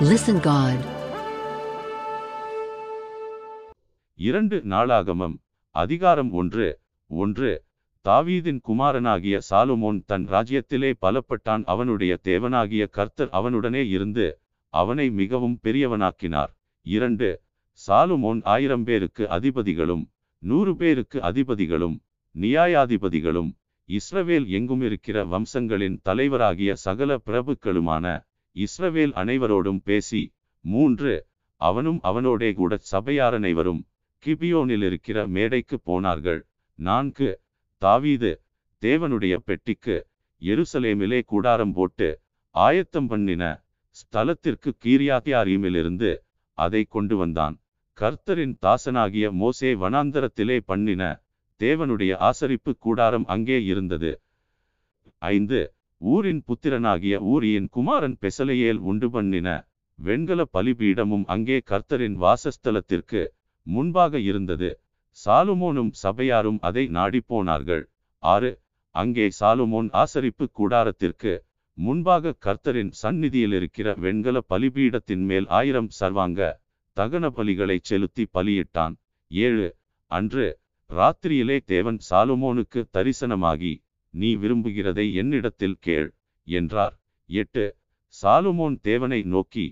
Listen God. இரண்டு நாளாகமம். அதிகாரம் ஒன்று. ஒன்று. தாவீதின் குமாரனாகிய சாலுமோன் தன் ராஜ்யத்திலே பலப்பட்டான். அவனுடைய தேவனாகிய கர்த்தர் அவனுடனே இருந்து அவனை மிகவும் பெரியவனாக்கினார். இரண்டு. சாலுமோன் ஆயிரம் பேருக்கு அதிபதிகளும் நூறு பேருக்கு அதிபதிகளும் நியாயாதிபதிகளும் இஸ்ரவேல் எங்கும் இருக்கிற வம்சங்களின் தலைவராகிய சகல பிரபுக்களுமான இஸ்ரவேல் அனைவரோடும் பேசி மூன்று அவனும் அவனோடே கூட சபையார் அனைவரும் கிபியோனில் இருக்கிற மேடைக்கு போனார்கள். நான்கு தாவீது தேவனுடைய பெட்டிக்கு எருசலேமிலே கூடாரம் போட்டு ஆயத்தம் பண்ணின ஸ்தலத்திற்கு கீரியாத்தியாரியுமிலிருந்து அதை கொண்டு வந்தான். கர்த்தரின் தாசனாகிய மோசே வனாந்தரத்திலே பண்ணின தேவனுடைய ஆசரிப்பு கூடாரம் அங்கே இருந்தது. ஐந்து ஊரின் புத்திரனாகிய ஊரியின் குமாரன் பெசலையேல் உண்டு பண்ணின வெண்கல பலிபீடமும் அங்கே கர்த்தரின் வாசஸ்தலத்திற்கு முன்பாக இருந்தது. சாலுமோனும் சபையாரும் அதை நாடிப்போனார்கள் ஆறு அங்கே சாலுமோன் ஆசரிப்பு கூடாரத்திற்கு முன்பாக கர்த்தரின் சந்நிதியில் இருக்கிற வெண்கல பலிபீடத்தின் மேல் ஆயிரம் சர்வாங்க தகன பலிகளை செலுத்தி பலியிட்டான். ஏழு அன்று ராத்திரியிலே தேவன் சாலுமோனுக்கு தரிசனமாகி நீ விரும்புகிறதை என்னிடத்தில் கேள் என்றார். எட்டு சாலுமோன் தேவனை நோக்கி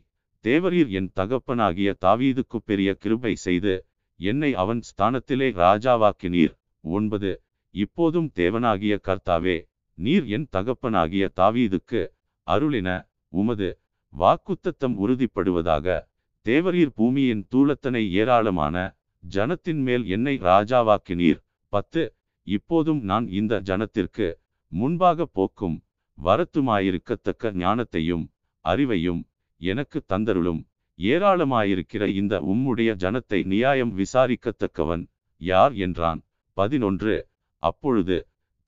தேவரீர் என் தகப்பனாகிய தாவீதுக்கு பெரிய கிருபை செய்து என்னை அவன் ஸ்தானத்திலே ராஜாவாக்கினீர். ஒன்பது இப்போதும் தேவனாகிய கர்த்தாவே நீர் என் தகப்பனாகிய தாவீதுக்கு அருளின உமது வாக்குத்தத்தம் உறுதிப்படுவதாக தேவரீர் பூமியின் தூளத்தனை ஏராளமான ஜனத்தின் மேல் என்னை ராஜாவாக்கினீர். பத்து இப்போதும் நான் இந்த ஜனத்திற்கு முன்பாக போக்கும் வரத்துமாயிருக்கத்தக்க ஞானத்தையும் அறிவையும் எனக்கு தந்தருளும். ஏராளமாயிருக்கிற இந்த உம்முடைய ஜனத்தை நியாயம் விசாரிக்கத்தக்கவன் யார் என்றான். பதினொன்று. அப்பொழுது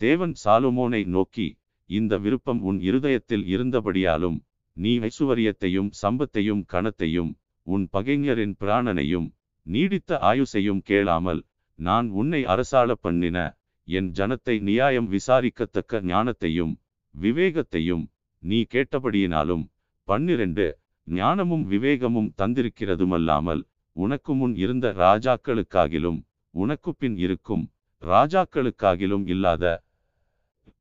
தேவன் சாலுமோனை நோக்கி இந்த விருப்பம் உன் இருதயத்தில் இருந்தபடியாலும் நீ ஐசுவரியத்தையும் சம்பத்தையும் கணத்தையும் உன் பகைஞரின் பிராணனையும் நீடித்த ஆயுசையும் கேளாமல் நான் உன்னை அரசாள பண்ணின என் ஜனத்தை நியாயம் விசாரிக்கத்தக்க ஞானத்தையும் விவேகத்தையும் நீ கேட்டபடியினாலும் பன்னிரண்டு ஞானமும் விவேகமும் தந்திருக்கிறதுமல்லாமல் உனக்கு முன் இருந்த ராஜாக்களுக்காகிலும் உனக்கு பின் இருக்கும் ராஜாக்களுக்காகிலும் இல்லாத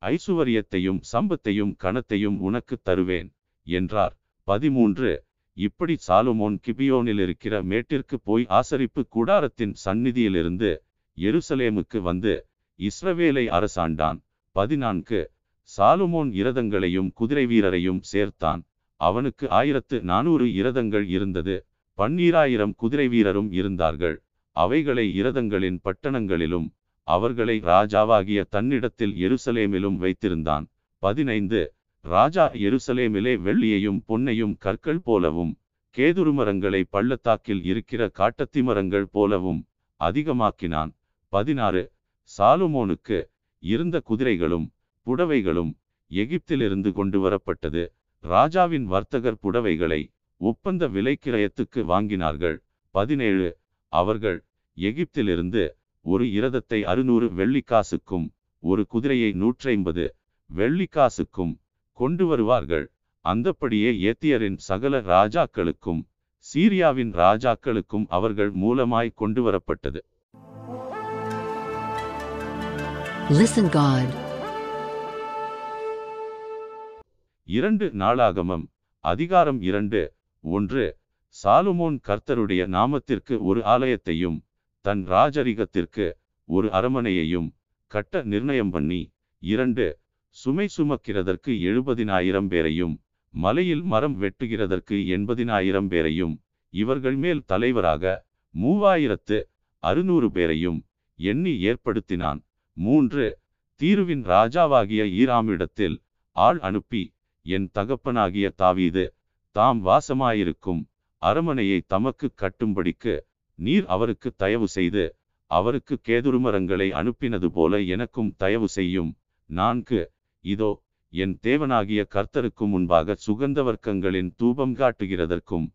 ஐசுவரியத்தையும் சம்பத்தையும் கணத்தையும் உனக்கு தருவேன் என்றார். பதிமூன்று இப்படி சாலுமோன் கிபியோனில் இருக்கிற மேட்டிற்கு போய் ஆசரிப்பு கூடாரத்தின் சந்நிதியிலிருந்து எருசலேமுக்கு வந்து இஸ்ரவேலை அரசாண்டான். பதினான்கு. சாலுமோன் இரதங்களையும் குதிரை வீரரையும் சேர்த்தான். அவனுக்கு ஆயிரத்து நானூறு இரதங்கள் இருந்தது. பன்னீராயிரம் குதிரை வீரரும் இருந்தார்கள். அவைகளை இரதங்களின் பட்டணங்களிலும் அவர்களை ராஜாவாகிய தன்னிடத்தில் எருசலேமிலும் வைத்திருந்தான். பதினைந்து. ராஜா எருசலேமிலே வெள்ளியையும் பொன்னையும் கற்கள் போலவும் கேதுரு மரங்களை பள்ளத்தாக்கில் இருக்கிற காட்டத்தி மரங்கள் போலவும் அதிகமாக்கினான். பதினாறு. சாலுமோனுக்கு இருந்த குதிரைகளும் புடவைகளும் எகிப்திலிருந்து கொண்டு வரப்பட்டது ராஜாவின் வர்த்தகர் புடவைகளை ஒப்பந்த விலைக்கிரயத்துக்கு வாங்கினார்கள். பதினேழு அவர்கள் எகிப்திலிருந்து ஒரு இரதத்தை அறுநூறு வெள்ளிக்காசுக்கும் ஒரு குதிரையை நூற்றைம்பது வெள்ளிக்காசுக்கும் கொண்டு வருவார்கள் அந்தப்படியே ஏத்தியரின் சகல ராஜாக்களுக்கும் சீரியாவின் ராஜாக்களுக்கும் அவர்கள் மூலமாய் கொண்டு வரப்பட்டது Listen God. இரண்டு நாளாகமம். அதிகாரம் இரண்டு. ஒன்று சாலுமோன் கர்த்தருடைய நாமத்திற்கு ஒரு ஆலயத்தையும் தன் ராஜரிகத்திற்கு ஒரு அரமனையையும் கட்ட நிர்ணயம் பண்ணி இரண்டு சுமை சுமக்கிறதற்கு எழுபதினாயிரம் பேரையும் மலையில் மரம் வெட்டுகிறதற்கு எண்பதினாயிரம் பேரையும் இவர்கள் மேல் தலைவராக மூவாயிரத்து அறுநூறு பேரையும் எண்ணி ஏற்படுத்தினான். மூன்று தீருவின் ராஜாவாகிய ஈராமிடத்தில் ஆள் அனுப்பி என் தகப்பனாகிய தாவீது தாம் வாசமாயிருக்கும் அரமனையை தமக்கு கட்டும்படிக்கு நீர் அவருக்கு தயவு செய்து அவருக்கு கேதுருமரங்களை அனுப்பினது போல எனக்கும் தயவு செய்யும். நான்கு இதோ என் தேவனாகிய கர்த்தருக்கு முன்பாக சுகந்த வர்க்கங்களின் தூபம் காட்டுகிறதற்கும்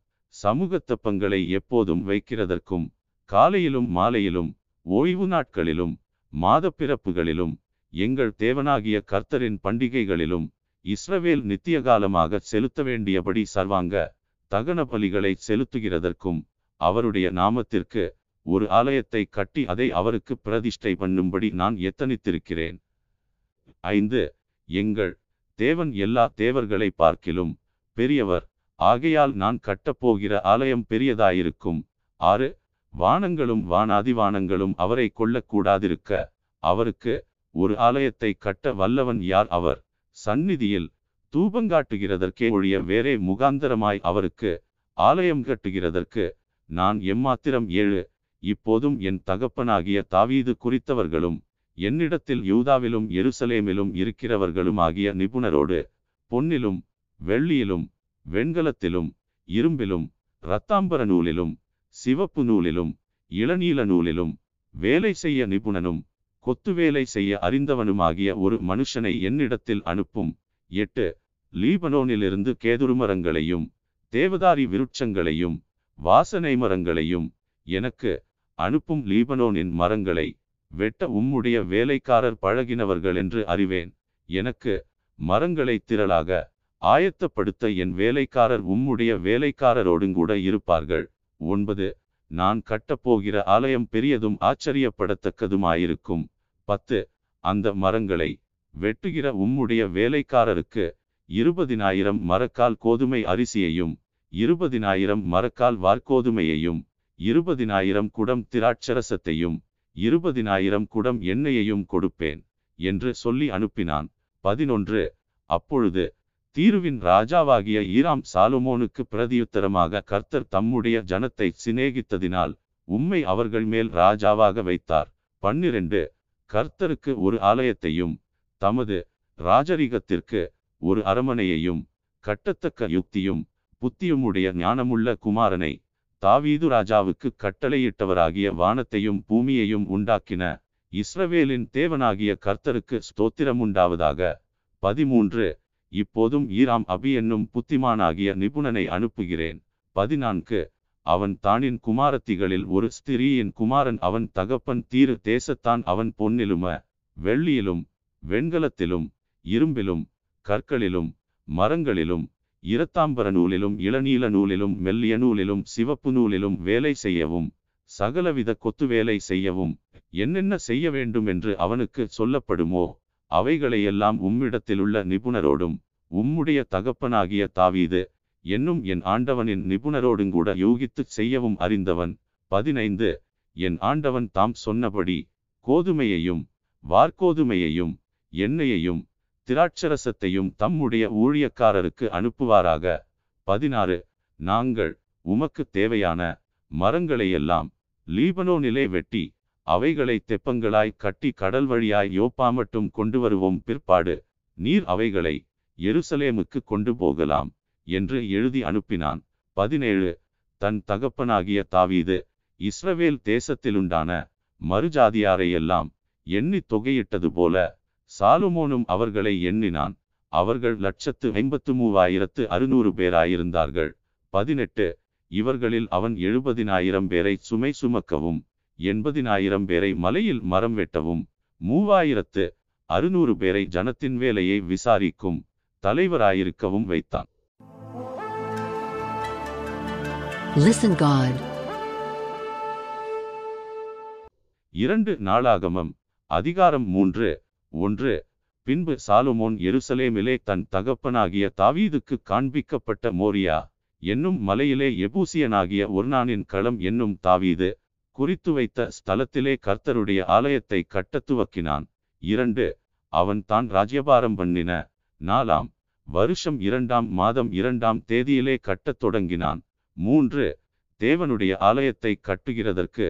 சமூகத்தப்பங்களை எப்போதும் வைக்கிறதற்கும் காலையிலும் மாலையிலும் ஓய்வு நாட்களிலும் மாதப்பிறப்புகளிலும் எங்கள் தேவனாகிய கர்த்தரின் பண்டிகைகளிலும் இஸ்ரவேல் நித்தியகாலமாக செலுத்த வேண்டியபடி சர்வாங்க தகன பலிகளை செலுத்துகிறதற்கும் அவருடைய நாமத்திற்கு ஒரு ஆலயத்தை கட்டி அதை அவருக்கு பிரதிஷ்டை பண்ணும்படி நான் எத்தனித்திருக்கிறேன்? ஐந்து. எங்கள் தேவன் எல்லா தேவர்களை பார்க்கிலும் பெரியவர் ஆகையால் நான் கட்டப்போகிற ஆலயம் பெரியதாயிருக்கும். ஆறு. வானங்களும் வானாதிவானங்களும் அவரை கொள்ளக்கூடாதிருக்க அவருக்கு ஒரு ஆலயத்தை கட்ட வல்லவன் யார் அவர்? சந்நிதியில் தூபங்காட்டுகிறதற்கே ஒழிய வேறே முகாந்தரமாய் அவருக்கு ஆலயம் கட்டுகிறதற்கு நான் எம்மாத்திரம் ஏழு. இப்போதும் என் தகப்பனாகிய தாவீது குறித்தவர்களும் என்னிடத்தில் யூதாவிலும் எருசலேமிலும் இருக்கிறவர்களும் ஆகிய நிபுணரோடு பொன்னிலும் வெள்ளியிலும் வெண்கலத்திலும் இரும்பிலும் இரத்தாம்பர நூலிலும் சிவப்பு நூலிலும் இளநீல நூலிலும் வேலை செய்ய நிபுணனும் கொத்து வேலை செய்ய அறிந்தவனுமாகிய ஒரு மனுஷனை என்னிடத்தில் அனுப்பும். எட்டு லீபனோனிலிருந்து கேதுருமரங்களையும் தேவதாரி விருட்சங்களையும் வாசனை மரங்களையும் எனக்கு அனுப்பும் லீபனோனின் மரங்களை வெட்ட உம்முடைய வேலைக்காரர் பழகினவர்கள் என்று அறிவேன். எனக்கு மரங்களை திரளாக ஆயத்தப்படுத்த என் வேலைக்காரர் உம்முடைய வேலைக்காரரோடுங்கூட இருப்பார்கள். ஒன்பது நான் கட்டப்போகிற ஆலயம் பெரியதும் ஆச்சரியப்படத்தக்கதுமாயிருக்கும். பத்து அந்த மரங்களை வெட்டுகிற உம்முடைய வேலைக்காரருக்கு இருபதினாயிரம் மரக்கால் கோதுமை அரிசியையும் இருபதினாயிரம் மரக்கால் வார்கோதுமையையும் இருபதினாயிரம் குடம் திராட்சரசத்தையும் இருபதினாயிரம் குடம் எண்ணெயையும் கொடுப்பேன் என்று சொல்லி அனுப்பினான். பதினொன்று அப்பொழுது தீருவின் ராஜாவாகிய ஈராம் சாலுமோனுக்கு பிரதியுத்தரமாக கர்த்தர் தம்முடைய ஜனத்தை சிநேகித்ததினால் உம்மை அவர்கள் மேல் ராஜாவாக வைத்தார். பன்னிரண்டு கர்த்தருக்கு ஒரு ஆலயத்தையும் தமது ராஜரிகத்திற்கு ஒரு அரமனையையும் கட்டத்தக்க யுக்தியும் புத்தியுமுடைய ஞானமுள்ள குமாரனை தாவீது ராஜாவுக்கு கட்டளையிட்டவராகிய வானத்தையும் பூமியையும் உண்டாக்கின இஸ்ரவேலின் தேவனாகிய கர்த்தருக்கு ஸ்தோத்திரம் உண்டாவதாக பதிமூன்று இப்போதும் ஈராம் அபி என்னும் புத்திமானாகிய நிபுணனை அனுப்புகிறேன். பதினான்கு. அவன் தானின் குமாரத்திகளில் ஒரு ஸ்திரீயின் குமாரன் அவன் தகப்பன் தீரு தேசத்தான் அவன் பொன்னிலும வெள்ளியிலும் வெண்கலத்திலும் இரும்பிலும் கற்களிலும் மரங்களிலும் இரத்தாம்பர நூலிலும் இளநீல நூலிலும் மெல்லிய நூலிலும் சிவப்பு நூலிலும் வேலை செய்யவும் சகலவித கொத்து வேலை செய்யவும் என்னென்ன செய்ய வேண்டும் என்று அவனுக்கு சொல்லப்படுமோ அவைகளையெல்லாம் உம்மிடத்திலுள்ள நிபுணரோடும் உம்முடைய தகப்பனாகிய தாவீது என்னும் என் ஆண்டவனின் நிபுணரோடுங்கூட யூகித்துச் செய்யவும் அறிந்தவன். பதினைந்து. என் ஆண்டவன் தாம் சொன்னபடி கோதுமையையும் வார்கோதுமையையும் எண்ணெயையும் திராட்சரசத்தையும் தம்முடைய ஊழியக்காரருக்கு அனுப்புவாராக. பதினாறு. நாங்கள் உமக்கு தேவையான மரங்களையெல்லாம் லீபனோனிலே வெட்டி அவைகளை தெப்பங்களாய் கட்டி கடல் வழியாய் யோப்பா மட்டும் கொண்டு வருவோம். பிற்பாடு நீர் அவைகளை எருசலேமுக்கு கொண்டு போகலாம் என்று எழுதி அனுப்பினான். பதினேழு தன் தகப்பனாகிய தாவீது இஸ்ரவேல் தேசத்திலுண்டான மறுஜாதியாரையெல்லாம் எண்ணி தொகையிட்டது போல சாலுமோனும் அவர்களை எண்ணினான். அவர்கள் லட்சத்து ஐம்பத்து மூவாயிரத்து அறுநூறு பேராயிருந்தார்கள். பதினெட்டு இவர்களில் அவன் எழுபதினாயிரம் பேரை சுமை சுமக்கவும் எண்பதினாயிரம் பேரை மலையில் மரம் வெட்டவும் மூவாயிரத்து அறுநூறு பேரை ஜனத்தின் வேலையை விசாரிக்கும் தலைவராயிருக்கவும் வைத்தான் Listen God. இரண்டு நாளாகமம் அதிகாரம் மூன்று ஒன்று பின்பு சாலுமோன் எருசலேமிலே தன் தகப்பனாகிய தாவீதுக்கு காண்பிக்கப்பட்ட மோரியா என்னும் மலையிலே எபூசியனாகிய ஒர்னானின் களம் என்னும் தாவீது குறித்து வைத்த ஸ்தலத்திலே கர்த்தருடைய ஆலயத்தை கட்டத் துவக்கினான் இரண்டு அவன் தான் ராஜ்யபாரம் பண்ணின. நாலாம் வருஷம் இரண்டாம் மாதம் இரண்டாம் தேதியிலே கட்டத் தொடங்கினான். மூன்று தேவனுடைய ஆலயத்தை கட்டுகிறதற்கு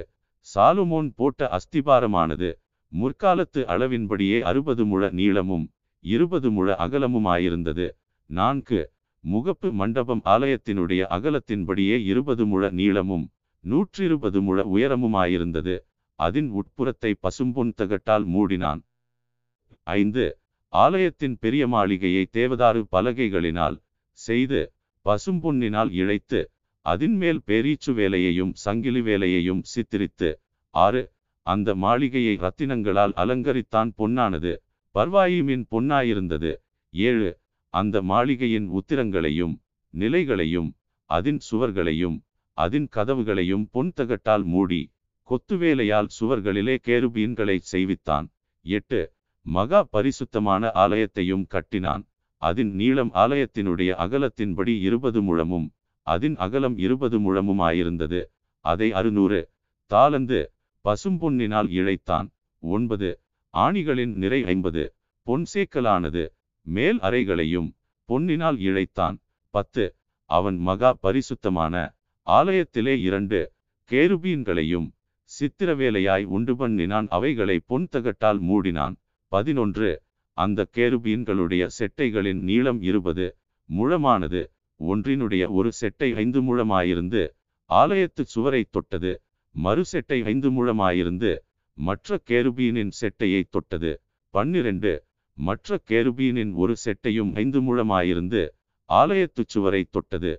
சாலுமோன் போட்ட அஸ்திபாரமானது முற்காலத்து அளவின்படியே அறுபது முழ நீளமும் இருபது முழ அகலமுமாயிருந்தது. நான்கு முகப்பு மண்டபம் ஆலயத்தினுடைய அகலத்தின்படியே இருபது முழ நீளமும் நூற்றிருபது முழ உயரமுமாயிருந்தது. அதன் உட்புறத்தை பசும்பொன் தகட்டால் மூடினான். ஐந்து. ஆலயத்தின் பெரிய மாளிகையை தேவதாறு பலகைகளினால் செய்து பசும்பொன்னினால் இழைத்து அதின்மேல் பேரீச்சு வேலையையும் சங்கிலி வேலையையும் சித்திரித்து. ஆறு. அந்த மாளிகையை ரத்தினங்களால் அலங்கரித்தான் பொன்னானது. பர்வாயிமின் பொன்னாயிருந்தது. ஏழு. அந்த மாளிகையின் உத்திரங்களையும் நிலைகளையும் அதின் சுவர்களையும் அதன் கதவுகளையும் பொன் தகட்டால் மூடி கொத்துவேலையால் சுவர்களிலே கேருபீன்களை செய்வித்தான். எட்டு மகா பரிசுத்தமான ஆலயத்தையும் கட்டினான். அதன் நீளம் ஆலயத்தினுடைய அகலத்தின்படி இருபது முழமும் அதன் அகலம் இருபது முழமுமாயிருந்தது. அதை அறுநூறு தாளந்து பசும்பொன்னினால் இழைத்தான். ஒன்பது ஆணிகளின் நிறை ஐம்பது பொன்சேக்கலானது மேல் அறைகளையும் பொன்னினால் இழைத்தான். பத்து அவன் மகா பரிசுத்தமான ஆலயத்திலே இரண்டு கேருபீன்களையும் சித்திரவேலையாய் உண்டு பண்ணினான் அவைகளை பொன் தகட்டால் மூடினான். பதினொன்று அந்த கேருபீன்களுடைய செட்டைகளின் நீளம் இருபது முழமானது. ஒன்றினுடைய ஒரு செட்டை ஐந்து முழமாயிருந்து ஆலயத்து சுவரை தொட்டது. மறு செட்டை ஐந்து முழமாயிருந்து மற்ற கேருபீனின் செட்டையை தொட்டது. பன்னிரண்டு மற்ற கேருபீனின் ஒரு செட்டையும் ஐந்து முழமாயிருந்து ஆலயத்து சுவரை தொட்டது.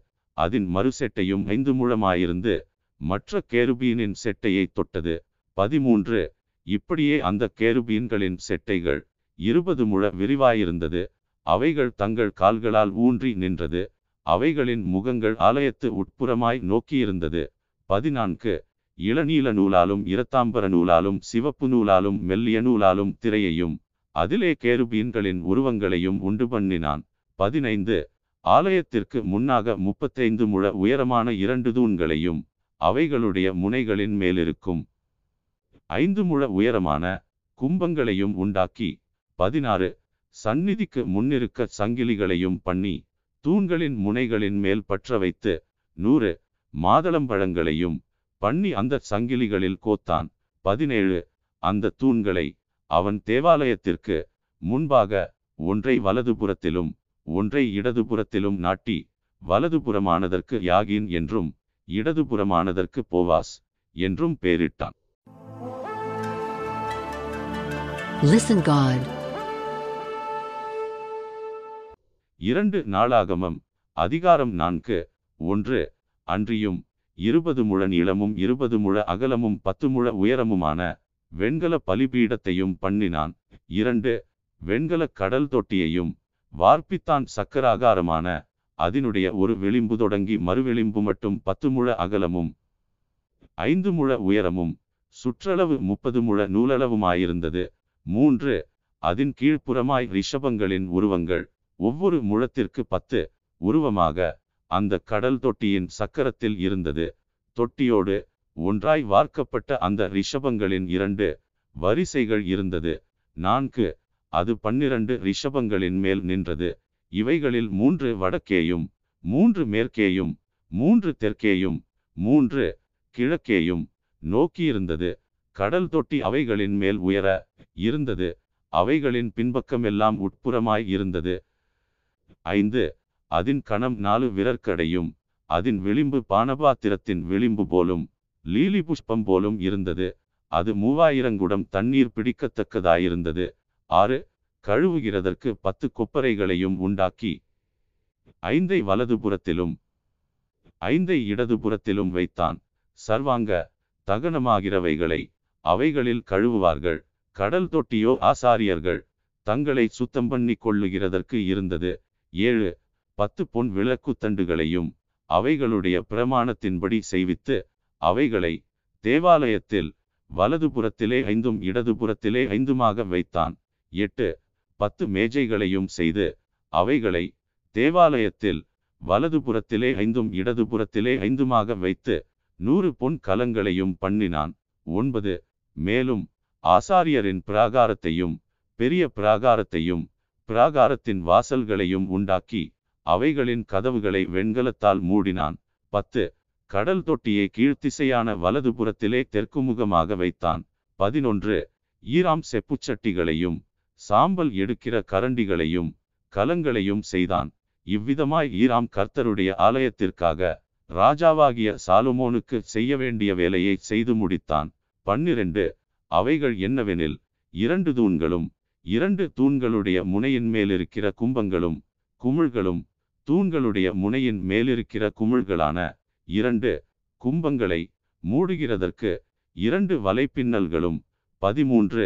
அதன் மறுசெட்டையும் ஐந்து முழமாயிருந்து மற்ற கேருபீனின் செட்டையை தொட்டது. பதிமூன்று. இப்படியே அந்த கேருபீன்களின் செட்டைகள் இருபது முழ விரிவாயிருந்தது. அவைகள் தங்கள் கால்களால் ஊன்றி நின்றது. அவைகளின் முகங்கள் ஆலயத்து உட்புறமாய் நோக்கியிருந்தது. பதினான்கு. இளநீல நூலாலும் இரத்தாம்பர நூலாலும் சிவப்பு நூலாலும் மெல்லிய நூலாலும் திரையையும் அதிலே கேருபீன்களின் உருவங்களையும் உண்டு பண்ணினான். பதினைந்து. ஆலயத்திற்கு முன்னாக முப்பத்தைந்து முழ உயரமான இரண்டு தூண்களையும் அவைகளுடைய முனைகளின் மேலிருக்கும் ஐந்து முழ உயரமான கும்பங்களையும் உண்டாக்கி பதினாறு சந்நிதிக்கு முன்னிருக்க சங்கிலிகளையும் பண்ணி தூண்களின் முனைகளின் மேல் பற்ற வைத்து நூறு மாதளம்பழங்களையும் பண்ணி அந்த சங்கிலிகளில் கோத்தான். பதினேழு அந்த தூண்களை அவன் தேவாலயத்திற்கு முன்பாக ஒன்றை வலதுபுறத்திலும் ஒன்றை இடதுபுறத்திலும் நாட்டி வலதுபுறமானதற்கு யாகின் என்றும் இடதுபுறமானதற்கு போவாஸ் என்றும் பெயரிட்டான் Listen God. இரண்டு நாளாகமம் அதிகாரம் நான்கு ஒன்று அன்றியும் இருபது முழ நீளமும் இருபது முழ அகலமும் பத்து முழ உயரமுமான வெண்கல பலிபீடத்தையும் பண்ணினான் இரண்டு வெண்கல கடல் தொட்டியையும் வார்ப்பித்தான் சக்கராகாரமான அதனுடைய ஒரு விளிம்பு தொடங்கி மறுவிளிம்பு மட்டும் பத்து முழ அகலமும் ஐந்து முழ உயரமும் சுற்றளவு முப்பது முழ நூலளவுமாயிருந்தது. மூன்று அதின் கீழ்ப்புறமாய் ரிஷபங்களின் உருவங்கள் ஒவ்வொரு முழத்திற்கு பத்து உருவமாக அந்த கடல் தொட்டியின் சக்கரத்தில் இருந்தது. தொட்டியோடு ஒன்றாய் வார்க்கப்பட்ட அந்த ரிஷபங்களின் இரண்டு வரிசைகள் இருந்தது. நான்கு அது பன்னிரண்டு ரிஷபங்களின் மேல் நின்றது. இவைகளில் மூன்று வடக்கேயும் மூன்று மேற்கேயும் மூன்று தெற்கேயும் மூன்று கிழக்கேயும் நோக்கியிருந்தது. கடல் தொட்டி அவைகளின் மேல் உயர இருந்தது. அவைகளின் பின்பக்கமெல்லாம் உட்புறமாய் இருந்தது. ஐந்து அதின் கணம் நாலு விரற்கடையும் அதன் விளிம்பு பானபாத்திரத்தின் விளிம்பு போலும் லீலி புஷ்பம் போலும் இருந்தது. அது மூவாயிரங்குடம் தண்ணீர் பிடிக்கத்தக்கதாயிருந்தது. ஆறு கழுவுகிறதற்கு பத்து கொப்பரைகளையும் உண்டாக்கி ஐந்தை வலதுபுறத்திலும் ஐந்தை இடதுபுறத்திலும் வைத்தான். சர்வாங்க தகனமாகிறவைகளை அவைகளில் கழுவுவார்கள். கடல் தொட்டியோ ஆசாரியர்கள் தங்களை சுத்தம் பண்ணி கொள்ளுகிறதற்கு இருந்தது. ஏழு பத்து பொன் விளக்குத்தண்டுகளையும் அவைகளுடைய பிரமாணத்தின்படி செய்வித்து அவைகளை தேவாலயத்தில் வலதுபுறத்திலே ஐந்தும் இடதுபுறத்திலே ஐந்துமாக வைத்தான். எட்டு பத்து மேஜைகளையும் செய்து அவைகளை தேவாலயத்தில் வலதுபுறத்திலே ஐந்தும் இடதுபுறத்திலே ஐந்துமாக வைத்து நூறு பொன் கலங்களையும் பண்ணினான். ஒன்பது மேலும் ஆசாரியரின் பிராகாரத்தையும் பெரிய பிராகாரத்தையும் பிராகாரத்தின் வாசல்களையும் உண்டாக்கி அவைகளின் கதவுகளை வெண்கலத்தால் மூடினான். பத்து கடல் தொட்டியை கீழ்த்திசையான வலதுபுறத்திலே தெற்குமுகமாக வைத்தான். பதினொன்று ஈராம் செப்புச்சட்டிகளையும் சாம்பல் எடுக்கிற கரண்டிகளையும் கலங்களையும் செய்தான். இவ்விதமாய் ஈராம் கர்த்தருடைய ஆலயத்திற்காக ராஜாவாகிய சாலுமோனுக்கு செய்ய வேண்டிய வேலையை செய்து முடித்தான். பன்னிரண்டு அவைகள் என்னவெனில் இரண்டு தூண்களும் இரண்டு தூண்களுடைய முனையின் மேலிருக்கிற கும்பங்களும் குமிழ்களும் தூண்களுடைய முனையின் மேலிருக்கிற குமிழ்களான இரண்டு கும்பங்களை மூடுகிறதற்கு இரண்டு வலைப்பின்னல்களும் பதிமூன்று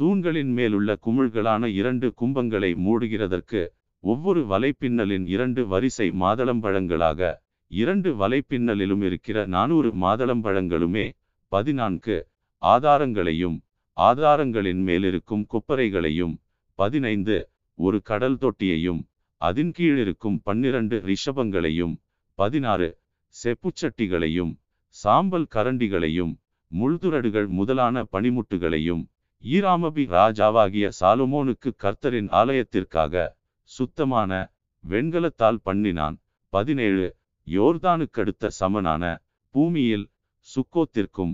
தூண்களின் மேலுள்ள குமிழ்களான இரண்டு கும்பங்களை மூடுகிறதற்கு ஒவ்வொரு வலைப்பின்னலின் இரண்டு வரிசை மாதளம்பழங்களாக இரண்டு வலைப்பின்னலிலும் இருக்கிற நானூறு மாதளம்பழங்களுமே பதினான்கு ஆதாரங்களையும் ஆதாரங்களின் மேலிருக்கும் கொப்பரைகளையும் பதினைந்து ஒரு கடல் தொட்டியையும் அதன் கீழிருக்கும் பன்னிரண்டு ரிஷபங்களையும் பதினாறு செப்புச்சட்டிகளையும் சாம்பல் கரண்டிகளையும் முள்துரடுகள் முதலான பனிமுட்டுகளையும் ஈராமபி ராஜாவாகிய சாலுமோனுக்கு கர்த்தரின் ஆலயத்திற்காக சுத்தமான வெண்கலத்தால் பண்ணினான். பதினேழு. யோர்தானுக்கடுத்த சமனான பூமியில் சுக்கோத்திற்கும்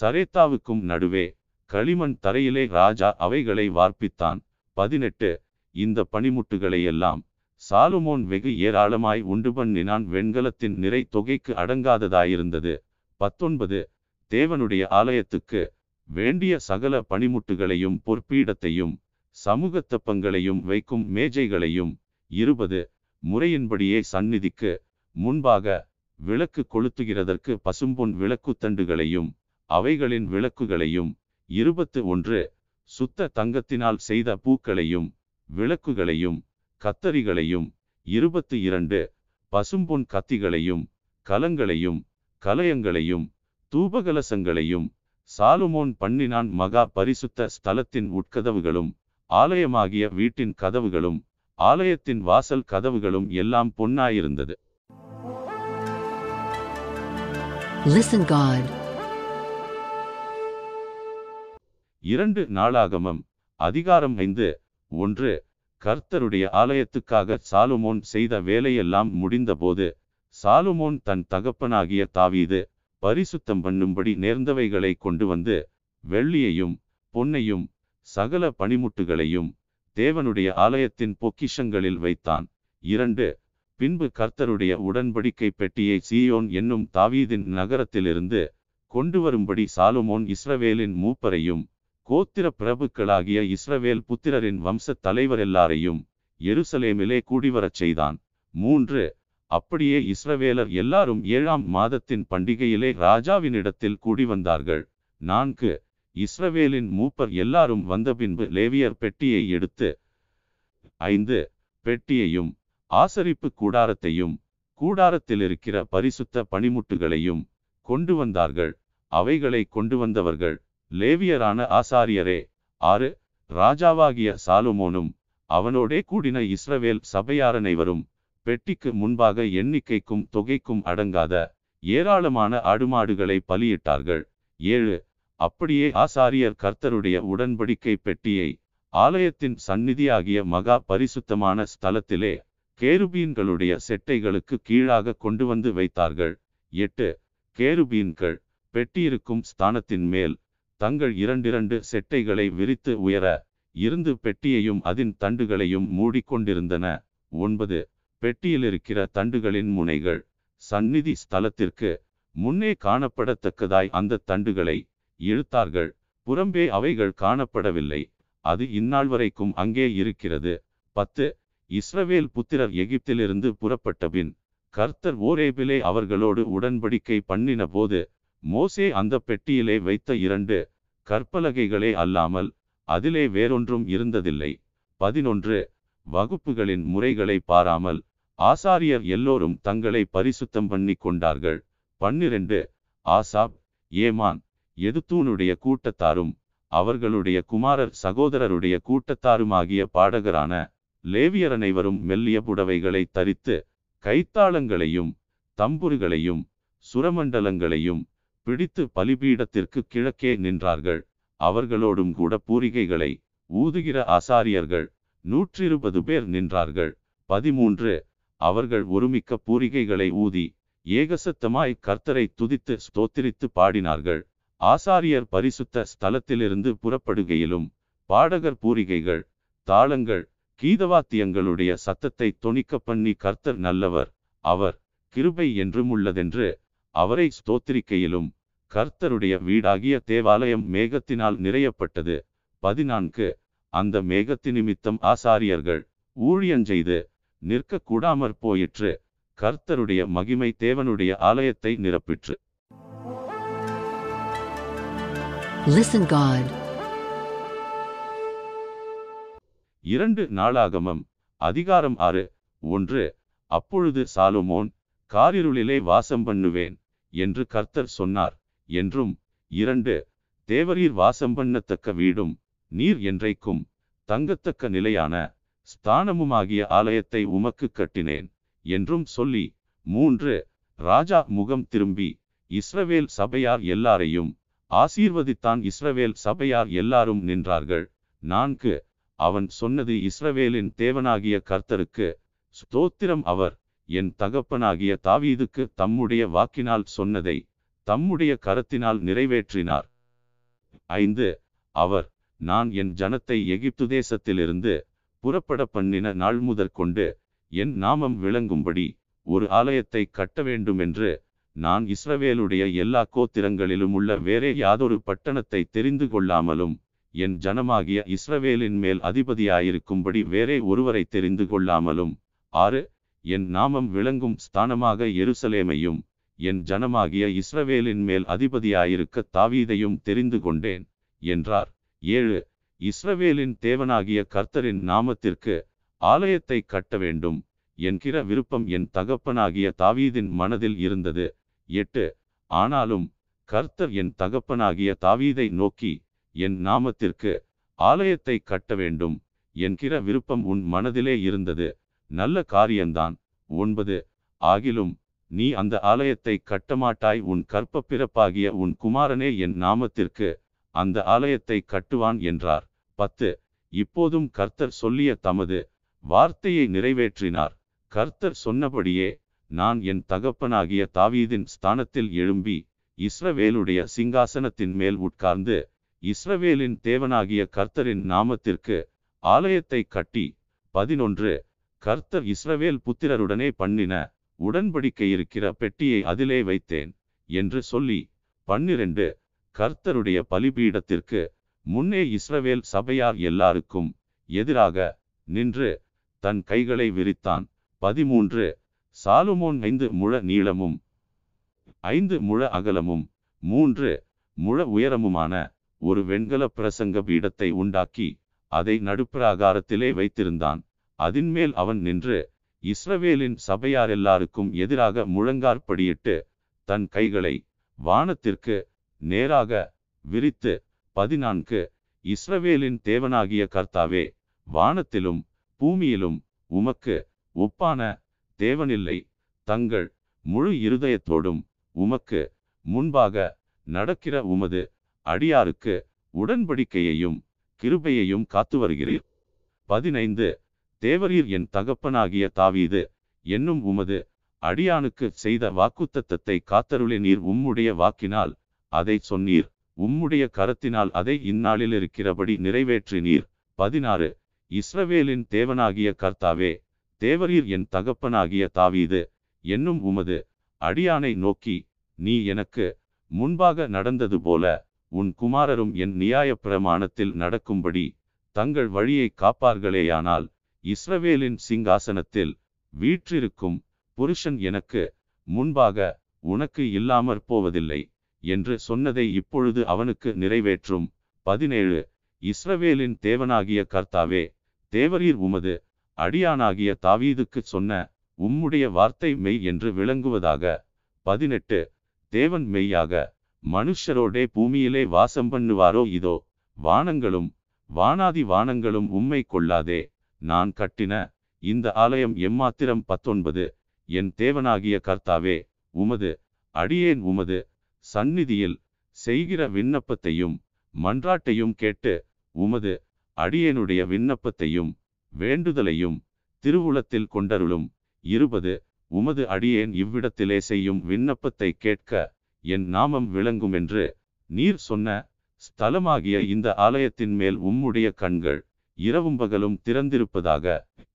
சரேத்தாவுக்கும் நடுவே களிமண் தரையிலே ராஜா அவைகளை வார்ப்பித்தான். பதினெட்டு. இந்த பனிமுட்டுகளை எல்லாம் சாலுமோன் வெகு ஏராளமாய் உண்டு பண்ணினான். வெண்கலத்தின் நிறை தொகைக்கு அடங்காததாயிருந்தது. பத்தொன்பது. தேவனுடைய ஆலயத்துக்கு வேண்டிய சகல பணிமுட்டுகளையும் பொற்பீடத்தையும் சமூகத்தப்பங்களையும் வைக்கும் மேஜைகளையும் இருபது முறையின்படியே சந்நிதிக்கு முன்பாக விளக்கு கொளுத்துகிறதற்கு பசும்பொன் விளக்குத்தண்டுகளையும் அவைகளின் விளக்குகளையும் இருபத்து ஒன்று சுத்த தங்கத்தினால் செய்த பூக்களையும் விளக்குகளையும் கத்தரிகளையும் இருபத்து இரண்டு பசும்பொன் கத்திகளையும் கலங்களையும் கலயங்களையும் தூபகலசங்களையும் சாலுமோன் பண்ணினான் மகா பரிசுத்த ஸ்தலத்தின் உட்கதவுகளும் ஆலயமாகிய வீட்டின் கதவுகளும் ஆலயத்தின் வாசல் கதவுகளும் எல்லாம் பொன்னாயிருந்தது Listen God. இரண்டு நாளாகமம் அதிகாரம் ஐந்து ஒன்று கர்த்தருடைய ஆலயத்துக்காக சாலுமோன் செய்த வேலையெல்லாம் முடிந்தபோது சாலுமோன் தன் தகப்பனாகிய தாவீது பரிசுத்தம் பண்ணும்படி நேர்ந்தவைகளை கொண்டு வந்து வெள்ளியையும் பொன்னையும் சகல பனிமுட்டுகளையும் தேவனுடைய ஆலயத்தின் பொக்கிஷங்களில் வைத்தான். இரண்டு பின்பு கர்த்தருடைய உடன்படிக்கை பெட்டியை சீயோன் என்னும் தாவீதின் நகரத்திலிருந்து கொண்டு வரும்படி சாலுமோன் இஸ்ரவேலின் மூப்பரையும் கோத்திர பிரபுக்களாகிய இஸ்ரவேல் புத்திரரின் வம்சத் தலைவரெல்லாரையும் எருசலேமிலே கூடிவரச் செய்தான். மூன்று அப்படியே இஸ்ரவேலர் எல்லாரும் ஏழாம் மாதத்தின் பண்டிகையிலே ராஜாவினிடத்தில் கூடி வந்தார்கள் நான்கு இஸ்ரவேலின் மூப்பர் எல்லாரும் வந்த பின்பு லேவியர் பெட்டியை எடுத்து ஐந்து பெட்டியையும் ஆசரிப்பு கூடாரத்தையும் கூடாரத்தில் இருக்கிற பரிசுத்த பனிமுட்டுகளையும் கொண்டு வந்தார்கள். அவைகளை கொண்டு வந்தவர்கள் லேவியரான ஆசாரியரே ஆறு ராஜாவாகிய சாலுமோனும் அவனோடே கூடின இஸ்ரவேல் சபையாரனைவரும் பெட்டிக்கு முன்பாக எண்ணிக்கைக்கும் தொகைக்கும் அடங்காத ஏராளமான ஆடுமாடுகளை பலியிட்டார்கள். ஏழு அப்படியே ஆசாரியர் கர்த்தருடைய உடன்படிக்கை பெட்டியை ஆலயத்தின் சந்நிதியாகிய மகா பரிசுத்தமான ஸ்தலத்திலே கேருபீன்களுடைய செட்டைகளுக்கு கீழாக கொண்டு வந்து வைத்தார்கள். எட்டு கேருபீன்கள் பெட்டியிருக்கும் ஸ்தானத்தின் மேல் தங்கள் இரண்டிரண்டு செட்டைகளை விரித்து உயர இருந்து பெட்டியையும் அதன் தண்டுகளையும் மூடிக்கொண்டிருந்தன. ஒன்பது பெட்டியிலிருக்கிற தண்டுகளின் முனைகள் சந்நிதி ஸ்தலத்திற்கு முன்னே காணப்படத்தக்கதாய் அந்த தண்டுகளை இழுத்தார்கள். புறம்பே அவைகள் காணப்படவில்லை. அது இந்நாள் வரைக்கும் அங்கே இருக்கிறது. பத்து இஸ்ரவேல் புத்திரர் எகிப்திலிருந்து புறப்பட்ட பின் கர்த்தர் ஓரேபிலே அவர்களோடு உடன்படிக்கை பண்ணின போது மோசே அந்த பெட்டியிலே வைத்த இரண்டு கற்பலகைகளே அல்லாமல் அதிலே வேறொன்றும் இருந்ததில்லை. பதினொன்று வகுப்புகளின் முறைகளை பாராமல் ஆசாரியர் எல்லோரும் தங்களை பரிசுத்தம் பண்ணி கொண்டார்கள். பன்னிரண்டு ஆசாப் ஏமான் எதுத்தூனுடைய கூட்டத்தாரும் அவர்களுடைய குமாரர் சகோதரருடைய கூட்டத்தாருமாகிய பாடகரான லேவியர் அனைவரும் மெல்லிய புடவைகளை தரித்து கைத்தாளங்களையும் தம்புருகளையும் சுரமண்டலங்களையும் பிடித்து பலிபீடத்திற்கு கிழக்கே நின்றார்கள். அவர்களோடும் கூட பூரிகைகளை ஊதுகிற ஆசாரியர்கள் நூற்றிருபது பேர் நின்றார்கள். பதிமூன்று அவர்கள் ஒருமிக்க பூரிகைகளை ஊதி ஏகசத்தமாய் கர்த்தரை துதித்து ஸ்தோத்திரித்து பாடினார்கள். ஆசாரியர் பரிசுத்த ஸ்தலத்திலிருந்து புறப்படுகையிலும் பாடகர் பூரிகைகள் தாளங்கள் கீதவாத்தியங்களுடைய சத்தத்தை தொணிக்க பண்ணி கர்த்தர் நல்லவர் அவர் கிருபை என்றும் உள்ளதென்று அவரை ஸ்தோத்திரிக்கையிலும் கர்த்தருடைய வீடாகிய தேவாலயம் மேகத்தினால் நிறையப்பட்டது. பதினான்கு அந்த மேகத்தி நிமித்தம் ஆசாரியர்கள் ஊழியஞ்செய்து நிற்க கூடாமற் போயிற்று கர்த்தருடைய மகிமை தேவனுடைய ஆலயத்தை நிரப்பிற்று. இரண்டு நாளாகமம் அதிகாரம் ஆறு ஒன்று அப்பொழுது சாலுமோன் காரிருளிலே வாசம் பண்ணுவேன் என்று கர்த்தர் சொன்னார் என்றும் இரண்டு தேவரீர் வாசம் பண்ணத்தக்க வீடும் நீர் என்றைக்கும் தங்கத்தக்க நிலையான ஸ்தானமுமாகிய ஆலயத்தை உமக்கு கட்டினேன் என்றும் சொல்லி மூன்று ராஜா முகம் திரும்பி இஸ்ரவேல் சபையார் எல்லாரையும் ஆசீர்வதித்தான் இஸ்ரவேல் சபையார் எல்லாரும் நின்றார்கள். நான்கு அவன் சொன்னது இஸ்ரவேலின் தேவனாகிய கர்த்தருக்கு ஸ்தோத்திரம் அவர் என் தகப்பனாகிய தாவீதுக்கு தம்முடைய வாக்கினால் சொன்னதை தம்முடைய கரத்தினால் நிறைவேற்றினார். ஐந்து அவர் நான் என் ஜனத்தை எகிப்து தேசத்திலிருந்து புறப்பட பண்ணின நாள் முதற்கொண்டு என் நாமம் விளங்கும்படி ஒரு ஆலயத்தை கட்ட வேண்டுமென்று நான் இஸ்ரவேலுடைய எல்லா கோத்திரங்களிலும் உள்ள வேறே யாதொரு பட்டணத்தை தெரிந்து கொள்ளாமலும் என் ஜனமாகிய இஸ்ரவேலின் மேல் அதிபதியாயிருக்கும்படி வேறே ஒருவரை தெரிந்து கொள்ளாமலும் ஆறு என் நாமம் விளங்கும் ஸ்தானமாக எருசலேமையும் என் ஜனமாகிய இஸ்ரவேலின் மேல் அதிபதியாயிருக்க தாவீதையும் தெரிந்து கொண்டேன் என்றார். ஏழு. இஸ்ரவேலின் தேவனாகிய கர்த்தரின் நாமத்திற்கு ஆலயத்தை கட்ட வேண்டும் என்கிற விருப்பம் என் தகப்பனாகிய தாவீதின் மனதில் இருந்தது. எட்டு. ஆனாலும் கர்த்தர் என் தகப்பனாகிய தாவீதை நோக்கி என் நாமத்திற்கு ஆலயத்தை கட்ட வேண்டும் என்கிற விருப்பம் உன் மனதிலே இருந்தது. நல்ல காரியம்தான் ஒன்பது. ஆகிலும் நீ அந்த ஆலயத்தை கட்டமாட்டாய் உன் கற்ப பிறப்பாகிய உன் குமாரனே என் நாமத்திற்கு அந்த ஆலயத்தை கட்டுவான் என்றார். பத்து. இப்போதும் கர்த்தர் சொல்லிய தமது வார்த்தையை நிறைவேற்றினார். கர்த்தர் சொன்னபடியே நான் என் தகப்பனாகிய தாவீதின் ஸ்தானத்தில் எழும்பி இஸ்ரவேலுடைய சிங்காசனத்தின் மேல் உட்கார்ந்து இஸ்ரவேலின் தேவனாகிய கர்த்தரின் நாமத்திற்கு ஆலயத்தை கட்டி. பதினொன்று. கர்த்தர் இஸ்ரவேல் புத்திரருடனே பண்ணின உடன்படிக்கை இருக்கிற பெட்டியை அதிலே வைத்தேன் என்று சொல்லி. பன்னிரண்டு. கர்த்தருடைய பலிபீடத்திற்கு முன்னே இஸ்ரவேல் சபையார் எல்லாருக்கும் எதிராக நின்று தன் கைகளை விரித்தான். பதிமூன்று. சாலுமோன் ஐந்து முழ நீளமும் ஐந்து முழ அகலமும் மூன்று முழ உயரமுமான ஒரு வெண்கல பிரசங்க பீடத்தை உண்டாக்கி அதை நடுப்பிராகாரத்திலே வைத்திருந்தான். அதின்மேல் அவன் நின்று இஸ்ரவேலின் சபையார் எல்லாருக்கும் எதிராக முழங்கார்படியிட்டு தன் கைகளை வானத்திற்கு நேராக விரித்து பதினான்கு இஸ்ரவேலின் தேவனாகிய கர்த்தாவே வானத்திலும் பூமியிலும் உமக்கு ஒப்பான தேவனில்லை. தங்கள் முழு இருதயத்தோடும் உமக்கு முன்பாக நடக்கிற உமது அடியாருக்கு உடன்படிக்கையையும் கிருபையையும் காத்து வருகிறீர். பதினைந்து தேவரீர் என் தகப்பனாகிய தாவீது என்னும் உமது அடியானுக்கு செய்த வாக்குத்தத்தத்தை காத்தருளே நீர் உம்முடைய வாக்கினால் அதை சொன்னீர். உம்முடைய கரத்தினால் அதை இந்நாளில் இருக்கிறபடி நிறைவேற்றினீர். பதினாறு. இஸ்ரவேலின் தேவனாகிய கர்த்தாவே தேவரீர் என் தகப்பனாகிய தாவீது என்னும் உமது அடியானை நோக்கி நீ எனக்கு முன்பாக நடந்தது போல உன் குமாரரும் என் நியாய பிரமாணத்தில் நடக்கும்படி தங்கள் வழியை காப்பார்களேயானால் இஸ்ரவேலின் சிங்காசனத்தில் வீற்றிருக்கும் புருஷன் எனக்கு முன்பாக உனக்கு இல்லாமற் போவதில்லை. என்று சொன்னதை இப்பொழுது அவனுக்கு நிறைவேற்றும். பதினேழு. இஸ்ரவேலின் தேவனாகிய கர்த்தாவே தேவரீர் உமது அடியானாகிய தாவீதுக்கு சொன்ன உம்முடைய வார்த்தை மெய் என்று விளங்குவதாக. பதினெட்டு. தேவன் மெய்யாக மனுஷரோடே பூமியிலே வாசம் பண்ணுவாரோ இதோ வானங்களும் வானாதி வானங்களும் உம்மை கொள்ளாதே. நான் கட்டின இந்த ஆலயம் எம்மாத்திரம் பத்தொன்பது. என் தேவனாகிய கர்த்தாவே உமது அடியேன் உமது சந்நிதியில் செய்கிற விண்ணப்பத்தையும் மன்றாட்டையும் கேட்டு உமது அடியேனுடைய விண்ணப்பத்தையும் வேண்டுதலையும் திருவுளத்தில் கொண்டருளும். இருபது. உமது அடியேன் இவ்விடத்திலே செய்யும் விண்ணப்பத்தை கேட்க என் நாமம் விளங்குமென்று நீர் சொன்ன ஸ்தலமாகிய இந்த ஆலயத்தின் மேல் உம்முடைய கண்கள் இரவும் பகலும் திறந்திருப்பதாக.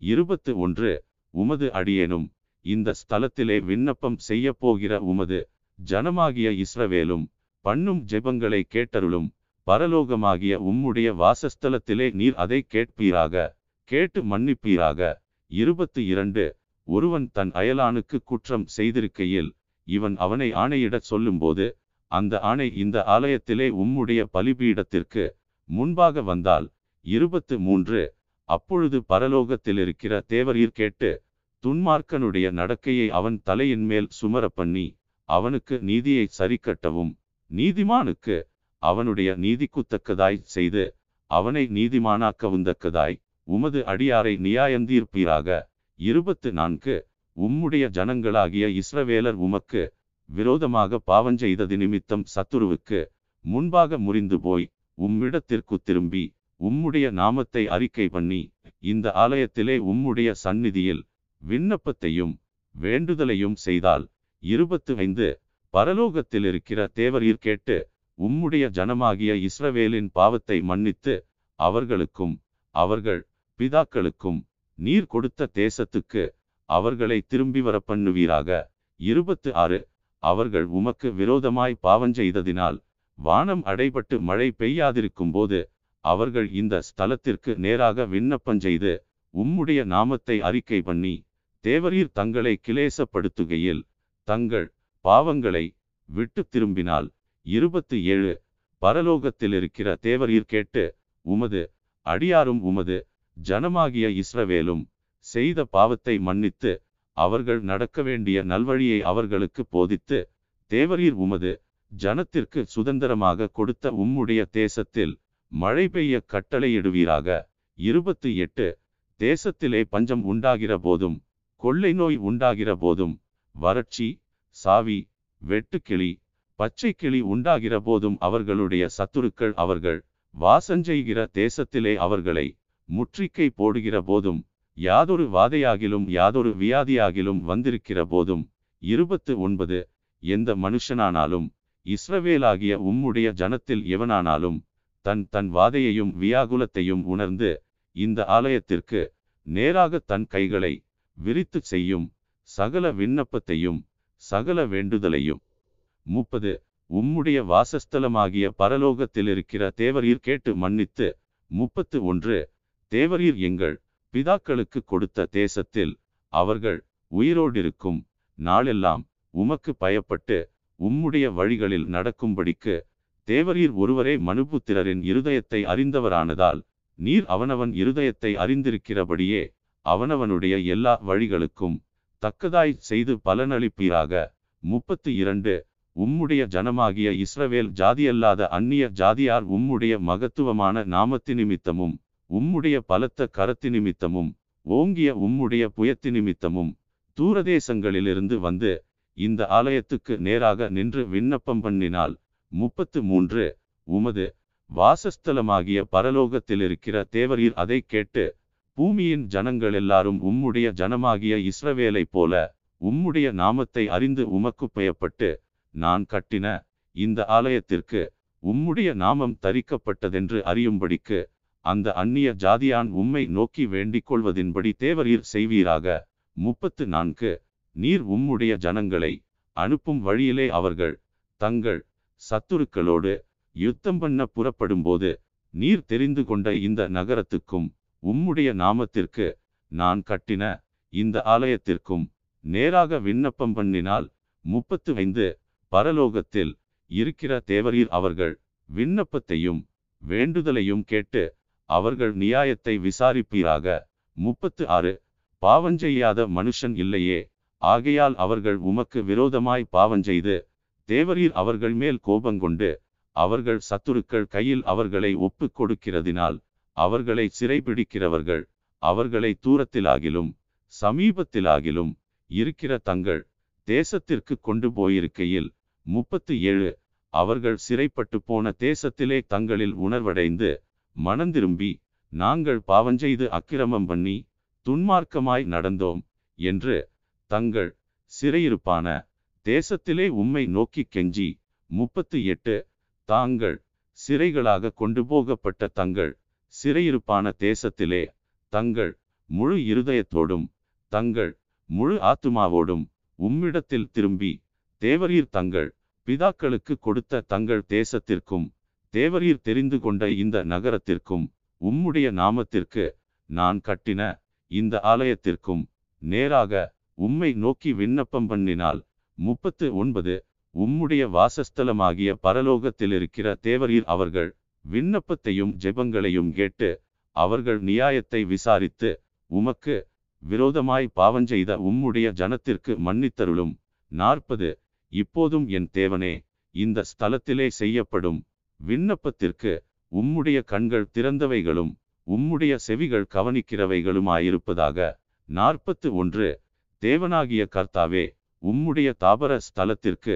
இருபத்து ஒன்று. உமது அடியேனும் இந்த ஸ்தலத்திலே விண்ணப்பம் செய்ய போகிற உமது ஜனமாகிய இஸ்ரவேலும் பண்ணும் ஜெபங்களை கேட்டருளும் பரலோகமாகிய உம்முடைய வாசஸ்தலத்திலே நீர் அதை கேட்பீராக கேட்டு மன்னிப்பீராக. இருபத்து இரண்டு ஒருவன் தன் அயலானுக்கு குற்றம் செய்திருக்கையில் இவன் அவனை ஆணையிடச் சொல்லும்போது அந்த ஆணை இந்த ஆலயத்திலே உம்முடைய பலிபீடத்திற்கு முன்பாக வந்தால் இருபத்து மூன்று அப்பொழுது பரலோகத்தில் இருக்கிற தேவரீர் கேட்டு துன்மார்க்கனுடைய நடக்கையை அவன் தலையின் மேல் சுமரப்பண்ணி பண்ணி அவனுக்கு நீதியை சரிக்கட்டவும். நீதிமானுக்கு அவனுடைய நீதிக்குத்தக்கதாய் செய்து அவனை நீதிமானாக்கவுந்தக்கதாய் உமது அடியாரை நியாயந்தீர்ப்பீராக. இருபத்து நான்கு உம்முடைய ஜனங்களாகிய இஸ்ரவேலர் உமக்கு விரோதமாக பாவஞ்செய்தது நிமித்தம் சத்துருவுக்கு முன்பாக முறிந்து போய் உம்மிடத்திற்கு திரும்பி உம்முடைய நாமத்தை அறிக்கை பண்ணி இந்த ஆலயத்திலே உம்முடைய சந்நிதியில் விண்ணப்பத்தையும் வேண்டுதலையும் செய்தால் இருபத்து ஐந்து பரலோகத்தில் இருக்கிற தேவரீர் கேட்டு உம்முடைய ஜனமாகிய இஸ்ரவேலின் பாவத்தை மன்னித்து அவர்களுக்கும் அவர்கள் பிதாக்களுக்கும் நீர் கொடுத்த தேசத்துக்கு அவர்களை திரும்பி வர பண்ணுவீராக இருபத்து ஆறு அவர்கள் உமக்கு விரோதமாய் பாவஞ்செய்ததினால் வானம் அடைபட்டு மழை பெய்யாதிருக்கும் போது அவர்கள் இந்த ஸ்தலத்திற்கு நேராக விண்ணப்பஞ்செய்து உம்முடைய நாமத்தை அறிக்கை பண்ணி தேவரீர் தங்களை கிளேசப்படுத்துகையில் தங்கள் பாவங்களை விட்டு திரும்பினால். இருபத்து ஏழு பரலோகத்தில் இருக்கிற தேவரீர் கேட்டு உமது அடியாரும் உமது ஜனமாகிய இஸ்ரவேலும் செய்த பாவத்தை மன்னித்து அவர்கள் நடக்க வேண்டிய நல்வழியை அவர்களுக்கு போதித்து தேவரீர் உமது ஜனத்திற்கு சுதந்திரமாக கொடுத்த உம்முடைய தேசத்தில் மழை பெய்ய கட்டளையிடுவீராக. இருபத்து எட்டு தேசத்திலே பஞ்சம் உண்டாகிற போதும் கொள்ளை நோய் உண்டாகிற போதும் வறட்சி சாவி வெட்டுக்கிளி பச்சை கிளி உண்டாகிற போதும் அவர்களுடைய சத்துருக்கள் அவர்கள் வாசஞ்செய்கிற தேசத்திலே அவர்களை முற்றிக்கை போடுகிற போதும் யாதொரு வாதையாகிலும் யாதொரு வியாதியாகிலும் வந்திருக்கிற போதும் இருபத்து ஒன்பது எந்த மனுஷனானாலும் இஸ்ரவேலாகிய உம்முடைய ஜனத்தில் எவனானாலும் தன் தன் வாதையையும் வியாகுலத்தையும் உணர்ந்து இந்த ஆலயத்திற்கு நேராக தன் கைகளை விரித்து செய்யும் சகல விண்ணப்பத்தையும் சகல வேண்டுதலையும். முப்பது. உம்முடைய வாசஸ்தலமாகிய பரலோகத்தில் இருக்கிற தேவரீர் கேட்டு மன்னித்து முப்பத்து ஒன்று. தேவரீர் எங்கள் பிதாக்களுக்கு கொடுத்த தேசத்தில் அவர்கள் உயிரோடிருக்கும் நாளெல்லாம் உமக்கு பயப்பட்டு உம்முடைய வழிகளில் நடக்கும்படிக்கு தேவரீர் ஒருவரே மனுபுத்திரரின் இருதயத்தை அறிந்தவரானதால் நீர் அவனவன் இருதயத்தை அறிந்திருக்கிறபடியே அவனவனுடைய எல்லா வழிகளுக்கும் தக்கதாய் செய்து பலனளிப்பீராக. முப்பத்து இரண்டு. உம்முடைய ஜனமாகிய இஸ்ரவேல் ஜாதியல்லாத அந்நிய ஜாதியார் உம்முடைய மகத்துவமான நாமத்தி நிமித்தமும் உம்முடைய பலத்த கரத்தி நிமித்தமும் ஓங்கிய உம்முடைய புயத்தி நிமித்தமும் தூரதேசங்களிலிருந்து வந்து இந்த ஆலயத்துக்கு நேராக நின்று விண்ணப்பம் பண்ணினால் முப்பத்து மூன்று. உமது வாசஸ்தலமாகிய பரலோகத்தில் இருக்கிற தேவரீர் அதை கேட்டு பூமியின் ஜனங்கள் எல்லாரும் உம்முடைய ஜனமாகிய இஸ்ரவேலைப் போல உம்முடைய நாமத்தை அறிந்து உமக்கு பயப்பட்டு நான் கட்டின இந்த ஆலயத்திற்கு உம்முடைய நாமம் தரிக்கப்பட்டதென்று அறியும்படிக்கு அந்த அந்நிய ஜாதியான் உம்மை நோக்கி வேண்டிக் கொள்வதின்படி தேவரீர் செய்வீராக. முப்பத்து நான்கு. நீர் உம்முடைய ஜனங்களை அனுப்பும் வழியிலே அவர்கள் தங்கள் சத்துருக்களோடு யுத்தம் பண்ண புறப்படும்போது நீர் தெரிந்து கொண்ட இந்த நகரத்துக்கும் உம்முடைய நாமத்திற்கு நான் கட்டின இந்த ஆலயத்திற்கும் நேராக விண்ணப்பம் பண்ணினால் முப்பத்து ஐந்து பரலோகத்தில் இருக்கிற தேவரீர் அவர்கள் விண்ணப்பத்தையும் வேண்டுதலையும் கேட்டு அவர்கள் நியாயத்தை விசாரிப்பீராக. முப்பத்து ஆறு பாவஞ்செய்யாத மனுஷன் இல்லையே. ஆகையால் அவர்கள் உமக்கு விரோதமாய் பாவஞ்செய்து தேவரீர் அவர்கள் மேல் கோபங்கொண்டு அவர்கள் சத்துருக்கள் கையில் அவர்களை ஒப்புக் கொடுக்கிறதினால் அவர்களை சிறைபிடிக்கிறவர்கள் அவர்களை தூரத்திலாகிலும் சமீபத்திலாகிலும் இருக்கிற தங்கள் தேசத்திற்கு கொண்டு போயிருக்கையில் முப்பத்து ஏழு அவர்கள் சிறைப்பட்டு போன தேசத்திலே தங்களில் உணர்வடைந்து மனந்திரும்பி நாங்கள் பாவஞ்செய்து அக்கிரமம் பண்ணி துன்மார்க்கமாய் நடந்தோம் என்று தங்கள் சிறையிருப்பான தேசத்திலே உம்மை நோக்கி கெஞ்சி முப்பத்து எட்டு தாங்கள் சிறைகளாக கொண்டு போகப்பட்ட தங்கள் சிறையிருப்பான தேசத்திலே தங்கள் முழு இருதயத்தோடும் தங்கள் முழு ஆத்துமாவோடும் உம்மிடத்தில் திரும்பி தேவரீர் தங்கள் பிதாக்களுக்கு கொடுத்த தங்கள் தேசத்திற்கும் தேவரீர் தெரிந்து கொண்ட இந்த நகரத்திற்கும் உம்முடைய நாமத்திற்கு நான் கட்டின இந்த ஆலயத்திற்கும் நேராக உம்மை நோக்கி விண்ணப்பம் பண்ணினால் முப்பத்து ஒன்பது உம்முடைய வாசஸ்தலமாகிய பரலோகத்தில் இருக்கிற தேவரீர் அவர்கள் விண்ணப்பத்தையும் ஜெபங்களையும் கேட்டு அவர்கள் நியாயத்தை விசாரித்து உமக்கு விரோதமாய் பாவஞ்செய்த உம்முடைய ஜனத்திற்கு மன்னித்தருளும். நாற்பது. இப்போதும் என் தேவனே இந்த ஸ்தலத்திலே செய்யப்படும் விண்ணப்பத்திற்கு உம்முடைய கண்கள் திறந்தவைகளும் உம்முடைய செவிகள் கவனிக்கிறவைகளுமாயிருப்பதாக. நாற்பத்து ஒன்று. தேவனாகிய கர்த்தாவே உம்முடைய தாபர ஸ்தலத்திற்கு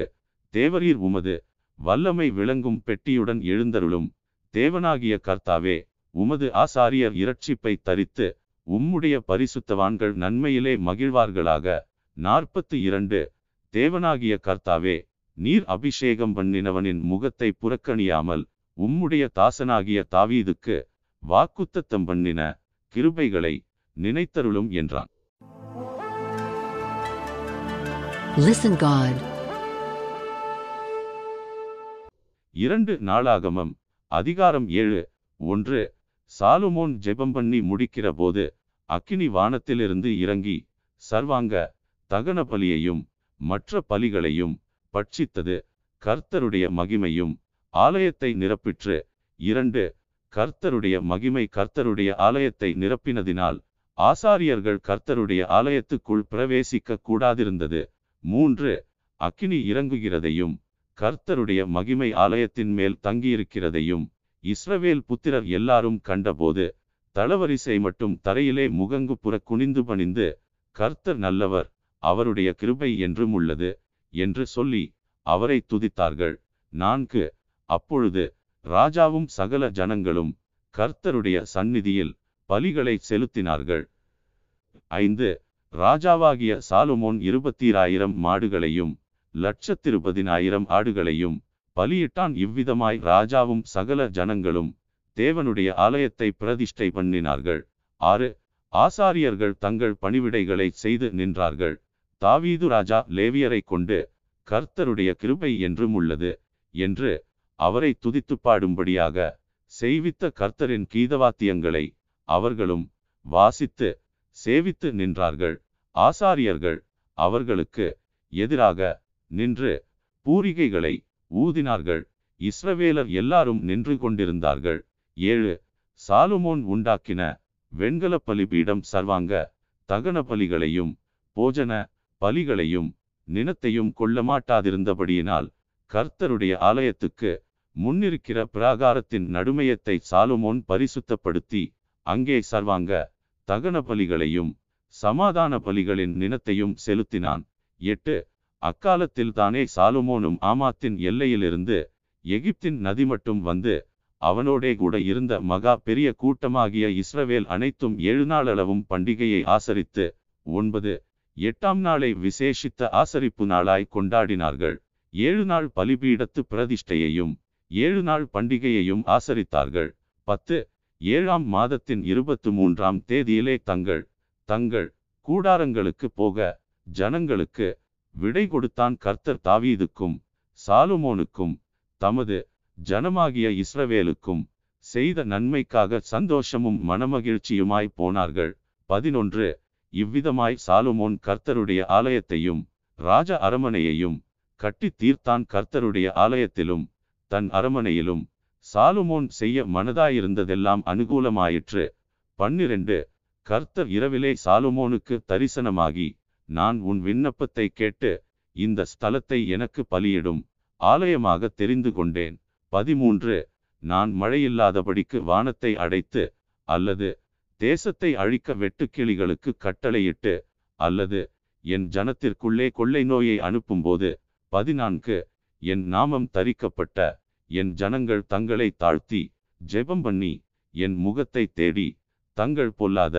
தேவரீர் உமது வல்லமை விளங்கும் பெட்டியுடன் எழுந்தருளும். தேவனாகிய கர்த்தாவே உமது ஆசாரியர் இரட்சிப்பை தரித்து உம்முடைய பரிசுத்தவான்கள் நன்மையிலே மகிழ்வார்களாக. நாற்பத்து இரண்டு தேவனாகிய கர்த்தாவே நீர் அபிஷேகம் பண்ணினவனின் முகத்தை புறக்கணியாமல் உம்முடைய தாசனாகிய தாவீதுக்கு வாக்குத்தத்தம் பண்ணின கிருபைகளை நினைத்தருளும் என்றான். Listen God. இரண்டு நாளாகமம் அதிகாரம் ஏழு. ஒன்று. சாலுமோன் ஜெபம் பண்ணி முடிக்கிற போது அக்கினி வானத்திலிருந்து இறங்கி சர்வாங்க தகன பலியையும் மற்ற பலிகளையும் பட்சித்தது. கர்த்தருடைய மகிமையும் ஆலயத்தை நிரப்பிற்று. இரண்டு. கர்த்தருடைய மகிமை கர்த்தருடைய ஆலயத்தை நிரப்பினதினால் ஆசாரியர்கள் கர்த்தருடைய ஆலயத்துக்குள் பிரவேசிக்க கூடாதிருந்தது. மூன்று. அக்கினி இறங்குகிறதையும் கர்த்தருடைய மகிமை ஆலயத்தின் மேல் தங்கியிருக்கிறதையும் இஸ்ரவேல் புத்திரர் எல்லாரும் கண்டபோது தளவரிசை மட்டும் தரையிலே முகங்கு புற குனிந்து பணிந்து கர்த்தர் நல்லவர் அவருடைய கிருபை என்றும் உள்ளது என்று சொல்லி அவரை துதித்தார்கள். நான்கு அப்பொழுது ராஜாவும் சகல ஜனங்களும் கர்த்தருடைய சந்நிதியில் பலிகளை செலுத்தினார்கள். ஐந்து ராஜாவாகிய சாலுமோன் இருபத்தீராயிரம் மாடுகளையும் லட்சத்திருபதினாயிரம் ஆடுகளையும் பலியிட்டான். இவ்விதமாய் ராஜாவும் சகல ஜனங்களும் தேவனுடைய ஆலயத்தை பிரதிஷ்டை பண்ணினார்கள். ஆறு ஆசாரியர்கள் தங்கள் பணிவிடைகளை செய்து நின்றார்கள். தாவீது ராஜா லேவியரை கொண்டு கர்த்தருடைய கிருபை என்றும் உள்ளது என்று அவரை துதித்து பாடும்படியாக செய்வித்த கர்த்தரின் கீதவாத்தியங்களை அவர்களும் வாசித்து சேவித்து நின்றார்கள். ஆசாரியர்கள் அவர்களுக்கு எதிராக நின்று பூரிகைகளை ஊதினார்கள். இஸ்ரவேலர் எல்லாரும் நின்று கொண்டிருந்தார்கள். ஏழு சாலுமோன் உண்டாக்கின வெண்கல பலிபீடம் சர்வாங்க தகன பலிகளையும் போஜன பலிகளையும் நினத்தையும் கொள்ள மாட்டாதிருந்தபடியினால் கர்த்தருடைய ஆலயத்துக்கு முன்னிருக்கிற பிராகாரத்தின் நடுமையத்தை சாலுமோன் பரிசுத்தப்படுத்தி அங்கே சர்வாங்க தகன பலிகளையும் சமாதான பலிகளின் நினத்தையும் செலுத்தினான். எட்டு அக்காலத்தில் தானே சாலுமோனும் ஆமாத்தின் எல்லையிலிருந்து எகிப்தின் நதி மட்டும் வந்து அவனோடே கூட இருந்த மகா பெரிய கூட்டமாகிய இஸ்ரவேல் அனைத்தும் ஏழு நாளளவும் பண்டிகையை ஆசரித்து ஒன்பது எட்டாம் நாளை விசேஷித்த ஆசரிப்பு நாளாய் கொண்டாடினார்கள். ஏழு நாள் பலிபீடத்து பிரதிஷ்டையையும் ஏழு நாள் பண்டிகையையும் ஆசரித்தார்கள். பத்து ஏழாம் மாதத்தின் இருபத்து மூன்றாம் தேதியிலே தங்கள் தங்கள் கூடாரங்களுக்கு போக ஜனங்களுக்கு விடை கொடுத்தான் கர்த்தர் தாவீதுக்கும் சாலுமோனுக்கும் தமது ஜனமாகிய இஸ்ரவேலுக்கும் செய்த நன்மைக்காக சந்தோஷமும் மனமகிழ்ச்சியுமாய் போனார்கள். பதினொன்று. இவ்விதமாய் சாலுமோன் கர்த்தருடைய ஆலயத்தையும் ராஜ அரமனையையும் கட்டி தீர்த்தான் கர்த்தருடைய ஆலயத்திலும் தன் அரமனையிலும். சாலுமோன் செய்ய மனதாயிருந்ததெல்லாம் அனுகூலமாயிற்று. பன்னிரண்டு. கர்த்தர் இரவிலே சாலுமோனுக்கு தரிசனமாகி நான் உன் விண்ணப்பத்தை கேட்டு இந்த ஸ்தலத்தை எனக்கு பலியிடும். ஆலயமாக தெரிந்து கொண்டேன். பதிமூன்று. நான் மழையில்லாதபடிக்கு வானத்தை அடைத்து அல்லது தேசத்தை அழிக்க வெட்டுக்கிளிகளுக்கு கட்டளையிட்டு அல்லது என் ஜனத்திற்குள்ளே கொள்ளை நோயை அனுப்பும்போது. பதினான்கு. என் நாமம் தரிக்கப்பட்ட என் ஜனங்கள் தங்களை தாழ்த்தி ஜெபம் பண்ணி என் முகத்தை தேடி தங்கள் பொல்லாத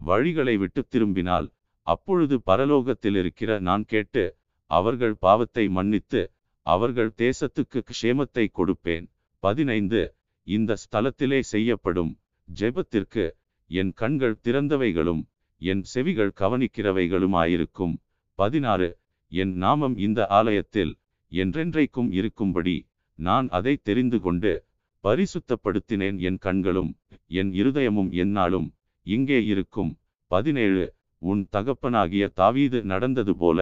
வழிகளை விட்டு திரும்பினால் அப்பொழுது பரலோகத்தில் இருக்கிற நான் கேட்டு அவர்கள் பாவத்தை மன்னித்து அவர்கள் தேசத்துக்கு க்ஷேமத்தை கொடுப்பேன். பதினைந்து இந்த ஸ்தலத்திலே செய்யப்படும் ஜெபத்திற்கு என் கண்கள் திறந்தவைகளும் என் செவிகள் கவனிக்கிறவைகளுமாயிருக்கும். பதினாறு என் நாமம் இந்த ஆலயத்தில் என்றென்றைக்கும் இருக்கும்படி நான் அதை தெரிந்து கொண்டு பரிசுத்தப்படுத்தினேன். என் கண்களும் என் இருதயமும் என்னாலும் இங்கே இருக்கும். பதினேழு உன் தகப்பனாகிய தாவீது நடந்தது போல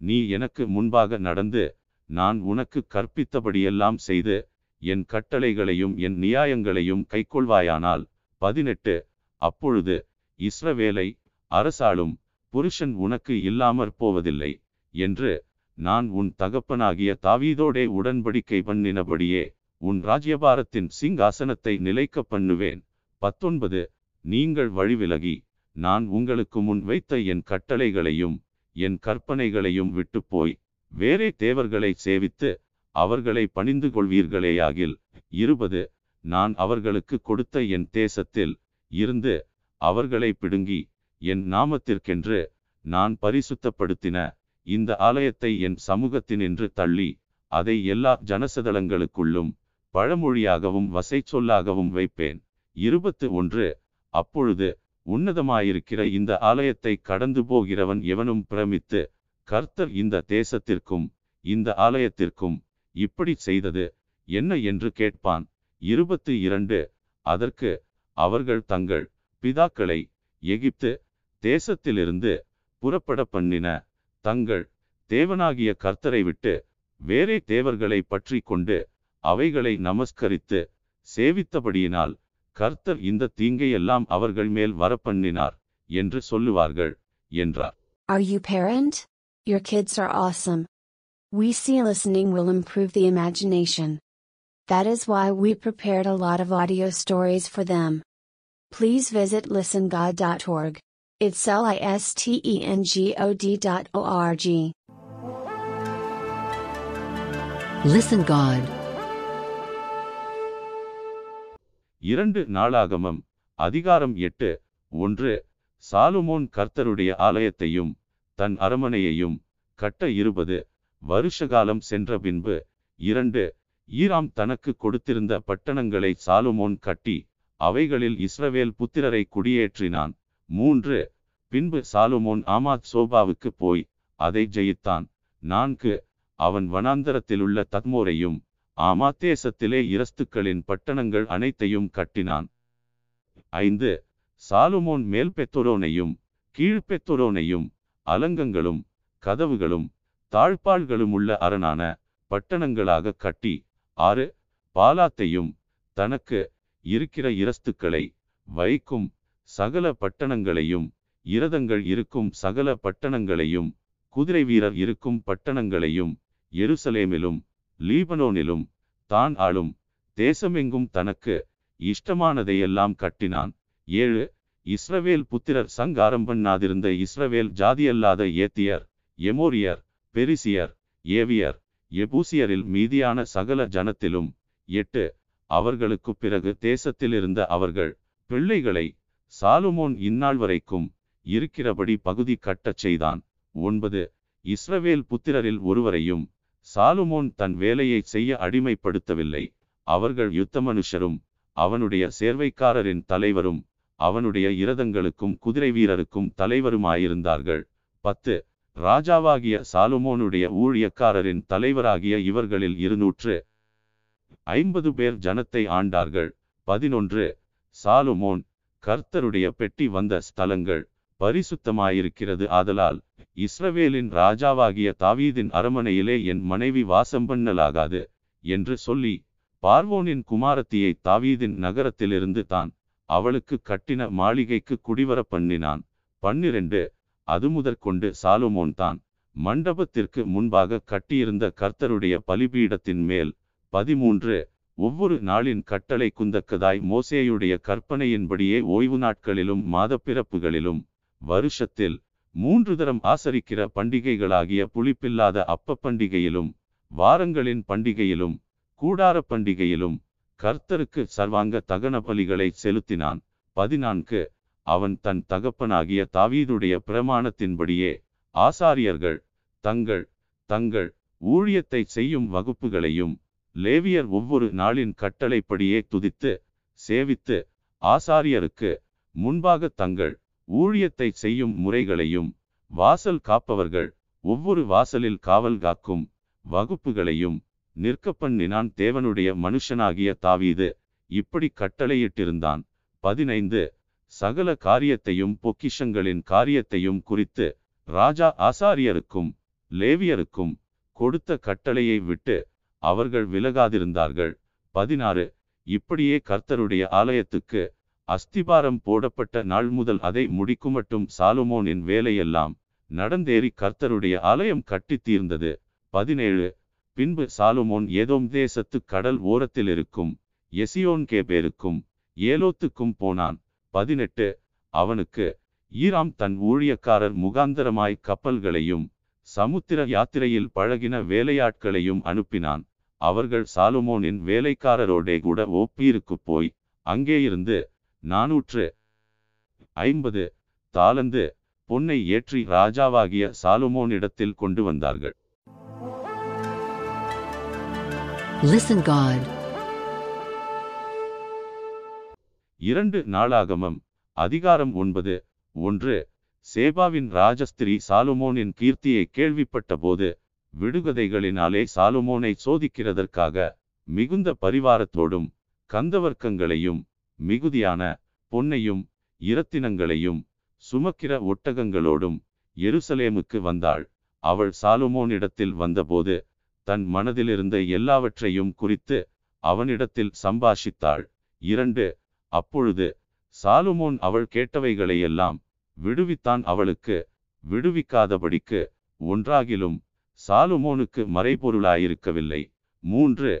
நீ எனக்கு முன்பாக நடந்து நான் உனக்கு கற்பித்தபடியெல்லாம் செய்து என் கட்டளைகளையும் என் நியாயங்களையும் கைக்கொள்வாயானால் பதினெட்டு அப்பொழுது இஸ்ரவேலை அரசாளும் புருஷன் உனக்கு இல்லாமற் போவதில்லை என்று நான் உன் தகப்பனாகிய தாவீதோடே உடன்படிக்கை பண்ணினபடியே உன் ராஜ்யபாரத்தின் சிங்காசனத்தை நிலைக்க பண்ணுவேன். பத்தொன்பது நீங்கள் வழிவிலகி நான் உங்களுக்கு முன் வைத்த என் கட்டளைகளையும் என் கற்பனைகளையும் விட்டுப்போய் வேறே தேவர்களை சேவித்து அவர்களை பணிந்து கொள்வீர்களேயாகில் இருபது நான் அவர்களுக்கு கொடுத்த என் தேசத்தில் இருந்து அவர்களை பிடுங்கி என் நாமத்திற்கென்று நான் பரிசுத்தப்படுத்தின இந்த ஆலயத்தை என் சமூகத்தினின்று தள்ளி அதை எல்லா ஜனசதளங்களுக்குள்ளும் பழமொழியாகவும் வசை சொல்லாகவும் வைப்பேன். இருபத்து ஒன்று அப்பொழுது உன்னதமாயிருக்கிற இந்த ஆலயத்தை கடந்து போகிறவன் எவனும் பிரமித்து கர்த்தர் இந்த தேசத்திற்கும் இந்த ஆலயத்திற்கும் இப்படி செய்தது என்ன என்று கேட்பான். இருபத்து இரண்டு அதற்கு அவர்கள் தங்கள் பிதாக்களை எகிப்து தேசத்திலிருந்து புறப்பட பண்ணின தங்கள் தேவனாகிய கர்த்தரை விட்டு வேறே தேவர்களை பற்றி கொண்டு அவைகளை நமஸ்கரித்து சேவித்தபடியினால் கர்த்தர் இந்த தீங்கையெல்லாம் அவர்கள் மேல் வரப்பண்ணினார் என்று சொல்லுவார்கள் என்றார் Are you parent? Your kids are awesome. We see listening will improve the imagination. That is why we prepared a lot of audio stories for them. Please visit listengod.org. It's L I S T E N G O D dot O R G. Listen God. இரண்டு நாளாகமம் அதிகாரம் எட்டு ஒன்று. சாலுமோன் கர்த்தருடைய ஆலயத்தையும் தன் அரமனையையும் கட்ட இருபது. வருஷகாலம் சென்ற பின்பு இரண்டு. ஈராம் தனக்கு கொடுத்திருந்த பட்டணங்களை சாலுமோன் கட்டி அவைகளில் இஸ்ரவேல் புத்திரரை குடியேற்றினான். மூன்று. பின்பு சாலுமோன் ஆமாத் சோபாவுக்கு போய் அதை ஜெயித்தான். நான்கு. அவன் வனாந்தரத்திலுள்ள தத்மோரையும் ஆமாத்தேசத்திலே இரஸ்துக்களின் பட்டணங்கள் அனைத்தையும் கட்டினான். ஐந்து. சாலுமோன் மேல் பெத்தொரோனையும் கீழ்பெத்தொரோனையும் அலங்கங்களும் கதவுகளும் தாழ்பாள்களும் உள்ள அரணான பட்டணங்களாக கட்டி. ஆறு. பாலாத்தையும் தனக்கு இருக்கிற இரஸ்துக்களை வைக்கும் சகல பட்டணங்களையும் இரதங்கள் இருக்கும் சகல பட்டணங்களையும் குதிரை வீரர் இருக்கும் பட்டணங்களையும் எருசலேமிலும் லீபனோனிலும் தான் ஆளும். தேசமெங்கும் தனக்கு இஷ்டமானதையெல்லாம் கட்டினான். ஏழு இஸ்ரவேல் புத்திரர் சங்காரம் பண்ணாதிருந்த இஸ்ரவேல் ஜாதியல்லாத ஏத்தியர் எமோரியர் பெரிசியர் ஏவியர் எபூசியரில் மீதியான சகல ஜனத்திலும். எட்டு அவர்களுக்கு பிறகு தேசத்தில் இருந்த அவர்கள் பிள்ளைகளை சாலுமோன் இந்நாள் வரைக்கும் இருக்கிறபடி பகுதி கட்டச் செய்தான். ஒன்பது இஸ்ரவேல் புத்திரரில் ஒருவரையும் சாலுமோன் தன் வேலையை செய்ய அடிமைப்படுத்தவில்லை. அவர்கள் யுத்த மனுஷரும் அவனுடைய சேர்வைக்காரரின் தலைவரும் அவனுடைய இரதங்களுக்கும் குதிரை வீரருக்கும் தலைவருமாயிருந்தார்கள். பத்து ராஜாவாகிய சாலுமோனுடைய ஊழியக்காரரின் தலைவராகிய இவர்களில் இருநூற்று ஐம்பது பேர் ஜனத்தை ஆண்டார்கள். பதினொன்று சாலுமோன் கர்த்தருடைய பெட்டி வந்த ஸ்தலங்கள் பரிசுத்தமாயிருக்கிறது. ஆதலால் இஸ்ரவேலின் ராஜாவாகிய தாவீதின் அரமனையிலே என் மனைவி வாசம் பண்ணலாகாது என்று சொல்லி பார்வோனின் குமாரத்தியை தாவீதின் நகரத்திலிருந்து தான் அவளுக்கு கட்டின மாளிகைக்கு குடிவர பண்ணினான். பன்னிரண்டு அது முதற்கொண்டு சாலுமோன் தான் மண்டபத்திற்கு முன்பாக கட்டியிருந்த கர்த்தருடைய பலிபீடத்தின் மேல் பதிமூன்று ஒவ்வொரு நாளின் கட்டளை குந்தக்கதாய் மோசேயுடைய கற்பனையின்படியே ஓய்வு நாட்களிலும் மாதப்பிறப்புகளிலும் வருஷத்தில் மூன்று தரம் ஆசரிக்கிற பண்டிகைகளாகிய புளிப்பில்லாத அப்ப பண்டிகையிலும் வாரங்களின் பண்டிகையிலும் கூடார பண்டிகையிலும் கர்த்தருக்கு சர்வாங்க தகன பலிகளை செலுத்தினான். பதினான்கு. அவன் தன் தகப்பனாகிய தாவீதுடைய பிரமாணத்தின்படியே ஆசாரியர்கள் தங்கள் தங்கள் ஊழியத்தை செய்யும் வகுப்புகளையும் லேவியர் ஒவ்வொரு நாளின் கட்டளைப்படியே துதித்து சேவித்து ஆசாரியருக்கு முன்பாக தங்கள் ஊழியத்தை செய்யும் முறைகளையும் வாசல் காப்பவர்கள் ஒவ்வொரு வாசலில் காவல் காக்கும் வகுப்புகளையும் நிற்கப்பண்ணினான் தேவனுடைய மனுஷனாகிய தாவீது. இப்படி கட்டளையிட்டிருந்தான். பதினைந்து. சகல காரியத்தையும் பொக்கிஷங்களின் காரியத்தையும் குறித்து ராஜா ஆசாரியருக்கும் லேவியருக்கும் கொடுத்த கட்டளையை விட்டு அவர்கள் விலகாதிருந்தார்கள். பதினாறு. இப்படியே கர்த்தருடைய ஆலயத்துக்கு அஸ்திபாரம் போடப்பட்ட நாள் முதல் அதை முடிக்குமட்டும் சாலுமோனின் வேலையெல்லாம் நடந்தேறி கர்த்தருடைய ஆலயம் கட்டித் தீர்ந்தது. பதினேழு. பின்பு சாலுமோன் ஏதோம் தேசத்து கடல் ஓரத்தில் இருக்கும் எசியோன் கேபேருக்கும் ஏலோத்துக்கும் போனான். பதினெட்டு. அவனுக்கு ஈராம் தன் ஊழியக்காரர் முகாந்தரமாய் கப்பல்களையும் சமுத்திர யாத்திரையில் பழகின வேலையாட்களையும் அனுப்பினான். அவர்கள் சாலுமோனின் வேலைக்காரரோடே கூட ஓப்பீருக்கு போய் அங்கேயிருந்து நாநூற்று ஐம்பது. தாளந்து பொன்னை ஏற்றி ராஜாவாகிய சாலுமோனிடத்தில் கொண்டு வந்தார்கள். Listen God. இரண்டு நாளாகமம் அதிகாரம் ஒன்பது. ஒன்று சேபாவின் ராஜஸ்திரி சாலுமோனின் கீர்த்தியை கேள்விப்பட்டபோது விடுகதைகளினாலே சாலுமோனை சோதிக்கிறதற்காக மிகுந்த பரிவாரத்தோடும் கந்தவர்க்கங்களையும் மிகுதியான பொன்னையும் இரத்தினங்களையும் சுமக்கிற ஒட்டகங்களோடும் எருசலேமுக்கு வந்தாள். அவள் சாலுமோனிடத்தில் வந்தபோது தன் மனதிலிருந்த எல்லாவற்றையும் குறித்து அவனிடத்தில் சம்பாஷித்தாள். இரண்டு அப்பொழுது சாலுமோன் அவள் கேட்டவைகளையெல்லாம் விடுவித்தான். அவளுக்கு விடுவிக்காதபடிக்கு ஒன்றாகிலும் சாலுமோனுக்கு மறைபொருளாயிருக்கவில்லை. மூன்று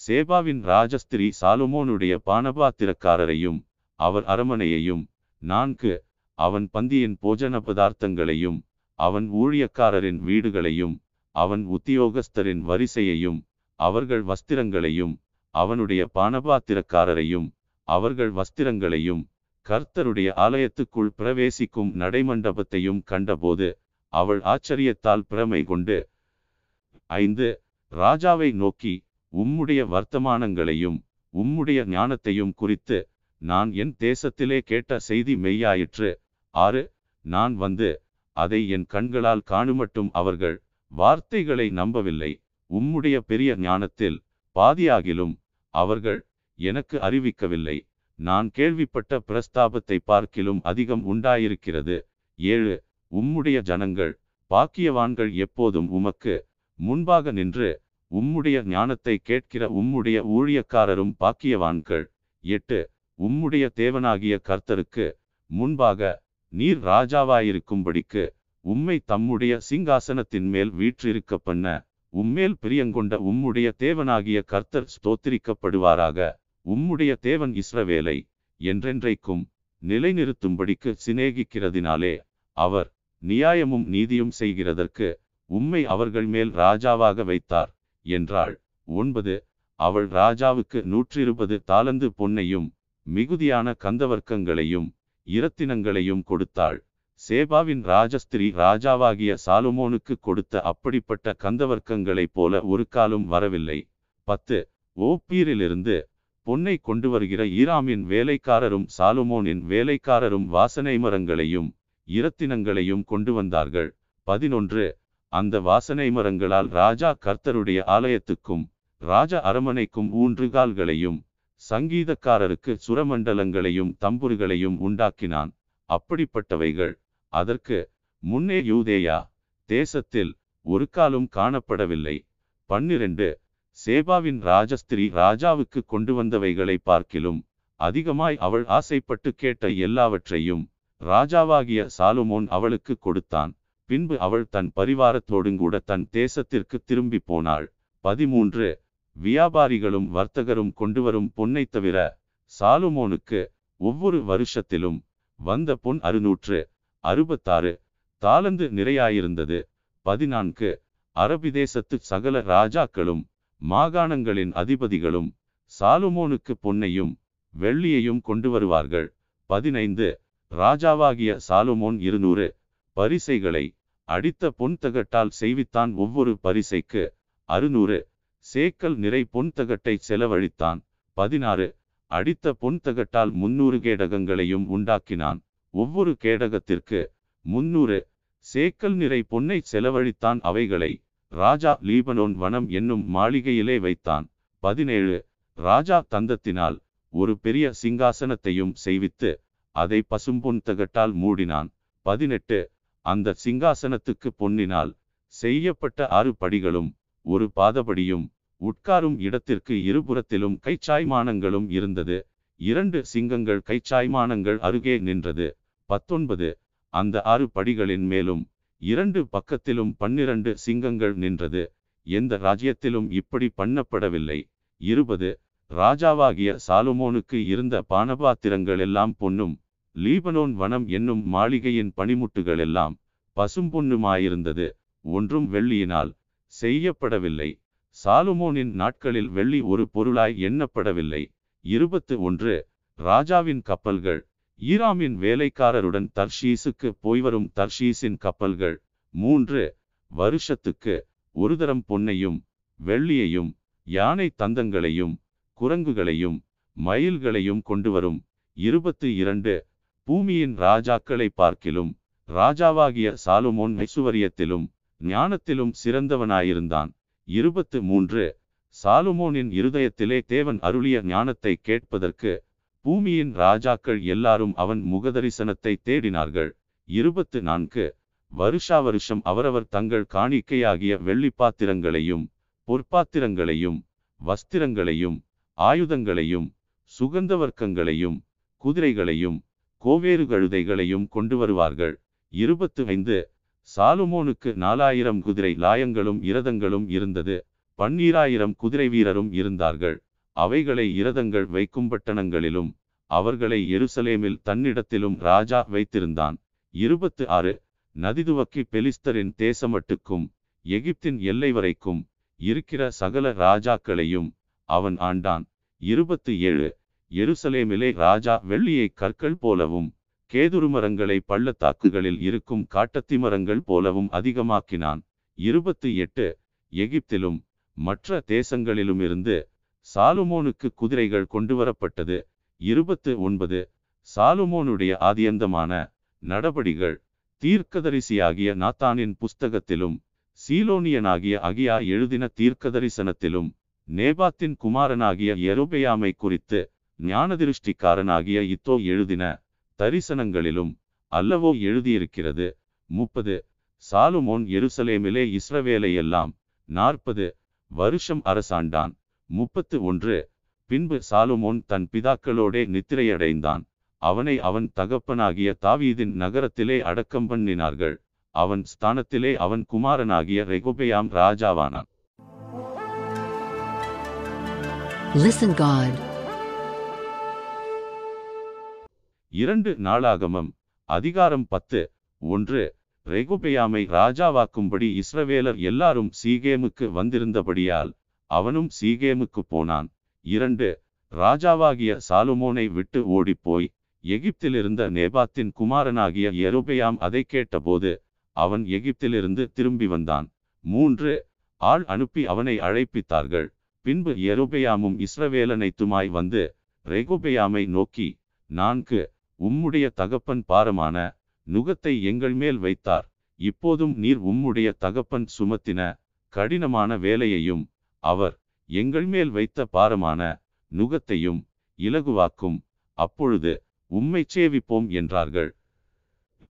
சேபாவின் ராஜஸ்திரி சாலுமோனுடைய பானபாத்திரக்காரரையும் அவர் அரமனையையும் நான்கு அவன் பந்தியின் போஜன பதார்த்தங்களையும் அவன் ஊழியக்காரரின் வீடுகளையும் அவன் உத்தியோகஸ்தரின் வரிசையையும் அவர்கள் வஸ்திரங்களையும் அவனுடைய பானபாத்திரக்காரரையும் அவர்கள் வஸ்திரங்களையும் கர்த்தருடைய ஆலயத்துக்குள் பிரவேசிக்கும் நடைமண்டபத்தையும் கண்டபோது அவள் ஆச்சரியத்தால் பிரமை கொண்டு ஐந்து ராஜாவை நோக்கி உம்முடைய வர்த்தமானங்களையும் உம்முடைய ஞானத்தையும் குறித்து நான் என் தேசத்திலே கேட்ட செய்தி மெய்யாயிற்று. ஆறு நான் வந்து அதை என் கண்களால் காணுமட்டும் அவர்கள் வார்த்தைகளை நம்பவில்லை. உம்முடைய பெரிய ஞானத்தில் பாதியாகிலும் அவர்கள் எனக்கு அறிவிக்கவில்லை. நான் கேள்விப்பட்ட பிரஸ்தாபத்தை பார்க்கிலும் அதிகம் உண்டாயிருக்கிறது. ஏழு உம்முடைய ஜனங்கள் பாக்கியவான்கள் எப்போதும் உமக்கு முன்பாக நின்று உம்முடைய ஞானத்தை கேட்கிற உம்முடைய ஊழியக்காரரும் பாக்கியவான்கள். எட்டு உம்முடைய தேவனாகிய கர்த்தருக்கு முன்பாக நீர் ராஜாவாயிருக்கும்படிக்கு உம்மை தம்முடைய சிங்காசனத்தின் மேல் வீற்றிருக்க பண்ண உம்மேல் பிரியங்கொண்ட உம்முடைய தேவனாகிய கர்த்தர் ஸ்தோத்திரிக்கப்படுவாராக. உம்முடைய தேவன் இஸ்ரவேலை என்றென்றைக்கும் நிலைநிறுத்தும்படிக்கு சிநேகிக்கிறதினாலே அவர் நியாயமும் நீதியும் செய்கிறதற்கு உம்மை அவர்கள் மேல் ராஜாவாக வைத்தார். என்றாள். ஒன்பது அவள் ராஜாவுக்கு நூற்றிருபது தாளந்து பொன்னையும் மிகுதியான கந்தவர்க்கங்களையும் இரத்தினங்களையும் கொடுத்தாள். சேபாவின் ராஜஸ்திரி ராஜாவாகிய சாலுமோனுக்கு கொடுத்த அப்படிப்பட்ட கந்தவர்க்கங்களைப் போல ஒரு காலும் வரவில்லை. பத்து ஓப்பீரிலிருந்து பொன்னை கொண்டு வருகிற ஈராமின் வேலைக்காரரும் சாலுமோனின் வேலைக்காரரும் வாசனை மரங்களையும் இரத்தினங்களையும் கொண்டு வந்தார்கள். பதினொன்று அந்த வாசனை மரங்களால் ராஜா கர்த்தருடைய ஆலயத்துக்கும் ராஜ அரமனைக்கும் ஊன்றுகால்களையும் சங்கீதக்காரருக்கு சுரமண்டலங்களையும் தம்புர்களையும் உண்டாக்கினான். அப்படிப்பட்டவைகள் அதற்கு முன்னே யூதேயா தேசத்தில் ஒரு காலும் காணப்படவில்லை. பன்னிரண்டு சேபாவின் ராஜஸ்திரி ராஜாவுக்கு கொண்டு வந்தவைகளை பார்க்கிலும் அதிகமாய் அவள் ஆசைப்பட்டு கேட்ட எல்லாவற்றையும் ராஜாவாகிய சாலுமோன் அவளுக்கு கொடுத்தான். பின்பு அவள் தன் பரிவாரத்தோடுங்கூட தன் தேசத்திற்கு திரும்பி போனாள். பதிமூன்று. வியாபாரிகளும் வர்த்தகரும் கொண்டுவரும் பொன்னை தவிர சாலுமோனுக்கு ஒவ்வொரு வருஷத்திலும் வந்த பொன் அறுநூற்று அறுபத்தாறு. தாளந்து நிறையாயிருந்தது. பதினான்கு. அரபிதேசத்து சகல ராஜாக்களும் மாகாணங்களின் அதிபதிகளும் சாலுமோனுக்கு பொன்னையும் வெள்ளியையும் கொண்டு வருவார்கள் பதினைந்து. ராஜாவாகிய சாலுமோன் இருநூறு. பரிசைகளை அடித்த பொன்தகட்டால் செய்வித்தான் ஒவ்வொரு பரிசைக்கு. அறுநூறு. சேக்கல் நிறை பொன்தகட்டை செலவழித்தான். பதினாறு. அடித்த பொன்தகட்டால் முன்னூறு கேடகங்களையும் உண்டாக்கினான். ஒவ்வொரு கேடகத்திற்கு முன்னூறு சேக்கல் நிறை பொன்னை செலவழித்தான் அவைகளை ராஜா லீபனோன் வனம் என்னும் மாளிகையிலே வைத்தான். பதினேழு. ராஜா தந்தத்தினால் ஒரு பெரிய சிங்காசனத்தையும் செய்வித்து அதை பசும்பொன் தகட்டால் மூடினான். பதினெட்டு. அந்த சிங்காசனத்துக்கு பொன்னினால் செய்யப்பட்ட ஆறு படிகளும் ஒரு பாதபடியும் உட்காரும் இடத்திற்கு இருபுறத்திலும் கைச்சாய்மானங்களும் இருந்தது. இரண்டு சிங்கங்கள் கைச்சாய்மானங்கள் அருகே நின்றது. பத்தொன்பது அந்த ஆறு படிகளின் மேலும் இரண்டு பக்கத்திலும் பன்னிரண்டு சிங்கங்கள் நின்றது. எந்த ராஜ்யத்திலும் இப்படி பண்ணப்படவில்லை. இருபது ராஜாவாகிய சாலுமோனுக்கு இருந்த பானபாத்திரங்கள் எல்லாம் பொன்னும் லீபனோன் வனம் என்னும் மாளிகையின் பனிமுட்டுகளெல்லாம் பசும்பொன்னுமாயிருந்தது. ஒன்றும் வெள்ளியினால் செய்யப்படவில்லை. சாலுமோனின் நாட்களில் வெள்ளி ஒரு பொருளாய் எண்ணப்படவில்லை. இருபத்து ஒன்று ராஜாவின் கப்பல்கள். ஈராமின் வேலைக்காரருடன் தர்ஷீசுக்கு போய்வரும் தர்ஷீஸின் கப்பல்கள். மூன்று வருஷத்துக்கு ஒரு தரம் பொன்னையும் வெள்ளியையும் யானை தந்தங்களையும் குரங்குகளையும் மயில்களையும் கொண்டு வரும் இருபத்து இரண்டு பூமியின் ராஜாக்களை பார்க்கிலும் ராஜாவாகிய சாலுமோன் ஐசுவரியத்திலும் ஞானத்திலும் சிறந்தவனாயிருந்தான். இருபத்து மூன்று. சாலுமோனின் இருதயத்திலே தேவன் அருளிய ஞானத்தை கேட்பதற்கு பூமியின் ராஜாக்கள் எல்லாரும் அவன் முகதரிசனத்தை தேடினார்கள். இருபத்து நான்கு. வருஷா வருஷம் அவரவர் தங்கள் காணிக்கையாகிய வெள்ளிப்பாத்திரங்களையும் பொற்பாத்திரங்களையும் வஸ்திரங்களையும் ஆயுதங்களையும் சுகந்தவர்க்கங்களையும் குதிரைகளையும் கோவேறு கழுதைகளையும் கொண்டு வருவார்கள் இருபத்து ஐந்து சாலுமோனுக்கு நாலாயிரம் குதிரை லாயங்களும் இரதங்களும் இருந்தது. பன்னீராயிரம் குதிரை வீரரும் இருந்தார்கள். அவைகளை இரதங்கள் வைக்கும் பட்டணங்களிலும் அவர்களை எருசலேமில் தன்னிடத்திலும் ராஜா வைத்திருந்தான். இருபத்து ஆறு நதிதுவக்கி பெலிஸ்தரின் தேசமட்டுக்கும் எகிப்தின் எல்லை வரைக்கும் இருக்கிற சகல ராஜாக்களையும் அவன் ஆண்டான். இருபத்து ஏழு எருசலேமிலே ராஜா வெள்ளியை கற்கள் போலவும் கேதுரு மரங்களை பள்ளத்தாக்குகளில் இருக்கும் காட்டத்தி மரங்கள் போலவும் அதிகமாக்கினான். இருபத்து எட்டு. எகிப்திலும் மற்ற தேசங்களிலுமிருந்து சாலுமோனுக்கு குதிரைகள் கொண்டு வரப்பட்டது இருபத்து ஒன்பது. சாலுமோனுடைய ஆதியந்தமான நடபடிகள் தீர்க்கதரிசியாகிய நாத்தானின் புஸ்தகத்திலும் சீலோனியனாகிய அகியா எழுதின தீர்க்கதரிசனத்திலும் நேபாத்தின் குமாரனாகிய எருபையாமை குறித்து ஞானதிருஷ்டிக்காரனாகிய இத்தோ எழுதின தரிசனங்களிலும் அல்லவோ எழுதியிருக்கிறது. முப்பது. சாலுமோன் எருசலேமிலே இஸ்ரவேலையெல்லாம் நாற்பது வருஷம் அரசாண்டான். முப்பத்து ஒன்று. பின்பு சாலுமோன் தன் பிதாக்களோடே நித்திரையடைந்தான். அவனை அவன் தகப்பனாகிய தாவீதின் நகரத்திலே அடக்கம் பண்ணினார்கள். அவன் ஸ்தானத்திலே அவன் குமாரனாகிய ரெகொபெயாம் ராஜாவானான். Listen God. இரண்டு நாளாகமம். அதிகாரம் பத்து. ஒன்று. ரெகுபெயாமை ராஜாவாக்கும்படி இஸ்ரவேலர் எல்லாரும் சீகேமுக்கு வந்திருந்தபடியால் அவனும் சீகேமுக்கு போனான். இரண்டு. ராஜாவாகிய சாலுமோனை விட்டு ஓடிப்போய் எகிப்திலிருந்த நேபாத்தின் குமாரனாகிய எருபெயாம் அதை கேட்டபோது அவன் எகிப்திலிருந்து திரும்பி வந்தான். மூன்று. ஆள் அனுப்பி அவனை அழைப்பித்தார்கள். பின்பு எரோபெயாமும் இஸ்ரவேலனைத்துமாய் வந்து ரெகுபெயாமை நோக்கி நான்கு. உம்முடைய தகப்பன் பாரமான நுகத்தை எங்கள் மேல் வைத்தார். இப்போதும் நீர் உம்முடைய தகப்பன் சுமத்தின கடினமான வேலையையும் அவர் எங்கள் மேல் வைத்த பாரமான நுகத்தையும் இலகுவாக்கும். அப்பொழுது உம்மை சேவிப்போம் என்றார்கள்.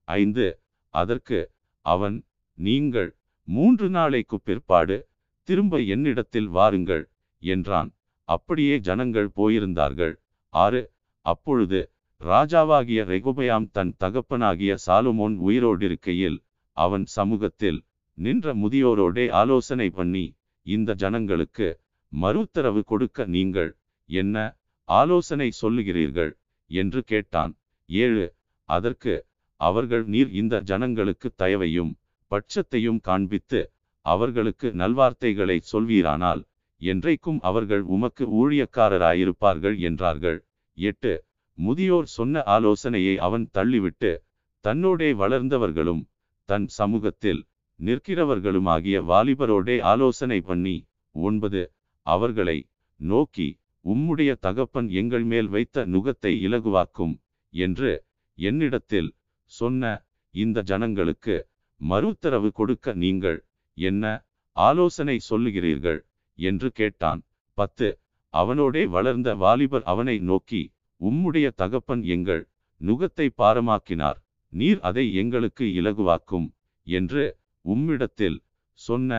ஐந்து. அதற்கு அவன் நீங்கள் மூன்று நாளைக்கு பிற்பாடு திரும்ப என்னிடத்தில் வாருங்கள் என்றான். அப்படியே ஜனங்கள் போயிருந்தார்கள். ஆறு. அப்பொழுது ராஜாவாகிய ரெகுபயாம் தன் தகப்பனாகிய சாலுமோன் உயிரோடிருக்கையில் அவன் சமூகத்தில் நின்ற முதியோரோடே ஆலோசனை பண்ணி இந்த ஜனங்களுக்கு மறுத்தரவு கொடுக்க நீங்கள் என்ன ஆலோசனை சொல்லுகிறீர்கள்? என்று கேட்டான். ஏழு அதற்கு அவர்கள் நீர் இந்த ஜனங்களுக்கு தயவையும் பட்சத்தையும் காண்பித்து அவர்களுக்கு நல்வார்த்தைகளை சொல்வீரானால் என்றைக்கும் அவர்கள் உமக்கு ஊழியக்காரராயிருப்பார்கள் என்றார்கள். எட்டு முதியோர் சொன்ன ஆலோசனையை அவன் தள்ளிவிட்டு தன்னோடே வளர்ந்தவர்களும் தன் சமூகத்தில் நிற்கிறவர்களுமாகிய வாலிபரோடே ஆலோசனை பண்ணி ஒன்பது அவர்களை நோக்கி உம்முடைய தகப்பன் எங்கள் மேல் வைத்த நுகத்தை இலகுவாக்கும் என்று என்னிடத்தில் சொன்ன இந்த ஜனங்களுக்கு மறுத்தரவு கொடுக்க நீங்கள் என்ன ஆலோசனை சொல்லுகிறீர்கள்? என்று கேட்டான். பத்து அவனோடே வளர்ந்த வாலிபர் அவனை நோக்கி உம்முடைய தகப்பன் எங்கள் நுகத்தை பாரமாக்கினார். நீர் அதை எங்களுக்கு இலகுவாக்கும் என்று உம்மிடத்தில் சொன்ன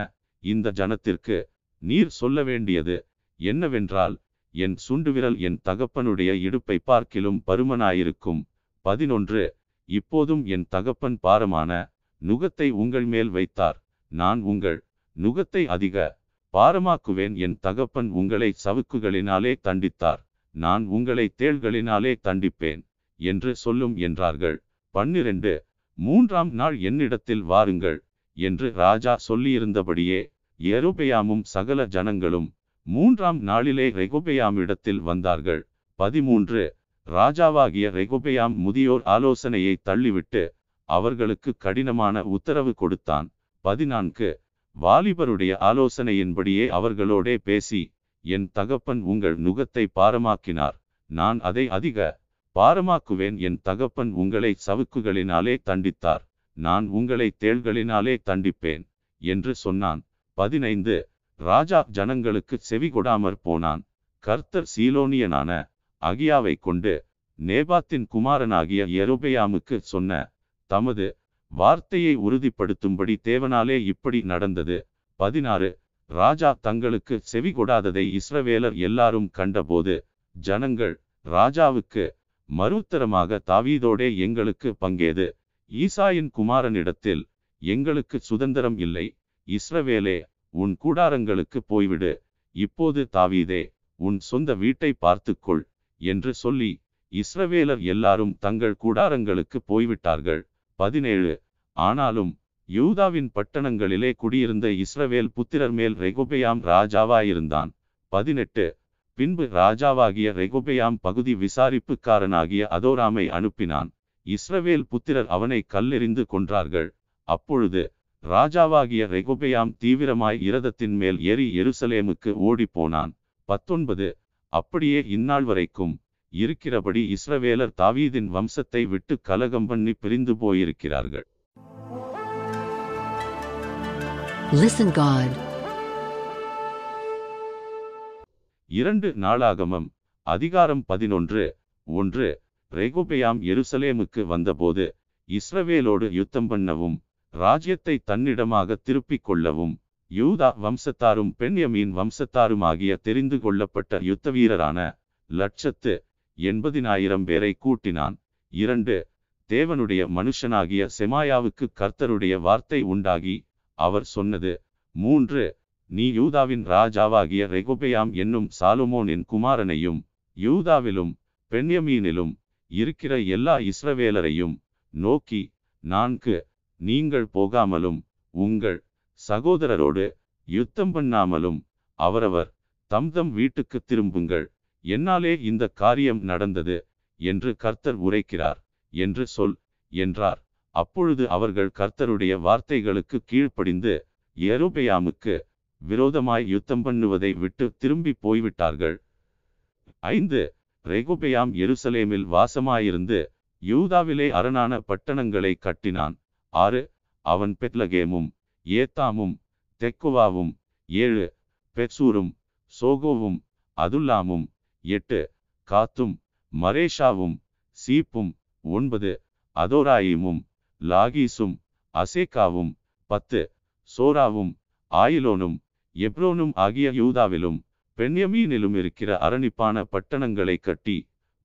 இந்த ஜனத்திற்கு நீர் சொல்ல வேண்டியது என்னவென்றால் என் சுண்டுவிரல் என் தகப்பனுடைய இடுப்பை பார்க்கிலும் பருமனாயிருக்கும். பதினொன்று இப்போதும் என் தகப்பன் பாரமான நுகத்தை உங்கள் மேல் வைத்தார். நான் உங்கள் நுகத்தை அதிக பாரமாக்குவேன். என் தகப்பன் உங்களை சவுக்குகளினாலே தண்டித்தார். நான் உங்களை தேள்களினாலே தண்டிப்பேன் என்று சொல்லும் என்றார்கள். பன்னிரண்டு மூன்றாம் நாள் என்னிடத்தில் வாருங்கள் என்று ராஜா சொல்லியிருந்தபடியே எருபெயாமும் சகல ஜனங்களும் மூன்றாம் நாளிலே ரெகுபெயாமிடத்தில் வந்தார்கள். பதிமூன்று ராஜாவாகிய ரெகுபெயாம் முதியோர் ஆலோசனையை தள்ளிவிட்டு அவர்களுக்கு கடினமான உத்தரவு கொடுத்தான். பதினான்கு வாலிபருடைய ஆலோசனையின்படியே அவர்களோடே பேசி என் தகப்பன் உங்கள் நுகத்தை பாரமாக்கினார். நான் அதை அதிக பாரமாக்குவேன். என் தகப்பன் உங்களை சவுக்குகளினாலே தண்டித்தார். நான் உங்களை தேள்களினாலே தண்டிப்பேன் என்று சொன்னான். பதினைந்து. ராஜா ஜனங்களுக்கு செவி கொடாமற் போனான். கர்த்தர் சீலோனியனான அகியாவை கொண்டு நேபாத்தின் குமாரனாகிய எருபயாமுக்கு சொன்ன தமது வார்த்தையை உறுதிப்படுத்தும்படி தேவனாலே இப்படி நடந்தது. பதினாறு. ராஜா தங்களுக்கு செவி கொடாததை இஸ்ரவேலர் எல்லாரும் கண்டபோது ஜனங்கள் ராஜாவுக்கு மறுத்தரமாக தாவீதோடே எங்களுக்கு பங்கேது. ஈசாயின் குமாரனிடத்தில் எங்களுக்கு சுதந்திரம் இல்லை. இஸ்ரவேலே உன் கூடாரங்களுக்கு போய்விடு. இப்போது தாவீதே உன் சொந்த வீட்டை பார்த்துக்கொள் என்று சொல்லி இஸ்ரவேலர் எல்லாரும் தங்கள் கூடாரங்களுக்கு போய்விட்டார்கள். பதினேழு. ஆனாலும் யூதாவின் பட்டணங்களிலே குடியிருந்த இஸ்ரவேல் புத்திரர் மேல் ரெகுபெயாம் ராஜாவாயிருந்தான். பதினெட்டு. பின்பு ராஜாவாகிய ரெகுபெயாம் பகுதி விசாரிப்புக்காரனாகிய அதோராமை அனுப்பினான். இஸ்ரவேல் புத்திரர் அவனை கல்லெறிந்து கொன்றார்கள். அப்பொழுது ராஜாவாகிய ரெகுபெயாம் தீவிரமாய் இரதத்தின் மேல் ஏறி எருசலேமுக்கு ஓடிப்போனான். பத்தொன்பது. அப்படியே இந்நாள் வரைக்கும் இருக்கிறபடி இஸ்ரவேலர் தாவீதின் வம்சத்தை விட்டு கலகம் பண்ணி பிரிந்து போயிருக்கிறார்கள். லிசன் காட் இரண்டு நாளாகமம் அதிகாரம் பதினொன்று ஒன்று ரெகுபெயாம் எருசலேமுக்கு வந்தபோது இஸ்ரவேலோடு யுத்தம் பண்ணவும் ராஜ்யத்தை தன்னிடமாக திருப்பிக் கொள்ளவும் யூதா வம்சத்தாரும் பெண்யமீன் வம்சத்தாருமாகிய தெரிந்து கொள்ளப்பட்ட யுத்த வீரரான லட்சத்து எண்பதினாயிரம் பேரை கூட்டினான். இரண்டு தேவனுடைய மனுஷனாகிய செமாயாவுக்கு கர்த்தருடைய வார்த்தை உண்டாகி அவர் சொன்னது மூன்று நீ யூதாவின் ராஜாவாகிய ரெகுபெயாம் என்னும் சாலுமோனின் குமாரனையும் யூதாவிலும் பெண்யமீனிலும் இருக்கிற எல்லா இஸ்ரவேலரையும் நோக்கி நான்கு நீங்கள் போகாமலும் உங்கள் சகோதரரோடு யுத்தம் பண்ணாமலும் அவரவர் தம் தம் வீட்டுக்கு திரும்புங்கள். என்னாலே இந்த காரியம் நடந்தது என்று கர்த்தர் உரைக்கிறார் என்று சொல் என்றார். அப்பொழுது அவர்கள் கர்த்தருடைய வார்த்தைகளுக்கு கீழ்ப்படிந்து எருபெயாமுக்கு விரோதமாய் யுத்தம் பண்ணுவதை விட்டு திரும்பி போய்விட்டார்கள். ஐந்து ரெகுபெயாம் எருசலேமில் வாசமாயிருந்து யூதாவிலே அரணான பட்டணங்களை கட்டினான். ஆறு அவன் பெத்லகேமும் ஏத்தாமும் தெக்குவாவும். ஏழு பெட்சூரும் சோகோவும் அதுல்லாமும். எட்டு காத்தும் மரேஷாவும் சீப்பும். ஒன்பது அதோராயிமும். லாகீசும் அசேக்காவும் பத்து சோராவும் ஆயிலோனும் எப்ரோனும் ஆகிய யூதாவிலும் பெண்யமீனிலும் இருக்கிற அரணிப்பான பட்டணங்களை கட்டி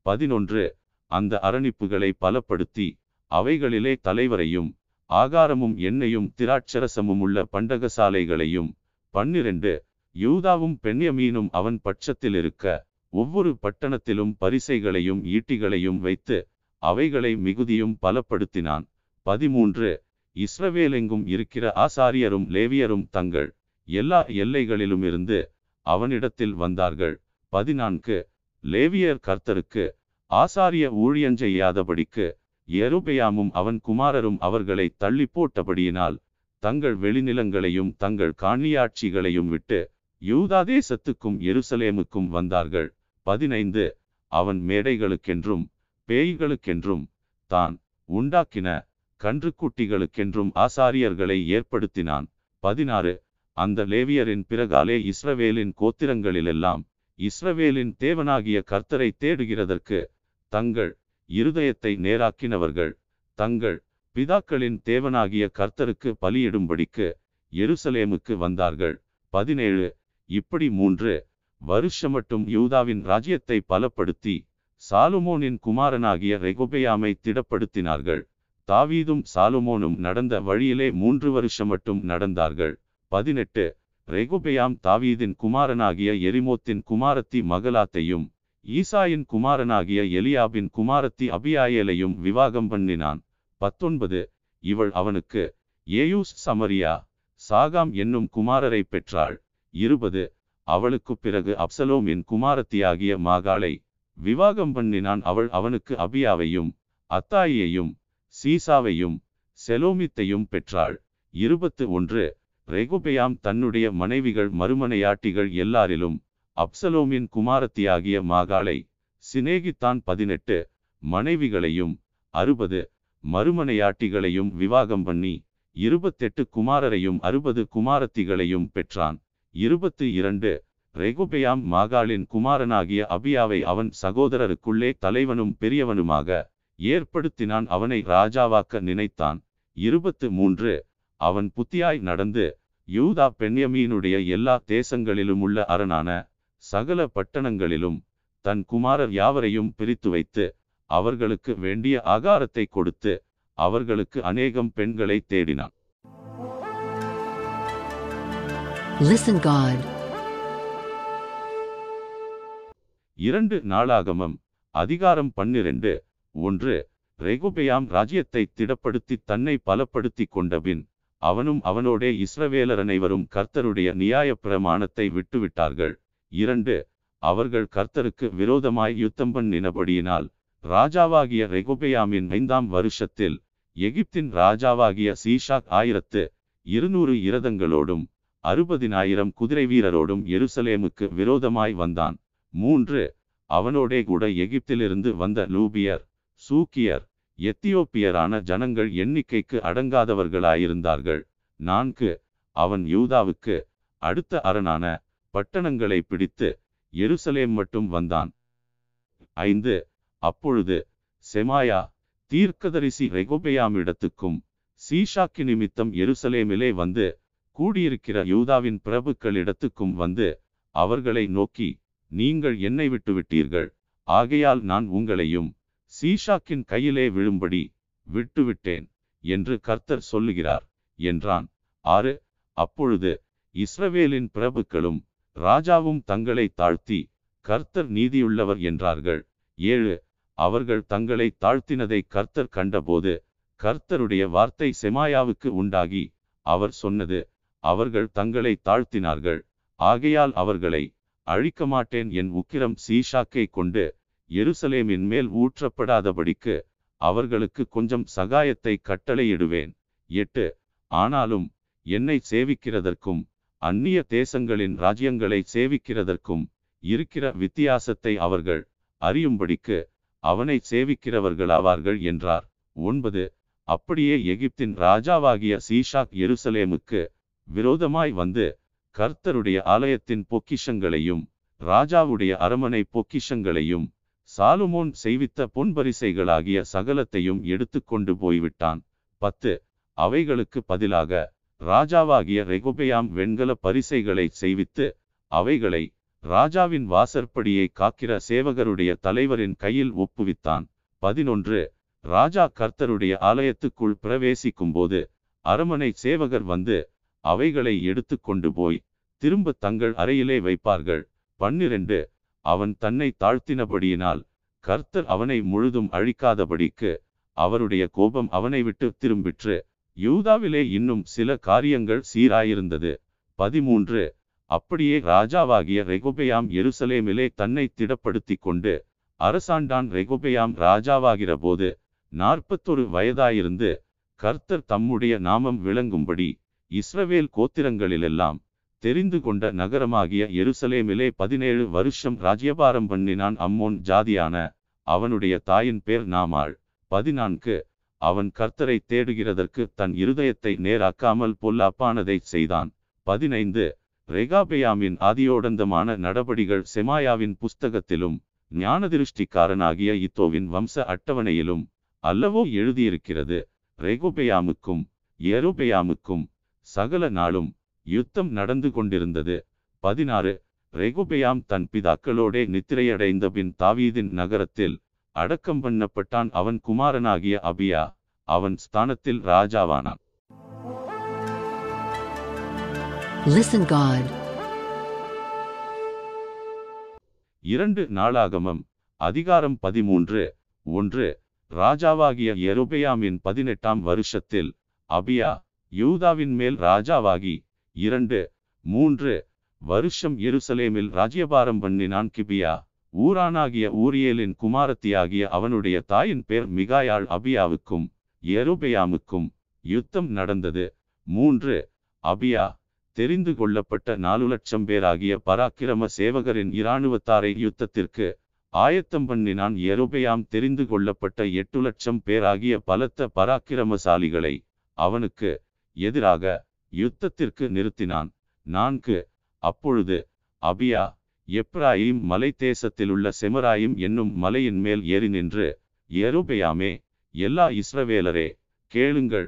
பதினொன்று அந்த அரணிப்புகளை பலப்படுத்தி அவைகளிலே தலைவரையும் ஆகாரமும் எண்ணெயும் திராட்சரசமும் உள்ள பண்டகசாலைகளையும் பன்னிரண்டு யூதாவும் பெண்யமீனும் அவன் பட்சத்தில் இருக்க ஒவ்வொரு பட்டணத்திலும் பரிசைகளையும் ஈட்டிகளையும் வைத்து அவைகளை மிகுதியும் பலப்படுத்தினான். பதிமூன்று. இஸ்ரவேலெங்கும் இருக்கிற ஆசாரியரும் லேவியரும் தங்கள் எல்லா எல்லைகளிலுமிருந்து அவனிடத்தில் வந்தார்கள். பதினான்கு. லேவியர் கர்த்தருக்கு ஆசாரிய ஊழியஞ்செய்யாதபடிக்கு எருபெயாமும் அவன் குமாரரும் அவர்களை தள்ளி போட்டபடியினால் தங்கள் வெளிநிலங்களையும் தங்கள் காணியாட்சிகளையும் விட்டு யூதாதேசத்துக்கும் எருசலேமுக்கும் வந்தார்கள். பதினைந்து. அவன் மேடைகளுக்கென்றும் பேய்களுக்கென்றும் தான் உண்டாக்கின கன்றுக்குட்டிகளுக்கென்றும் ஆசாரியர்களை ஏற்படுத்தினான். பதினாறு. அந்த லேவியரின் பிறகாலே இஸ்ரவேலின் கோத்திரங்களிலெல்லாம் இஸ்ரவேலின் தேவனாகிய கர்த்தரை தேடுகிறதற்கு தங்கள் இருதயத்தை நேராக்கினவர்கள் தங்கள் பிதாக்களின் தேவனாகிய கர்த்தருக்கு பலியிடும்படிக்கு எருசலேமுக்கு வந்தார்கள். பதினேழு. இப்படி மூன்று வருஷமட்டும் யூதாவின் ராஜ்யத்தை பலப்படுத்தி சாலுமோனின் குமாரனாகிய ரெகொபெயாமை திடப்படுத்தினார்கள். தாவீதும் சாலுமோனும் நடந்த வழியிலே மூன்று வருஷம் மட்டும் நடந்தார்கள். பதினெட்டு. ரெகுபெயாம் தாவீதின் குமாரனாகிய எரிமோத்தின் குமாரத்தி மகலாத்தையும் ஈசாயின் குமாரனாகிய எலியாபின் குமாரத்தி அபியாயேலையும் விவாகம் பண்ணினான். பத்தொன்பது. இவள் அவனுக்கு ஏயூஸ் சமரியா சாகாம் என்னும் குமாரரை பெற்றாள். இருபது. அவளுக்குப் பிறகு அப்சலோமின் குமாரத்தியாகிய மாகாளை விவாகம் பண்ணினான். அவள் அவனுக்கு அபியாவையும் அத்தாயியையும் சீசாவையும் செலோமித்தையும் பெற்றாள். இருபத்து ஒன்று. ரெகுபெயாம் தன்னுடைய மனைவிகள் மறுமனையாட்டிகள் எல்லாரிலும் அப்சலோமின் குமாரத்தியாகிய மாகாளை சிநேகித்தான் பதினெட்டு. மனைவிகளையும் அறுபது. மறுமனையாட்டிகளையும் விவாகம் பண்ணி இருபத்தெட்டு குமாரரையும் அறுபது குமாரத்திகளையும் பெற்றான். இருபத்து இரண்டு. ரெகுபெயாம் மாகாளின் குமாரனாகிய அபியாவை அவன் சகோதரருக்குள்ளே தலைவனும் பெரியவனுமாக ஏற்படுத்தினான். அவனை ராஜாவாக்க நினைத்தான். இருபத்து மூன்று. அவன் புத்தியாய் நடந்து யூதா பெண்யமீனுடைய எல்லா தேசங்களிலும் உள்ள அரணான சகல பட்டணங்களிலும் தன் குமாரர் யாவரையும் பிரித்து வைத்து அவர்களுக்கு வேண்டிய ஆகாரத்தை கொடுத்து அவர்களுக்கு அநேகம் பெண்களை தேடினான். Listen God. இரண்டு நாளாகமம் அதிகாரம் பன்னிரண்டு. ஒன்று ரெகுபெயாம் ராஜ்யத்தை திடப்படுத்தி தன்னை பலப்படுத்தி கொண்டபின் அவனும் அவனோடே இஸ்ரவேலர் அனைவரும் கர்த்தருடைய நியாயப் பிரமாணத்தை விட்டுவிட்டார்கள். இரண்டு அவர்கள் கர்த்தருக்கு விரோதமாய் யுத்தம் பண்ணினபடியினால் ராஜாவாகிய ரெகுபெயாமின் ஐந்தாம் வருஷத்தில் எகிப்தின் ராஜாவாகிய சீஷாக் ஆயிரத்து இருநூறு இரதங்களோடும் அறுபதினாயிரம் குதிரை வீரரோடும் எருசலேமுக்கு விரோதமாய் வந்தான். மூன்று அவனோடே கூட எகிப்திலிருந்து வந்த லூபியர் சூக்கியர் எத்தியோப்பியரான ஜனங்கள் எண்ணிக்கைக்கு அடங்காதவர்களாயிருந்தார்கள். நான்கு அவன் யூதாவுக்கு அடுத்த அரணான பட்டணங்களை பிடித்து எருசலேம் மட்டும் வந்தான். ஐந்து அப்பொழுது செமாயா தீர்க்கதரிசி ரெகோபெயாமிடத்துக்கும் சீஷாக்கு நிமித்தம் எருசலேமிலே வந்து கூடியிருக்கிற யூதாவின் பிரபுக்களிடத்துக்கும் வந்து அவர்களை நோக்கி நீங்கள் என்னை விட்டுவிட்டீர்கள். ஆகையால் நான் உங்களையும் சீஷாக்கின் கையிலே விழும்படி விட்டுவிட்டேன் என்று கர்த்தர் சொல்லுகிறார் என்றான். ஆறு அப்பொழுது இஸ்ரவேலின் பிரபுக்களும் ராஜாவும் தங்களை தாழ்த்தி கர்த்தர் நீதியுள்ளவர் என்றார்கள். ஏழு அவர்கள் தங்களை தாழ்த்தினதை கர்த்தர் கண்டபோது கர்த்தருடைய வார்த்தை செமாயாவுக்கு உண்டாகி அவர் சொன்னது அவர்கள் தங்களை தாழ்த்தினார்கள் ஆகையால் அவர்களை அழிக்க மாட்டேன் என் உக்கிரம் சீஷாக்கை கொண்டு எருசலேமின் மேல் ஊற்றப்படாதபடிக்கு அவர்களுக்கு கொஞ்சம் சகாயத்தை கட்டளையிடுவேன். எட்டு. ஆனாலும் என்னை சேவிக்கிறதற்கும் அந்நிய தேசங்களின் ராஜ்யங்களை சேவிக்கிறதற்கும் இருக்கிற வித்தியாசத்தை அவர்கள் அறியும்படிக்கு அவனை சேவிக்கிறவர்களாவார்கள் என்றார். ஒன்பது. அப்படியே எகிப்தின் ராஜாவாகிய சீஷாக் எருசலேமுக்கு விரோதமாய் வந்து கர்த்தருடைய ஆலயத்தின் பொக்கிஷங்களையும் ராஜாவுடைய அரமனை பொக்கிஷங்களையும் சாலுமோன் செய்வித்த பொன்பரிசைகளாகிய சகலத்தையும் எடுத்துக்கொண்டு போய்விட்டான். பத்து. அவைகளுக்கு பதிலாக ராஜாவாகிய ரெகுபெயாம் வெண்கல பரிசைகளை செய்வித்து அவைகளை ராஜாவின் வாசற்படியை காக்கிற சேவகருடைய தலைவரின் கையில் ஒப்புவித்தான். பதினொன்று. ராஜா கர்த்தருடைய ஆலயத்துக்குள் பிரவேசிக்கும்போது அரமனை சேவகர் வந்து அவைகளை எடுத்து கொண்டு போய் திரும்ப தங்கள் அறையிலே வைப்பார்கள். பன்னிரண்டு. அவன் தன்னை தாழ்த்தினபடியினால் கர்த்தர் அவனை முழுதும் அழிக்காதபடிக்கு அவருடைய கோபம் அவனை விட்டு திரும்பிற்று. யூதாவிலே இன்னும் சில காரியங்கள் சீராயிருந்தது. பதிமூன்று. அப்படியே ராஜாவாகிய ரெகுபெயாம் எருசலேமிலே தன்னை திடப்படுத்தி கொண்டு அரசாண்டான் ரெகுபெயாம் ராஜாவாகிற போது நாற்பத்தொரு வயதாயிருந்து கர்த்தர் தம்முடைய நாமம் விளங்கும்படி இஸ்ரவேல் கோத்திரங்களிலெல்லாம் தெரிந்து கொண்ட நகரமாகிய எருசலேமிலே பதினேழு வருஷம் ராஜ்யபாரம் பண்ணினான் அம்மோன் ஜாதியான அவனுடைய தாயின் பேர் நாமாள். பதினான்கு. அவன் கர்த்தரை தேடுகிறதற்கு தன் இருதயத்தை நேராக்காமல் பொல்லாப்பானதை செய்தான். பதினைந்து. ரெகாபெயாமின் ஆதியோடந்தமான நடபடிகள் செமாயாவின் புஸ்தகத்திலும் ஞானதிருஷ்டிக்காரனாகிய இத்தோவின் வம்ச அட்டவணையிலும் அல்லவோ எழுதியிருக்கிறது. ரெகோபெயாமுக்கும் ஏரோபெயாமுக்கும் சகல நாளும் யுத்தம் நடந்து கொண்டிருந்தது. பதினாறு. ரெகுபெயாம் தன் பிதாக்களோடே நித்திரையடைந்த பின் தாவீதின் நகரத்தில் அடக்கம் பண்ணப்பட்டான். அவன் குமாரனாகிய அபியா அவன் ஸ்தானத்தில் ராஜாவானான். Listen God. இரண்டு நாளாகமம். அதிகாரம் பதிமூன்று. ஒன்று. ராஜாவாகிய எருபெயாமின் பதினெட்டாம் வருஷத்தில் அபியா யூதாவின் மேல் ராஜாவாகி இரண்டு மூன்று வருஷம் எருசலேமில் ராஜ்யபாரம் பண்ணினான் கிபியா. ஊரானாகிய ஊரியலின் குமாரத்தியாகிய அவனுடைய தாயின் பேர் மிகாயாள் அபியாவுக்கும் எருபெயாமுக்கும் யுத்தம் நடந்தது. மூன்று அபியா தெரிந்து கொள்ளப்பட்ட நாலு லட்சம் பேராகிய பராக்கிரம சேவகரின் இராணுவத்தாரை யுத்தத்திற்கு ஆயத்தம் பண்ணினான். எருபெயாம் தெரிந்து கொள்ளப்பட்ட எட்டு லட்சம் பேராகிய பலத்த பராக்கிரமசாலிகளை அவனுக்கு எதிராக யுத்தத்திற்கு நிறுத்தினான். நான்கு. அப்பொழுது அபியா எப்ராயிம் மலை தேசத்திலுள்ள செமராயிம் என்னும் மலையின் மேல் ஏறி நின்று எருபெயாமே எல்லா இஸ்ரவேலரே கேளுங்கள்.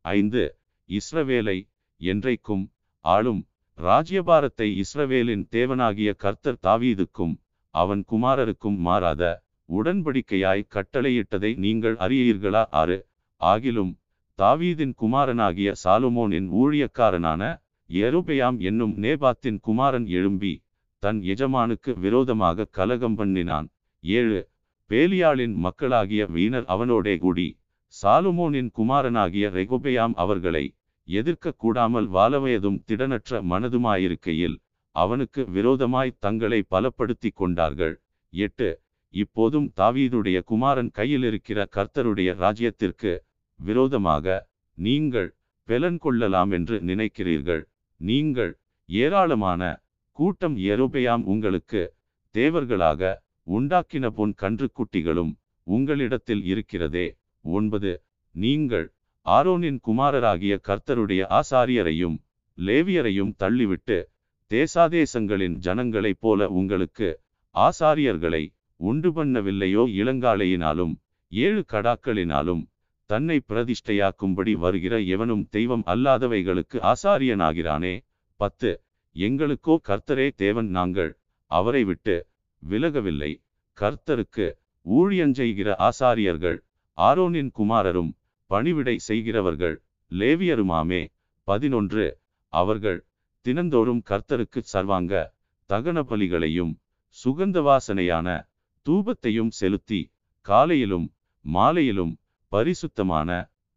ஐந்து. இஸ்ரவேலை என்றைக்கும் ஆளும் ராஜ்யபாரத்தை இஸ்ரவேலின் தேவனாகிய கர்த்தர் தாவீதுக்கும் அவன் குமாரருக்கும் மாறாத உடன்படிக்கையாய் கட்டளையிட்டதை நீங்கள் அறியீர்களா? ஆறு. ஆகிலும் தாவீதின் குமாரனாகிய சாலுமோனின் ஊழியக்காரனான எருபெயாம் என்னும் நேபாத்தின் குமாரன் எழும்பி தன் எஜமானுக்கு விரோதமாக கலகம் பண்ணினான். ஏழு பேலியாளின் மக்களாகிய வீணர் அவனோடே கூடி சாலுமோனின் குமாரனாகிய ரெகுபெயாம் அவர்களை எதிர்க்க கூடாமல் வாழவயதும் திடனற்ற மனதுமாயிருக்கையில் அவனுக்கு விரோதமாய் தங்களை பலப்படுத்திக் கொண்டார்கள். எட்டு இப்போதும் தாவீதுடைய குமாரன் கையில் இருக்கிற கர்த்தருடைய ராஜ்யத்திற்கு விரோதமாக நீங்கள் பெலன் கொள்ளலாம் என்று நினைக்கிறீர்கள். நீங்கள் ஏராளமான கூட்டம் எருபெயாம் உங்களுக்கு தேவர்களாக உண்டாக்கின பொன் கன்றுக்குட்டிகளும் உங்களிடத்தில் இருக்கிறதே. ஒன்பது நீங்கள் ஆரோனின் குமாரராகிய கர்த்தருடைய ஆசாரியரையும் லேவியரையும் தள்ளிவிட்டு தேசாதேசங்களின் ஜனங்களைப் போல உங்களுக்கு ஆசாரியர்களை உண்டு பண்ணவில்லையோ இளங்காலையினாலும் ஏழு கடாக்களினாலும் தன்னை பிரதிஷ்டையாக்கும்படி வருகிற எவனும் தெய்வம் அல்லாதவைகளுக்கு ஆசாரியனாகிறானே? பத்து எங்களுக்கோ கர்த்தரே தேவன் நாங்கள். அவரை விட்டு விலகவில்லை. கர்த்தருக்கு ஊழியஞ்செய்கிற ஆசாரியர்கள் ஆரோனின் குமாரரும் பணிவிடை செய்கிறவர்கள் லேவியருமாமே. பதினொன்று அவர்கள் தினந்தோறும் கர்த்தருக்கு சர்வாங்க தகன பலிகளையும் சுகந்த வாசனையான தூபத்தையும் செலுத்தி காலையிலும் மாலையிலும் பரிசுத்தமான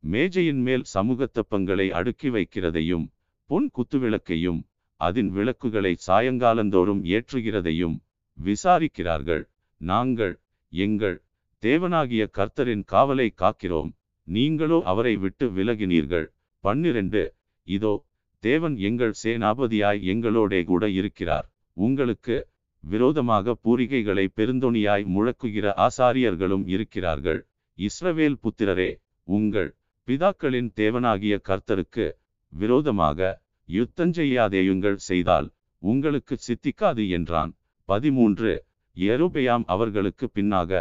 மேஜையின் மேல் சமூகத்தப்பங்களை அடுக்கி வைக்கிறதையும் பொன் குத்துவிளக்கையும் அதன் விளக்குகளை சாயங்காலந்தோறும் ஏற்றுகிறதையும் விசாரிக்கிறார்கள். நாங்கள் எங்கள் தேவனாகிய கர்த்தரின் காவலை காக்கிறோம். நீங்களோ அவரை விட்டு விலகினீர்கள். பன்னிரண்டு இதோ தேவன் எங்கள் சேனாபதியாய் எங்களோடே கூட இருக்கிறார். உங்களுக்கு விரோதமாக பூரிகைகளை பெருந்தொனியாய் முழக்குகிற ஆசாரியர்களும் இருக்கிறார்கள். இஸ்ரவேல் புத்திரரே உங்கள் பிதாக்களின் தேவனாகிய கர்த்தருக்கு விரோதமாக யுத்தஞ்செய்யாதேயுங்கள் செய்தால் உங்களுக்கு சித்திக்காது என்றான். பதிமூன்று. எருபெயாம் அவர்களுக்கு பின்னாக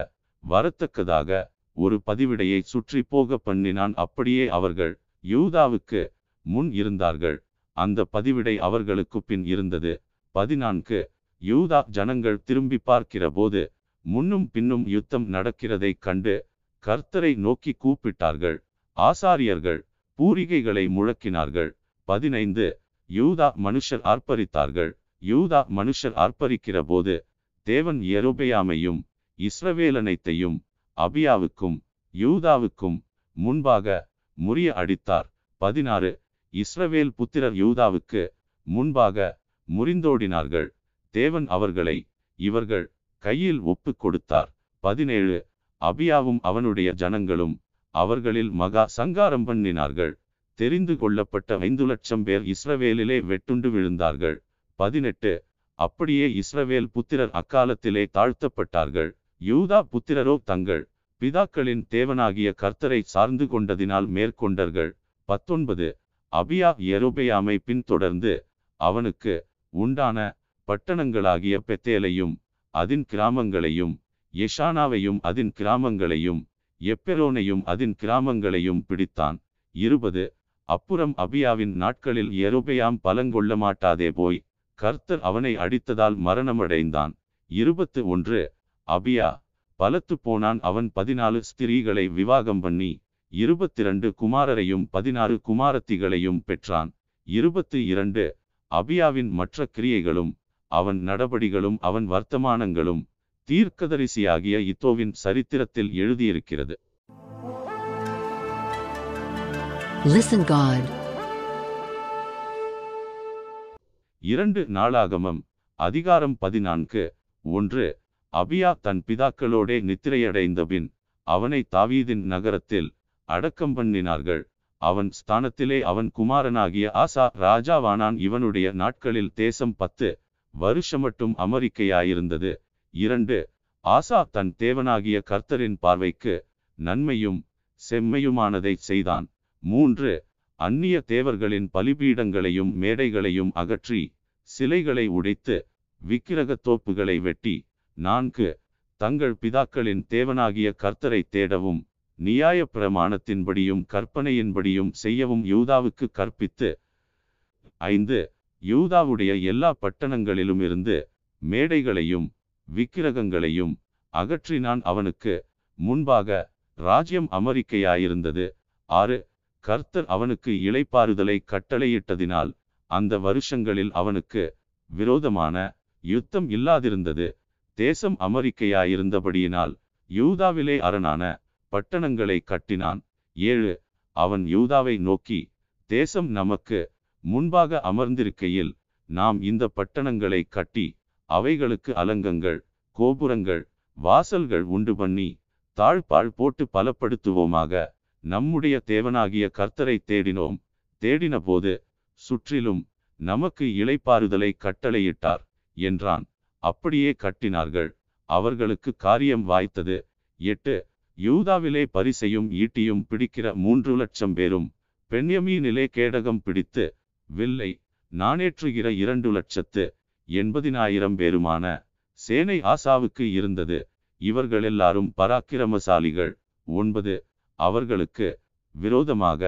வரத்தக்கதாக ஒரு பதிவிடையை சுற்றி போக பண்ணினான். அப்படியே அவர்கள் யூதாவுக்கு முன் இருந்தார்கள். அந்த பதிவிடை அவர்களுக்கு பின் இருந்தது. பதினான்கு. யூதா ஜனங்கள் திரும்பி பார்க்கிறபோது முன்னும் பின்னும் யுத்தம் நடக்கிறதைக் கண்டு கர்த்தரை நோக்கி கூப்பிட்டார்கள். ஆசாரியர்கள் பூரிகைகளை முழக்கினார்கள். பதினைந்து. யூதா மனுஷர் ஆர்ப்பரித்தார்கள். யூதா மனுஷர் ஆர்ப்பரிக்கிற போது தேவன் எருபையாமையும் இஸ்ரவேலனைத்தையும் அபியாவுக்கும் யூதாவுக்கும் முன்பாக முறிய அடித்தார். பதினாறு. இஸ்ரவேல் புத்திரர் யூதாவுக்கு முன்பாக முறிந்தோடினார்கள். தேவன் அவர்களை இவர்கள் கையில் ஒப்பு கொடுத்தார். பதினேழு. அபியாவும் அவனுடைய ஜனங்களும் அவர்களில் மகா சங்காரம் பண்ணினார்கள். தெரிந்து கொள்ளப்பட்ட ஐந்து லட்சம் பேர் இஸ்ரவேலிலே வெட்டுண்டு விழுந்தார்கள். பதினெட்டு. அப்படியே இஸ்ரவேல் புத்திரர் அக்காலத்திலே தாழ்த்தப்பட்டார்கள். யூதா புத்திரரோ தங்கள் பிதாக்களின் தேவனாகிய கர்த்தரை சார்ந்து கொண்டதினால் மேற்கொண்டார்கள். பத்தொன்பது. அபியா எரோபெயாமை பின்தொடர்ந்து அவனுக்கு உண்டான பட்டணங்களாகிய பெத்தேலையும் அதின் கிராமங்களையும் எஷானாவையும் அதன் கிராமங்களையும் எப்பெரோனையும் அதன் கிராமங்களையும் பிடித்தான். இருபது அப்புறம் அபியாவின் நாட்களில் எரோபெயாம் பலங்கொள்ள மாட்டாதே போய் கர்த்தர் அவனை அடித்ததால் மரணமடைந்தான். இருபத்து ஒன்று அபியா பலத்து போனான் அவன் பதினாலு ஸ்திரீகளை விவாகம் பண்ணி இருபத்திரண்டு குமாரரையும் பதினாறு குமாரத்திகளையும் பெற்றான். இருபத்து இரண்டு அபியாவின் மற்ற கிரியைகளும் அவன் நடபடிகளும் அவன் வர்த்தமானங்களும் தீர்க்கதரிசியாகிய இத்தோவின் சரித்திரத்தில் எழுதியிருக்கிறது. Listen God. இரண்டு நாளாகமம் அதிகாரம் பதினான்கு ஒன்று அபியா தன் பிதாக்களோடே நித்திரையடைந்தபின் அவனை தாவீதின் நகரத்தில் அடக்கம் பண்ணினார்கள். அவன் ஸ்தானத்திலே அவன் குமாரனாகிய ஆசா ராஜாவானான். இவனுடைய நாட்களில் தேசம் பத்து வருஷமட்டும் அமெரிக்கையாயிருந்தது. இரண்டு ஆசா தன் தேவனாகிய கர்த்தரின் பார்வைக்கு நன்மையும் செம்மையுமானதைச் செய்தான். மூன்று அந்நிய தேவர்களின் பலிபீடங்களையும் மேடைகளையும் அகற்றி சிலைகளை உடைத்து விக்கிரகத் தோப்புகளை வெட்டி. நான்கு தங்கள் பிதாக்களின் தேவனாகிய கர்த்தரை தேடவும் நியாய பிரமாணத்தின்படியும் கற்பனையின்படியும் செய்யவும் யூதாவுக்கு கற்பித்து. ஐந்து யூதாவுடைய எல்லா பட்டணங்களிலும் இருந்து மேடைகளையும் விக்கிரகங்களையும் அகற்றினான். அவனுக்கு முன்பாக ராஜ்யம் அமெரிக்கையாயிருந்தது. ஆறு கர்த்தர் அவனுக்கு இளைப்பாறுதலை கட்டளையிட்டதினால் அந்த வருஷங்களில் அவனுக்கு விரோதமான யுத்தம் இல்லாதிருந்தது. தேசம் அமெரிக்கையாயிருந்தபடியினால் யூதாவிலே அரணான பட்டணங்களை கட்டினான். ஏழு அவன் யூதாவை நோக்கி தேசம் நமக்கு முன்பாக அமர்ந்திருக்கையில் நாம் இந்த பட்டணங்களை கட்டி அவைகளுக்கு அலங்கங்கள் கோபுரங்கள் வாசல்கள் உண்டு பண்ணி தாழ்பாள் போட்டு பலப்படுத்துவோமாக. நம்முடைய தேவனாகிய கர்த்தரை தேடினோம். தேடினபோது சுற்றிலும் நமக்கு இளைப்பாறுதலை கட்டளையிட்டார் என்றான். அப்படியே கட்டினார்கள். அவர்களுக்கு காரியம் வாய்த்தது. எட்டு யூதாவிலே பரிசையும் ஈட்டியும் பிடிக்கிற மூன்று லட்சம் பேரும் பெண்யமீனிலே கேடகம் பிடித்து வில்லை நாணேற்றுகிற இரண்டு லட்சத்து எண்பதினாயிரம் பேருமான சேனை ஆசாவுக்கு இருந்தது. இவர்கள் எல்லாரும் பராக்கிரமசாலிகள். ஒன்பது அவர்களுக்கு விரோதமாக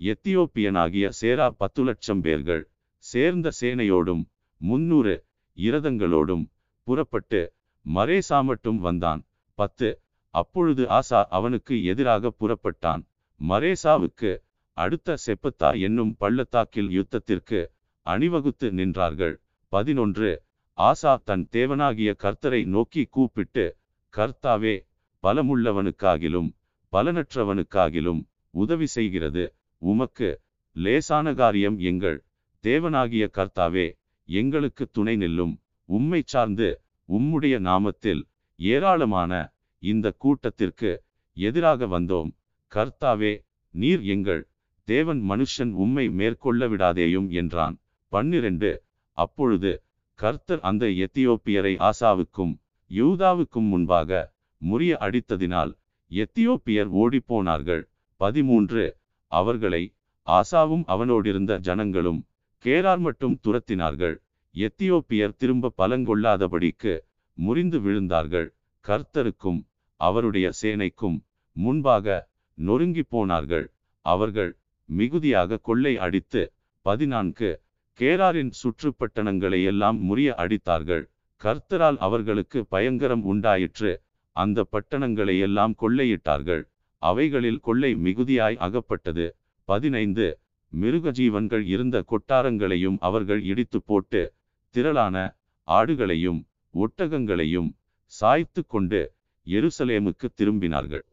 எத்தியோப்பியனாகிய சேரா பத்து லட்சம் பேர்கள் சேர்ந்த சேனையோடும் முன்னூறு இரதங்களோடும் புறப்பட்டு மரேசா மட்டும் வந்தான். பத்து அப்பொழுது ஆசா அவனுக்கு எதிராக புறப்பட்டான். மரேசாவுக்கு அடுத்த செப்பத்தா என்னும் பள்ளத்தாக்கில் யுத்தத்திற்கு அணிவகுத்து நின்றார்கள். பதினொன்று. ஆசா தன் தேவனாகிய கர்த்தரை நோக்கி கூப்பிட்டு கர்த்தாவே பலமுள்ளவனுக்காகிலும் பலனற்றவனுக்காகிலும் உதவி செய்கிறது. உமக்கு லேசான காரியம் எங்கள் தேவனாகிய கர்த்தாவே எங்களுக்கு துணை நில்லும். உம்மை சார்ந்து உம்முடைய நாமத்தில் ஏராளமான இந்த கூட்டத்திற்கு எதிராக வந்தோம். கர்த்தாவே நீர் எங்கள் தேவன் மனுஷன் உம்மை மேற்கொள்ள விடாதேயும் என்றான். பன்னிரண்டு. அப்பொழுது கர்த்தர் அந்த எத்தியோப்பியரை ஆசாவுக்கும் யூதாவுக்கும் முன்பாக முறிய அடித்ததினால் எத்தியோப்பியர் ஓடிப்போனார்கள். பதிமூன்று. அவர்களை ஆசாவும் அவனோடிருந்த ஜனங்களும் கேரார் மட்டும் துரத்தினார்கள். எத்தியோப்பியர் திரும்ப பலங்கொள்ளாதபடிக்கு முறிந்து விழுந்தார்கள். கர்த்தருக்கும் அவருடைய சேனைக்கும் முன்பாக நொறுங்கி போனார்கள். அவர்கள் மிகுதியாக கொள்ளை அடித்து பதினான்கு. கேராரின் சுற்றுப்பட்டணங்களை எல்லாம் முறிய அடித்தார்கள். கர்த்தரால் அவர்களுக்கு பயங்கரம் உண்டாயிற்று. அந்த பட்டணங்களை எல்லாம் கொள்ளையிட்டார்கள். அவைகளில் கொள்ளை மிகுதியாய் அகப்பட்டது. பதினைந்து. மிருக ஜீவன்கள் இருந்த கொட்டாரங்களையும் அவர்கள் இடித்து போட்டு திரளான ஆடுகளையும் ஒட்டகங்களையும் சாய்த்து கொண்டு எருசலேமுக்கு திரும்பினார்கள்.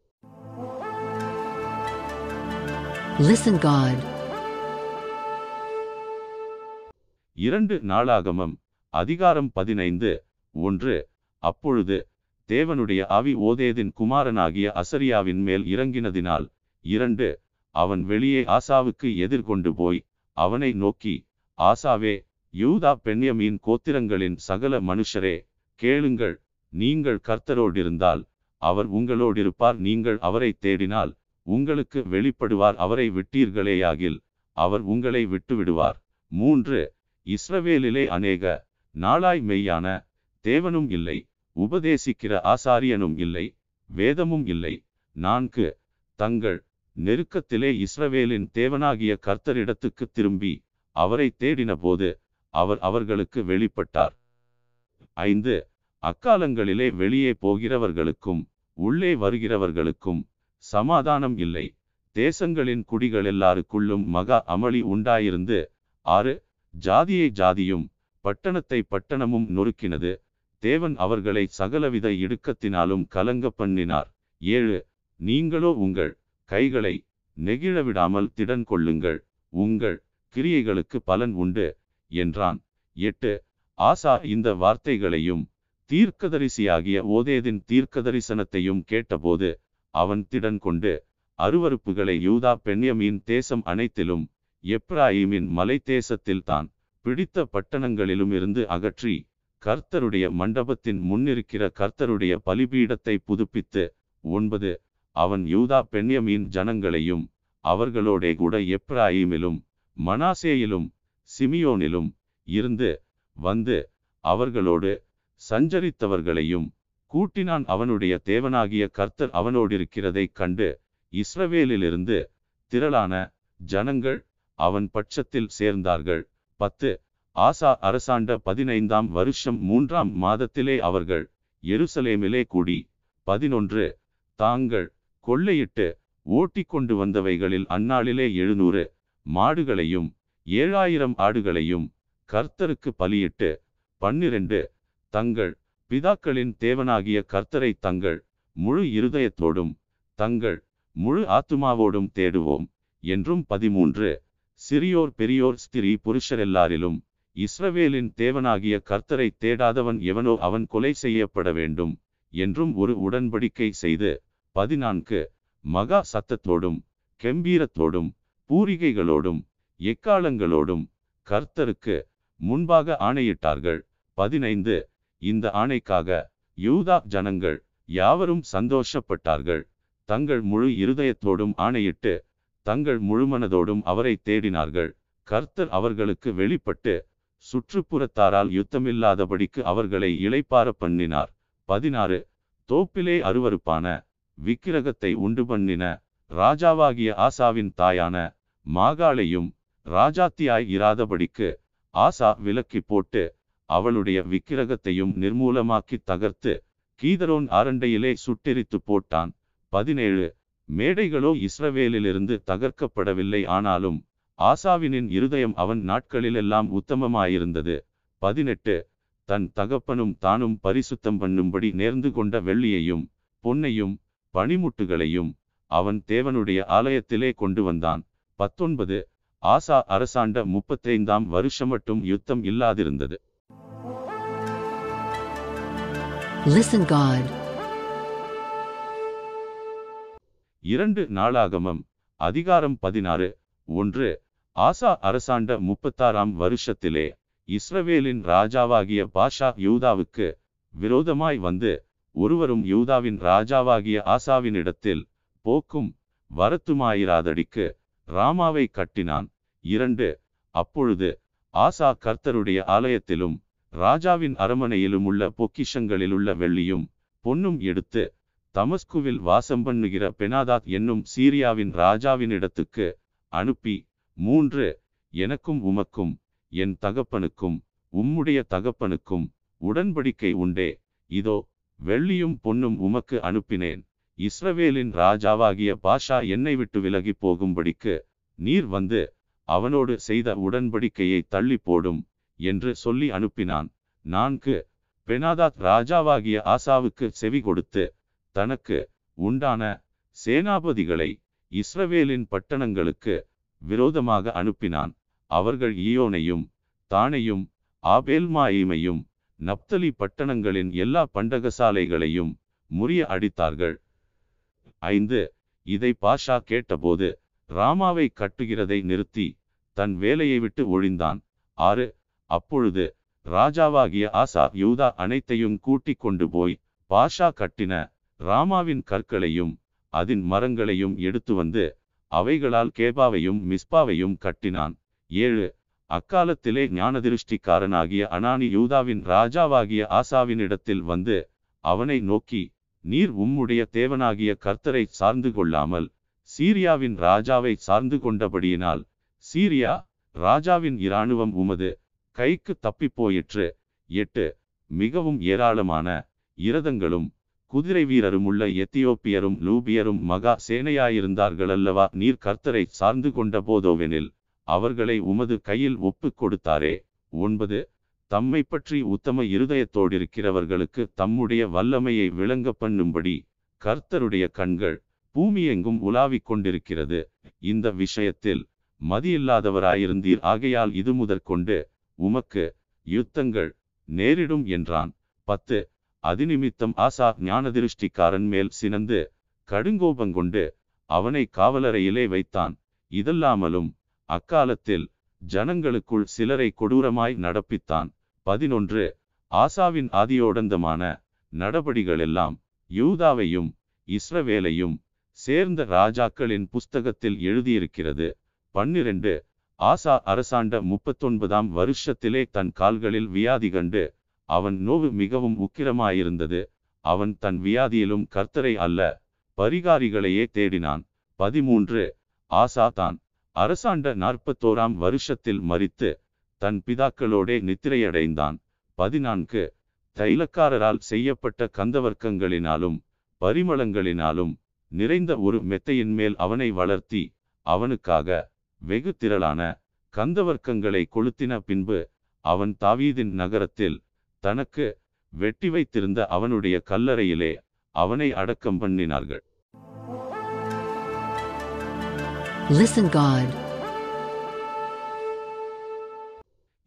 Listen God. இரண்டு நாளாகமம் அதிகாரம் பதினைந்து ஒன்று. அப்பொழுது தேவனுடைய ஆவி ஓதேதின் குமாரனாகிய அசரியாவின் மேல் இறங்கினதினால் இரண்டு. அவன் வெளியே ஆசாவுக்கு எதிர்கொண்டு போய் அவனை நோக்கி ஆசாவே யூதா பெண்யமீன் கோத்திரங்களின் சகல மனுஷரே கேளுங்கள் நீங்கள் கர்த்தரோடிருந்தால் அவர் உங்களோடிருப்பார் நீங்கள் அவரை தேடினால் உங்களுக்கு வெளிப்படுவார் அவரை விட்டீர்களேயாகில் அவர் உங்களை விட்டுவிடுவார். மூன்று. இஸ்ரவேலிலே அநேக நாளாய் மெய்யான தேவனும் இல்லை உபதேசிக்கிற ஆசாரியனும் இல்லை வேதமும் இல்லை. நான்கு தங்கள் நெருக்கத்திலே இஸ்ரவேலின் தேவனாகிய கர்த்தரிடத்துக்கு திரும்பி அவரை தேடினபோது அவர் அவர்களுக்கு வெளிப்பட்டார். ஐந்து அக்காலங்களிலே வெளியே போகிறவர்களுக்கும் உள்ளே வருகிறவர்களுக்கும் சமாதானம் இல்லை. தேசங்களின் குடிகள் எல்லாருக்குள்ளும் மகா அமளி உண்டாயிருந்து ஆறு ஜாதியை ஜாதியும் பட்டணத்தை பட்டணமும் நொறுக்கினது. தேவன் அவர்களை சகலவித இடுக்கத்தினாலும் கலங்க பண்ணினார். ஏழு நீங்களோ உங்கள் கைகளை நெகிழவிடாமல் திடன் கொள்ளுங்கள். உங்கள் கிரியைகளுக்கு பலன் உண்டு என்றான். எட்டு ஆசா இந்த வார்த்தைகளையும் தீர்க்கதரிசியாகிய ஓதேதின் தீர்க்கதரிசனத்தையும் கேட்டபோது அவன் திடன் கொண்டு அருவருப்புகளை யூதா பெண்யமியின் தேசம் அனைத்திலும் எப்ராஹிமின் மலை தேசத்தில்தான் பிடித்த பட்டணங்களிலும் இருந்து அகற்றி கர்த்தருடைய மண்டபத்தின் முன்னிருக்கிற கர்த்தருடைய பலிபீடத்தை புதுப்பித்து ஒன்பது அவன் யூதா பெண்யமீன் ஜனங்களையும் அவர்களோடே கூட எப்ராஹிமிலும் மனாசேயிலும் சிமியோனிலும் இருந்து வந்து அவர்களோடு சஞ்சரித்தவர்களையும் கூட்டினான். அவனுடைய தேவனாகிய கர்த்தர் அவனோடிருக்கிறதைக் கண்டு இஸ்ரவேலிலிருந்து திரளான ஜனங்கள் அவன் பட்சத்தில் சேர்ந்தார்கள். பத்து. ஆசா அரசாண்ட பதினைந்தாம் வருஷம் மூன்றாம் மாதத்திலே அவர்கள் எருசலேமிலே கூடி. பதினொன்று. தாங்கள் கொள்ளையிட்டு ஓட்டிக் கொண்டு வந்தவைகளில் அந்நாளிலே எழுநூறு மாடுகளையும் ஏழாயிரம் ஆடுகளையும் கர்த்தருக்கு பலியிட்டு. பன்னிரண்டு. தங்கள் பிதாக்களின் தேவனாகிய கர்த்தரை தங்கள் முழு இருதயத்தோடும் தங்கள் முழு ஆத்துமாவோடும் தேடுவோம் என்றும். பதிமூன்று. சிறியோர் பெரியோர் ஸ்திரீ புருஷரெல்லாரிலும் இஸ்ரவேலின் தேவனாகிய கர்த்தரை தேடாதவன் எவனோ அவன் கொலை செய்யப்பட வேண்டும் என்றும் ஒரு உடன்படிக்கை செய்து பதினான்கு மகா சத்தத்தோடும் கெம்பீரத்தோடும் பூரிகைகளோடும் எக்காலங்களோடும் கர்த்தருக்கு முன்பாக ஆணையிட்டார்கள். பதினைந்து இந்த ஆணைக்காக யூதா ஜனங்கள் யாவரும் சந்தோஷப்பட்டார்கள். தங்கள் முழு இருதயத்தோடும் ஆணையிட்டு தங்கள் முழுமனதோடும் அவரை தேடினார்கள். கர்த்தர் அவர்களுக்கு வெளிப்பட்டு சுற்றுப்புறத்தாரால் யுத்தமில்லாதபடிக்கு அவர்களை இளைப்பார பண்ணினார். பதினாறு. தோப்பிலே அருவருப்பான விக்கிரகத்தை உண்டு பண்ணின ராஜாவாகிய ஆசாவின் தாயான மாகாளையும் ராஜாத்தியாய் இராதபடிக்கு ஆசா விலக்கி போட்டு அவளுடைய விக்கிரகத்தையும் நிர்மூலமாக்கி தகர்த்து கீதரோன் அரண்டையிலே சுட்டெரித்து போட்டான். பதினேழு. மேடைகளோ இஸ்ரவேலிலிருந்து தகர்க்கப்படவில்லை. ஆனாலும் ஆசாவினின் இருதயம் அவன் நாட்களிலெல்லாம் உத்தமமாயிருந்தது. பதினெட்டு. தன் தகப்பனும் தானும் பரிசுத்தம் பண்ணும்படி நேர்ந்து கொண்ட வெள்ளியையும் பொன்னையும் பனிமுட்டுகளையும் அவன் தேவனுடைய ஆலயத்திலே கொண்டு வந்தான். பத்தொன்பது. ஆசா அரசாண்ட முப்பத்தைந்தாம் வருஷம் மட்டும் யுத்தம் இல்லாதிருந்தது. Listen God. இரண்டு நாளாகமம் அதிகாரம் பதினாறு. ஒன்று ஆசா அரசாண்ட முப்பத்தாறாம் வருஷத்திலே இஸ்ரவேலின் ராஜாவாகிய பாஷா யூதாவுக்கு விரோதமாய் வந்து ஒருவரும் யூதாவின் ராஜாவாகிய ஆசாவினிடத்தில் போக்கும் வரத்துமாயிராதடிக்கு ராமாவை கட்டினான். இரண்டு அப்பொழுது ஆசா கர்த்தருடைய ஆலயத்திலும் ராஜாவின் அரமனையிலும் உள்ள பொக்கிஷங்களிலுள்ள வெள்ளியும் பொன்னும் எடுத்து தமஸ்குவில் வாசம் பண்ணுகிற பெனாதாத் என்னும் சீரியாவின் ராஜாவினிடத்துக்கு அனுப்பி மூன்று எனக்கும் உமக்கும் என் தகப்பனுக்கும் உம்முடைய தகப்பனுக்கும் உடன்படிக்கை உண்டே. இதோ வெள்ளியும் பொன்னும் உமக்கு அனுப்பினேன். இஸ்ரவேலின் ராஜாவாகிய பாஷா என்னை விட்டு விலகி போகும்படிக்கு நீர் வந்து அவனோடு செய்த உடன்படிக்கையை தள்ளி போடும் என்று சொல்லி அனுப்பினான். நான்கு பெனாதாத் ராஜாவாகிய ஆசாவுக்கு செவி கொடுத்து தனக்கு உண்டான சேனாபதிகளை இஸ்ரவேலின் பட்டணங்களுக்கு விரோதமாக அனுப்பினான். அவர்கள் ஈயோனையும் தானையும் ஆபேல்மாயிமையும் நப்தலி பட்டணங்களின் எல்லா பண்டகசாலைகளையும் முறிய அடித்தார்கள். ஐந்து இதை பாஷா கேட்டபோது ராமாவை கட்டுகிறதை நிறுத்தி தன் வேலையை விட்டு ஒழிந்தான். ஆறு அப்பொழுது ராஜாவாகிய ஆசா யூதா அனைத்தையும் கூட்டிக் கொண்டு போய் பாஷா கட்டின ராமாவின் கற்களையும் அதன் மரங்களையும் எடுத்து வந்து அவைகளால் கேபாவையும் மிஸ்பாவையும் கட்டினான். ஏழு. அக்காலத்திலே ஞானதிருஷ்டிக்காரனாகிய அனானி யூதாவின் ராஜாவாகிய ஆசாவினிடத்தில் வந்து அவனை நோக்கி நீர் உம்முடைய தேவனாகிய கர்த்தரை சார்ந்து கொள்ளாமல் சீரியாவின் ராஜாவை சார்ந்து கொண்டபடியினால் சீரியா ராஜாவின் இராணுவம் உமது கைக்கு தப்பிப் போயிற்று எட்டு. மிகவும் ஏராளமான இரதங்களும் குதிரை வீரருமுள்ள எத்தியோப்பியரும் லூபியரும் மகா சேனையாயிருந்தார்களல்லவா? நீர் கர்த்தரை சார்ந்து கொண்ட போதோவெனில் அவர்களை உமது கையில் ஒப்புக் கொடுத்தாரே. ஒன்பது தம்மை பற்றி உத்தம இருதயத்தோடிருக்கிறவர்களுக்கு தம்முடைய வல்லமையை விளங்க பண்ணும்படி கர்த்தருடைய கண்கள் பூமியெங்கும் உலாவிக் கொண்டிருக்கிறது. இந்த விஷயத்தில் மதியில்லாதவராயிருந்தீர். ஆகையால் இது முதற்கொண்டு உமக்கு யுத்தங்கள் நேரிடும் என்றான். பத்து அதிநிமித்தம் ஆசா ஞானதிருஷ்டிக்காரன் மேல் சினந்து கடுங்கோபங்கொண்டு அவனை காவலறையிலே வைத்தான். இதல்லாமலும் அக்காலத்தில் ஜனங்களுக்குள் சிலரை கொடூரமாய் நடப்பித்தான். பதினொன்று. ஆசாவின் ஆதியோடந்தமான நடபடிகளெல்லாம் யூதாவையும் இஸ்ரவேலையும் சேர்ந்த ராஜாக்களின் புஸ்தகத்தில் எழுதியிருக்கிறது. பன்னிரண்டு. ஆசா அரசாண்ட முப்பத்தொன்பதாம் வருஷத்திலே தன் கால்களில் வியாதி கண்டு அவன் நோவு மிகவும் உக்கிரமாயிருந்தது. அவன் தன் வியாதியிலும் கர்த்தரை அல்ல பரிகாரிகளையே தேடினான். பதிமூன்று. ஆசா தான் அரசாண்ட நாற்பத்தோராம் வருஷத்தில் மரித்து தன் பிதாக்களோடே நித்திரையடைந்தான். பதினான்கு. தைலக்காரரால் செய்யப்பட்ட கந்தவர்க்கங்களினாலும் பரிமளங்களினாலும் நிறைந்த ஒரு மெத்தையின் மேல் அவனை வளர்த்தி அவனுக்காக வெகு திரளான கந்தவர்க்கங்களை கொளுத்தின பின்பு அவன் தாவீதின் நகரத்தில் தனக்கு வெட்டி வைத்திருந்த அவனுடைய கல்லறையிலே அவனை அடக்கம் பண்ணினார்கள் Listen God.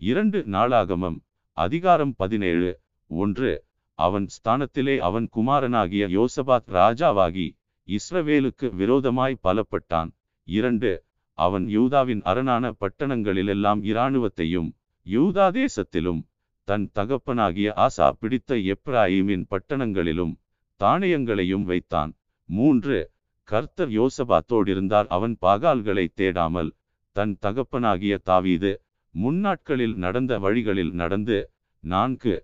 இரண்டு நாளாகமம் அதிகாரம் பதினேழு ஒன்று அவன் ஸ்தானத்திலே அவன் குமாரனாகிய யோசபாத் ராஜாவாகி இஸ்ரவேலுக்கு விரோதமாய் பலப்பட்டான் இரண்டு அவன் யூதாவின் அரணான பட்டணங்களிலெல்லாம் இராணுவத்தையும் யூதா தேசத்திலும் தன் தகப்பனாகிய ஆசா பிடித்த எப்ராஹிமின் பட்டணங்களிலும் தானியங்களையும் வைத்தான். மூன்று கர்த்தர் யோசபாத்தோடிருந்தார் அவன் பாகால்களை தேடாமல் தன் தகப்பனாகிய தாவீது முன்னாட்களில் நடந்த வழிகளில் நடந்து நான்கு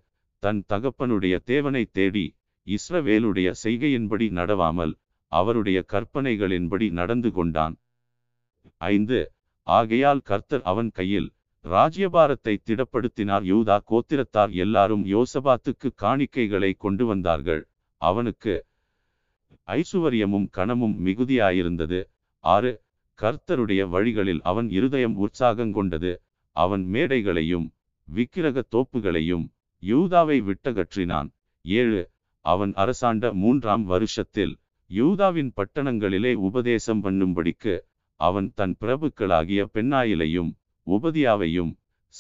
தன் தகப்பனுடைய தேவனை தேடி இஸ்ரவேலுடைய செய்கையின்படி நடவாமல் அவருடைய கற்பனைகளின்படி நடந்து கொண்டான். ஐந்து ஆகையால் கர்த்தர் அவன் கையில் ராஜ்யபாரத்தை திடப்படுத்தினார். யூதா கோத்திரத்தார் எல்லாரும் யோசபாத்துக்கு காணிக்கைகளை கொண்டு வந்தார்கள். அவனுக்கு ஐசுவரியமும் கணமும் மிகுதியாயிருந்தது. ஆறு கர்த்தருடைய வழிகளில் அவன் இருதயம் உற்சாகங்கொண்டது அவன் மேடைகளையும் விக்கிரக தோப்புகளையும் யூதாவை விட்டகற்றினான். ஏழு அவன் அரசாண்ட மூன்றாம் வருஷத்தில் யூதாவின் பட்டணங்களிலே உபதேசம் பண்ணும்படிக்கு அவன் தன் பிரபுக்களாகிய பெண்ணாயிலையும் உபதியாவையும்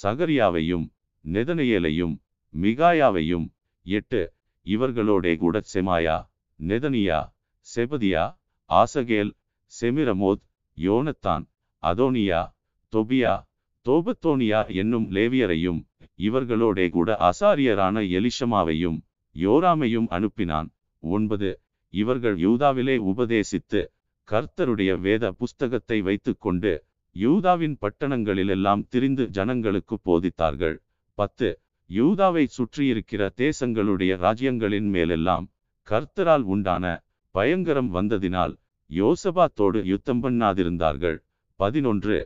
சகரியாவையும் நெதனையேலையும் மிகாயாவையும் எட்டு இவர்களோடே கூட செமாயா நெதனியா செபதியா ஆசகேல் செமிரமோத் யோனத்தான் அதோனியா தொபியா தோபத்தோனியா என்னும் லேவியரையும் இவர்களோடே கூட ஆசாரியரான எலிஷமாவையும் யோராமையும் அனுப்பினான். ஒன்பது இவர்கள் யூதாவிலே உபதேசித்து கர்த்தருடைய வேத புஸ்தகத்தை வைத்துக்கொண்டு யூதாவின் பட்டணங்களிலெல்லாம் திரிந்து ஜனங்களுக்கு போதித்தார்கள். பத்து. யூதாவை சுற்றியிருக்கிற தேசங்களுடைய ராஜ்யங்களின் மேலெல்லாம் கர்த்தரால் உண்டான பயங்கரம் வந்ததினால் யோசபாத்தோடு யுத்தம் பண்ணாதிருந்தார்கள். பதினொன்று.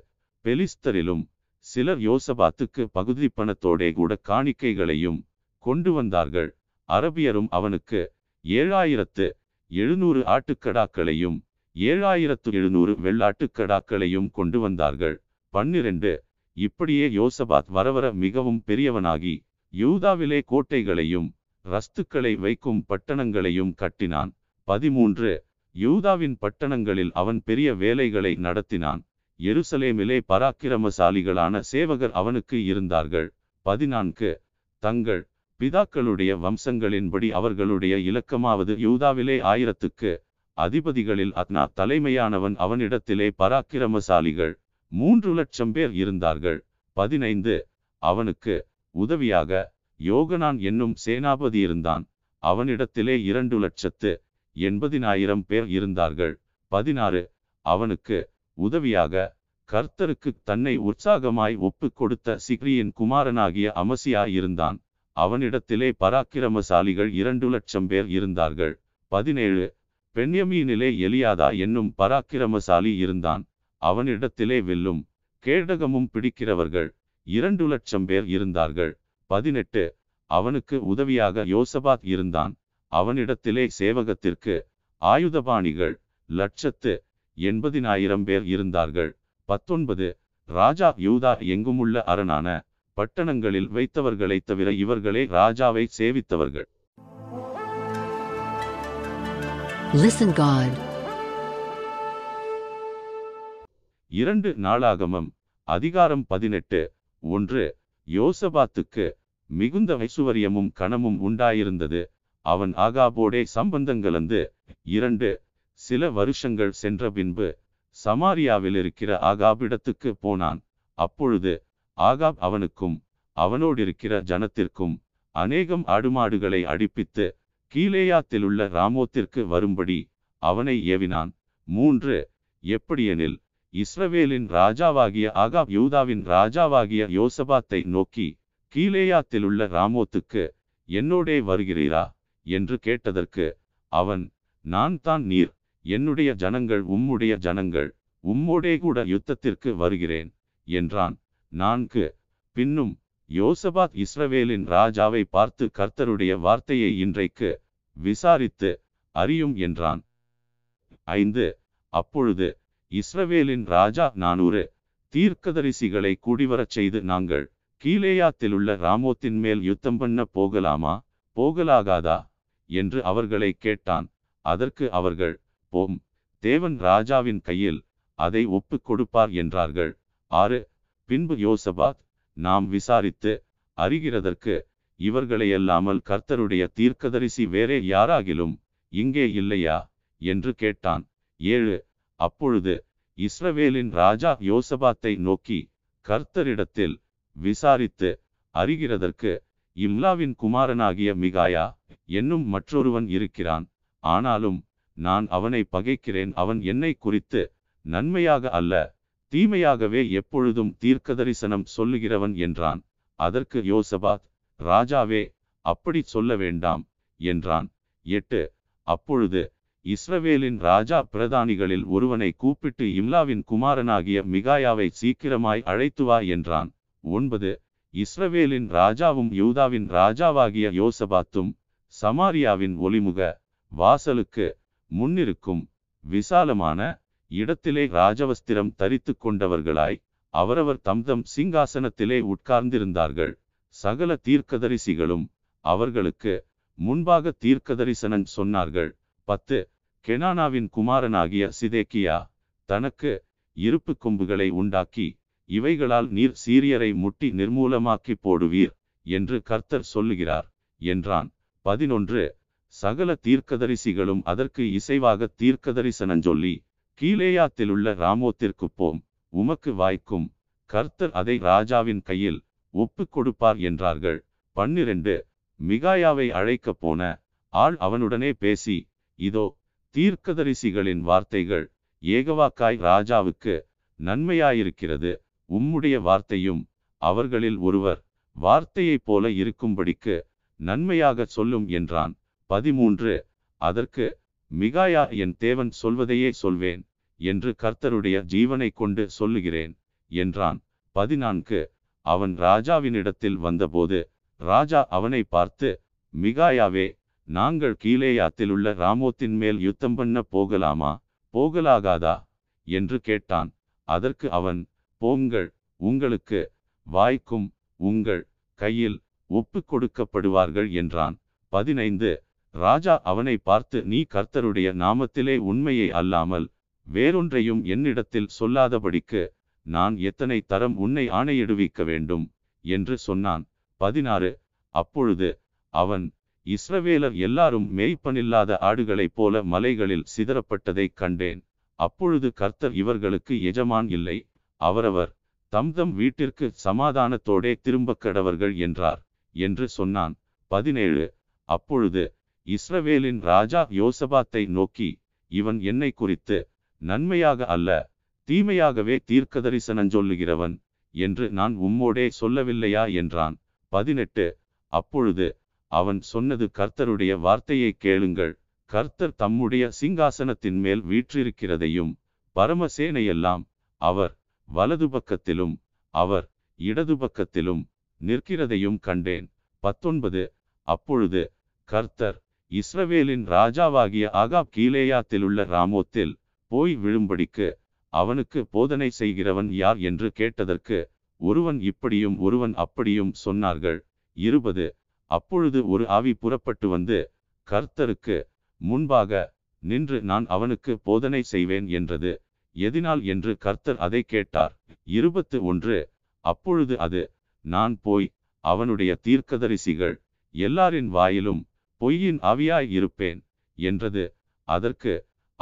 பெலிஸ்தரிலும் சிலர் யோசபாத்துக்கு பகுதி பணத்தோடே கூட காணிக்கைகளையும் கொண்டு வந்தார்கள். அரபியரும் அவனுக்கு ஏழாயிரத்து எழுநூறு ஆட்டுக்கடாக்களையும் ஏழாயிரத்து எழுநூறு வெள்ளாட்டுக்கடாக்களையும் கொண்டு வந்தார்கள். பன்னிரண்டு. இப்படியே யோசபாத் வரவர மிகவும் பெரியவனாகி யூதாவிலே கோட்டைகளையும் ரஸ்துக்களை வைக்கும் பட்டணங்களையும் கட்டினான். பதிமூன்று. யூதாவின் பட்டணங்களில் அவன் பெரிய வேலைகளை நடத்தினான். எருசலேமிலே பராக்கிரமசாலிகளான சேவகர் அவனுக்கு இருந்தார்கள். பதினான்கு. தங்கள் பிதாக்களுடைய வம்சங்களின்படி அவர்களுடைய இலக்கமாவது யூதாவிலே ஆயிரத்துக்கு அதிபதிகளில் அத்னா தலைமையானவன் அவனிடத்திலே பராக்கிரமசாலிகள் மூன்று லட்சம் பேர் இருந்தார்கள். பதினைந்து. அவனுக்கு உதவியாக யோகனான் என்னும் சேனாபதி இருந்தான். அவனிடத்திலே இரண்டு லட்சத்து எண்பதினாயிரம் பேர் இருந்தார்கள். பதினாறு. அவனுக்கு உதவியாக கர்த்தருக்கு தன்னை உற்சாகமாய் ஒப்புக் கொடுத்த சிக்ரியின் குமாரனாகிய அமசியா இருந்தான். அவனிடத்திலே பராக்கிரமசாலிகள் இரண்டு லட்சம் பேர் இருந்தார்கள். பதினேழு. பெண்யமீனிலே எலியாதா என்னும் பராக்கிரமசாலி இருந்தான். அவனிடத்திலே வெல்லும் கேடகமும் பிடிக்கிறவர்கள் இரண்டு லட்சம் பேர் இருந்தார்கள். பதினெட்டு. அவனுக்கு உதவியாக யோசபாத் இருந்தான். அவனிடத்திலே சேவகத்திற்கு ஆயுதபாணிகள் லட்சத்து எண்பதினாயிரம் பேர் இருந்தார்கள். பத்தொன்பது. ராஜா யூதா எங்குமுள்ள அரணான பட்டணங்களில் வைத்தவர்களைத் தவிர இவர்களே ராஜாவை சேவித்தவர்கள். லிசன் காட் இரண்டு நாளாகமம் அதிகாரம் பதினெட்டு. ஒன்று யோசபாத்துக்கு மிகுந்த ஐசுவரியமும் கனமும் உண்டாயிருந்தது. அவன் ஆகாபோடே சம்பந்தங்கலந்து இரண்டு சில வருஷங்கள் சென்ற பின்பு சமாரியாவில் இருக்கிற ஆகாபிடத்துக்கு போனான். அப்பொழுது ஆகாப் அவனுக்கும் அவனோடிருக்கிற ஜனத்திற்கும் அநேகம் ஆடுமாடுகளை அடிப்பித்து கீலேயாத்திலுள்ள ராமோத்திற்கு வரும்படி அவனை ஏவினான். மூன்று எப்படியெனில் இஸ்ரவேலின் ராஜாவாகிய ஆகாப் யூதாவின் ராஜாவாகிய யோசபாத்தை நோக்கி கீலேயாத்திலுள்ள ராமோத்துக்கு என்னோடே வருகிறீரா? என்று கேட்டதற்கு அவன் நான் தான் நீர் என்னுடைய ஜனங்கள் உம்முடைய ஜனங்கள் உம்மோடே கூட யுத்தத்திற்கு வருகிறேன் என்றான். நான்கு பின்னும் யோசபாத் இஸ்ரவேலின் ராஜாவை பார்த்து கர்த்தருடைய வார்த்தையை இன்றைக்கு விசாரித்து அறியும் என்றான். ஐந்து அப்பொழுது இஸ்ரவேலின் ராஜா நானூறு தீர்க்கதரிசிகளை கூடிவரச் செய்து நாங்கள் கீலேயாத்திலுள்ள ராமோத்தின் மேல் யுத்தம் பண்ண போகலாமா? போகலாகாதா? என்று அவர்களை கேட்டான். அதற்கு அவர்கள் போம் தேவன் ராஜாவின் கையில் அதை ஒப்புக் கொடுப்பார் என்றார்கள். ஆறு பின்பு யோசபாத் நாம் விசாரித்து அறிகிறதற்கு இவர்களையல்லாமல் கர்த்தருடைய தீர்க்கதரிசி வேறே யாராகிலும் இங்கே இல்லையா? என்று கேட்டான். ஏழு அப்பொழுது இஸ்ரவேலின் ராஜா யோசபாத்தை நோக்கி கர்த்தரிடத்தில் விசாரித்து அறிகிறதற்கு இம்லாவின் குமாரனாகிய மிகாயா என்னும் மற்றொருவன் இருக்கிறான். ஆனாலும் நான் அவனை பகைக்கிறேன். அவன் என்னை குறித்து நன்மையாக அல்ல. தீமையாகவே எப்பொழுதும் தீர்க்கதரிசனம் சொல்லுகிறவன் என்றான். அதற்கு யோசபாத் ராஜாவே அப்படி சொல்ல வேண்டாம் என்றான். எட்டு அப்பொழுது இஸ்ரவேலின் ராஜா பிரதானிகளில் ஒருவனை கூப்பிட்டு இம்லாவின் குமாரனாகிய மிகாயாவை சீக்கிரமாய் அழைத்து வா என்றான். ஒன்பது இஸ்ரவேலின் ராஜாவும் யூதாவின் ராஜாவாகிய யோசபாத்தும் சமாரியாவின் ஒளிமுக வாசலுக்கு முன்னிருக்கும் விசாலமான இடத்திலே ராஜவஸ்திரம் தரித்து கொண்டவர்களாய் அவரவர் தம்தம் சிங்காசனத்திலே உட்கார்ந்திருந்தார்கள். சகல தீர்க்கதரிசிகளும் அவர்களுக்கு முன்பாக தீர்க்கதரிசனன் சொன்னார்கள் பத்து கெனானாவின் குமாரனாகிய சிதேக்கியா தனக்கு இருப்பு கொம்புகளை உண்டாக்கி இவைகளால் நீர் சீரியரை முட்டி நிர்மூலமாக்கி போடுவீர் என்று கர்த்தர் சொல்லுகிறார் என்றான். பதினொன்று சகல தீர்க்கதரிசிகளும் அதற்கு இசைவாக தீர்க்கதரிசனஞ்சொல்லி கீழேயாத்திலுள்ள ராமோத்திற்கு போம். உமக்கு வாய்க்கும். கர்த்தர் அதை ராஜாவின் கையில் ஒப்புக் கொடுப்பார் என்றார்கள். பன்னிரண்டு. மிகாயாவை அழைக்கப் போன ஆள் அவனுடனே பேசி இதோ தீர்க்கதரிசிகளின் வார்த்தைகள் ஏகவாக்காய் ராஜாவுக்கு நன்மையாயிருக்கிறது. உம்முடைய வார்த்தையும் அவர்களில் ஒருவர் வார்த்தையைப் போல இருக்கும்படிக்கு நன்மையாக சொல்லும் என்றான். பதிமூன்று. அதற்கு மிகாயா என் தேவன் சொல்வதையே சொல்வேன். என்று கர்த்தருடைய ஜீவனை கொண்டு சொல்லுகிறேன் என்றான். பதினான்கு. அவன் ராஜாவினிடத்தில் வந்தபோது ராஜா அவனை பார்த்து மிகாயாவே நாங்கள் கீழேயாத்திலுள்ள ராமோத்தின் மேல் யுத்தம் பண்ண போகலாமா? போகலாகாதா? என்று கேட்டான். அதற்கு அவன் போங்கள் உங்களுக்கு வாய்க்கும் உங்கள் கையில் ஒப்புக் கொடுக்கப்படுவார்கள் என்றான். பதினைந்து. ராஜா அவனை பார்த்து நீ கர்த்தருடைய நாமத்திலே உண்மையை அல்லாமல் வேறொன்றையும் என்னிடத்தில் சொல்லாதபடிக்கு நான் எத்தனை தரம் உன்னை ஆணையிடுவிக்க வேண்டும்? என்று சொன்னான். பதினாறு. அப்பொழுது அவன் இஸ்ரவேலர் எல்லாரும் மேய்ப்பனில்லாத ஆடுகளைப் போல மலைகளில் சிதறப்பட்டதைக் கண்டேன். அப்பொழுது கர்த்தர் இவர்களுக்கு எஜமான் இல்லை. அவரவர் தம்தம் வீட்டிற்கு சமாதானத்தோடே திரும்பக் கடவர்கள் என்றார் என்று சொன்னான். பதினேழு. அப்பொழுது இஸ்ரவேலின் ராஜா யோசபாத்தை நோக்கி இவன் என்னை குறித்து நன்மையாக அல்ல தீமையாகவே தீர்க்கதரிசனஞ்சொல்லுகிறவன் என்று நான் உம்மோடே சொல்லவில்லையா என்றான். பதினெட்டு. அப்பொழுது அவன் சொன்னது கர்த்தருடைய வார்த்தையை கேளுங்கள். கர்த்தர் தம்முடைய சிங்காசனத்தின் மேல் வீற்றிருக்கிறதையும் பரமசேனையெல்லாம் அவர் வலது பக்கத்திலும் அவர் இடது பக்கத்திலும் நிற்கிறதையும் கண்டேன். பத்தொன்பது. அப்பொழுது கர்த்தர் இஸ்ரவேலின் ராஜாவாகிய அகாப் கீலேயாத்திலுள்ள ராமோத்தில் போய் விழும்படிக்கு அவனுக்கு போதனை செய்கிறவன் யார் என்று கேட்டதற்கு ஒருவன் இப்படியும் ஒருவன் அப்படியும் சொன்னார்கள். இருபது. அப்பொழுது ஒரு ஆவி புறப்பட்டு வந்து கர்த்தருக்கு முன்பாக நின்று நான் அவனுக்கு போதனை செய்வேன் என்றது. எதினால் என்று கர்த்தர் அதை கேட்டார். இருபத்து ஒன்று. அப்பொழுது அது நான் போய் அவனுடைய தீர்க்கதரிசிகள் எல்லாரின் வாயிலும் பொய்யின் ஆவியாய் இருப்பேன் என்றது. அதற்கு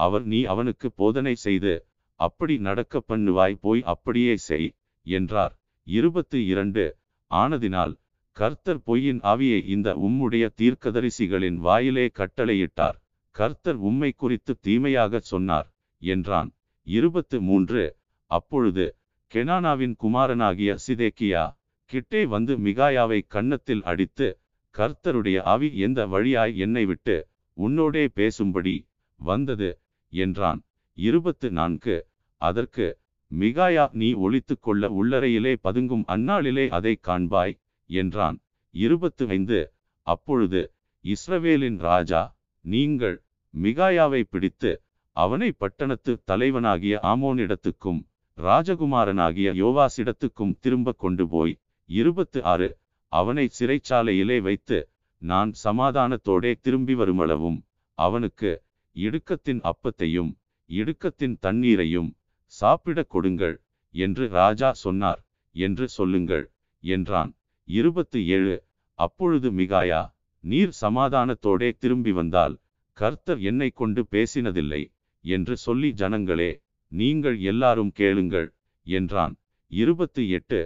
அவர் நீ அவனுக்கு போதனை செய்து அப்படி நடக்க பண்ணுவாய் போய் அப்படியே செய் என்றார். இருபத்து இரண்டு. ஆனதினால் கர்த்தர் பொய்யின் ஆவியை இந்த உம்முடைய தீர்க்கதரிசிகளின் வாயிலே கட்டளையிட்டார். கர்த்தர் உம்மை குறித்து தீமையாக சொன்னார் என்றான். இருபத்து மூன்று. அப்பொழுது கெனானாவின் குமாரனாகிய சிதேக்கியா கிட்டே வந்து மிகாயாவை கன்னத்தில் அடித்து கர்த்தருடைய ஆவி எந்த வழியாய் என்னை விட்டு உன்னோடே பேசும்படி வந்தது. என்றான். இருபத்து நான்கு. அதற்கு மிகாயா நீ ஒளித்துக் கொள்ள உள்ளறையிலே பதுங்கும் அந்நாளிலே அதை காண்பாய் என்றான். இருபத்து ஐந்து. அப்பொழுது இஸ்ரவேலின் ராஜா நீங்கள் மிகாயாவை பிடித்து அவனை பட்டணத்து தலைவனாகிய ஆமோனிடத்துக்கும் ராஜகுமாரனாகிய யோவாசிடத்துக்கும் திரும்ப கொண்டு போய் இருபத்து ஆறு. அவனை சிறைச்சாலையிலே வைத்து நான் சமாதானத்தோடே திரும்பி வருமளவும் அவனுக்கு இடுக்கத்தின் அப்பத்தையும் இடுக்கத்தின் தண்ணீரையும் சாப்பிடக் கொடுங்கள் என்று ராஜா சொன்னார். என்று சொல்லுங்கள் என்றான். இருபத்து ஏழு. அப்பொழுது மிகாயா நீர் சமாதானத்தோடே திரும்பி வந்தால் கர்த்தர் என்னை கொண்டு பேசினதில்லை என்று சொல்லி ஜனங்களே நீங்கள் எல்லாரும் கேளுங்கள் என்றான். இருபத்து எட்டு.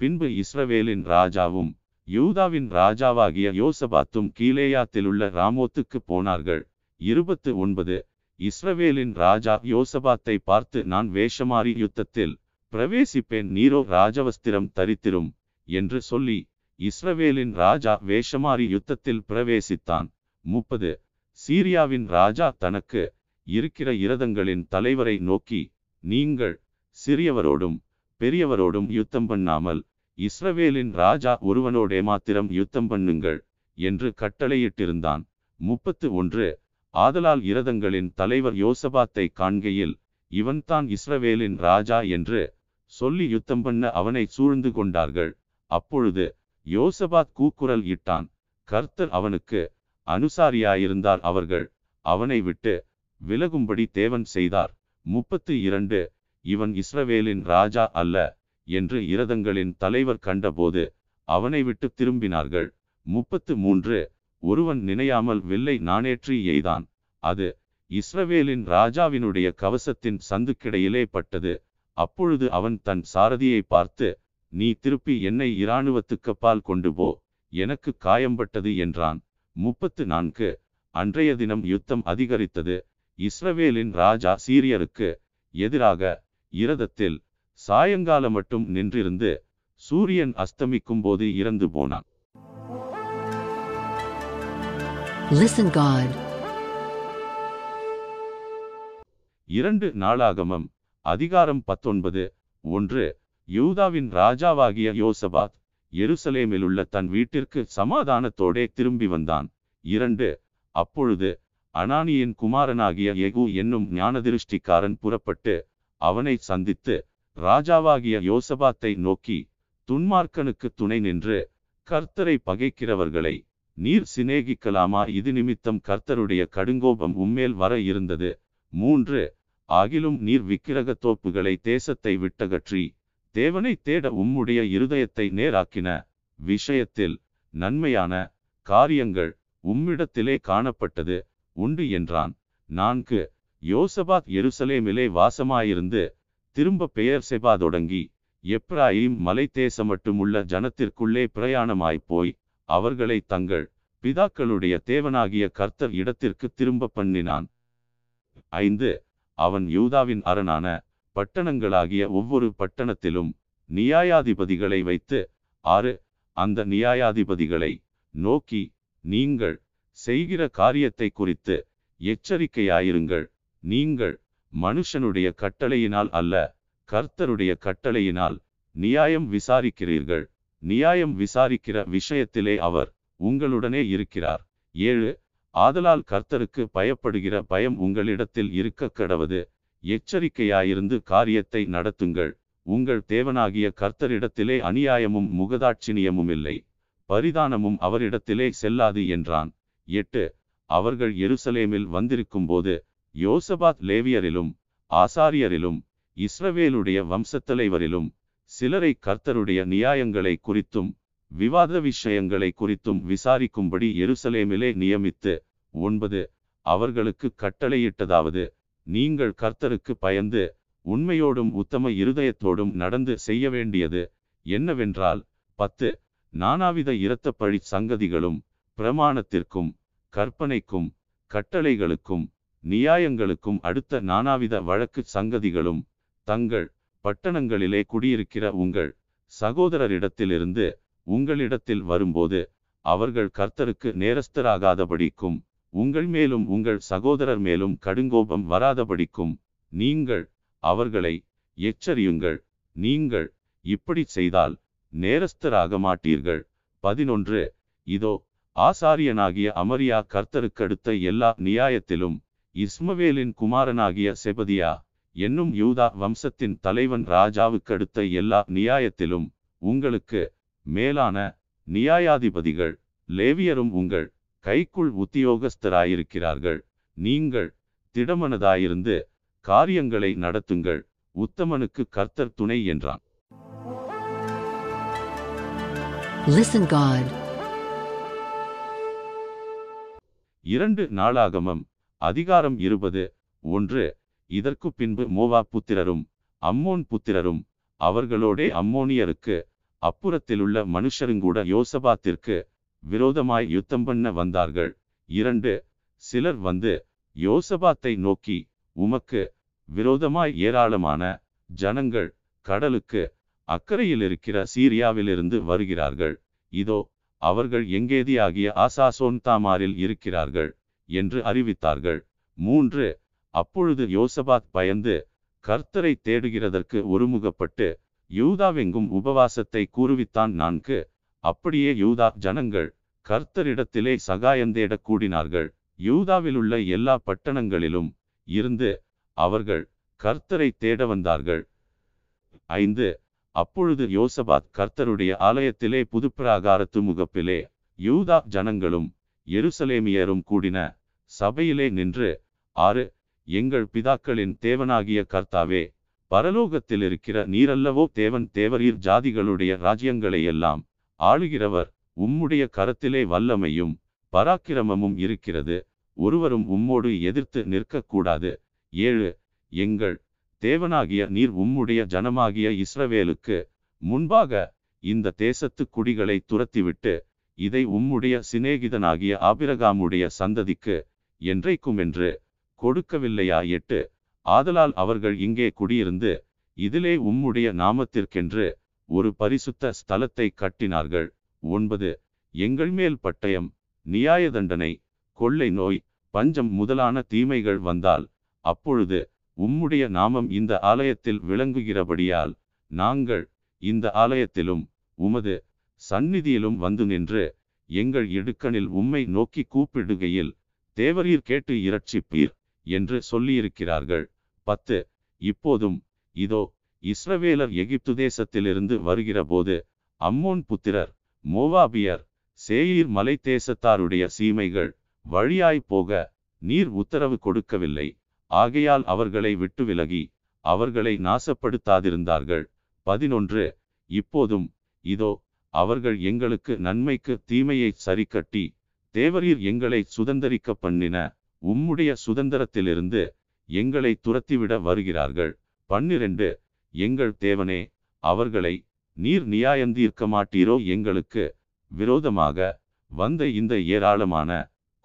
பின்பு இஸ்ரவேலின் ராஜாவும் யூதாவின் ராஜாவாகிய யோசபாத்தும் கீலேயாத்திலுள்ள ராமோத்துக்கு போனார்கள். இருபத்து ஒன்பது இஸ்ரவேலின் ராஜா யோசபாத்தை பார்த்து நான் வேஷமாறி யுத்தத்தில் பிரவேசிப்பேன் நீரோ ராஜவஸ்திரம் தரித்திரும் என்று சொல்லி இஸ்ரவேலின் ராஜா வேஷமாறி யுத்தத்தில் பிரவேசித்தான். முப்பது சீரியாவின் ராஜா தனக்கு இருக்கிற இரதங்களின் தலைவரை நோக்கி நீங்கள் சிறியவரோடும் பெரியவரோடும் யுத்தம் பண்ணாமல் இஸ்ரவேலின் ராஜா ஒருவனோடே மாத்திரம் யுத்தம் பண்ணுங்கள் என்று கட்டளையிட்டிருந்தான். முப்பத்து ஒன்று ஆதலால் இரதங்களின் தலைவர் யோசபாத்தை காண்கையில் இவன்தான் இஸ்ரவேலின் ராஜா என்று சொல்லி யுத்தம் பண்ண அவனை சூழ்ந்து கொண்டார்கள். அப்பொழுது யோசபாத் கூக்குரல் இட்டான் கர்த்தர் அவனுக்கு அனுசாரியாயிருந்தார் அவர்கள் அவனை விட்டு விலகும்படி தேவன் செய்தார். முப்பத்து இரண்டு இவன் இஸ்ரவேலின் ராஜா அல்ல என்று இரதங்களின் தலைவர் கண்டபோது அவனை விட்டு திரும்பினார்கள். முப்பத்து மூன்று ஒருவன் நினையாமல் வில்லை நாணேற்றி எய்தான். அது இஸ்ரவேலின் ராஜாவினுடைய கவசத்தின் சந்துக்கிடையிலே பட்டது. அப்பொழுது அவன் தன் சாரதியை பார்த்து நீ திருப்பி என்னை இராணுவத்துக்கப்பால் கொண்டு போ. எனக்கு காயம்பட்டது என்றான். முப்பத்து நான்கு அன்றைய தினம் யுத்தம் அதிகரித்தது. இஸ்ரவேலின் ராஜா சீரியருக்கு எதிராக இரதத்தில் சாயங்காலம் மட்டும் நின்றிருந்து சூரியன் அஸ்தமிக்கும் போது இறந்து போனான். Listen God. இரண்டு நாளாகமம் அதிகாரம் பத்தொன்பது ஒன்று யூதாவின் ராஜாவாகிய யோசபாத் எருசலேமிலுள்ள தன் வீட்டிற்கு சமாதானத்தோடே திரும்பி வந்தான் இரண்டு அப்பொழுது அனானியின் குமாரனாகிய எகு என்னும் ஞானதிருஷ்டிக்காரன் புறப்பட்டு அவனை சந்தித்து ராஜாவாகிய யோசபாத்தை நோக்கி துன்மார்க்கனுக்கு துணை நின்று கர்த்தரை பகைக்கிறவர்களை நீர் சிநேகிக்கலாமா? இது நிமித்தம் கர்த்தருடைய கடுங்கோபம் உம்மேல் வர இருந்தது. மூன்று ஆகிலும் நீர் விக்கிரகத் தோப்புகளை தேசத்தை விட்டகற்றி தேவனை தேட உம்முடைய இருதயத்தை நேராக்கின. விஷயத்தில் நன்மையான காரியங்கள் உம்மிடத்திலே காணப்பட்டது உண்டு என்றான். நான்கு யோசபாத் எருசலேமிலே வாசமாயிருந்து திரும்ப பெயர் செபா தொடங்கி எப்ராயிம் மலை தேசமட்டுமுள்ள ஜனத்திற்குள்ளே பிரயாணமாய்ப் போய் அவர்களை தங்கள் பிதாக்களுடைய தேவனாகிய கர்த்தர் இடத்திற்கு திரும்ப பண்ணினான். ஐந்து. அவன் யூதாவின் அரணான பட்டணங்களாகிய ஒவ்வொரு பட்டணத்திலும் நியாயாதிபதிகளை வைத்து ஆறு. அந்த நியாயாதிபதிகளை நோக்கி நீங்கள் செய்கிற காரியத்தை குறித்து எச்சரிக்கையாயிருங்கள். நீங்கள் மனுஷனுடைய கட்டளையினால் அல்ல கர்த்தருடைய கட்டளையினால் நியாயம் விசாரிக்கிறீர்கள். நியாயம் விசாரிக்கிற விஷயத்திலே அவர் உங்களுடனே இருக்கிறார். ஏழு ஆதலால் கர்த்தருக்கு பயப்படுகிற பயம் உங்களிடத்தில் இருக்க கடவது. எச்சரிக்கையாயிருந்து காரியத்தை நடத்துங்கள். உங்கள் தேவனாகிய கர்த்தரிடத்திலே அநியாயமும் முகதாட்சினியமும் இல்லை. பரிதானமும் அவரிடத்திலே செல்லாது என்றான். எட்டு அவர்கள் எருசலேமில் வந்திருக்கும்போது யோசபாத் லேவியரிலும் ஆசாரியரிலும் இஸ்ரவேலுடைய வம்சத்தலைவரிலும் சிலரை கர்த்தருடைய நியாயங்களை குறித்தும் விவாத விஷயங்களை குறித்தும் விசாரிக்கும்படி எருசலேமிலே நியமித்து ஒன்பது அவர்களுக்கு கட்டளையிட்டதாவது நீங்கள் கர்த்தருக்கு பயந்து உண்மையோடும் உத்தம இருதயத்தோடும் நடந்து செய்ய வேண்டியது என்னவென்றால் பத்து நானாவித இரத்தப்பழி சங்கதிகளும் பிரமாணத்திற்கும் கற்பனைக்கும் கட்டளைகளுக்கும் நியாயங்களுக்கும் அடுத்த நானாவித வழக்கு சங்கதிகளும் தங்கள் பட்டணங்களிலே குடியிருக்கிற உங்கள் சகோதரரிடத்திலிருந்து உங்களிடத்தில் வரும்போது அவர்கள் கர்த்தருக்கு நேரஸ்தராகாதபடிக்கும் உங்கள் மேலும் உங்கள் சகோதரர் மேலும் கடுங்கோபம் வராதபடிக்கும் நீங்கள் அவர்களை எச்சரியுங்கள். நீங்கள் இப்படி செய்தால் நேரஸ்தராக மாட்டீர்கள் பதினொன்று. இதோ ஆசாரியனாகிய அமரியா கர்த்தருக்கடுத்த எல்லா நியாயத்திலும் இஸ்மவேலின் குமாரனாகிய செபதியா என்னும் யூதா வம்சத்தின் தலைவன் ராஜாவுக்கடுத்த எல்லா நியாயத்திலும் உங்களுக்கு மேலான நியாயாதிபதிகள் லேவியரும் உங்கள் கைக்குள் உத்தியோகஸ்தராயிருக்கிறார்கள். நீங்கள் திடமனதாயிருந்து காரியங்களை நடத்துங்கள். உத்தமனுக்கு கர்த்தர் துணை என்றான். Listen God. இரண்டு நாளாகமம் அதிகாரம் இருபது ஒன்று இதற்கு பின்பு மோவா புத்திரரும் அம்மோன் புத்திரரும் அவர்களோடே அம்மோனியருக்கு அப்புறத்திலுள்ள மனுஷருங்கூட யோசபாத்திற்கு விரோதமாய் யுத்தம் பண்ண வந்தார்கள். இரண்டு சிலர் வந்து யோசபாத்தை நோக்கி உமக்கு விரோதமாய் ஏராளமான ஜனங்கள் கடலுக்கு அக்கறையில் இருக்கிற சீரியாவிலிருந்து வருகிறார்கள். இதோ அவர்கள் எங்கேதியாகிய ஆசாசோன் தாமாரில் இருக்கிறார்கள் என்று அறிவித்தார்கள். மூன்று அப்பொழுது யோசபாத் பயந்து கர்த்தரை தேடுகிறதற்கு ஒருமுகப்பட்டு யூதாவெங்கும் உபவாசத்தை கூறுவித்தான் நான்கு. அப்படியே யூதா ஜனங்கள் கர்த்தரிடத்திலே சகாயந்தேடக் கூடினார்கள். யூதாவிலுள்ள எல்லா பட்டணங்களிலும் இருந்து அவர்கள் கர்த்தரை தேட வந்தார்கள். ஐந்து. அப்பொழுது யோசபாத் கர்த்தருடைய ஆலயத்திலே புதுப்பிராகாரத்து முகப்பிலே யூதா ஜனங்களும் எருசலேமியரும் கூடின சபையிலே நின்று ஆறு. எங்கள் பிதாக்களின் தேவனாகிய கர்த்தாவே பரலோகத்தில் இருக்கிற நீரல்லவோ தேவன் தேவரீர் ஜாதிகளுடைய ராஜ்யங்களை எல்லாம் ஆளுகிறவர். உம்முடைய கரத்திலே வல்லமையும் பராக்கிரமமும் இருக்கிறது. ஒருவரும் உம்மோடு எதிர்த்து நிற்கக்கூடாது. ஏழு எங்கள் தேவனாகிய நீர் உம்முடைய ஜனமாகிய இஸ்ரவேலுக்கு முன்பாக இந்த தேசத்து குடிகளை துரத்திவிட்டு இதை உம்முடைய சிநேகிதனாகிய ஆபிரகாமுடைய சந்ததிக்கு என்றைக்கும் என்று கொடுக்கவில்லையா? எட்டு. ஆதலால் அவர்கள் இங்கே குடியிருந்து இதிலே உம்முடைய நாமத்திற்கென்று ஒரு பரிசுத்த ஸ்தலத்தை கட்டினார்கள். ஒன்பது. எங்கள் மேல் பட்டயம் நியாய தண்டனை கொள்ளை நோய் பஞ்சம் முதலான தீமைகள் வந்தால் அப்பொழுது உம்முடைய நாமம் இந்த ஆலயத்தில் விளங்குகிறபடியால் நாங்கள் இந்த ஆலயத்திலும் உமது சந்நிதியிலும் வந்து நின்று எங்கள் இடுக்கணில் உம்மை நோக்கி கூப்பிடுகையில் தேவரீர் கேட்டு இரட்சிப்பீர். என்று சொல்லியிருக்கிறார்கள். பத்து. இப்போதும் இதோ இஸ்ரவேலர் எகிப்து தேசத்திலிருந்து வருகிறபோது அம்மோன் புத்திரர் மோவாபியர் சேயீர் மலை தேசத்தாருடைய சீமைகள் வழியாய் போக நீர் உத்தரவு கொடுக்கவில்லை. ஆகையால் அவர்களை விட்டு விலகி அவர்களை நாசப்படுத்தாதிருந்தார்கள். பதினொன்று. இப்போதும் இதோ அவர்கள் எங்களுக்கு நன்மைக்கு தீமையை சரிக்கட்டி தேவரீர் எங்களை சுதந்திரிக்க பண்ணின உம்முடைய சுதந்திரத்திலிருந்து எங்களை துரத்திவிட வருகிறார்கள். பன்னிரண்டு எங்கள் தேவனே அவர்களை நீர் நியாயந்தீர்க்க மாட்டீரோ எங்களுக்கு விரோதமாக வந்த இந்த ஏராளமான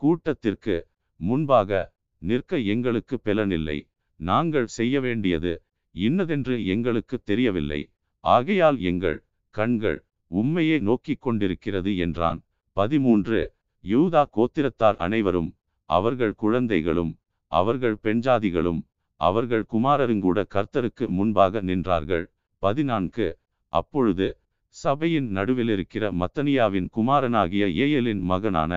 கூட்டத்திற்கு முன்பாக நிற்க எங்களுக்கு பெலனில்லை. நாங்கள் செய்ய வேண்டியது இன்னதென்று எங்களுக்கு தெரியவில்லை. ஆகையால் எங்கள் கண்கள் உம்மையே நோக்கிக் கொண்டிருக்கிறது என்றான். பதிமூன்று யூதா கோத்திரத்தார் அனைவரும் அவர்கள் குழந்தைகளும் அவர்கள் பெண்ஜாதிகளும் அவர்கள் குமாரருங்கூட கர்த்தருக்கு முன்பாக நின்றார்கள். பதினான்கு. அப்பொழுது சபையின் நடுவிலிருக்கிற மத்தனியாவின் குமாரனாகிய ஏயலின் மகனான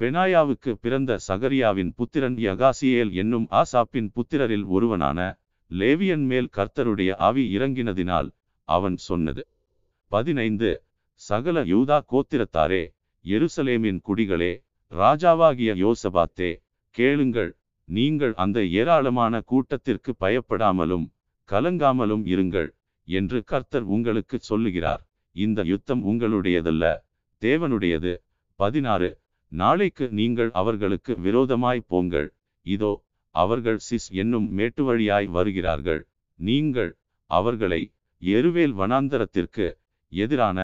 பெனாயாவுக்கு பிறந்த சகரியாவின் புத்திரன் யகாசியேல் என்னும் ஆசாப்பின் புத்திரரில் ஒருவனான லேவியன் மேல் கர்த்தருடைய ஆவி இறங்கினதினால் அவன் சொன்னது. பதினைந்து. சகல யூதா கோத்திரத்தாரே எருசலேமின் குடிகளே ராஜாவாகிய யோசபாத்தே கேளுங்கள் நீங்கள் அந்த ஏராளமான கூட்டத்திற்கு பயப்படாமலும் கலங்காமலும் இருங்கள் என்று கர்த்தர் உங்களுக்கு சொல்லுகிறார். இந்த யுத்தம் உங்களுடையதல்ல தேவனுடையது. பதினாறு நாளைக்கு நீங்கள் அவர்களுக்கு விரோதமாய் போங்கள். இதோ அவர்கள் சிஸ் என்னும் மேட்டு வழியாய் வருகிறார்கள். நீங்கள் அவர்களை எருவேல் வனாந்தரத்திற்கு எதிரான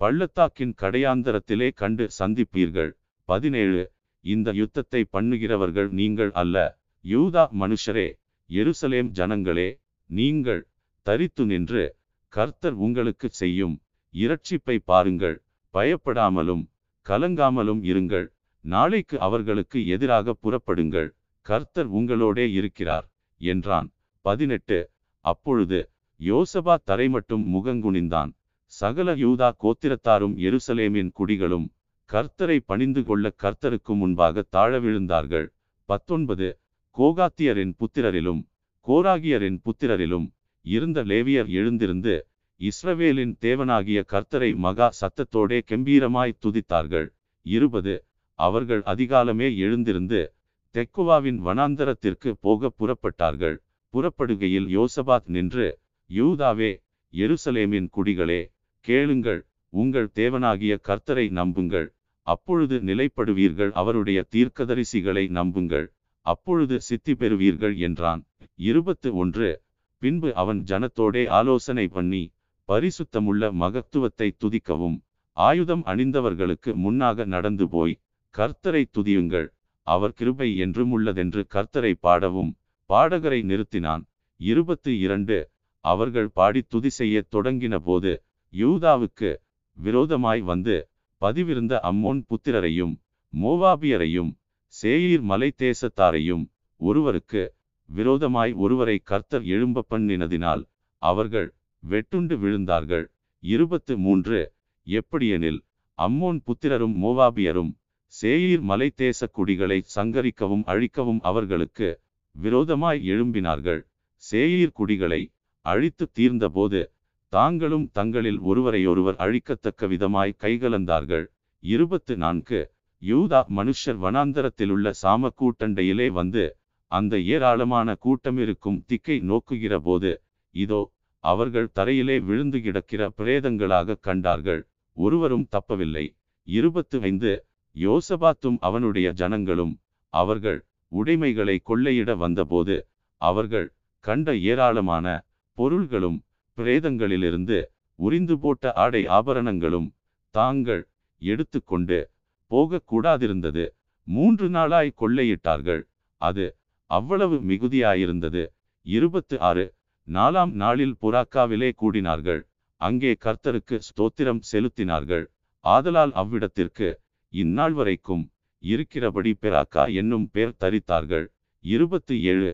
பள்ளத்தாக்கின் கடையாந்தரத்திலே கண்டு சந்திப்பீர்கள். பதினேழு இந்த யுத்தத்தை பண்ணுகிறவர்கள் நீங்கள் அல்ல. யூதா மனுஷரே எருசலேம் ஜனங்களே நீங்கள் தரித்து நின்று கர்த்தர் உங்களுக்கு செய்யும் இரட்சிப்பை பாருங்கள். பயப்படாமலும் கலங்காமலும் இருங்கள். நாளைக்கு அவர்களுக்கு எதிராக புறப்படுங்கள். கர்த்தர் உங்களோடே இருக்கிறார் என்றான். பதினெட்டு அப்பொழுது யோசபா தரை மட்டும் முகங்குனிந்தான். சகல யூதா கோத்திரத்தாரும் எருசலேமின் குடிகளும் கர்த்தரை பணிந்து கொள்ள கர்த்தருக்கு முன்பாக தாழ விழுந்தார்கள். பத்தொன்பது. கோகாத்தியரின் புத்திரரிலும் கோராகியரின் புத்திரரிலும் இருந்த லேவியர் எழுந்திருந்து இஸ்ரவேலின் தேவனாகிய கர்த்தரை மகா சத்தத்தோடே கெம்பீரமாய் துதித்தார்கள். இருபது. அவர்கள் அதிகாலமே எழுந்திருந்து தெக்குவாவின் வனாந்தரத்திற்கு போக புறப்பட்டார்கள். புறப்படுகையில் யோசபாத் நின்று யூதாவே எருசலேமின் குடிகளே கேளுங்கள் உங்கள் தேவனாகிய கர்த்தரை நம்புங்கள். அப்பொழுது நிலைப்படுவீர்கள் அவருடைய தீர்க்கதரிசிகளை நம்புங்கள். அப்பொழுது சித்தி பெறுவீர்கள் என்றான். இருபத்து ஒன்று பின்பு அவன் ஜனத்தோடே ஆலோசனை பண்ணி பரிசுத்தமுள்ள மகத்துவத்தை துதிக்கவும் ஆயுதம் அணிந்தவர்களுக்கு முன்னாக நடந்து போய் கர்த்தரை துதியுங்கள். அவர் கிருபை என்றும் உள்ளதென்று கர்த்தரை பாடவும் பாடகரை நிறுத்தினான். இருபத்து இரண்டு அவர்கள் பாடி துதி செய்யத் தொடங்கின போது யூதாவுக்கு விரோதமாய் வந்து பதிவிருந்த அம்மோன் புத்திரரையும் மோவாபியரையும் சேயீர் மலை தேசத்தாரையும் ஒருவருக்கு விரோதமாய் ஒருவரை கர்த்தர் எழும்ப பண்ணினதினால் அவர்கள் வெட்டுண்டு விழுந்தார்கள். இருபத்து மூன்று. எப்படியெனில் அம்மோன் புத்திரரும் மோவாபியரும் சேயீர் மலை தேச குடிகளை சங்கரிக்கவும் அழிக்கவும் அவர்களுக்கு விரோதமாய் எழும்பினார்கள். சேயீர் குடிகளை அழித்து தீர்ந்தபோது தாங்களும் தங்களில் ஒருவரையொருவர் அழிக்கத்தக்க விதமாய் கைகலந்தார்கள். இருபத்து நான்கு. யூதா மனுஷர் வனாந்தரத்திலுள்ள சாம கூட்டண்டையிலே வந்து அந்த ஏராளமான கூட்டமிருக்கும் திக்கை நோக்குகிற போது இதோ அவர்கள் தரையிலே விழுந்து கிடக்கிற பிரேதங்களாக கண்டார்கள். ஒருவரும் தப்பவில்லை. இருபத்து ஐந்து. யோசபாத்தும் அவனுடைய ஜனங்களும் அவர்கள் உடைமைகளை கொள்ளையிட வந்தபோது அவர்கள் கண்ட ஏராளமான பொருள்களும் பிரேதங்களிலிருந்து உரிந்து போட்ட ஆடை ஆபரணங்களும் தாங்கள் எடுத்துக்கொண்டு போகக்கூடாதிருந்தது. மூன்று நாளாய் கொள்ளையிட்டார்கள். அது அவ்வளவு மிகுதியாயிருந்தது. இருபத்து ஆறு நாலாம் நாளில் புறாக்காவிலே கூடினார்கள். அங்கே கர்த்தருக்கு ஸ்தோத்திரம் செலுத்தினார்கள். ஆதலால் அவ்விடத்திற்கு இந்நாள் வரைக்கும் இருக்கிறபடி பெராக்கா என்னும் பெயர் தரித்தார்கள். இருபத்து ஏழு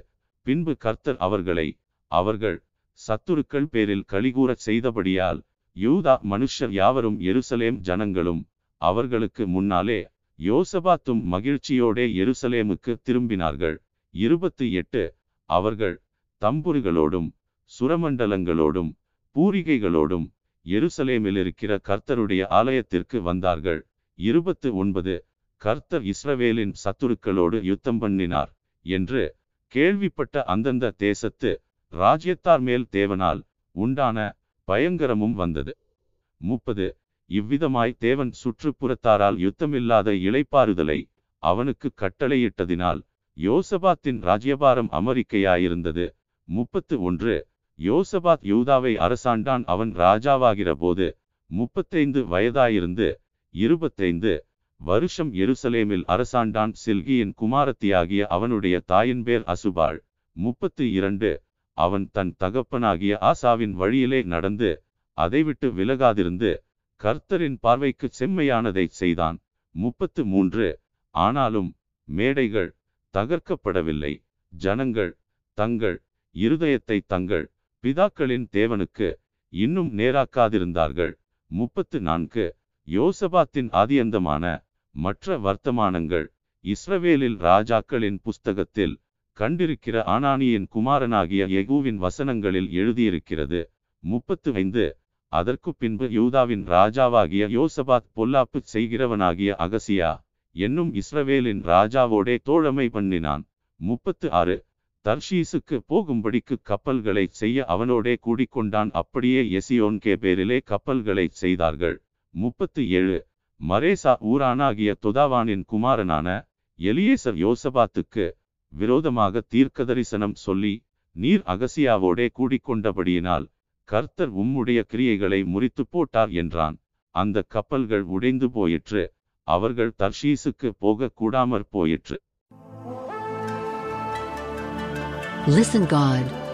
பின்பு கர்த்தர் அவர்களை அவர்கள் சத்துருக்கள் பேரில் கலிகூறச் செய்தபடியால் யூதா மனுஷர் யாவரும் எருசலேம் ஜனங்களும் அவர்களுக்கு முன்னாலே யோசபாத்தும் மகிழ்ச்சியோடே எருசலேமுக்கு திரும்பினார்கள். இருபத்து எட்டு. அவர்கள் தம்புருகளோடும் சுரமண்டலங்களோடும் பூரிகைகளோடும் எருசலேமில் இருக்கிற கர்த்தருடைய ஆலயத்திற்கு வந்தார்கள். இருபத்து ஒன்பது. கர்த்தர் இஸ்ரவேலின் சத்துருக்களோடு யுத்தம் பண்ணினார் என்று கேள்விப்பட்ட அந்தந்த தேசத்து ராஜ்யத்தார் மேல் தேவனால் உண்டான பயங்கரமும் வந்தது. முப்பது. இவ்விதமாய் தேவன் சுற்றுப்புறத்தாரால் யுத்தமில்லாத இளைப்பாறுதலை அவனுக்கு கட்டளையிட்டதினால் யோசபாத்தின் ராஜ்யபாரம் அமெரிக்கையாயிருந்தது. முப்பத்து ஒன்று. யோசபாத் யூதாவை அரசாண்டான் அவன் ராஜாவாகிற போது முப்பத்தைந்து வயதாயிருந்து இருபத்தைந்து வருஷம் எருசலேமில் அரசாண்டான் சில்கியின் குமாரத்தியாகிய அவனுடைய தாயின் பேர் அசுபாள். முப்பத்து இரண்டு. அவன் தன் தகப்பனாகிய ஆசாவின் வழியிலே நடந்து அதை விட்டு விலகாதிருந்து கர்த்தரின் பார்வைக்கு செம்மையானதைச் செய்தான். முப்பத்து மூன்று. ஆனாலும் மேடைகள் தகர்க்கப்படவில்லை. ஜனங்கள் தங்கள் இருதயத்தை தங்கள் பிதாக்களின் தேவனுக்கு இன்னும் நேராக்காதிருந்தார்கள். முப்பத்து நான்கு. யோசபாத்தின் ஆதியந்தமான மற்ற வர்த்தமானங்கள் இஸ்ரவேலில் ராஜாக்களின் புஸ்தகத்தில் கண்டிருக்கிற ஆனானியின் குமாரனாகிய யெகூவின் வசனங்களில் எழுதியிருக்கிறது. முப்பத்து ஐந்து அதற்கு பின்பு யூதாவின் ராஜாவாகிய யோசபாத் பொல்லாப்பு செய்கிறவனாகிய அகசியா என்னும் இஸ்ரவேலின் ராஜாவோடே தோழமை பண்ணினான். முப்பத்து ஆறு தர்ஷீசுக்கு போகும்படிக்கு கப்பல்களை செய்ய அவனோடே கூடிக்கொண்டான். அப்படியே எசியோன் கேபேரிலே கப்பல்களை செய்தார்கள். முப்பத்து ஏழு மரேசா ஊரானாகிய தொதாவானின் குமாரனான எலியேசர் யோசபாத்துக்கு விரோதமாக தீர்க்கதரிசனம் சொல்லி நீர் அகசியாவோடே கூடிக்கொண்டபடியினால் கர்த்தர் உம்முடைய கிரியைகளை முறித்து போட்டார் என்றான். அந்த கப்பல்கள் உடைந்து போயிற்று. அவர்கள் தர்ஷீசுக்கு போக கூடாமற் போயிற்று. Listen God.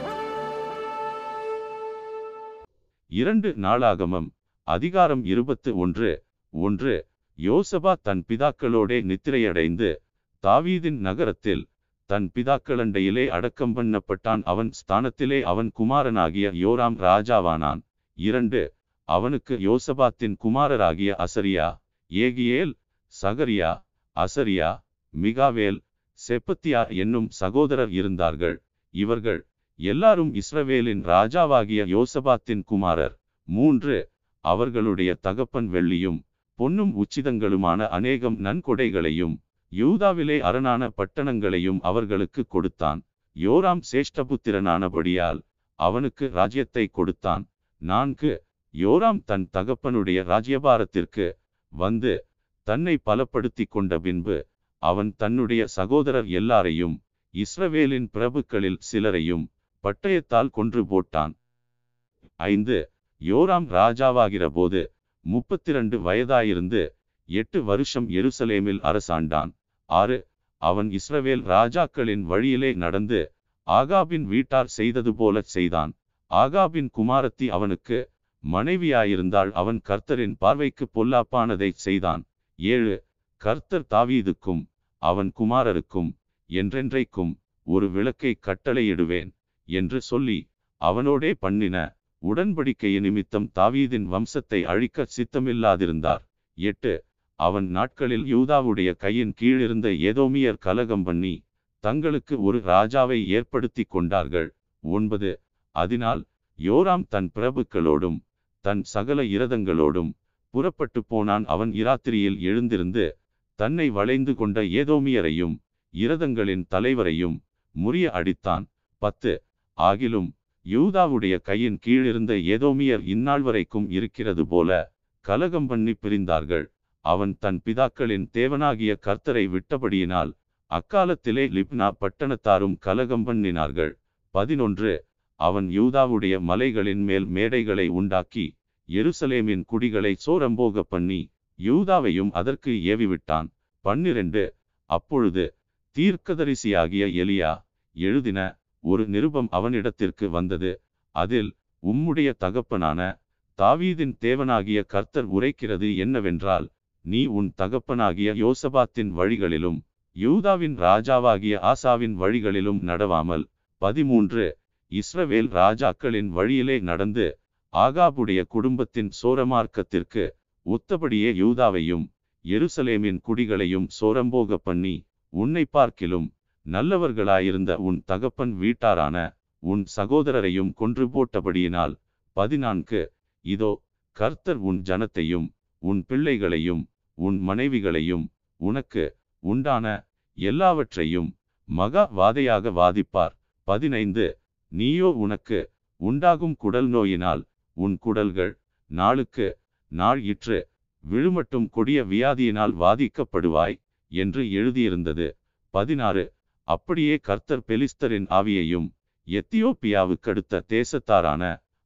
இரண்டு நாளாகமம் அதிகாரம் இருபத்து ஒன்று ஒன்று யோசபா தன் பிதாக்களோடே நித்திரையடைந்து தாவீதின் நகரத்தில் தன் பிதாக்களண்டையிலே அடக்கம் பண்ணப்பட்டான். அவன் ஸ்தானத்திலே அவன் குமாரனாகிய யோராம் ராஜாவானான். இரண்டு அவனுக்கு யோசபாத்தின் குமாரராகிய அசரியா ஏகியேல் சகரியா அசரியா மிகாவேல் செப்பத்தியா என்னும் சகோதரர் இருந்தார்கள். இவர்கள் எல்லாரும் இஸ்ரவேலின் ராஜாவாகிய யோசபாத்தின் குமாரர். மூன்று அவர்களுடைய தகப்பன் வெள்ளியும் பொன்னும் உச்சிதங்களுமான அநேகம் நன்கொடைகளையும் யூதாவிலே அரணான பட்டணங்களையும் அவர்களுக்கு கொடுத்தான். யோராம் சேஷ்டபுத்திரனானபடியால் அவனுக்கு ராஜ்யத்தை கொடுத்தான். நான்கு யோராம் தன் தகப்பனுடைய ராஜ்யபாரத்திற்கு வந்து தன்னை பலப்படுத்தி கொண்ட பின்பு அவன் தன்னுடைய சகோதரர் எல்லாரையும் இஸ்ரவேலின் பிரபுக்களில் சிலரையும் பட்டயத்தால் கொன்று போட்டான். ஐந்து யோராம் ராஜாவாகிற போது முப்பத்திரண்டு வயதாயிருந்து எட்டு வருஷம் எருசலேமில் அரசாண்டான். ஆறு. அவன் இஸ்ரவேல் ராஜாக்களின் வழியிலே நடந்து ஆகாபின் வீட்டார் செய்தது போல செய்தான். ஆகாபின் குமாரத்தி அவனுக்கு மனைவியாயிருந்தால் அவன் கர்த்தரின் பார்வைக்கு பொல்லாப்பானதை செய்தான். ஏழு. கர்த்தர் தாவீதுக்கும் அவன் குமாரருக்கும் என்றென்றைக்கும் ஒரு விளக்கை கட்டளையிடுவேன் என்று சொல்லி அவனோடே பண்ணின உடன்படிக்கை நிமித்தம் தாவீதின் வம்சத்தை அழிக்க சித்தமில்லாதிருந்தார். எட்டு. அவன் நாட்களில் யூதாவுடைய கையின் கீழிருந்த ஏதோமியர் கலகம் பண்ணி தங்களுக்கு ஒரு ராஜாவை ஏற்படுத்தி கொண்டார்கள். ஒன்பது. அதனால் யோராம் தன் பிரபுக்களோடும் தன் சகல இரதங்களோடும் புறப்பட்டு போனான். அவன் இராத்திரியில் எழுந்திருந்து தன்னை வளைந்து கொண்ட ஏதோமியரையும் இரதங்களின் தலைவரையும் முறிய அடித்தான். பத்து. ஆகிலும் யூதாவுடைய கையின் கீழிருந்த ஏதோமியர் இந்நாள் வரைக்கும் இருக்கிறது போல கலகம் பண்ணி பிரிந்தார்கள். அவன் தன் பிதாக்களின் தேவனாகிய கர்த்தரை விட்டபடியினால் அக்காலத்திலே லிப்னா பட்டணத்தாரும் கலகம் பண்ணினார்கள். பதினொன்று அவன் யூதாவுடைய மலைகளின் மேல் மேடைகளை உண்டாக்கி எருசலேமின் குடிகளை சோரம்போக பண்ணி யூதாவையும் அதற்கு ஏவிவிட்டான். பன்னிரண்டு அப்பொழுது தீர்க்கதரிசியாகிய எலியா எழுதின ஒரு நிருபம் அவனிடத்திற்கு வந்தது. அதில் உம்முடைய தகப்பனான தாவீதின் தேவனாகிய கர்த்தர் உரைக்கிறது என்னவென்றால் நீ உன் தகப்பனாகிய யோசபாத்தின் வழிகளிலும் யூதாவின் ராஜாவாகிய ஆசாவின் வழிகளிலும் நடவாமல் பதிமூன்று இஸ்ரவேல் ராஜாக்களின் வழியிலே நடந்து ஆகாபுடைய குடும்பத்தின் சோரமார்க்கத்திற்கு ஒத்தபடியே யூதாவையும் எருசலேமின் குடிகளையும் சோரம்போக பண்ணி உன்னை பார்க்கிலும் நல்லவர்களாயிருந்த உன் தகப்பன் வீட்டாரான உன் சகோதரரையும் கொன்று போட்டபடியினால் பதினான்கு இதோ கர்த்தர் உன் ஜனத்தையும் உன் பிள்ளைகளையும் உன் மனைவிகளையும் உனக்கு உண்டான எல்லாவற்றையும் மகா வாதையாக வாதிப்பார். பதினைந்து. நீயோ உனக்கு உண்டாகும் குடல் நோயினால் உன் குடல்கள் நாளுக்கு நாள் இற்று விழுமட்டும் கொடிய வியாதியினால் வாதிக்கப்படுவாய் என்று எழுதியிருந்தது. பதினாறு. அப்படியே கர்த்தர் பெலிஸ்தரின் ஆவியையும் எத்தியோப்பியாவுக்கடுத்த தேசத்தாரான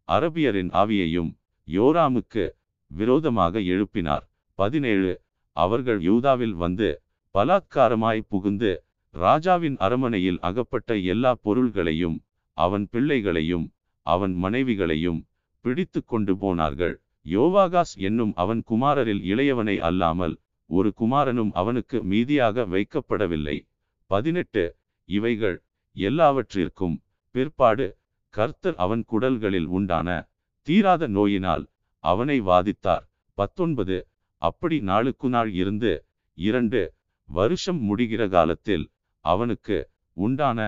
அரபியரின் ஆவியையும் யோராமுக்கு விரோதமாக எழுப்பினார். பதினேழு. அவர்கள் யூதாவில் வந்து பலாத்காரமாய் புகுந்து ராஜாவின் அரமனையில் அகப்பட்ட எல்லா பொருள்களையும் அவன் பிள்ளைகளையும் அவன் மனைவிகளையும் பிடித்து கொண்டு போனார்கள். யோவாகாஸ் என்னும் அவன் குமாரரில் இளையவனை அல்லாமல் ஒரு குமாரனும் அவனுக்கு மீதியாக வைக்கப்படவில்லை. பதினெட்டு. இவைகள் எல்லாவற்றிற்கும் பிற்பாடு கர்த்தர் அவன் குடல்களில் உண்டான தீராத நோயினால் அவனை வாதித்தார். பத்தொன்பது. அப்படி நாளுக்கு நாள் இருந்து இரண்டு வருஷம் முடிகிற காலத்தில் அவனுக்கு உண்டான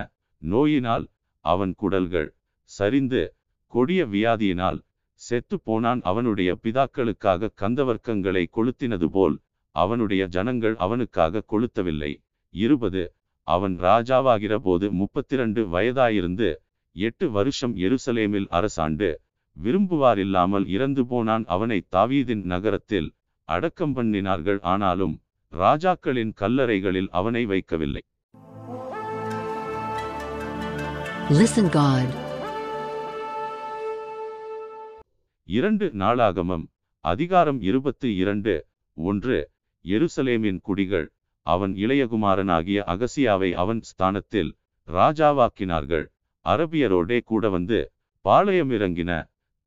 நோயினால் அவன் குடல்கள் சரிந்து கொடிய வியாதியினால் செத்து போனான். அவனுடைய பிதாக்களுக்காக கந்தவர்க்கங்களை கொளுத்தினது போல் அவனுடைய ஜனங்கள் அவனுக்காக கொளுத்தவில்லை. இருபது அவன் ராஜாவாகிற போது முப்பத்திரண்டு வயதாயிருந்து எட்டு வருஷம் எருசலேமில் அரசாண்டு விரும்புவாரில்லாமல் இறந்து போனான். அவனை தாவீதின் நகரத்தில் அடக்கம் பண்ணினார்கள். ஆனாலும் ராஜாக்களின் கல்லறைகளில் அவனை வைக்கவில்லை. Listen God. இரண்டு நாளாகமம் அதிகாரம் இருபத்து இரண்டு ஒன்று எருசலேமின் குடிகள் அவன் இளையகுமாரனாகிய அகசியாவை அவன் ஸ்தானத்தில் ராஜாவாக்கினார்கள். அரபியரோடே கூட வந்து பாளையம் இறங்கின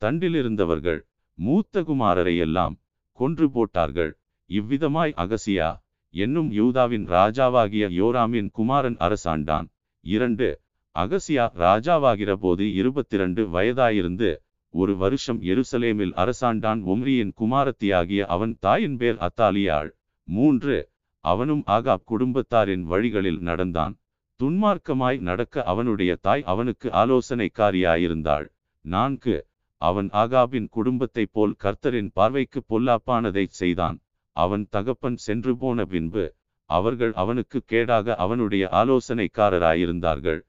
தண்டிலிருந்தவர்கள் மூத்த குமாரரையெல்லாம் கொன்று போட்டார்கள். இவ்விதமாய் அகசியா என்னும் யூதாவின் ராஜாவாகிய யோராமின் குமாரன் அரசாண்டான். இரண்டு அகசியா ராஜாவாகிற போது இருபத்திரண்டு வயதாயிருந்து ஒரு வருஷம் எருசலேமில் அரசாண்டான் ஒம்ரியின் குமாரத்தியாகிய அவன் தாயின் பேர் அத்தாலியாள். மூன்று அவனும் ஆகாப் குடும்பத்தாரின் வழிகளில் நடந்தான். துன்மார்க்கமாய் நடக்க அவனுடைய தாய் அவனுக்கு ஆலோசனைக்காரியாயிருந்தாள். நான்கு அவன் ஆகாபின் குடும்பத்தைப் போல் கர்த்தரின் பார்வைக்கு பொல்லாப்பானதைச் செய்தான். அவன் தகப்பன் சென்று போன பின்பு அவர்கள் அவனுக்கு கேடாக அவனுடைய ஆலோசனைக்காரராயிருந்தார்கள்.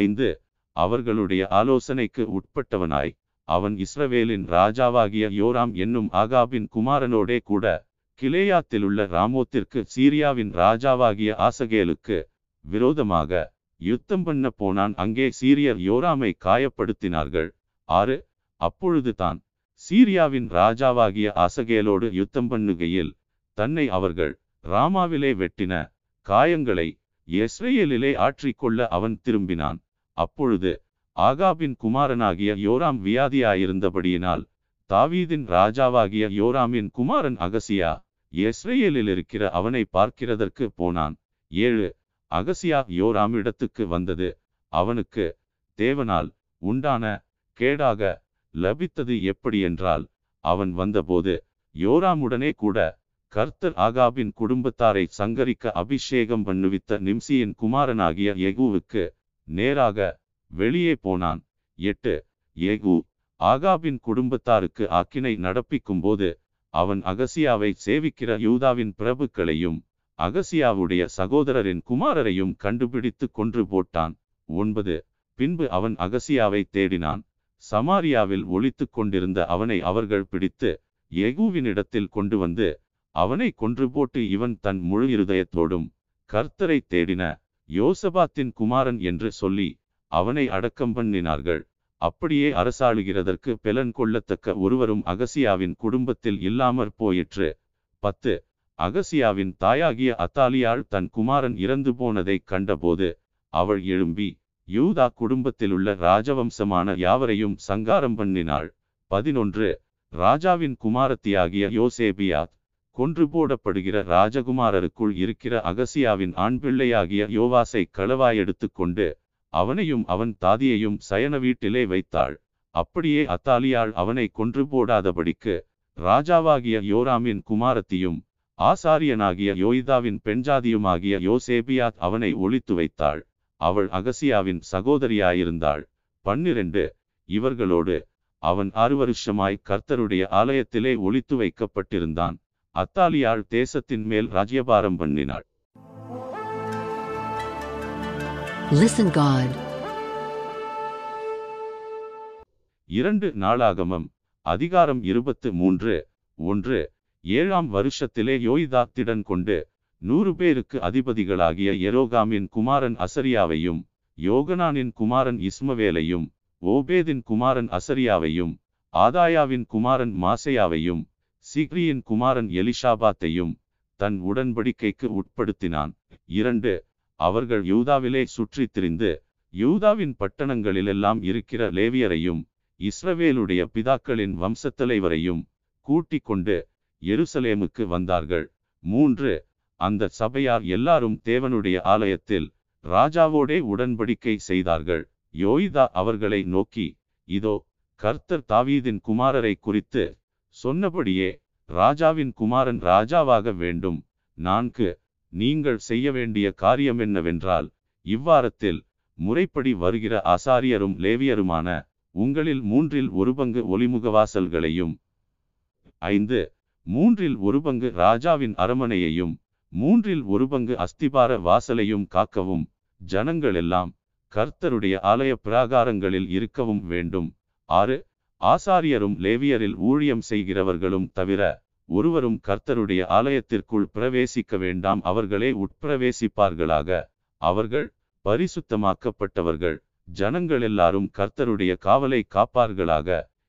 ஐந்து அவர்களுடைய ஆலோசனைக்கு உட்பட்டவனாய் அவன் இஸ்ரவேலின் ராஜாவாகிய யோராம் என்னும் ஆகாபின் குமாரனோடே கூட கிலேயாத்திலுள்ள ராமோத்திற்கு சீரியாவின் ராஜாவாகிய ஆசகேலுக்கு விரோதமாக யுத்தம் பண்ண போனான். அங்கே சீரியர் யோராமை காயப்படுத்தினார்கள். ஆறு அப்பொழுது தான் சீரியாவின் ராஜாவாகிய அசகேலோடு யுத்தம் பண்ணுகையில் தன்னை அவர்கள் ராமாவிலே வெட்டின காயங்களை இஸ்ரேலிலே ஆற்றிக்கொள்ள அவன் திரும்பினான். அப்பொழுது ஆகாபின் குமாரனாகிய யோராம் வியாதியாயிருந்தபடியினால் தாவீதின் ராஜாவாகிய யோராமின் குமாரன் அகசியா இஸ்ரேலில் இருக்கிற அவனை பார்க்கிறதற்கு போனான். ஏழு அகசியா யோராமிடத்துக்கு வந்தது. அவனுக்கு தேவனால் உண்டான கேடாக லபித்தது எப்படியென்றால் அவன் வந்தபோது யோராமுடனே கூட கர்த்தர் ஆகாபின் குடும்பத்தாரை சங்கரிக்க அபிஷேகம் பண்ணுவித்த நிம்சியின் குமாரனாகிய எகுவுக்கு நேராக வெளியே போனான். எட்டு எகு ஆகாபின் குடும்பத்தாருக்கு ஆக்கினை நடப்பிக்கும்போது அவன் அகசியாவை சேவிக்கிற யூதாவின் பிரபுக்களையும் அகசியாவுடைய சகோதரரின் குமாரரையும் கண்டுபிடித்து கொன்று போட்டான். ஒன்பது பின்பு அவன் அகசியாவை தேடினான். சமாரியாவில் ஒழித்து கொண்டிருந்த அவனை அவர்கள் பிடித்து எகுவினிடத்தில் கொண்டு வந்து அவனை கொன்று போட்டு இவன் தன் முழு இருதயத்தோடும் கர்த்தரை தேடின யோசபாத்தின் குமாரன் என்று சொல்லி அவனை அடக்கம் பண்ணினார்கள். அப்படியே அரசாளுகிறதற்கு பெலன் கொள்ளத்தக்க ஒருவரும் அகசியாவின் குடும்பத்தில் இல்லாமற் போயிற்று. பத்து அகசியாவின் தாயாகிய அத்தாலியாள் தன் குமாரன் இறந்து போனதைக் கண்டபோது அவள் எழும்பி யூதா குடும்பத்திலுள்ள ராஜவம்சமான யாவரையும் சங்காரம் பண்ணினாள். பதினொன்று. ராஜாவின் குமாரத்தியாகிய யோசேபியாத் கொன்று போடப்படுகிற ராஜகுமாரருக்குள் இருக்கிற அகசியாவின் ஆண் பிள்ளையாகிய யோவாசை களவாயெடுத்து கொண்டு அவனையும் அவன் தாதியையும் சயன வீட்டிலே வைத்தாள். அப்படியே அத்தாலியாள் அவனை கொன்று போடாதபடிக்கு ராஜாவாகிய யோராமின் குமாரத்தியும் ஆசாரியனாகிய யோய்தாவின் பெண்ஜாதியுமாகிய யோசேபியாத் அவனை ஒளித்து வைத்தாள். அவள் அகசியாவின் சகோதரியாயிருந்தாள். பன்னிரண்டு இவர்களோடு அவன் ஆறு வருஷமாய் கர்த்தருடைய ஆலயத்திலே ஒளித்து வைக்கப்பட்டிருந்தான். அத்தாலியாள் தேசத்தின் மேல் ராஜ்யபாரம் பண்ணினாள். இரண்டு நாளாகமம் அதிகாரம் இருபத்து மூன்று ஒன்று ஏழாம் வருஷத்திலே யோய்தாத்திடன் கொண்டு நூறு பேருக்கு அதிபதிகளாகிய எரோகாமின் குமாரன் அசரியாவையும் யோகனானின் குமாரன் இஸ்மவேலையும் ஓபேதின் குமாரன் அசரியாவையும் ஆதாயாவின் குமாரன் மாசையாவையும் சிக்ரியின் குமாரன் எலிஷாபாத்தையும் தன் உடன்படிக்கைக்கு உட்படுத்தினான். இரண்டு அவர்கள் யூதாவிலே சுற்றித் திரிந்து யூதாவின் பட்டணங்களிலெல்லாம் இருக்கிற லேவியரையும் இஸ்ரவேலுடைய பிதாக்களின் வம்சத்தலைவரையும் கூட்டிக் கொண்டு எருசலேமுக்கு வந்தார்கள். மூன்று அந்த சபையார் எல்லாரும் தேவனுடைய ஆலயத்தில் ராஜாவோடே உடன்படிக்கை செய்தார்கள். யோய்தா அவர்களை நோக்கி இதோ கர்த்தர் தாவீதின் குமாரரை குறித்து சொன்னபடியே ராஜாவின் குமாரன் ராஜாவாக வேண்டும். நான்கு நீங்கள் செய்ய வேண்டிய காரியம் என்னவென்றால் இவ்வாரத்தில் முறைப்படி வருகிற ஆசாரியரும் லேவியருமான உங்களில் மூன்றில் ஒரு பங்கு ஒளிமுகவாசல்களையும் ஐந்து மூன்றில் ஒரு பங்கு ராஜாவின் அரமனையையும் மூன்றில் ஒரு பங்கு அஸ்திபார வாசலையும் காக்கவும். ஜனங்களெல்லாம் கர்த்தருடைய ஆலய பிராகாரங்களில் இருக்கவும் வேண்டும். ஆறு ஆசாரியரும் லேவியரில் ஊழியம் செய்கிறவர்களும் தவிர ஒருவரும் கர்த்தருடைய ஆலயத்திற்குள் பிரவேசிக்க வேண்டாம். அவர்களே உட்பிரவேசிப்பார்களாக. அவர்கள் பரிசுத்தமாக்கப்பட்டவர்கள். ஜனங்கள் எல்லாரும் கர்த்தருடைய காவலை காப்பார்களாக.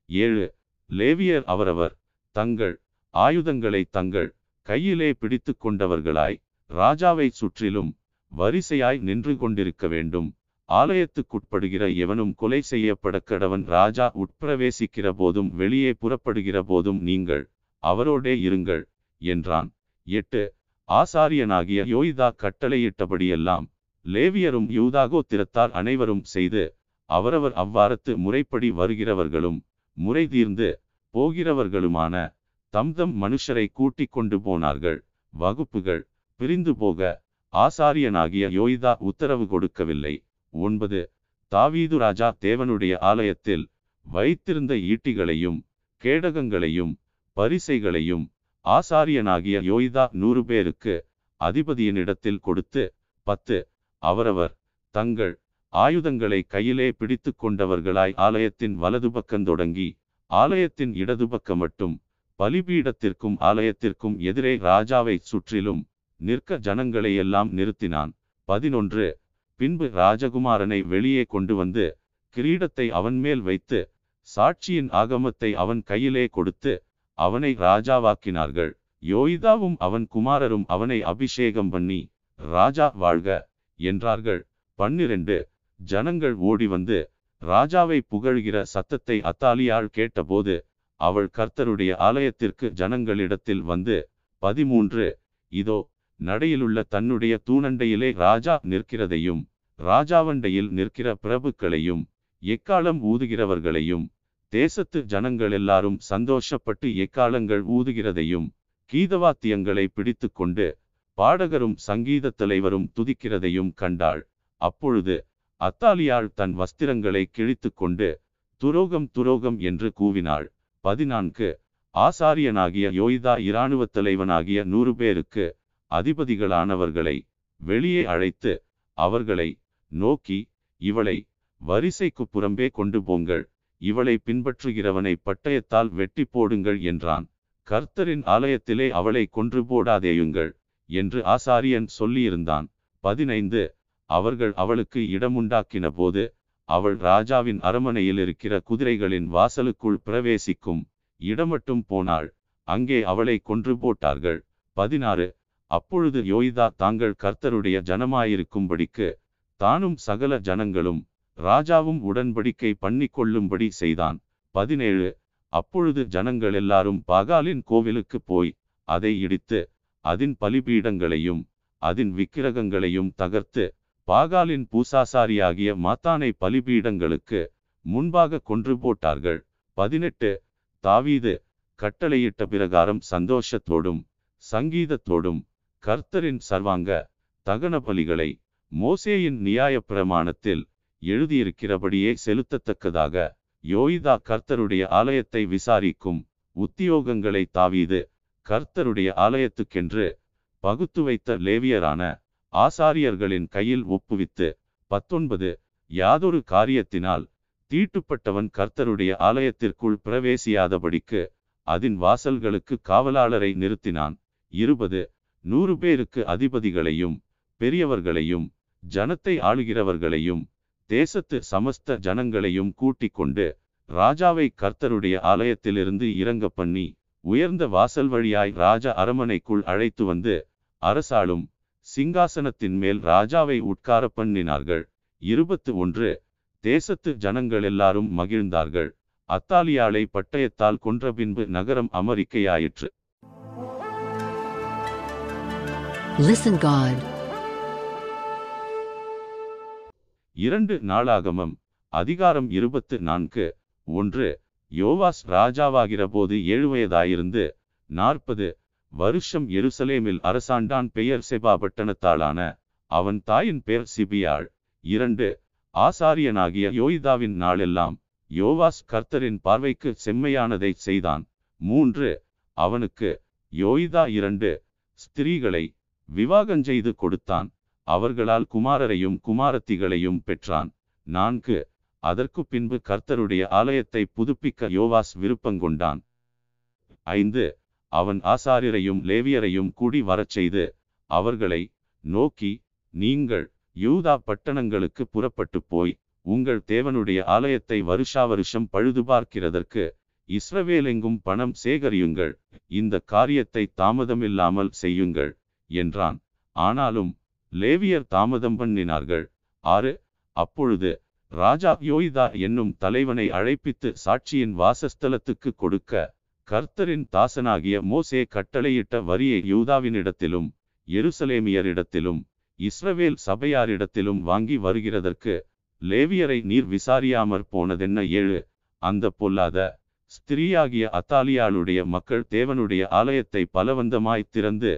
ஏழு லேவியர் அவரவர் தங்கள் ஆயுதங்களை தங்கள் கையிலே பிடித்து கொண்டவர்களாய் ராஜாவை சுற்றிலும் வரிசையாய் நின்று கொண்டிருக்க வேண்டும். ஆலயத்துக்குட்படுகிற எவனும் கொலை செய்யப்பட கடவன் ராஜா உட்பிரவேசிக்கிற போதும் வெளியே புறப்படுகிற போதும் நீங்கள் அவரோடே இருங்கள் என்றான். எட்டு. ஆசாரியனாகிய யோய்தா கட்டளையிட்டபடியெல்லாம் லேவியரும் யூதாகோத்திரத்தார் அனைவரும் செய்து அவரவர் அவ்வாரத்து முறைப்படி வருகிறவர்களும் முறை தீர்ந்து போகிறவர்களுமான தம்தம் மனுஷரை கூட்டிக் கொண்டு போனார்கள். வகுப்புகள். பிரிந்து போக. ஆசாரியனாகிய யோய்தா உத்தரவு கொடுக்கவில்லை. ஒன்பது. தாவீது ராஜா தேவனுடைய ஆலயத்தில் வைத்திருந்த ஈட்டிகளையும் கேடகங்களையும் பரிசைகளையும் ஆசாரியனாகிய யோய்தா நூறு பேருக்கு அதிபதியினிடத்தில் கொடுத்து பத்து. அவரவர் தங்கள் ஆயுதங்களை கையிலே பிடித்து கொண்டவர்களாய் ஆலயத்தின் வலது பக்கம் தொடங்கி ஆலயத்தின் இடது பக்கம் மட்டும் பலிபீடத்திற்கும் ஆலயத்திற்கும் எதிரே ராஜாவை சுற்றிலும் நிற்க ஜனங்களை எல்லாம் நிறுத்தினான். பதினொன்று. பின்பு ராஜகுமாரனை வெளியே கொண்டு வந்து கிரீடத்தை அவன் மேல் வைத்து சாட்சியின் ஆகமத்தை அவன் கையிலே கொடுத்து அவனை ராஜாவாக்கினார்கள். யோய்தாவும் அவன் குமாரரும் அவனை அபிஷேகம் பண்ணி ராஜா வாழ்க! என்றார்கள். பன்னிரண்டு. ஜனங்கள் ஓடி வந்து ராஜாவை புகழ்கிற சத்தத்தை அத்தாலியால் கேட்டபோது அவள் கர்த்தருடைய ஆலயத்திற்கு ஜனங்களிடத்தில் வந்து பதிமூன்று இதோ நடையிலுள்ள தன்னுடைய தூணண்டையிலே ராஜா நிற்கிறதையும் ராஜாவண்டையில் நிற்கிற பிரபுக்களையும் எக்காலம் ஊதுகிறவர்களையும் தேசத்து ஜனங்கள் எல்லாரும் சந்தோஷப்பட்டு எக்காலங்கள் ஊதுகிறதையும் கீதவாத்தியங்களை பிடித்து கொண்டு பாடகரும் சங்கீத தலைவரும் துதிக்கிறதையும் கண்டாள். அப்பொழுது அத்தாலியாள் தன் வஸ்திரங்களை கிழித்து கொண்டு துரோகம் துரோகம் என்று கூவினாள். பதினான்கு. ஆசாரியனாகிய யோய்தா இராணுவத் தலைவனாகிய நூறு பேருக்கு அதிபதிகளானவர்களை வெளியே அழைத்து அவர்களை நோக்கி இவளை வரிசைக்கு புறம்பே கொண்டு போங்கள். இவளை பின்பற்றுகிறவனை பட்டயத்தால் வெட்டி போடுங்கள் என்றான். கர்த்தரின் ஆலயத்திலே அவளை கொன்று போடாதேயுங்கள் என்று ஆசாரியன் சொல்லியிருந்தான். பதினைந்து. அவர்கள் அவளுக்கு இடமுண்டாக்கின போது அவள் ராஜாவின் அரமனையில் இருக்கிற குதிரைகளின் வாசலுக்குள் பிரவேசிக்கும் இடமட்டும் போனாள். அங்கே அவளை கொன்று போட்டார்கள். பதினாறு. அப்பொழுது யோய்தா தாங்கள் கர்த்தருடைய ஜனமாயிருக்கும்படிக்கு தானும் சகல ஜனங்களும் ராஜாவும் உடன்படிக்கை பண்ணிக்கொள்ளும்படி செய்தான். பதினேழு. அப்பொழுது ஜனங்கள் எல்லாரும் பாகாலின் கோவிலுக்கு போய் அதை இடித்து அதின் பலிபீடங்களையும் அதன் விக்கிரகங்களையும் தகர்த்து பாகாலின் பூசாசாரியாகிய மாத்தானை பலிபீடங்களுக்கு முன்பாக கொன்று போட்டார்கள். பதினெட்டு. தாவீது கட்டளையிட்ட பிரகாரம் சந்தோஷத்தோடும் சங்கீதத்தோடும் கர்த்தரின் சர்வாங்க தகன பலிகளை மோசேயின் நியாய பிரமாணத்தில் எழுதியிருக்கிறபடியே செலுத்தத்தக்கதாக யோயிதா கர்த்தருடைய ஆலயத்தை விசாரிக்கும் உத்தியோகங்களை தாவீது கர்த்தருடைய ஆலயத்துக்கென்று பகுத்து வைத்த லேவியரான ஆசாரியர்களின் கையில் ஒப்புவித்து பத்தொன்பது யாதொரு காரியத்தினால் தீட்டுப்பட்டவன் கர்த்தருடைய ஆலயத்திற்குள் பிரவேசியாதபடிக்கு அதன் வாசல்களுக்கு காவலாளரை நிறுத்தினான். இருபது நூறு பேருக்கு அதிபதிகளையும் பெரியவர்களையும் ஜனத்தை ஆளுகிறவர்களையும் தேசத்து சமஸ்த ஜனங்களையும் கூட்டிக் கொண்டு ராஜாவை கர்த்தருடைய ஆலயத்திலிருந்து இறங்க பண்ணி உயர்ந்த வாசல் வழியாய் ராஜ அரமனைக்குள் அழைத்து வந்து அரசாளும் சிங்காசனத்தின் மேல் ராஜாவை உட்கார பண்ணினார்கள். இருபத்து ஒன்று. தேசத்து ஜனங்கள் எல்லாரும் மகிழ்ந்தார்கள். அத்தாலியாளை பட்டயத்தால் கொன்ற பின்பு நகரம் அமெரிக்கையாயிற்று. Listen God. இரண்டு நாளாகமம். அதிகாரம் இருபத்து நான்கு. ஒன்று. யோவாஸ் ராஜாவாகிற போது ஏழு வயதாயிருந்து நாற்பது. வருஷம் எருசலேமில் அரசாண்டான் பெயர் செபா பட்டணத்தாளான அவன் தாயின் பெயர் சிபியாள். இரண்டு ஆசாரியனாகிய யோய்தாவின் நாளெல்லாம் யோவாஸ் கர்த்தரின் பார்வைக்கு செம்மையானதை செய்தான். மூன்று அவனுக்கு யோய்தா இரண்டு ஸ்திரீகளை விவாகஞ்செய்து கொடுத்தான். அவர்களால் குமாரரையும் குமாரத்திகளையும் பெற்றான். நான்கு அதற்கு பின்பு கர்த்தருடைய ஆலயத்தை புதுப்பிக்க யோவாஸ் விருப்பங்கொண்டான். ஐந்து அவன் ஆசாரியரையும் லேவியரையும் கூடி வரச் செய்து அவர்களை நோக்கி நீங்கள் யூதா பட்டணங்களுக்கு புறப்பட்டு போய் உங்கள் தேவனுடைய ஆலயத்தை வருஷா வருஷம் பழுது பார்க்கிறதற்கு இஸ்ரவேலெங்கும் பணம் சேகரியுங்கள். இந்த காரியத்தை தாமதமில்லாமல் செய்யுங்கள் என்றான். ஆனாலும் லேவியர் தாமதம் பண்ணினார்கள். ஆறு அப்பொழுது ராஜா யோய்தா என்னும் தலைவனை அழைப்பித்து சாட்சியின் வாசஸ்தலத்துக்கு கொடுக்க கர்த்தரின் தாசனாகிய மோசே கட்டளையிட்ட வரியை யூதாவினிடத்திலும் எருசலேமியரிடத்திலும் இஸ்ரவேல் சபையாரிடத்திலும் வாங்கி வருகிறதற்கு லேவியரை நீர் விசாரியாமற் போனதென்ன ஏழு? அந்த பொல்லாத ஸ்திரீயாகிய அத்தாலியாளுடைய மக்கள் தேவனுடைய ஆலயத்தை பலவந்தமாய் திறந்து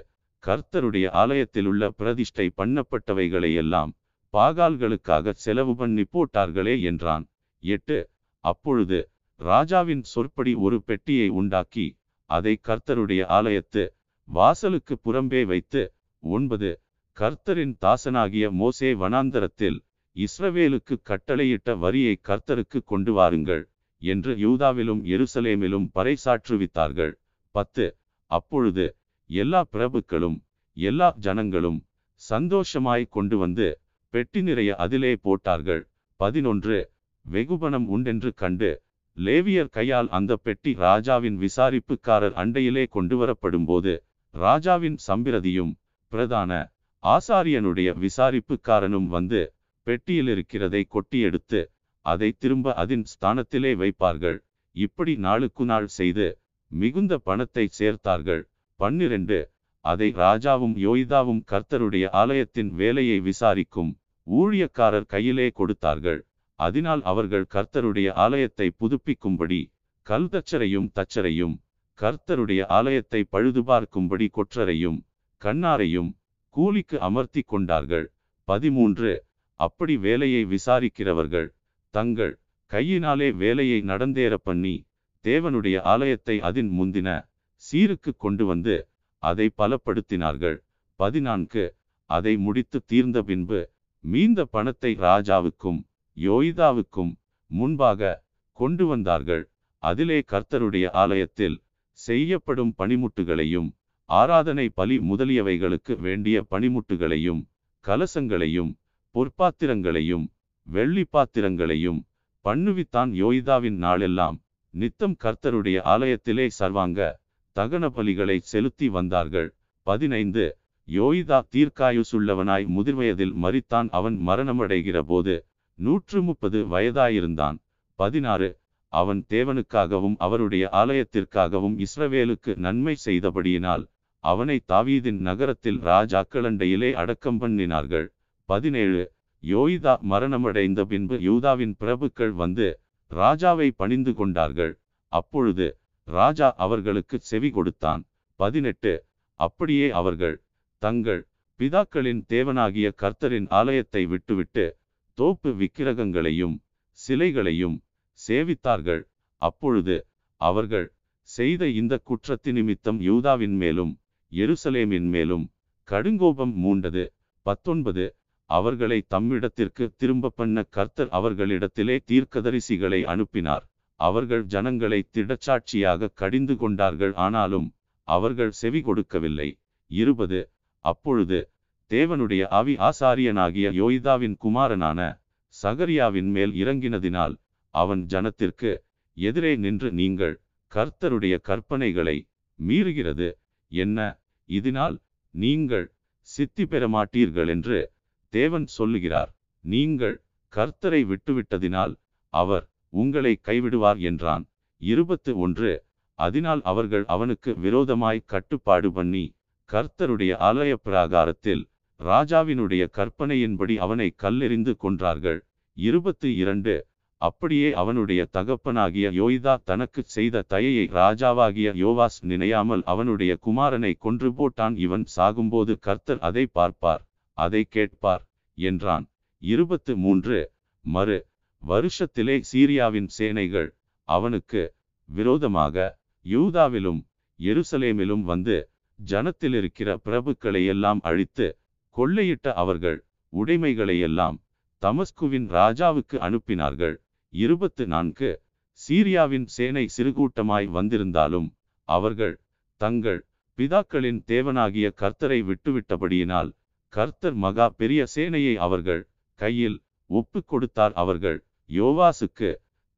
கர்த்தருடைய ஆலயத்திலுள்ள பிரதிஷ்டை பண்ணப்பட்டவைகளையெல்லாம் பாகால்களுக்காக செலவு பண்ணி போட்டார்களே என்றான். எட்டு. அப்பொழுது ராஜாவின் சொற்படி ஒரு பெட்டியை உண்டாக்கி அதை கர்த்தருடைய ஆலயத்து வாசலுக்கு புறம்பே வைத்து ஒன்பது கர்த்தரின் தாசனாகிய மோசே வனாந்தரத்தில் இஸ்ரவேலுக்கு கட்டளையிட்ட வரியை கர்த்தருக்கு கொண்டு வாருங்கள் என்று யூதாவிலும் எருசலேமிலும் பறைசாற்றுவித்தார்கள். பத்து அப்பொழுது எல்லா பிரபுக்களும் எல்லா ஜனங்களும் சந்தோஷமாய் கொண்டு வந்து பெட்டி நிறைய அதிலே போட்டார்கள். பதினொன்று வெகுபணம் உண்டென்று கண்டு லேவியர் கையால் அந்த பெட்டி ராஜாவின் விசாரிப்புக்காரர் அண்டையிலே கொண்டு வரப்படும்போது ராஜாவின் சம்பிரதியும் பிரதான ஆசாரியனுடைய விசாரிப்புக்காரனும் வந்து பெட்டியில் இருக்கிறதை கொட்டி எடுத்து அதை திரும்ப அதன் ஸ்தானத்திலே வைப்பார்கள். இப்படி நாளுக்கு நாள் செய்து மிகுந்த பணத்தை சேர்த்தார்கள். பன்னிரண்டு அதை ராஜாவும் யோய்தாவும் கர்த்தருடைய ஆலயத்தின் வேலையை விசாரிக்கும் ஊழியக்காரர் கையிலே கொடுத்தார்கள். அதனால் அவர்கள் கர்த்தருடைய ஆலயத்தை புதுப்பிக்கும்படி கல் தச்சரையும் தச்சரையும் கர்த்தருடைய ஆலயத்தை பழுது பார்க்கும்படி கொற்றரையும் கண்ணாரையும் கூலிக்கு அமர்த்தி கொண்டார்கள். பதிமூன்று. அப்படி வேலையை விசாரிக்கிறவர்கள் தங்கள் கையினாலே வேலையை நடந்தேற பண்ணி தேவனுடைய ஆலயத்தை அதின் முந்தின சீருக்கு கொண்டு வந்து அதை பலப்படுத்தினார்கள். பதினான்கு. அதை முடித்து தீர்ந்த பின்பு மீந்த பணத்தை ராஜாவுக்கும் யோய்தாவுக்கும் முன்பாக கொண்டு வந்தார்கள். அதிலே கர்த்தருடைய ஆலயத்தில் செய்யப்படும் பணிமுட்டுகளையும் ஆராதனை பலி முதலியவைகளுக்கு வேண்டிய பணிமுட்டுகளையும் கலசங்களையும் பொற்பாத்திரங்களையும் வெள்ளி பாத்திரங்களையும் பண்ணுவித்தான் யோய்தாவின் நாளெல்லாம். நித்தம் கர்த்தருடைய ஆலயத்திலே சர்வாங்க தகன பலிகளை செலுத்தி வந்தார்கள். பதினைந்து யோய்தா தீர்க்காயுசுள்ளவனாய் முதிர்வயதில் மறித்தான் அவன் மரணமடைகிற போது நூற்று முப்பது வயதாயிருந்தான். பதினாறு அவன் தேவனுக்காகவும் அவருடைய ஆலயத்திற்காகவும் இஸ்ரவேலுக்கு நன்மை செய்தபடியினால் அவனை தாவீதின் நகரத்தில் ராஜாக்களண்டையிலே அடக்கம் பண்ணினார்கள். பதினேழு யோய்தா மரணமடைந்த பின்பு யூதாவின் பிரபுக்கள் வந்து ராஜாவை பணிந்து கொண்டார்கள். அப்பொழுது ராஜா அவர்களுக்கு செவி கொடுத்தான். பதினெட்டு அப்படியே அவர்கள் தங்கள் பிதாக்களின் தேவனாகிய கர்த்தரின் ஆலயத்தை விட்டுவிட்டு தோப்பு விக்கிரகங்களையும் சிலைகளையும் சேவித்தார்கள். அப்பொழுது அவர்கள் செய்த இந்த குற்றத்தி நிமித்தம் யூதாவின் மேலும் எருசலேமின் மேலும் கடுங்கோபம் மூண்டது. பத்தொன்பது அவர்களை தம்மிடத்திற்கு திரும்ப பண்ண கர்த்தர் அவர்களிடத்திலே தீர்க்கதரிசிகளை அனுப்பினார். அவர்கள் ஜனங்களை திடச்சாட்சியாக கடிந்து கொண்டார்கள். ஆனாலும் அவர்கள் செவி கொடுக்கவில்லை. இருபது அப்பொழுது தேவனுடைய அவி ஆசாரியனாகிய யோய்தாவின் குமாரனான சகரியாவின் மேல் இறங்கினதினால் அவன் ஜனத்திற்கு எதிரே நின்று நீங்கள் கர்த்தருடைய கற்பனைகளை மீறுகிறது. என்ன? இதனால் நீங்கள் சித்தி பெற மாட்டீர்கள் என்று தேவன் சொல்லுகிறார். நீங்கள் கர்த்தரை விட்டுவிட்டதினால் அவர் உங்களை கைவிடுவார் என்றான். இருபத்து ஒன்று அதனால் அவர்கள் அவனுக்கு விரோதமாய் கட்டுப்பாடு பண்ணி கர்த்தருடைய ஆலய பிராகாரத்தில் ராஜாவினுடைய கற்பனையின்படி அவனை கல்லெறிந்து கொன்றார்கள். இருபத்து இரண்டு. அப்படியே அவனுடைய தகப்பனாகிய யோய்தா தனக்கு செய்த தயையை ராஜாவாகிய யோவாஸ் நினையாமல் அவனுடைய குமாரனை கொன்று போட்டான். இவன் சாகும்போது கர்த்தர் அதை பார்ப்பார் அதை கேட்பார் என்றான். இருபத்து மூன்று. மறு. வருஷத்திலே சீரியாவின் சேனைகள் அவனுக்கு விரோதமாக யூதாவிலும் எருசலேமிலும் வந்து ஜனத்திலிருக்கிற பிரபுக்களை எல்லாம் அழித்து கொள்ளையிட்ட அவர்கள் உடைமைகளையெல்லாம் தமஸ்குவின் ராஜாவுக்கு அனுப்பினார்கள். இருபத்து நான்கு. சீரியாவின் சேனை சிறுகூட்டமாய் வந்திருந்தாலும் அவர்கள் தங்கள் பிதாக்களின் தேவனாகிய கர்த்தரை விட்டுவிட்டபடியினால் கர்த்தர் மகா பெரிய சேனையை அவர்கள் கையில் ஒப்பு கொடுத்தார். அவர்கள் யோவாசுக்கு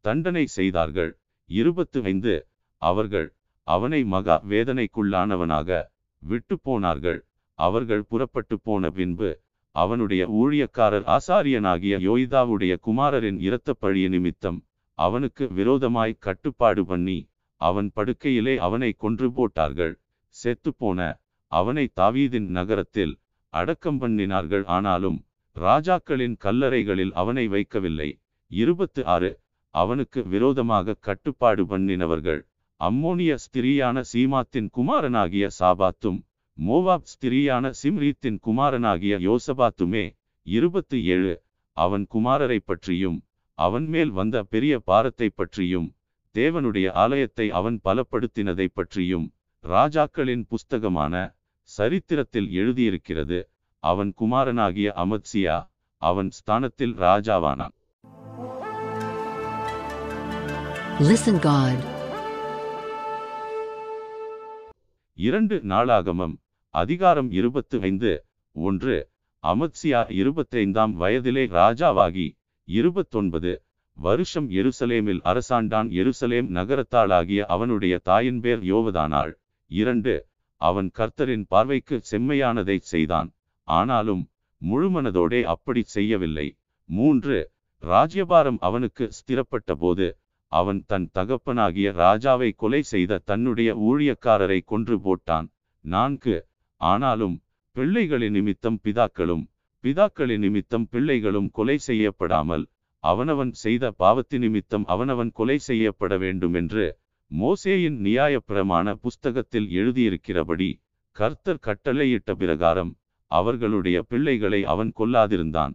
தண்டனை செய்தார்கள். இருபத்து ஐந்து. அவர்கள் அவனை மகா வேதனைக்குள்ளானவனாக விட்டு போனார்கள். அவர்கள் புறப்பட்டு போன பின்பு அவனுடைய ஊழியக்காரர் ஆசாரியனாகிய யோய்தாவுடைய குமாரரின் இரத்த பழிய நிமித்தம் அவனுக்கு விரோதமாய் கட்டுப்பாடு பண்ணி அவன் படுக்கையிலே அவனை கொன்று போட்டார்கள். செத்துப்போன அவனை தாவீதின் நகரத்தில் அடக்கம் பண்ணினார்கள். ஆனாலும் ராஜாக்களின் கல்லறைகளில் அவனை வைக்கவில்லை. இருபத்து ஆறு அவனுக்கு விரோதமாக கட்டுப்பாடு பண்ணினவர்கள் அம்மோனிய ஸ்திரியான சீமாத்தின் குமாரனாகிய சாபாத்தும் மோவாப் ஸ்திரியான சிம்ரீத்தின் குமாரனாகிய யோசபாத்துமே இருபத்து ஏழு அவன் குமாரரை பற்றியும் அவன் மேல் வந்த பெரிய பாரத்தை பற்றியும் தேவனுடைய ஆலயத்தை அவன் பலப்படுத்தினதை பற்றியும் ராஜாக்களின் புஸ்தகமான சரித்திரத்தில் எழுதியிருக்கிறது அவன் குமாரனாகிய அமத்சியா அவன் ஸ்தானத்தில் ராஜாவானான் Listen God. இரண்டு நாளாகமம் அதிகாரம் இருபத்து ஐந்து ஒன்று. அமத்சியா இருபத்தைந்தாம் வயதிலே ராஜாவாகி இருபத்தொன்பது. வருஷம் எருசலேமில் அரசாண்டான் எருசலேம் நகரத்தாளாகிய அவனுடைய தாயின் பேர் யோவதானாள். இரண்டு. அவன் கர்த்தரின் பார்வைக்கு செம்மையானதை செய்தான். ஆனாலும் முழுமனதோடே அப்படி செய்யவில்லை. மூன்று. ராஜ்யபாரம் அவனுக்கு ஸ்திரப்பட்ட போது அவன் தன் தகப்பனாகிய ராஜாவை கொலை செய்த தன்னுடைய ஊழியக்காரரை கொன்று போட்டான். நான்கு. ஆனாலும் பிள்ளைகளின் நிமித்தம் பிதாக்களும் பிதாக்களின் நிமித்தம் பிள்ளைகளும் கொலை செய்யப்படாமல் அவனவன் செய்த பாவத்தி நிமித்தம் அவனவன் கொலை செய்யப்பட வேண்டும் என்று மோசேயின் நியாயப்பிரமான புஸ்தகத்தில் எழுதியிருக்கிறபடி கர்த்தர் கட்டளையிட்ட பிரகாரம் அவர்களுடைய பிள்ளைகளை அவன் கொல்லாதிருந்தான்.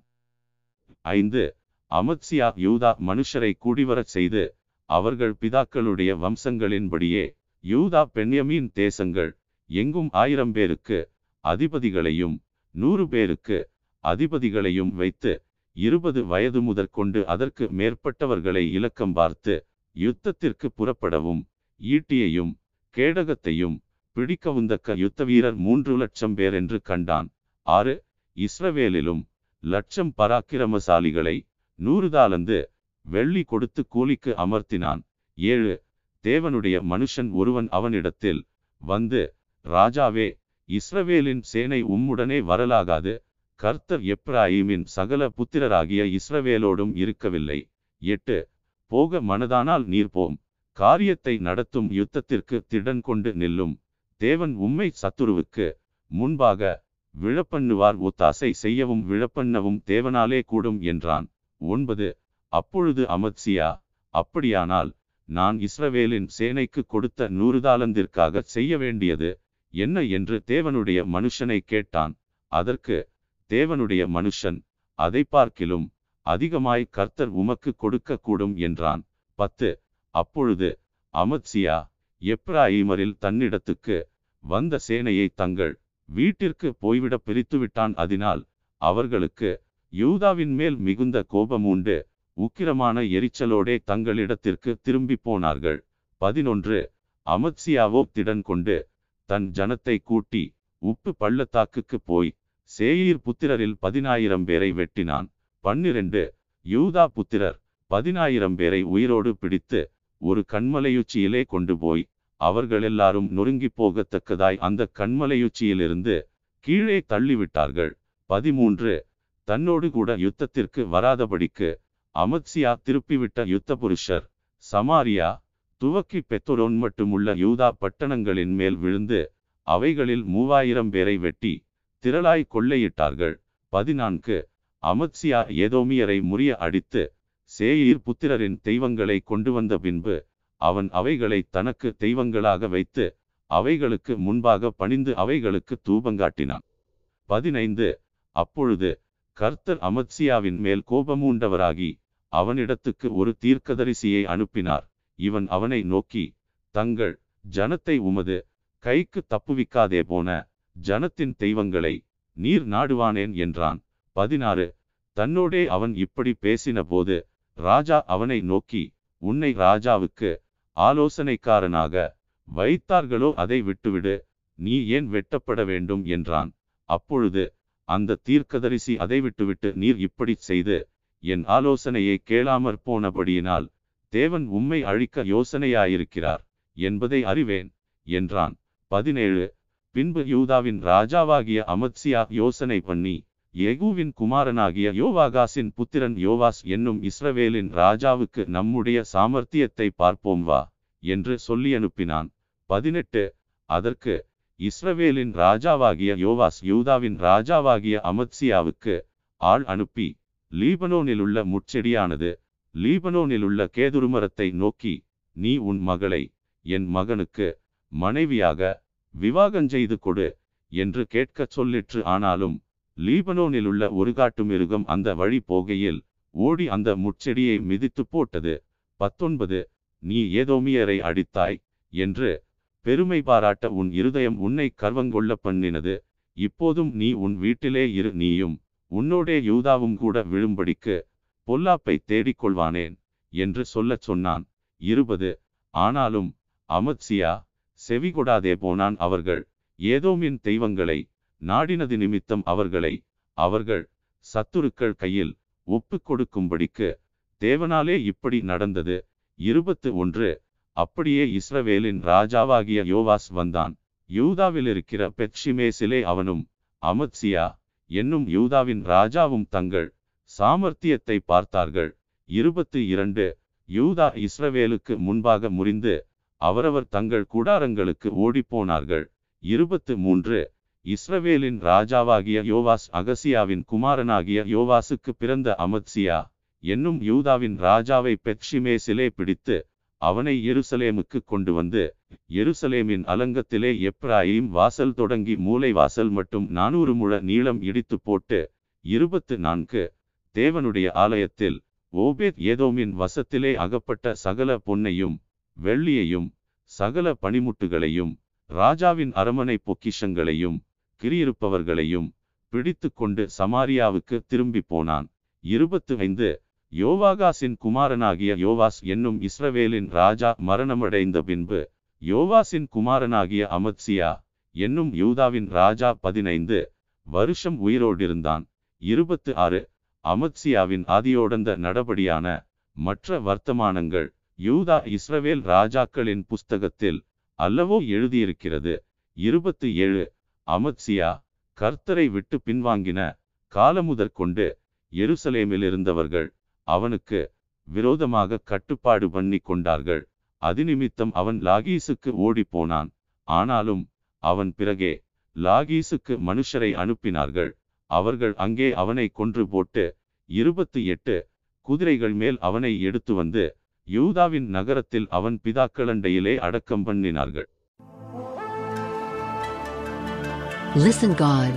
ஐந்து அமத்சியா யூதா மனுஷரை கூடிவரச் செய்து அவர்கள் பிதாக்களுடைய வம்சங்களின்படியே யூதா பெண்யமீன் தேசங்கள் எங்கும் ஆயிரம் பேருக்கு அதிபதிகளையும் நூறு பேருக்கு அதிபதிகளையும் வைத்து இருபது வயது முதற்கொண்டு அதற்கு மேற்பட்டவர்களை இலக்கம் பார்த்து யுத்தத்திற்கு புறப்படவும் ஈட்டியையும் கேடகத்தையும் பிடிக்கவுந்தக்க யுத்த வீரர் மூன்று லட்சம் பேர் என்று கண்டான். ஆறு இஸ்ரவேலிலும் லட்சம் பராக்கிரமசாலிகளை நூறு தாளந்து வெள்ளி கொடுத்து கூலிக்கு அமர்த்தினான். ஏழு தேவனுடைய மனுஷன் ஒருவன் அவனிடத்தில் வந்து ராஜாவே இஸ்ரவேலின் சேனை உம்முடனே வரலாகாது. கர்த்தர் எப்ராஹிமின் சகல புத்திரராகிய இஸ்ரவேலோடும் இருக்கவில்லை. எட்டு போக மனதானால் நீர் போம். காரியத்தை நடத்தும் யுத்தத்திற்கு திடன் கொண்டு நில்லும். தேவன் உம்மை சத்துருவுக்கு முன்பாக விழப்பண்ணுவார். ஒத்தாசை செய்யவும் விழப்பண்ணவும் தேவனாலே கூடும் என்றான். ஒன்பது அப்பொழுது அமத்சியா அப்படியானால் நான் இஸ்ரவேலின் சேனைக்கு கொடுத்த நூறு தாளந்திற்காக செய்ய வேண்டியது என்ன என்று தேவனுடைய மனுஷனை கேட்டான். அதற்கு தேவனுடைய மனுஷன் அதை பார்க்கிலும் அதிகமாய் கர்த்தர் உமக்கு கொடுக்க கூடும் என்றான். பத்து அப்பொழுது அமத்சியா எப்ராஹிமரில் தன்னிடத்துக்கு வந்த சேனையை தங்கள் வீட்டிற்கு போய்விட பிரித்துவிட்டான். அதனால் அவர்களுக்கு யூதாவின் மேல் மிகுந்த கோபம் உண்டு. உக்கிரமான எரிச்சலோடே தங்களிடத்திற்கு திரும்பி போனார்கள். பதினொன்று அமத்சியாவோ திடன் கொண்டு தன் ஜனத்தை கூட்டி உப்பு பள்ளத்தாக்குக்கு போய் சேயீர் புத்திரரில் பதினாயிரம் பேரை வெட்டினான். பன்னிரண்டு யூதா புத்திரர் பதினாயிரம் பேரை உயிரோடு பிடித்து ஒரு கண்மலையுச்சியிலே கொண்டு போய் அவர்களெல்லாரும் நொறுங்கி போகத்தக்கதாய் அந்த கண்மலையுச்சியிலிருந்து கீழே தள்ளிவிட்டார்கள். பதிமூன்று தன்னோடு கூட யுத்தத்திற்கு வராதபடிக்கு அமத்சியா திருப்பிவிட்ட யுத்த புருஷர் சமாரியா துவக்கி பெத்தொரோன் மட்டுமுள்ள யூதா பட்டணங்களின் மேல் விழுந்து அவைகளில் மூவாயிரம் பேரை வெட்டி திரளாய் கொள்ளையிட்டார்கள். பதினான்கு. அமத்சியா ஏதோமியரை முறிய அடித்து சேயீர் புத்திரரின் தெய்வங்களை கொண்டு வந்த பின்பு அவன் அவைகளை தனக்கு தெய்வங்களாக வைத்து அவைகளுக்கு முன்பாக பணிந்து அவைகளுக்கு தூபங்காட்டினான். பதினைந்து. அப்பொழுது கர்த்தர் அமத்சியாவின் மேல் கோபமூண்டவராகி அவனிடத்துக்கு ஒரு தீர்க்கதரிசியை அனுப்பினார். இவன் அவனை நோக்கி தங்கள் ஜனத்தை உமது கைக்கு தப்புவிக்காதே போன ஜனத்தின் தெய்வங்களை நீர் நாடுவானேன் என்றான். பதினாறு. தன்னோடே அவன் இப்படி பேசின போது ராஜா அவனை நோக்கி உன்னை ராஜாவுக்கு ஆலோசனைக்காரனாக வைத்தார்களோ அதை விட்டுவிடு நீ ஏன் வெட்டப்பட வேண்டும் என்றான். அப்பொழுது அந்த தீர்க்கதரிசி அதை விட்டுவிட்டு நீர் இப்படி செய்து என் ஆலோசனையை கேளாமற் போனபடியினால் தேவன் உம்மை அழிக்க யோசனையாயிருக்கிறார் என்பதை அறிவேன் என்றான். பதினேழு. பின்பு யூதாவின் ராஜாவாகிய அமத்சியா யோசனை பண்ணி எகுவின் குமாரனாகிய யோவாகாசின் புத்திரன் யோவாஸ் என்னும் இஸ்ரவேலின் ராஜாவுக்கு நம்முடைய சாமர்த்தியத்தை பார்ப்போம் வா என்று சொல்லி அனுப்பினான். பதினெட்டு. அதற்கு இஸ்ரவேலின் ராஜாவாகிய யோவாஸ் யூதாவின் ராஜாவாகிய அமத்சியாவுக்கு ஆள் அனுப்பி லீபனோனிலுள்ள முட்செடியானது லீபனோனிலுள்ள கேதுருமரத்தை நோக்கி நீ உன் மகளை என் மகனுக்கு மனைவியாக விவாகஞ்செய்து கொடு என்று கேட்கச் சொல்லிற்று. ஆனாலும் லீபனோனிலுள்ள ஒரு காட்டு மிருகம் அந்த வழி போகையில் ஓடி அந்த முட்செடியை மிதித்து போட்டது. பத்தொன்பது நீ ஏதோமியரை அடித்தாய் என்று பெருமை பாராட்ட உன் இருதயம் உன்னை கர்வங்கொள்ள பண்ணினது. இப்போதும் நீ உன் வீட்டிலே இரு நீயும் உன்னோடே யூதாவும் கூட விழும்படிக்கு பொல்லாப்பை தேடிக்கொள்வானேன் என்று சொல்லச் சொன்னான். இருபது. ஆனாலும் அமத்சியா செவிகொடாதே போனான் அவர்கள். ஏதோமின் தெய்வங்களை நாடினது நிமித்தம் அவர்களை அவர்கள் சத்துருக்கள் கையில் ஒப்பு கொடுக்கும்படிக்கு தேவனாலே இப்படி நடந்தது. இருபத்து ஒன்று. அப்படியே இஸ்ரவேலின் ராஜாவாகிய யோவாஸ் வந்தான். யூதாவில் இருக்கிற பெட்சிமேசிலே அவனும் அமத்சியா என்னும் யூதாவின் ராஜாவும் தங்கள் சாமர்த்தியத்தை பார்த்தார்கள். இருபத்து இரண்டு யூதா இஸ்ரவேலுக்கு முன்பாக முறிந்து அவரவர் தங்கள் கூடாரங்களுக்கு ஓடிப்போனார்கள். இருபத்து மூன்று இஸ்ரவேலின் ராஜாவாகிய யோவாஸ் அகசியாவின் குமாரனாகிய யோவாசுக்கு பிறந்த அமத்சியா என்னும் யூதாவின் ராஜாவை பெட்ஷிமேசிலே பிடித்து அவனை எருசலேமுக்கு கொண்டு வந்து எருசலேமின் அலங்கத்திலே எப்ராயிம் வாசல் தொடங்கி மூலை வாசல் மட்டும் நானூறு முழ நீளம் இடித்து போட்டு இருபத்து நான்கு தேவனுடைய ஆலயத்தில் ஓபேத் ஏதோமின் வசத்திலே அகப்பட்ட சகல பொன்னையும் வெள்ளியையும் சகல பனிமுட்டுகளையும் ராஜாவின் அரமனை பொக்கிஷங்களையும் கிரியிருப்பவர்களையும் பிடித்து கொண்டு சமாரியாவுக்கு திரும்பி போனான். இருபத்து ஐந்து யோவாகாசின் குமாரனாகிய யோவாஸ் என்னும் இஸ்ரவேலின் ராஜா மரணமடைந்த பின்பு யோவாசின் குமாரனாகிய அமத்சியா என்னும் யூதாவின் ராஜா பதினைந்து வருஷம் உயிரோடிருந்தான். இருபத்து ஆறு அமத்சியாவின் ஆதியோடந்த நடபடியான மற்ற வர்த்தமானங்கள் யூதா இஸ்ரவேல் ராஜாக்களின் புஸ்தகத்தில் அல்லவோ எழுதியிருக்கிறது. இருபத்து ஏழு அமத்சியா கர்த்தரை விட்டு பின்வாங்கின காலமுதற் கொண்டு எருசலேமில் இருந்தவர்கள் அவனுக்கு விரோதமாக கட்டுப்பாடு பண்ணி கொண்டார்கள். அதிநிமித்தம் அவன் லாகீசுக்கு ஓடிப்போனான். ஆனாலும் அவன் பிறகே லாகீசுக்கு மனுஷரை அனுப்பினார்கள். அவர்கள் அங்கே அவனை கொன்று போட்டு இருபத்து எட்டு குதிரைகள் மேல் அவனை எடுத்து வந்து யூதாவின் நகரத்தில் அவன் பிதாக்களண்டையிலே அடக்கம் பண்ணினார்கள் Listen God.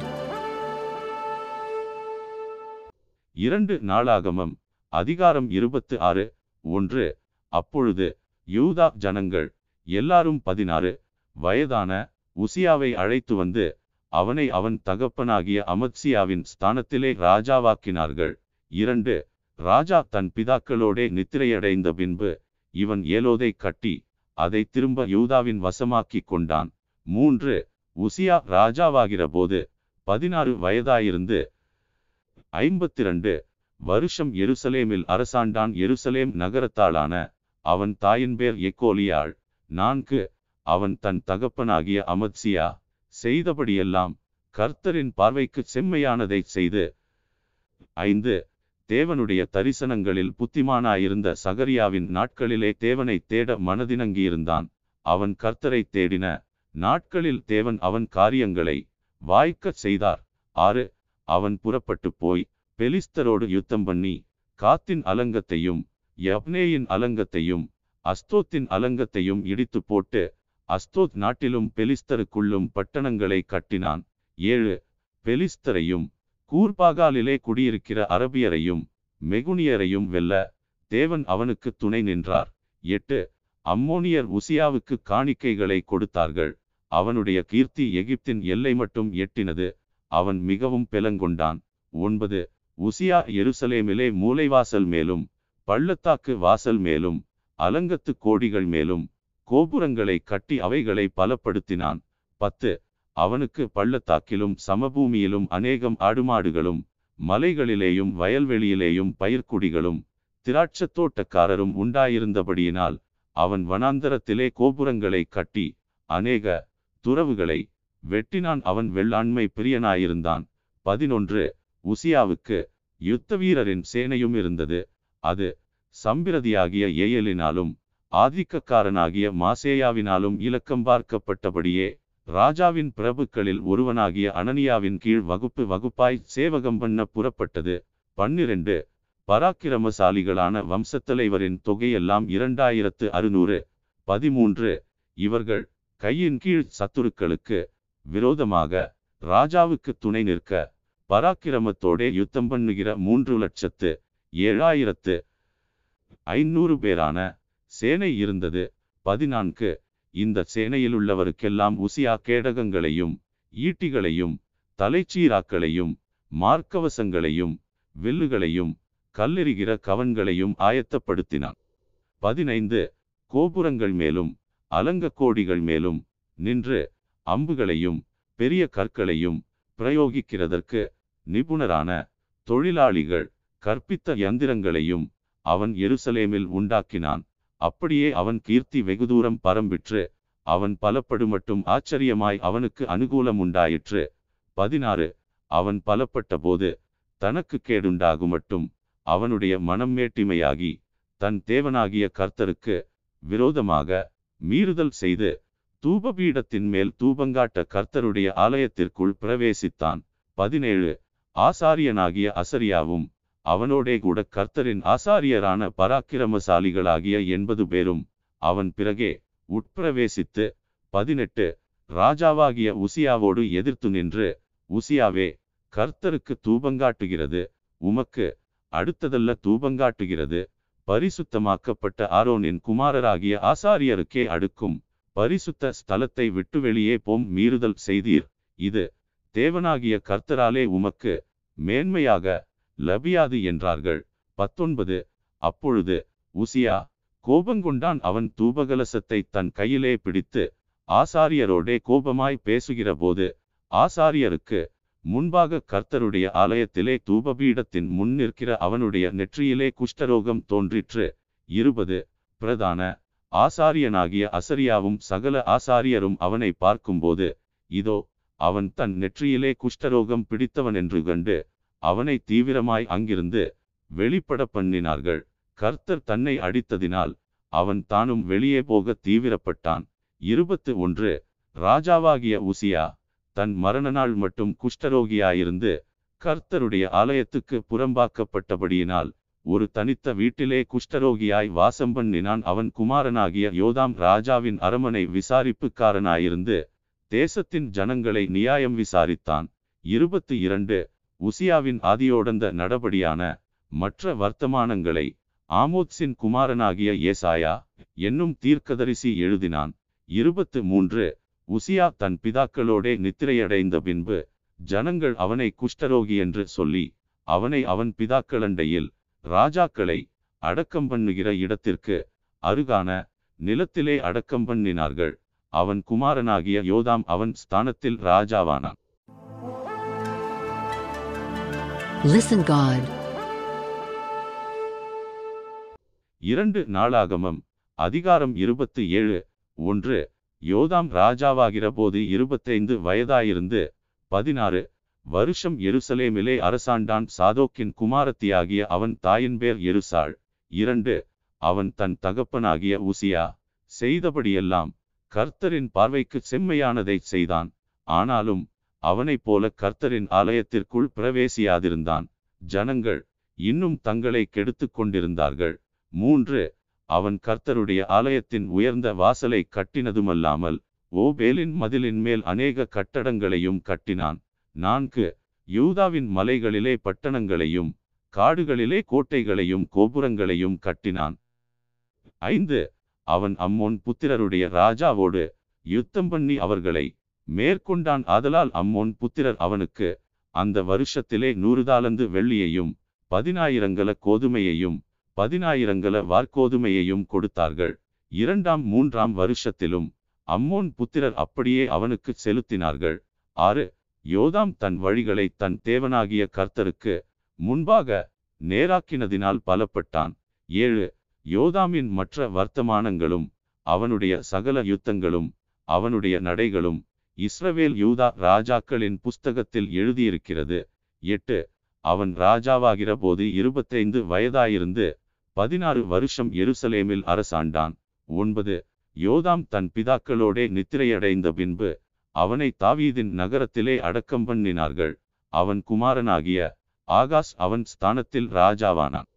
இரண்டு நாளாகமம் அதிகாரம் இருபத்து ஆறு ஒன்று அப்பொழுது யூதா ஜனங்கள் எல்லாரும் பதினாறு வயதான உசியாவை அழைத்து வந்து அவனை அவன் தகப்பனாகிய அமத்சியாவின் ஸ்தானத்திலே ராஜாவாக்கினார்கள். இரண்டு ராஜா தன் பிதாக்களோடே நித்திரையடைந்த பின்பு இவன் ஏலோதை கட்டி அதை திரும்ப யூதாவின் வசமாக்கிக் கொண்டான். மூன்று உசியா ராஜாவாகிற போது பதினாறு வயதாயிருந்து ஐம்பத்திரண்டு வருஷம் எருசலேமில் அரசாண்டான் எருசலேம் நகரத்தாளான அவன் தாயின் பேர் எக்கோலியாள். நான்கு அவன் தன் தகப்பனாகிய அமத்சியா செய்தபடியெல்லாம் கர்த்தரின் பார்வைக்கு செம்மையானதை செய்து ஐந்து தேவனுடைய தரிசனங்களில் புத்திமானாயிருந்த சகரியாவின் நாட்களிலே தேவனை தேட மனதினங்கியிருந்தான் அவன் கர்த்தரை தேடின நாட்களில் தேவன் அவன் காரியங்களை வாய்க்கச் செய்தார். ஆறு அவன் புறப்பட்டு போய் பெலிஸ்தரோடு யுத்தம் பண்ணி காத்தின் அலங்கத்தையும் யப்னேயின் அலங்கத்தையும் அஸ்தோத்தின் அலங்கத்தையும் இடித்து போட்டு அஸ்தோத் நாட்டிலும் பெலிஸ்தருக்குள்ளும் பட்டணங்களை கட்டினான். ஏழு பெலிஸ்தரையும் கூர்பாகாலிலே குடியிருக்கிற அரபியரையும் மெகுனியரையும் வெல்ல தேவன் அவனுக்கு துணை நின்றார். எட்டு அம்மோனியர் உசியாவுக்கு காணிக்கைகளை கொடுத்தார்கள். அவனுடைய கீர்த்தி எகிப்தின் எல்லை மட்டும் எட்டினது. அவன் மிகவும் பெலங்கொண்டான். ஒன்பது உசியா எருசலேமிலே மூலைவாசல் மேலும் பள்ளத்தாக்கு வாசல் மேலும் அலங்கத்து கோடிகள் மேலும் கோபுரங்களை கட்டி அவைகளை பலப்படுத்தினான். பத்து. அவனுக்கு பள்ளத்தாக்கிலும் சமபூமியிலும் அநேகம் ஆடுமாடுகளும் மலைகளிலேயும் வயல்வெளியிலேயும் பயிர்க்குடிகளும் திராட்சத் தோட்டக்காரரும் உண்டாயிருந்தபடியினால் அவன் வனாந்தரத்திலே கோபுரங்களை கட்டி அநேக துறவுகளை வெட்டினான். அவன் வெள்ளாண்மை பிரியனாயிருந்தான். பதினொன்று. உசியாவுக்கு யுத்த வீரரின் சேனையும் இருந்தது. அது சம்பிரதியாகிய ஏயலினாலும் ஆதிக்கக்காரனாகிய மாசேயாவினாலும் இலக்கம் பார்க்கப்பட்டபடியே ராஜாவின் பிரபுக்களில் ஒருவனாகிய அனனியாவின் கீழ் வகுப்பு வகுப்பாய் சேவகம் பண்ண புறப்பட்டது. பன்னிரண்டு பராக்கிரமசாலிகளான வம்சத்தலைவரின் தொகையெல்லாம் இரண்டாயிரத்து அறுநூறு. பதிமூன்று இவர்கள் கையின் கீழ் சத்துருக்களுக்கு விரோதமாக ராஜாவுக்கு துணை நிற்க பராக்கிரமத்தோடே யுத்தம் பண்ணுகிற மூன்று லட்சத்து ஏழாயிரத்து ஐநூறு பேரான சேனை இருந்தது. பதினான்கு. இந்த சேனையிலுள்ளவருக்கெல்லாம் உசியா கேடகங்களையும் ஈட்டிகளையும் தலைச்சீராக்களையும் மார்க்கவசங்களையும் வில்லுகளையும் கல்லெறிகிற கவன்களையும் ஆயத்தப்படுத்தினான். பதினைந்து. கோபுரங்கள் மேலும் அலங்க கோடிகள் மேலும் நின்று அம்புகளையும் பெரிய கற்களையும் பிரயோகிக்கிறதற்கு நிபுணரான தொழிலாளிகள் கற்பித்த யந்திரங்களையும் அவன் எருசலேமில் உண்டாக்கினான். அப்படியே அவன் கீர்த்தி வெகுதூரம் பரம்பிற்று. அவன் பலப்படுமட்டும் ஆச்சரியமாய் அவனுக்கு அனுகூலம் உண்டாயிற்று பதினாறு. அவன் பலப்பட்ட போது தனக்கு கேடுண்டாகுமட்டும் அவனுடைய மனம் மேட்டிமையாகி தன் தேவனாகிய கர்த்தருக்கு விரோதமாக மீறுதல் செய்து தூபபீடத்தின் மேல் தூபங்காட்ட கர்த்தருடைய ஆலயத்திற்குள் பிரவேசித்தான். பதினேழு. ஆசாரியனாகிய அசரியாவும் அவனோடே கூட கர்த்தரின் ஆசாரியரான பராக்கிரமசாலிகளாகிய எண்பது பேரும் அவன் பிறகே உட்பிரவேசித்து பதினெட்டு ராஜாவாகிய உசியாவோடு எதிர்த்து நின்று உசியாவே கர்த்தருக்கு தூபங்காட்டுகிறது. உமக்கு அடுத்ததல்ல தூபங்காட்டுகிறது. பரிசுத்தமாக்கப்பட்ட ஆரோனின் குமாரராகிய ஆசாரியருக்கே அடுக்கும் பரிசுத்த ஸ்தலத்தை விட்டு வெளியே போம் மீறுதல் செய்தீர். இது தேவனாகிய கர்த்தராலே உமக்கு மேன்மையாக லபியாது என்றார்கள். பத்தொன்பது அப்பொழுது உசியா கோபங்கொண்டான் அவன் தூபகலசத்தை தன் கையிலே பிடித்து ஆசாரியரோடே கோபமாய் பேசுகிற போது ஆசாரியருக்கு முன்பாக கர்த்தருடைய ஆலயத்திலே தூபபீடத்தின் முன் நிற்கிற அவனுடைய நெற்றியிலே குஷ்டரோகம் தோன்றிற்று. இருபது பிரதான ஆசாரியனாகிய அசரியாவும் சகல ஆசாரியரும் அவனை பார்க்கும்போது இதோ அவன் தன் நெற்றியிலே குஷ்டரோகம் பிடித்தவன் என்று கண்டு அவனை தீவிரமாய் அங்கிருந்து வெளிப்பட பண்ணினார்கள். கர்த்தர் தன்னை அடித்ததினால் அவன் தானும் வெளியே போக தீவிரப்பட்டான். இருபத்து ஒன்று ராஜாவாகிய உசியா தன் மரண நாள் மட்டும் குஷ்டரோகியாயிருந்து கர்த்தருடைய ஆலயத்துக்கு புறம்பாக்கப்பட்டபடியினால் ஒரு தனித்த வீட்டிலே குஷ்டரோகியாய் வாசம் பண்ணினான். அவன் குமாரனாகிய யோதாம் ராஜாவின் அரமனை விசாரிப்புக்காரனாயிருந்து தேசத்தின் ஜனங்களை நியாயம் விசாரித்தான். இருபத்தி இரண்டு. உசியாவின் ஆதியோடந்த நடபடியான மற்ற வர்த்தமானங்களை ஆமோத்ஸின் குமாரனாகிய ஏசாயா என்னும் தீர்க்கதரிசி எழுதினான். இருபத்து மூன்று. உசியா தன் பிதாக்களோடே நித்திரையடைந்த பின்பு ஜனங்கள் அவனை குஷ்டரோகி என்று சொல்லி அவனை அவன் பிதாக்களண்டையில் ராஜாக்களை அடக்கம் பண்ணுகிற இடத்திற்கு அருகான நிலத்திலே அடக்கம் பண்ணினார்கள். அவன் குமாரனாகிய யோதாம் அவன் ஸ்தானத்தில் ராஜாவானான். Listen God. இரண்டு நாளாகமம் அதிகாரம் இருபத்து ஏழு ஒன்று யோதாம் ராஜாவாகிற போது இருபத்தைந்து வயதாயிருந்து பதினாறு வருஷம் எருசலேமிலே அரசாண்டான் சாதோக்கின் குமாரத்தியாகிய அவன் தாயின் பேர் எருசாள் இரண்டு அவன் தன் தகப்பனாகிய உசியா செய்தபடியெல்லாம் கர்த்தரின் பார்வைக்கு செம்மையானதை செய்தான் ஆனாலும் அவனைப் போல கர்த்தரின் ஆலயத்திற்குள் பிரவேசியாதிருந்தான். ஜனங்கள் இன்னும் தங்களை கெடுத்துக் கொண்டிருந்தார்கள். மூன்று அவன் கர்த்தருடைய ஆலயத்தின் உயர்ந்த வாசலை கட்டினதுமல்லாமல் ஓபேலின் மதிலின் மேல் அநேக கட்டடங்களையும் கட்டினான். நான்கு யூதாவின் மலைகளிலே பட்டணங்களையும் காடுகளிலே கோட்டைகளையும் கோபுரங்களையும் கட்டினான். ஐந்து அவன் அம்மோன் புத்திரருடைய ராஜாவோடு யுத்தம் பண்ணி அவர்களை மேற்கொண்டான் ஆதலால் அம்மோன் புத்திரர் அவனுக்கு அந்த வருஷத்திலே நூறு தாளந்து வெள்ளியையும் பதினாயிரங்கல கோதுமையையும் பதினாயிரங்கல வார்கோதுமையையும் கொடுத்தார்கள். இரண்டாம் மூன்றாம் வருஷத்திலும் அம்மோன் புத்திரர் அப்படியே அவனுக்கு செலுத்தினார்கள். ஆறு யோதாம் தன் வழிகளை தன் தேவனாகிய கர்த்தருக்கு முன்பாக நேராக்கினதினால் பலப்பட்டான். ஏழு யோதாமின் மற்ற வர்த்தமானங்களும் அவனுடைய சகல யுத்தங்களும் அவனுடைய நடைகளும் இஸ்ரவேல் யூதா ராஜாக்களின் புஸ்தகத்தில் எழுதியிருக்கிறது. எட்டு. அவன் ராஜாவாகிற போது இருபத்தைந்து வயதாயிருந்து பதினாறு வருஷம் எருசலேமில் அரசாண்டான். ஒன்பது. யோதாம் தன் பிதாக்களோடே நித்திரையடைந்த பின்பு அவனை தாவீதின் நகரத்திலே அடக்கம் பண்ணினார்கள். அவன் குமாரனாகிய ஆகாஷ் அவன் ஸ்தானத்தில் ராஜாவானான்.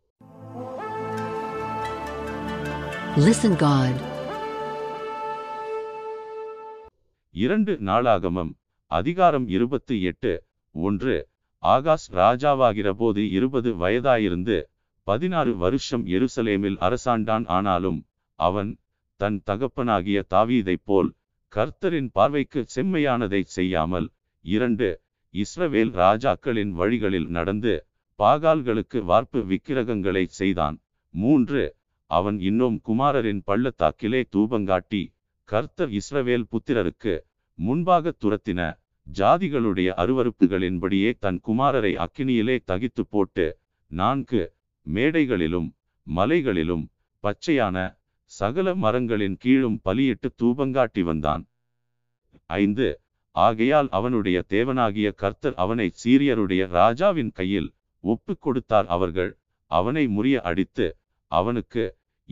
இரண்டு நாளாகமம் அதிகாரம் இருபத்தி எட்டு ஒன்று. ஆகாஷ் ராஜாவாகிற போது இருபது வயதாயிருந்து பதினாறு வருஷம் எருசலேமில் அரசாண்டான் ஆனாலும் அவன் தன் தகப்பனாகிய தாவீதைப் போல் கர்த்தரின் பார்வைக்கு செம்மையானதை செய்யாமல் இரண்டு. இஸ்ரவேல் ராஜாக்களின் வழிகளில் நடந்து பாகால்களுக்கு வார்ப்பு விக்கிரகங்களை செய்தான். மூன்று. அவன் இன்னும் குமாரரின் பள்ளத்தாக்கிலே தூபங்காட்டி கர்த்தர் இஸ்ரவேல் புத்திரருக்கு முன்பாக துரத்தின ஜாதிகளுடைய அருவருப்புகளின்படியே தன் குமாரரை அக்கினியிலே தகித்து போட்டு நான்கு மேடைகளிலும் மலைகளிலும் பச்சையான சகல மரங்களின் கீழும் பலியிட்டு தூபங்காட்டி வந்தான். ஐந்து ஆகையால் அவனுடைய தேவனாகிய கர்த்தர் அவனை சீரியருடைய ராஜாவின் கையில் ஒப்பு கொடுத்தார். அவர்கள் அவனை முறிய அடித்து அவனுக்கு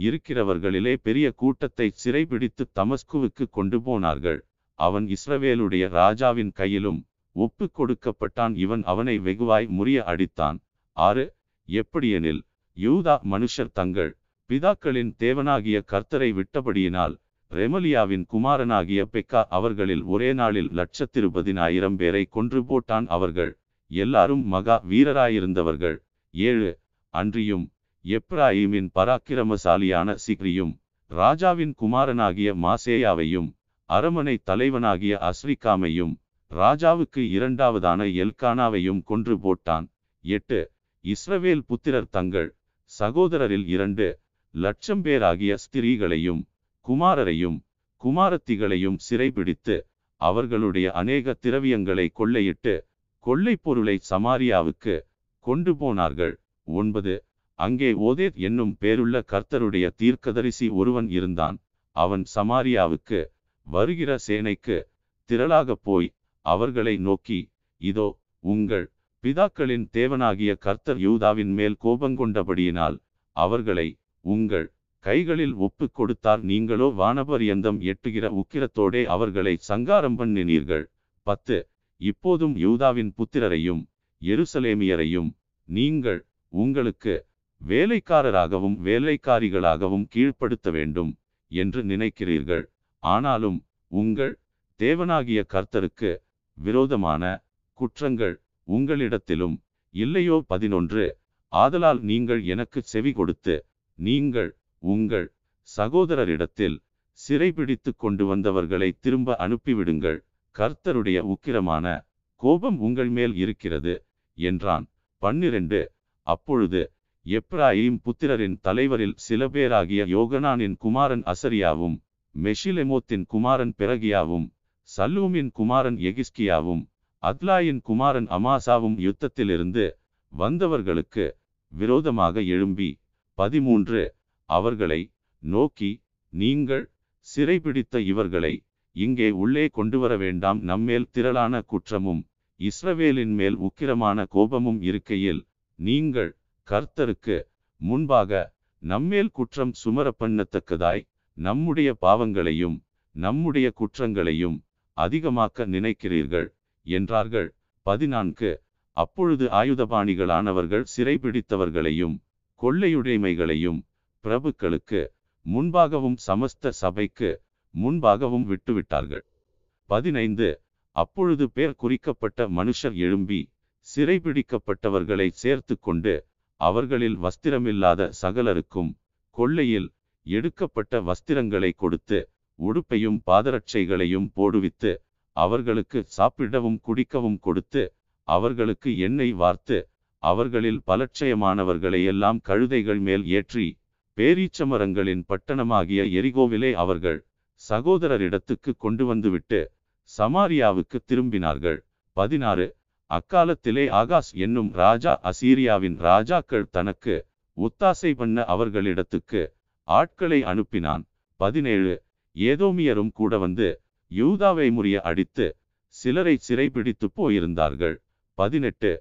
இருக்கிறவர்களிலே பெரிய கூட்டத்தை சிறைபிடித்து தமஸ்குவுக்கு கொண்டு போனார்கள். அவன் இஸ்ரவேலுடைய ராஜாவின் கையிலும் ஒப்பு கொடுக்கப்பட்டான். இவன் அவனை வெகுவாய் முறிய அடித்தான். ஆறு எப்படியெனில் யூதா மனுஷர் தங்கள் பிதாக்களின் தேவனாகிய கர்த்தரை விட்டபடியினால் ரெமலியாவின் குமாரனாகிய பெக்கா அவர்களில் ஒரே நாளில் லட்சத்திருபதினாயிரம் பேரை கொன்று போட்டான். அவர்கள் எல்லாரும் மகா வீரராயிருந்தவர்கள். ஏழு அன்றியும் எப்ராயிமின் பராக்கிரமசாலியான சிக்ரியும் ராஜாவின் குமாரனாகிய மாசேயாவையும் அரமனை தலைவனாகிய அஸ்ரிகாமையும் ராஜாவுக்கு இரண்டாவதான எல்கானாவையும் கொன்று போட்டான். எட்டு. இஸ்ரவேல் புத்திரர் தங்கள் சகோதரரில் இரண்டு லட்சம் பேராகிய ஸ்திரீகளையும் குமாரரையும் குமாரத்திகளையும் சிறைபிடித்து அவர்களுடைய அநேக திரவியங்களை கொள்ளையிட்டு கொள்ளைப் பொருளை சமாரியாவுக்கு கொண்டு போனார்கள். ஒன்பது. அங்கே ஓதேத் என்னும் பேருள்ள கர்த்தருடைய தீர்க்கதரிசி ஒருவன் இருந்தான். அவன் சமாரியாவுக்கு வருகிற சேனைக்கு திரளாகப் போய் அவர்களை நோக்கி இதோ உங்கள் பிதாக்களின் தேவனாகிய கர்த்தர் யூதாவின் மேல் கோபங்கொண்டபடியினால் அவர்களை உங்கள் கைகளில் ஒப்பு கொடுத்தார். நீங்களோ வானபரியந்தம் எட்டுகிற உக்கிரத்தோடே அவர்களை சங்காரம் பண்ணினீர்கள். பத்து இப்போதும் யூதாவின் புத்திரரையும் எருசலேமியரையும் நீங்கள் உங்களுக்கு வேலைக்காரராகவும் வேலைக்காரிகளாகவும் கீழ்ப்படுத்த வேண்டும் என்று நினைக்கிறீர்கள். ஆனாலும் உங்கள் தேவனாகிய கர்த்தருக்கு விரோதமான குற்றங்கள் உங்களிடத்திலும் இல்லையோ? பதினொன்று. ஆதலால் நீங்கள் எனக்கு செவி கொடுத்து நீங்கள் உங்கள் சகோதரரிடத்தில் சிறைபிடித்து கொண்டு வந்தவர்களை திரும்ப அனுப்பிவிடுங்கள். கர்த்தருடைய உக்கிரமான கோபம் உங்கள் மேல் இருக்கிறது என்றான். பன்னிரண்டு. அப்பொழுது எப்ராயிம் புத்திரரின் தலைவரில் சில பேராகிய யோகனானின் குமாரன் அசரியாவும் மெஷிலெமோத்தின் குமாரன் பெரகியாவும் சல்லூமின் குமாரன் எகிஸ்கியாவும் அத்லாயின் குமாரன் அமாசாவும் யுத்தத்திலிருந்து வந்தவர்களுக்கு விரோதமாக எழும்பி பதிமூன்று அவர்களை நோக்கி நீங்கள் சிறைபிடித்த இவர்களை இங்கே உள்ளே கொண்டுவர வேண்டாம். நம்மேல் திரளான குற்றமும் இஸ்ரவேலின் மேல் உக்கிரமான கோபமும் இருக்கையில் நீங்கள் கர்த்தருக்கு முன்பாக நம்மேல் குற்றம் சுமர பண்ணத்தக்கதாய் நம்முடைய பாவங்களையும் நம்முடைய குற்றங்களையும் அதிகமாக்க நினைக்கிறீர்கள் என்றார்கள். பதினான்கு. அப்பொழுது ஆயுதபாணிகளானவர்கள் சிறைபிடித்தவர்களையும் கொள்ளையுடைமைகளையும் பிரபுக்களுக்கு முன்பாகவும் சமஸ்த சபைக்கு முன்பாகவும் விட்டுவிட்டார்கள். பதினைந்து. அப்பொழுது பேர் குறிக்கப்பட்ட மனுஷர் எழும்பி சிறைபிடிக்கப்பட்டவர்களை சேர்த்து கொண்டு அவர்களில் வஸ்திரமில்லாத சகலருக்கும் கொள்ளையில் எடுக்கப்பட்ட வஸ்திரங்களை கொடுத்து உடுப்பையும் பாதரட்சைகளையும் போடுவித்து அவர்களுக்கு சாப்பிடவும் குடிக்கவும் கொடுத்து அவர்களுக்கு எண்ணெய் வார்த்து அவர்களில் பலட்சயமானவர்களை எல்லாம் கழுதைகள் மேல் ஏற்றி பேரீச்சமரங்களின் பட்டணமாகிய எரிகோவிலே அவர்கள் சகோதரரிடத்துக்கு கொண்டு வந்துவிட்டு சமாரியாவுக்கு திரும்பினார்கள். பதினாறு அக்காலத்திலே ஆகாஷ் என்னும் ராஜா அசீரியாவின் ராஜாக்கள் தனக்கு ஒத்தாசை பண்ண அவர்களிடத்துக்கு ஆட்களை அனுப்பினான். பதினேழு. ஏதோமியரும் கூட வந்து யூதாவை முறிய அடித்து சிலரை சிறைபிடித்து போயிருந்தார்கள். பதினெட்டு.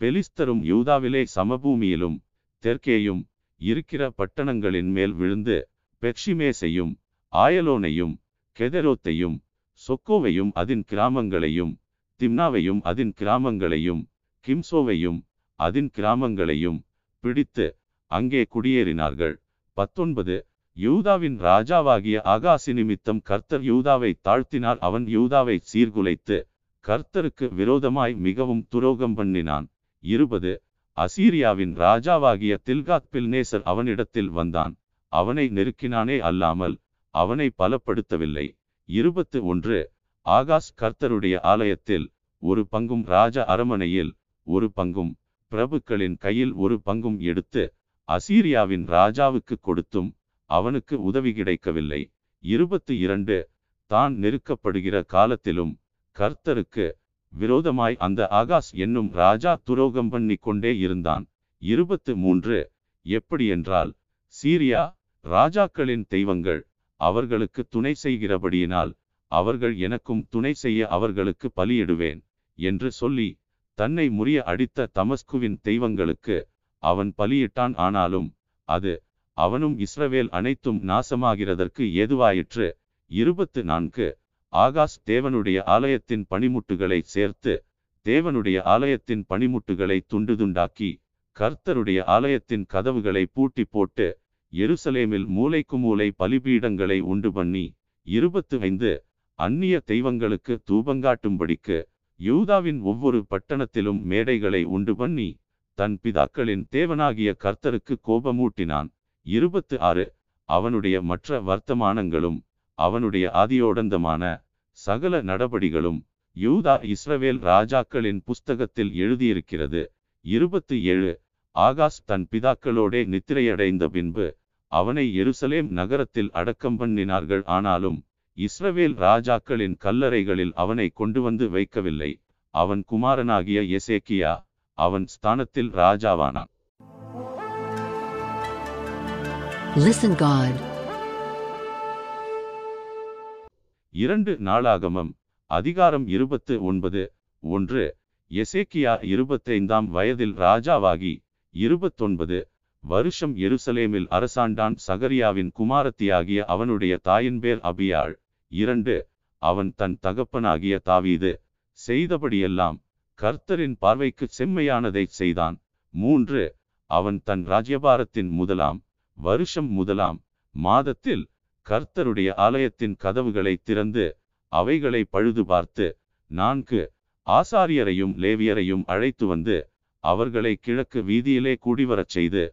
பெலிஸ்தரும் யூதாவிலே சமபூமியிலும் தெற்கேயும் இருக்கிற பட்டணங்களின் மேல் விழுந்து பெக்ஷிமேசையும் ஆயலோனையும் கெதரோத்தையும் சொக்கோவையும் அதன் கிராமங்களையும் திம்னாவையும் அதன் கிராமங்களையும் கிம்சோவையும் அதின் கிராமங்களையும் பிடித்து அங்கே குடியேறினார்கள். பத்தொன்பது. யூதாவின் ராஜாவாகிய ஆகாசி நிமித்தம் கர்த்தர் யூதாவை தாழ்த்தினார். அவன் யூதாவை சீர்குலைத்து கர்த்தருக்கு விரோதமாய் மிகவும் துரோகம் பண்ணினான். இருபது. அசீரியாவின் ராஜாவாகிய தில்காத் பில்நேசர் அவனிடத்தில் வந்தான். அவனை நெருக்கினானே அல்லாமல் அவனை பலப்படுத்தவில்லை. இருபத்து ஒன்று. ஆகாஷ் கர்த்தருடைய ஆலயத்தில் ஒரு பங்கும் ராஜ அரமனையில் ஒரு பங்கும் பிரபுக்களின் கையில் ஒரு பங்கும் எடுத்து அசீரியாவின் ராஜாவுக்கு கொடுத்தும் அவனுக்கு உதவி கிடைக்கவில்லை. இருபத்து இரண்டு தான் நெருக்கப்படுகிற காலத்திலும் கர்த்தருக்கு விரோதமாய் அந்த ஆகாஸ் என்னும் ராஜா துரோகம் பண்ணி கொண்டே இருந்தான். இருபத்து மூன்று எப்படியென்றால் சீரியா ராஜாக்களின் தெய்வங்கள் அவர்களுக்கு துணை செய்கிறபடியினால் அவர்கள் எனக்கும் துணை செய்ய அவர்களுக்கு பலியிடுவேன் என்று சொல்லி தன்னை முறிய அடித்த தமஸ்குவின் தெய்வங்களுக்கு அவன் பலியிட்டான். ஆனாலும் அது அவனும் இஸ்ரவேல் அனைத்தும் நாசமாகிறதற்கு ஏதுவாயிற்று. இருபத்து நான்கு. ஆகாஷ் தேவனுடைய ஆலயத்தின் பணிமுட்டுகளை சேர்த்து தேவனுடைய ஆலயத்தின் பணிமுட்டுகளை துண்டு துண்டாக்கி கர்த்தருடைய ஆலயத்தின் கதவுகளை பூட்டி போட்டு எருசலேமில் மூலைக்கு மூலை பலிபீடங்களை உண்டு பண்ணி இருபத்து ஐந்து. அந்நிய தெய்வங்களுக்கு தூபங்காட்டும்படிக்கு யூதாவின் ஒவ்வொரு பட்டணத்திலும் மேடைகளை உண்டு பண்ணி தன் பிதாக்களின் தேவனாகிய கர்த்தருக்கு கோபமூட்டினான். இருபத்து ஆறு. அவனுடைய மற்ற வர்த்தமானங்களும் அவனுடைய ஆதியோடந்தமான சகல நடபடிகளும் யூதா இஸ்ரவேல் ராஜாக்களின் புஸ்தகத்தில் எழுதியிருக்கிறது. இருபத்து ஏழு. ஆகாஷ் தன் பிதாக்களோடே நித்திரையடைந்த பின்பு அவனை எருசலேம் நகரத்தில் அடக்கம் பண்ணினார்கள். ஆனாலும் இஸ்ரவேல் ராஜாக்களின் கல்லறைகளில் அவனை கொண்டு வந்து வைக்கவில்லை. அவன் குமாரனாகிய எசேக்கியா அவன் ஸ்தானத்தில் ராஜாவானான். Listen God. இரண்டு நாளாகமம் அதிகாரம் இருபத்து ஒன்பது ஒன்று எசேக்கியா இருபத்தைந்தாம் வயதில் ராஜாவாகி இருபத்தொன்பது வருஷம் எருசலேமில் அரசாண்டான் சகரியாவின் குமாரத்தியாகிய அவனுடைய தாயின் பேர் அபியாள். இரண்டு அவன் தன் தகப்பனாகிய தாவீது செய்தபடியெல்லாம் கர்த்தரின் பார்வைக்கு செம்மையானதைச் செய்தான். மூன்று அவன் தன் ராஜ்யபாரத்தின் முதலாம் வருஷம் முதலாம் மாதத்தில் கர்த்தருடைய ஆலயத்தின் கதவுகளை திறந்து அவைகளை பழுது பார்த்து நான்கு ஆசாரியரையும் லேவியரையும் அழைத்து வந்து அவர்களை கிழக்கு வீதியிலே கூடிவரச் செய்து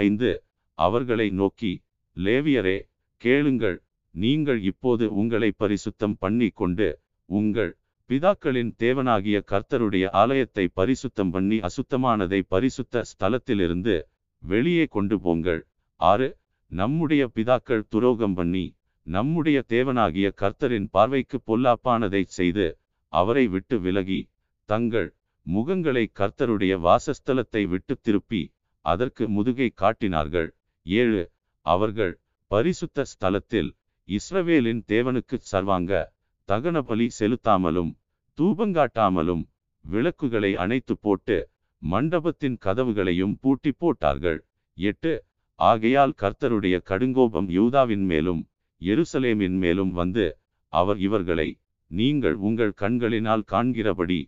ஐந்து அவர்களை நோக்கி லேவியரே கேளுங்கள் நீங்கள் இப்போது உங்களை பரிசுத்தம் பண்ணி கொண்டு உங்கள் பிதாக்களின் தேவனாகிய கர்த்தருடைய ஆலயத்தை பரிசுத்தம் பண்ணி அசுத்தமானதை பரிசுத்த ஸ்தலத்திலிருந்து வெளியே கொண்டு போங்கள். ஆறு நம்முடைய பிதாக்கள் துரோகம் பண்ணி நம்முடைய தேவனாகிய கர்த்தரின் பார்வைக்கு பொல்லாப்பானதை செய்து அவரை விட்டு விலகி தங்கள் முகங்களை கர்த்தருடைய வாசஸ்தலத்தை விட்டு திருப்பி அதற்கு முதுகை காட்டினார்கள். ஏழு அவர்கள் பரிசுத்த ஸ்தலத்தில் இஸ்ரவேலின் தேவனுக்கு சர்வாங்க தகன பலி செலுத்தாமலும் தூபங்காட்டாமலும் விளக்குகளை அணைத்து போட்டு மண்டபத்தின் கதவுகளையும் பூட்டி போட்டார்கள். எட்டு ஆகையால் கர்த்தருடைய கடுங்கோபம் யூதாவின் மேலும் எருசலேமின் மேலும் வந்து அவர் இவர்களை நீங்கள் உங்கள் கண்களினால் காண்கிறபடி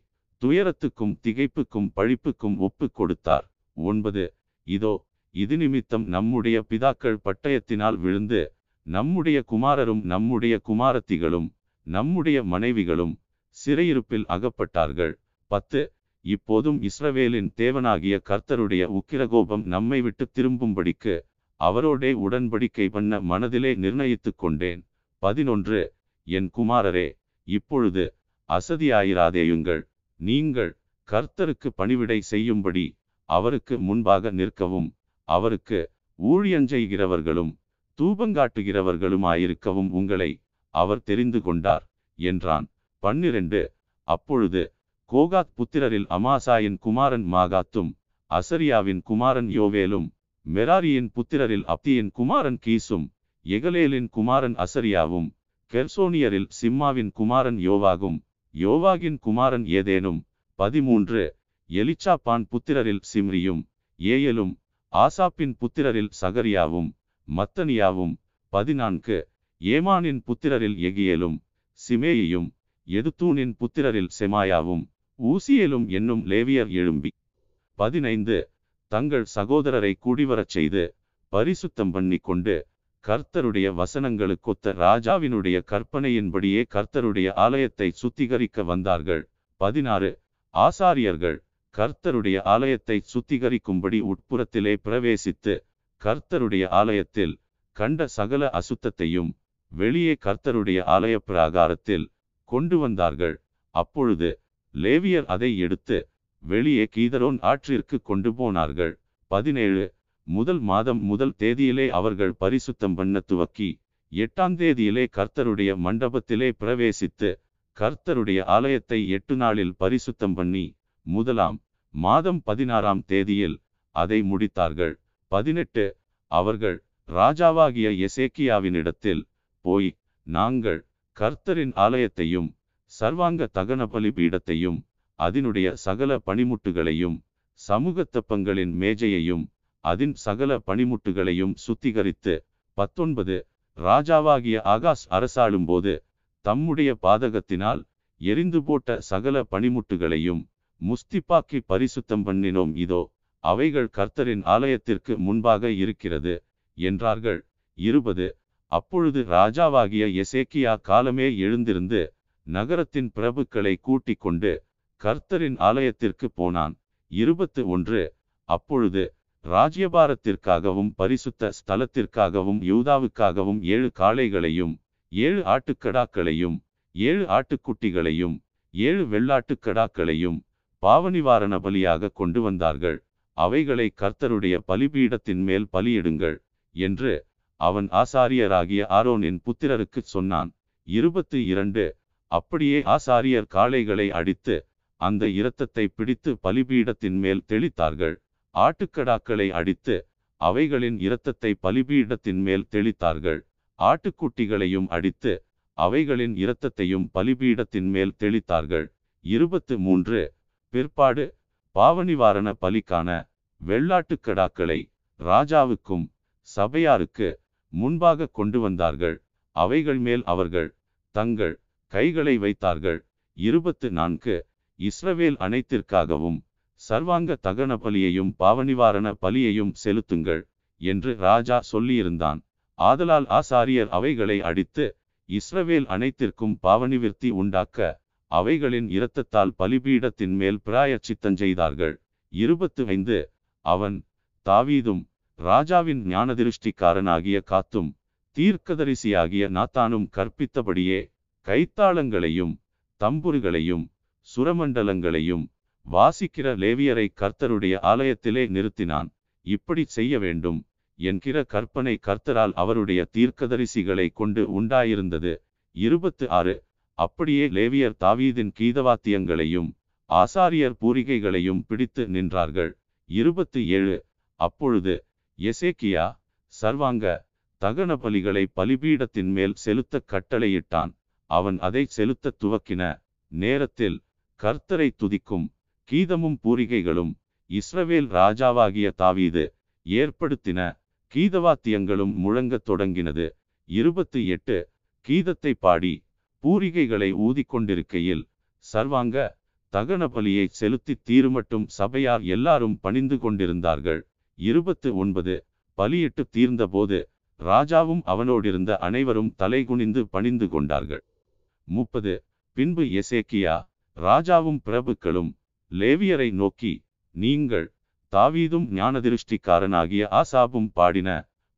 துயரத்துக்கும் திகைப்புக்கும் பழிப்புக்கும் ஒப்பு கொடுத்தார். ஒன்பது இதோ இது நிமித்தம் நம்முடைய பிதாக்கள் பட்டயத்தினால் விழுந்து நம்முடைய குமாரரும் நம்முடைய குமாரத்திகளும் நம்முடைய மனைவிகளும் சிறையிருப்பில் அகப்பட்டார்கள். பத்து இப்போதும் இஸ்ரவேலின் தேவனாகிய கர்த்தருடைய உக்கிரகோபம் நம்மை விட்டு திரும்பும்படிக்கு அவரோடே உடன்படிக்கை பண்ண மனதிலே நிர்ணயித்துக் கொண்டேன். பதினொன்று என் குமாரரே இப்பொழுது அசதியாயிராதேயுங்கள். நீங்கள் கர்த்தருக்கு பணிவிடை செய்யும்படி அவருக்கு முன்பாக நிற்கவும் அவருக்கு ஊழியஞ்செய்கிறவர்களும் தூபங்காட்டுகிறவர்களுமாயிருக்கவும் உங்களை அவர் தெரிந்து கொண்டார் என்றான். பன்னிரண்டு. அப்பொழுது கோகாத் புத்திரரில் அமாசாயின் குமாரன் மாகாத்தும் அசரியாவின் குமாரன் யோவேலும் மெராரியின் புத்திரரில் அப்தியின் குமாரன் கீசும் எகலேலின் குமாரன் அசரியாவும் கெர்சோனியரில் சிம்மாவின் குமாரன் யோவாகும் யோவாகின் குமாரன் ஏதேனும் பதிமூன்று. எலிச்சாப்பான் புத்திரரில் சிம்ரியும் ஏயலும் ஆசாப்பின் புத்திரரில் சகரியாவும் மத்தனியாவும் பதினான்கு ஏமானின் புத்திரரில் எகியலும் சிமேயியும் எதுத்தூனின் புத்திரரில் செமாயாவும் ஊசியலும் என்னும் லேவியர் எழும்பி. பதினைந்து தங்கள் சகோதரரை கூடிவரச் செய்து பரிசுத்தம் பண்ணி கொண்டு கர்த்தருடைய வசனங்களுக்கொத்த ராஜாவினுடைய கற்பனையின்படியே கர்த்தருடைய ஆலயத்தை சுத்திகரிக்க வந்தார்கள். பதினாறு ஆசாரியர்கள் கர்த்தருடைய ஆலயத்தை சுத்திகரிக்கும்படி உட்புறத்திலே பிரவேசித்து கர்த்தருடைய ஆலயத்தில் கண்ட சகல அசுத்தத்தையும் வெளியே கர்த்தருடைய ஆலய பிராகாரத்தில் கொண்டு வந்தார்கள். அப்பொழுது லேவியர் அதை எடுத்து வெளியே கீதரோன் ஆற்றிற்கு கொண்டு போனார்கள். பதினேழு. முதல் மாதம் முதல் தேதியிலே அவர்கள் பரிசுத்தம் பண்ண துவக்கி எட்டாம் தேதியிலே கர்த்தருடைய மண்டபத்திலே பிரவேசித்து கர்த்தருடைய ஆலயத்தை எட்டு நாளில் பரிசுத்தம் பண்ணி முதலாம் மாதம் பதினாறாம் தேதியில் அதை முடித்தார்கள். பதினெட்டு அவர்கள் ராஜாவாகிய எசேக்கியாவினிடத்தில் போய் நாங்கள் கர்த்தரின் ஆலயத்தையும் சர்வாங்க தகன பலிபீடத்தையும் அதனுடைய சகல பணிமுட்டுகளையும் சமூகத்தப்பங்களின் மேஜையையும் அதன் சகல பணிமுட்டுகளையும் சுத்திகரித்து பத்தொன்பது ராஜாவாகிய ஆகாஷ் அரசாளும்போது தம்முடைய பாதகத்தினால் எரிந்து போட்ட சகல பணிமுட்டுகளையும் முஸ்திப்பாக்கி பரிசுத்தம் பண்ணினோம். இதோ அவைகள் கர்த்தரின் ஆலயத்திற்கு முன்பாக இருக்கிறது என்றார்கள். இருபது. அப்பொழுது ராஜாவாகிய எசேக்கியா காலமே எழுந்திருந்து நகரத்தின் பிரபுக்களை கூட்டிக் கொண்டு கர்த்தரின் ஆலயத்திற்கு போனான். இருபத்து ஒன்று. அப்பொழுது ராஜ்யபாரத்திற்காகவும் பரிசுத்த ஸ்தலத்திற்காகவும் யூதாவுக்காகவும் ஏழு காளைகளையும் ஏழு ஆட்டுக்கடாக்களையும் ஏழு ஆட்டுக்குட்டிகளையும் ஏழு வெள்ளாட்டுக்கடாக்களையும் பாவநிவாரண பலியாக கொண்டு வந்தார்கள். அவைகளை கர்த்தருடைய பலிபீடத்தின் மேல் பலியிடுங்கள் என்று அவன் ஆசாரியராகிய ஆரோனின் புத்திரருக்குச் சொன்னான். இருபத்து இரண்டு. அப்படியே ஆசாரியர் காளைகளை அடித்து அந்த இரத்தத்தை பிடித்து பலிபீடத்தின் மேல் தெளித்தார்கள். ஆட்டுக்கடாக்களை அடித்து அவைகளின் இரத்தத்தை பலிபீடத்தின் மேல் தெளித்தார்கள். ஆட்டுக்குட்டிகளையும் அடித்து அவைகளின் இரத்தத்தையும் பலிபீடத்தின் மேல் தெளித்தார்கள். இருபத்து மூன்று. பிற்பாடு பாவநிவாரண பலிக்கான வெள்ளாட்டுக்கடாக்களை ராஜாவுக்கும் சபையாருக்கு முன்பாக கொண்டு வந்தார்கள். அவைகள் மேல் அவர்கள் தங்கள் கைகளை வைத்தார்கள். இருபத்து நான்கு இஸ்ரவேல் அனைத்திற்காகவும் சர்வாங்க தகன பலியையும் பாவநிவாரண பலியையும் செலுத்துங்கள் என்று ராஜா சொல்லியிருந்தான். ஆதலால் ஆசாரியர் அவைகளை அடித்து இஸ்ரவேல் அனைத்திற்கும் பாவனிவிர்த்தி உண்டாக்க அவைகளின் இரத்தத்தால் பலிபீடத்தின் மேல் பிராயச்சித்தஞ்செய்தார்கள் இருபத்து ஐந்து அவன் தாவீதும் ராஜாவின் ஞானதிருஷ்டிக்காரனாகிய காத்தும் தீர்க்கதரிசியாகிய நாத்தானும் கற்பித்தபடியே கைத்தாளங்களையும் தம்புர்களையும் சுரமண்டலங்களையும் வாசிக்கிற லேவியரை கர்த்தருடைய ஆலயத்திலே நிறுத்தினான். இப்படி செய்ய வேண்டும் என்கிற கற்பனை கர்த்தரால் அவருடைய தீர்க்கதரிசிகளை கொண்டு உண்டாயிருந்தது. இருபத்து ஆறு அப்படியே லேவியர் தாவீதின் கீதவாத்தியங்களையும் ஆசாரியர் பூரிகைகளையும் பிடித்து நின்றார்கள். இருபத்து ஏழு அப்பொழுது எசேக்கியா சர்வாங்க தகன பலிகளை பலிபீடத்தின் மேல் செலுத்த கட்டளையிட்டான். அவன் அதை செலுத்த துவக்கின நேரத்தில் கர்த்தரை துதிக்கும் கீதமும் பூரிகைகளும் இஸ்ரவேல் ராஜாவாகிய தாவீது ஏற்படுத்தின கீதவாத்தியங்களும் முழங்கத் தொடங்கினது. இருபத்து எட்டு கீதத்தை பாடி பூரிகைகளை ஊதிக்கொண்டிருக்கையில் சர்வாங்க தகன பலியை செலுத்தி தீருமட்டும் சபையார் எல்லாரும் பணிந்து கொண்டிருந்தார்கள். இருபத்து ஒன்பது பலியிட்டு தீர்ந்தபோது ராஜாவும் அவனோடிருந்த அனைவரும் தலைகுனிந்து பணிந்து கொண்டார்கள். முப்பது பின்பு எசேக்கியா ராஜாவும் பிரபுக்களும் லேவியரை நோக்கி நீங்கள் தாவீதும் ஞானதிருஷ்டிக்காரனாகிய ஆசாபும் பாடின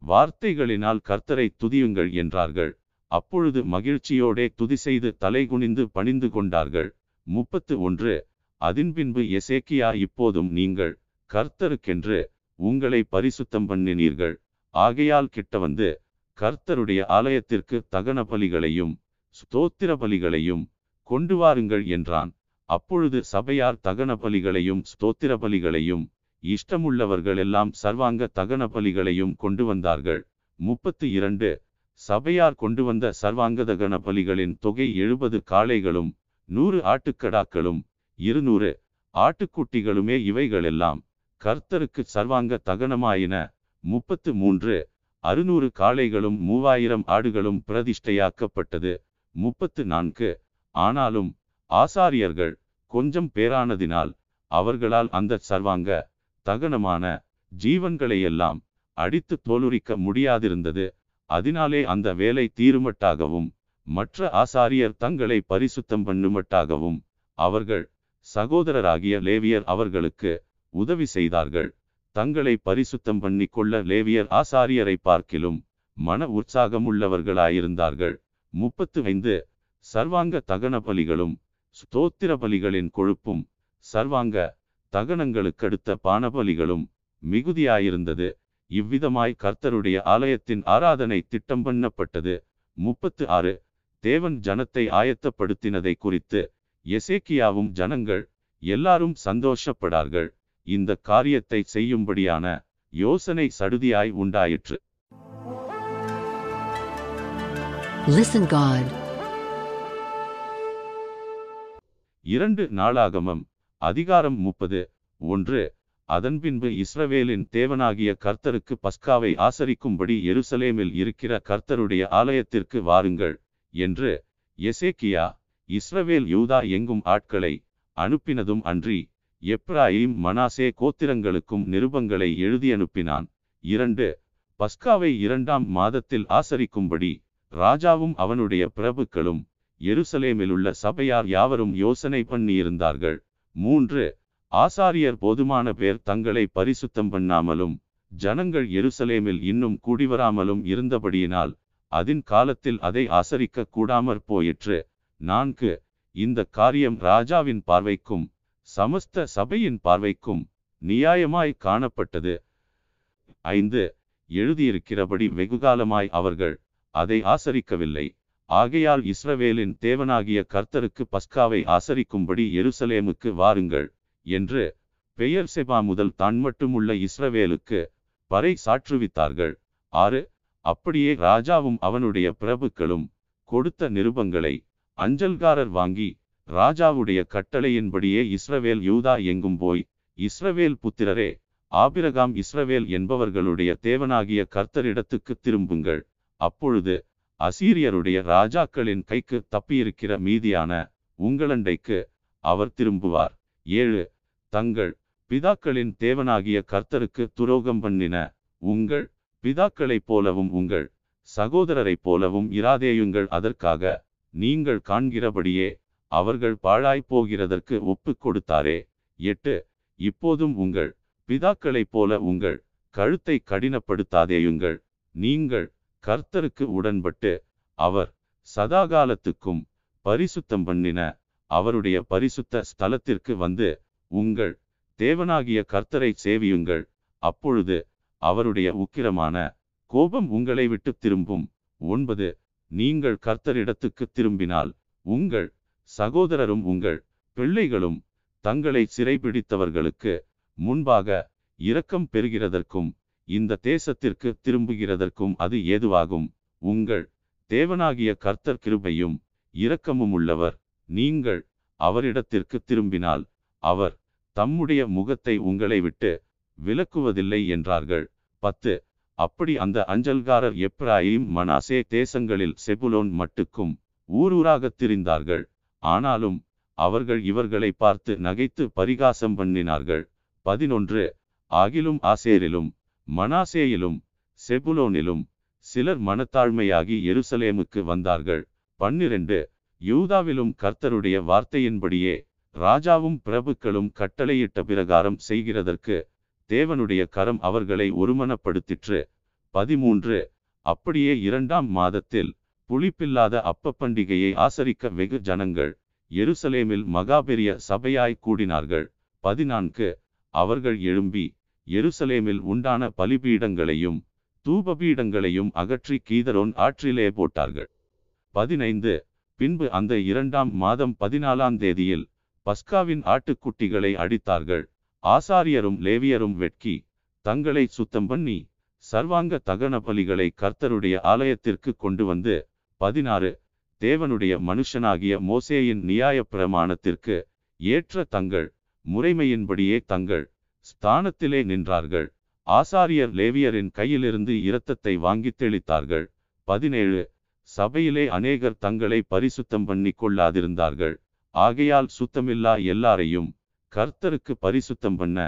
வார்த்தைகளினால் கர்த்தரை துதியுங்கள் என்றார்கள். அப்பொழுது மகிழ்ச்சியோடே துதி செய்து தலைகுனிந்து பணிந்து கொண்டார்கள். முப்பத்து ஒன்று. அதன்பின்பு எசேக்கியா இப்போதும் நீங்கள் கர்த்தருக்கென்று உங்களை பரிசுத்தம் பண்ணினீர்கள். ஆகையால் கிட்ட வந்து கர்த்தருடைய ஆலயத்திற்கு தகன பலிகளையும் ஸ்தோத்திர பலிகளையும் கொண்டு வாருங்கள் என்றான். அப்பொழுது சபையார் தகன பலிகளையும் ஸ்தோத்திர பலிகளையும் இஷ்டமுள்ளவர்களெல்லாம் சர்வாங்க தகன பலிகளையும் கொண்டு வந்தார்கள். முப்பத்து இரண்டு. சபையார் கொண்டு வந்த சர்வாங்க தகன பலிகளின் தொகை எழுபது காளைகளும் நூறு ஆட்டுக்கடாக்களும் இருநூறு ஆட்டுக்குட்டிகளுமே இவைகளெல்லாம் கர்த்தருக்கு சர்வாங்க தகனமாயின. முப்பத்து மூன்று அறுநூறு காளைகளும் மூவாயிரம் ஆடுகளும் பிரதிஷ்டையாக்கப்பட்டது. முப்பத்து நான்கு ஆனாலும் ஆசாரியர்கள் கொஞ்சம் பேரானதினால் அவர்களால் அந்த சர்வாங்க தகனமான ஜீவன்களையெல்லாம் அடித்து தோலுரிக்க முடியாதிருந்தது. அதனாலே அந்த வேலை தீருமட்டாகவும் மற்ற ஆசாரியர் தங்களை பரிசுத்தம் பண்ணுமட்டாகவும் அவர்கள் சகோதரராகிய லேவியர் அவர்களுக்கு உதவி செய்தார்கள். தங்களை பரிசுத்தம் பண்ணிக்கொள்ள லேவியர் ஆசாரியரை பார்க்கிலும் மன உற்சாகமுள்ளவர்களாயிருந்தார்கள். முப்பத்து ஐந்து சர்வாங்க தகன பலிகளும் ஸ்தோத்திர பலிகளின் கொழுப்பும் சர்வாங்க தகனங்களுக்கடுத்த பானபலிகளும் மிகுதியாயிருந்தது. இவ்விதமாய் கர்த்தருடைய ஆலயத்தின் ஆராதனை திட்டம் பண்ணப்பட்டது. முப்பத்து ஆறு தேவன் ஜனத்தை ஆயத்தப்படுத்தினதை குறித்து எசேக்கியாவும் ஜனங்கள் எல்லாரும் சந்தோஷப்படார்கள். இந்த காரியத்தை செய்யும்படியான யோசனை சடுதியாய் உண்டாயிற்று. Listen God. இரண்டு நாளாகமம். அதிகாரம் முப்பது. ஒன்று. அதன்பின்பு இஸ்ரவேலின் தேவனாகிய கர்த்தருக்கு பஸ்காவை ஆசரிக்கும்படி எருசலேமில் இருக்கிற கர்த்தருடைய ஆலயத்திற்கு வாருங்கள் என்று எசேக்கியா இஸ்ரவேல் யூதா எங்கும் ஆட்களை அனுப்பினதும் அன்றி எப்ராயிம் மனாசே கோத்திரங்களுக்கும் நிருபங்களை எழுதி அனுப்பினான் இரண்டு பஸ்காவை இரண்டாம் மாதத்தில் ஆசரிக்கும்படி ராஜாவும் அவனுடைய பிரபுக்களும் எருசலேமிலுள்ள சபையார் யாவரும் யோசனை பண்ணியிருந்தார்கள். மூன்று ஆசாரியர் போதுமான பேர் தங்களை பரிசுத்தம் பண்ணாமலும் ஜனங்கள் எருசலேமில் இன்னும் கூடிவராமலும் இருந்தபடியினால் அதின் காலத்தில் அதை ஆசரிக்க கூடாமற் போயிற்று. நான்கு இந்த காரியம் ராஜாவின் பார்வைக்கும் சமஸ்த சபையின் பார்வைக்கும் நியாயமாய் காணப்பட்டது. ஐந்து எழுதியிருக்கிறபடி வெகுகாலமாய் அவர்கள் அதை ஆசரிக்கவில்லை. ஆகையால் இஸ்ரவேலின் தேவனாகிய கர்த்தருக்கு பஸ்காவை ஆசரிக்கும்படி எருசலேமுக்கு வாருங்கள். என்று பெயர் செபா முதல் தான் மட்டுமுள்ள இஸ்ரவேலுக்கு பறை சாற்றுவித்தார்கள். ஆறு அப்படியே ராஜாவும் அவனுடைய பிரபுக்களும் கொடுத்த நிருபங்களை அஞ்சல்காரர் வாங்கி ராஜாவுடைய கட்டளையின்படியே இஸ்ரவேல் யூதா எங்கும் போய் இஸ்ரவேல் புத்திரரே ஆபிரகாம் இஸ்ரவேல் என்பவர்களுடைய தேவனாகிய கர்த்தரிடத்துக்கு திரும்புங்கள். அப்பொழுது அசீரியருடைய ராஜாக்களின் கைக்கு தப்பியிருக்கிற மீதியான உங்களண்டைக்கு அவர் திரும்புவார். ஏழு தங்கள் பிதாக்களின் தேவனாகிய கர்த்தருக்கு துரோகம் பண்ணின உங்கள் பிதாக்களைப் போலவும் உங்கள் சகோதரரைப் போலவும் இராதேயுங்கள். அதற்காக நீங்கள் காண்கிறபடியே அவர்கள் பாழாய்ப் போகிறதற்கு ஒப்புக் கொடுத்தாரே. எட்டு இப்போதும் உங்கள் பிதாக்களைப் போல உங்கள் கழுத்தை கடினப்படுத்தாதேயுங்கள். நீங்கள் கர்த்தருக்கு உடன்பட்டு அவர் சதாகாலத்துக்கும் பரிசுத்தம் பண்ணின அவருடைய பரிசுத்த ஸ்தலத்திற்கு வந்து உங்கள் தேவனாகிய கர்த்தரை சேவியுங்கள். அப்பொழுது அவருடைய உக்கிரமான கோபம் உங்களை விட்டு திரும்பும். ஒன்பது நீங்கள் கர்த்தரிடத்துக்கு திரும்பினால் உங்கள் சகோதரரும் உங்கள் பிள்ளைகளும் தங்களை சிறைபிடித்தவர்களுக்கு முன்பாக இரக்கம் பெறுகிறதற்கும் இந்த தேசத்திற்கு திரும்புகிறதற்கும் அது ஏதுவாகும். உங்கள் தேவனாகிய கர்த்தர் கிருபையும் இரக்கமும் உள்ளவர். நீங்கள் அவரிடத்திற்கு திரும்பினால் அவர் தம்முடைய முகத்தை உங்களை விட்டு விலக்குவதில்லை என்றார்கள். பத்து. அப்படி அந்த அஞ்சல்காரர் எப்ராயிம் மனாசே தேசங்களில் செபுலோன் மட்டுக்கும் ஊரூராகத் திரிந்தார்கள். ஆனாலும் அவர்கள் இவர்களை பார்த்து நகைத்து பரிகாசம் பண்ணினார்கள். பதினொன்று. ஆகிலும் ஆசேரிலும் மனாசேயிலும் செபுலோனிலும் சிலர் மனத்தாழ்மையாகி எருசலேமுக்கு வந்தார்கள். பன்னிரண்டு. யூதாவிலும் கர்த்தருடைய வார்த்தையின்படியே ராஜாவும் பிரபுக்களும் கட்டளையிட்ட பிரகாரம் செய்கிறதற்கு தேவனுடைய கரம் அவர்களை ஒருமனப்படுத்திற்று. பதிமூன்று. அப்படியே இரண்டாம் மாதத்தில் புளிப்பில்லாத அப்ப பண்டிகையை ஆசரிக்க வெகு ஜனங்கள் எருசலேமில் மகாபெரிய சபையாய் கூடினார்கள். பதினான்கு. அவர்கள் எழும்பி எருசலேமில் உண்டான பலிபீடங்களையும் தூபபீடங்களையும் அகற்றி கீதரோன் ஆற்றிலே போட்டார்கள். பதினைந்து. பின்பு அந்த இரண்டாம் மாதம் பதினாலாம் தேதியில் பஸ்காவின் ஆட்டுக்குட்டிகளை அடித்தார்கள். ஆசாரியரும் லேவியரும் வெட்கி தங்களை சுத்தம் பண்ணி சர்வாங்க தகன பலிகளை கர்த்தருடைய ஆலயத்திற்கு கொண்டு வந்து பதினாறு தேவனுடைய மனுஷனாகிய மோசேயின் நியாய பிரமாணத்திற்கு ஏற்ற தங்கள் முறைமையின்படியே தங்கள் ஸ்தானத்திலே நின்றார்கள். ஆசாரியர் லேவியரின் கையிலிருந்து இரத்தத்தை வாங்கி தெளித்தார்கள். பதினேழு சபையிலே அநேகர் தங்களை பரிசுத்தம் பண்ணி கொள்ளாதிருந்தார்கள். ஆகையால் சுத்தமில்லா எல்லாரையும் கர்த்தருக்கு பரிசுத்தம் பண்ண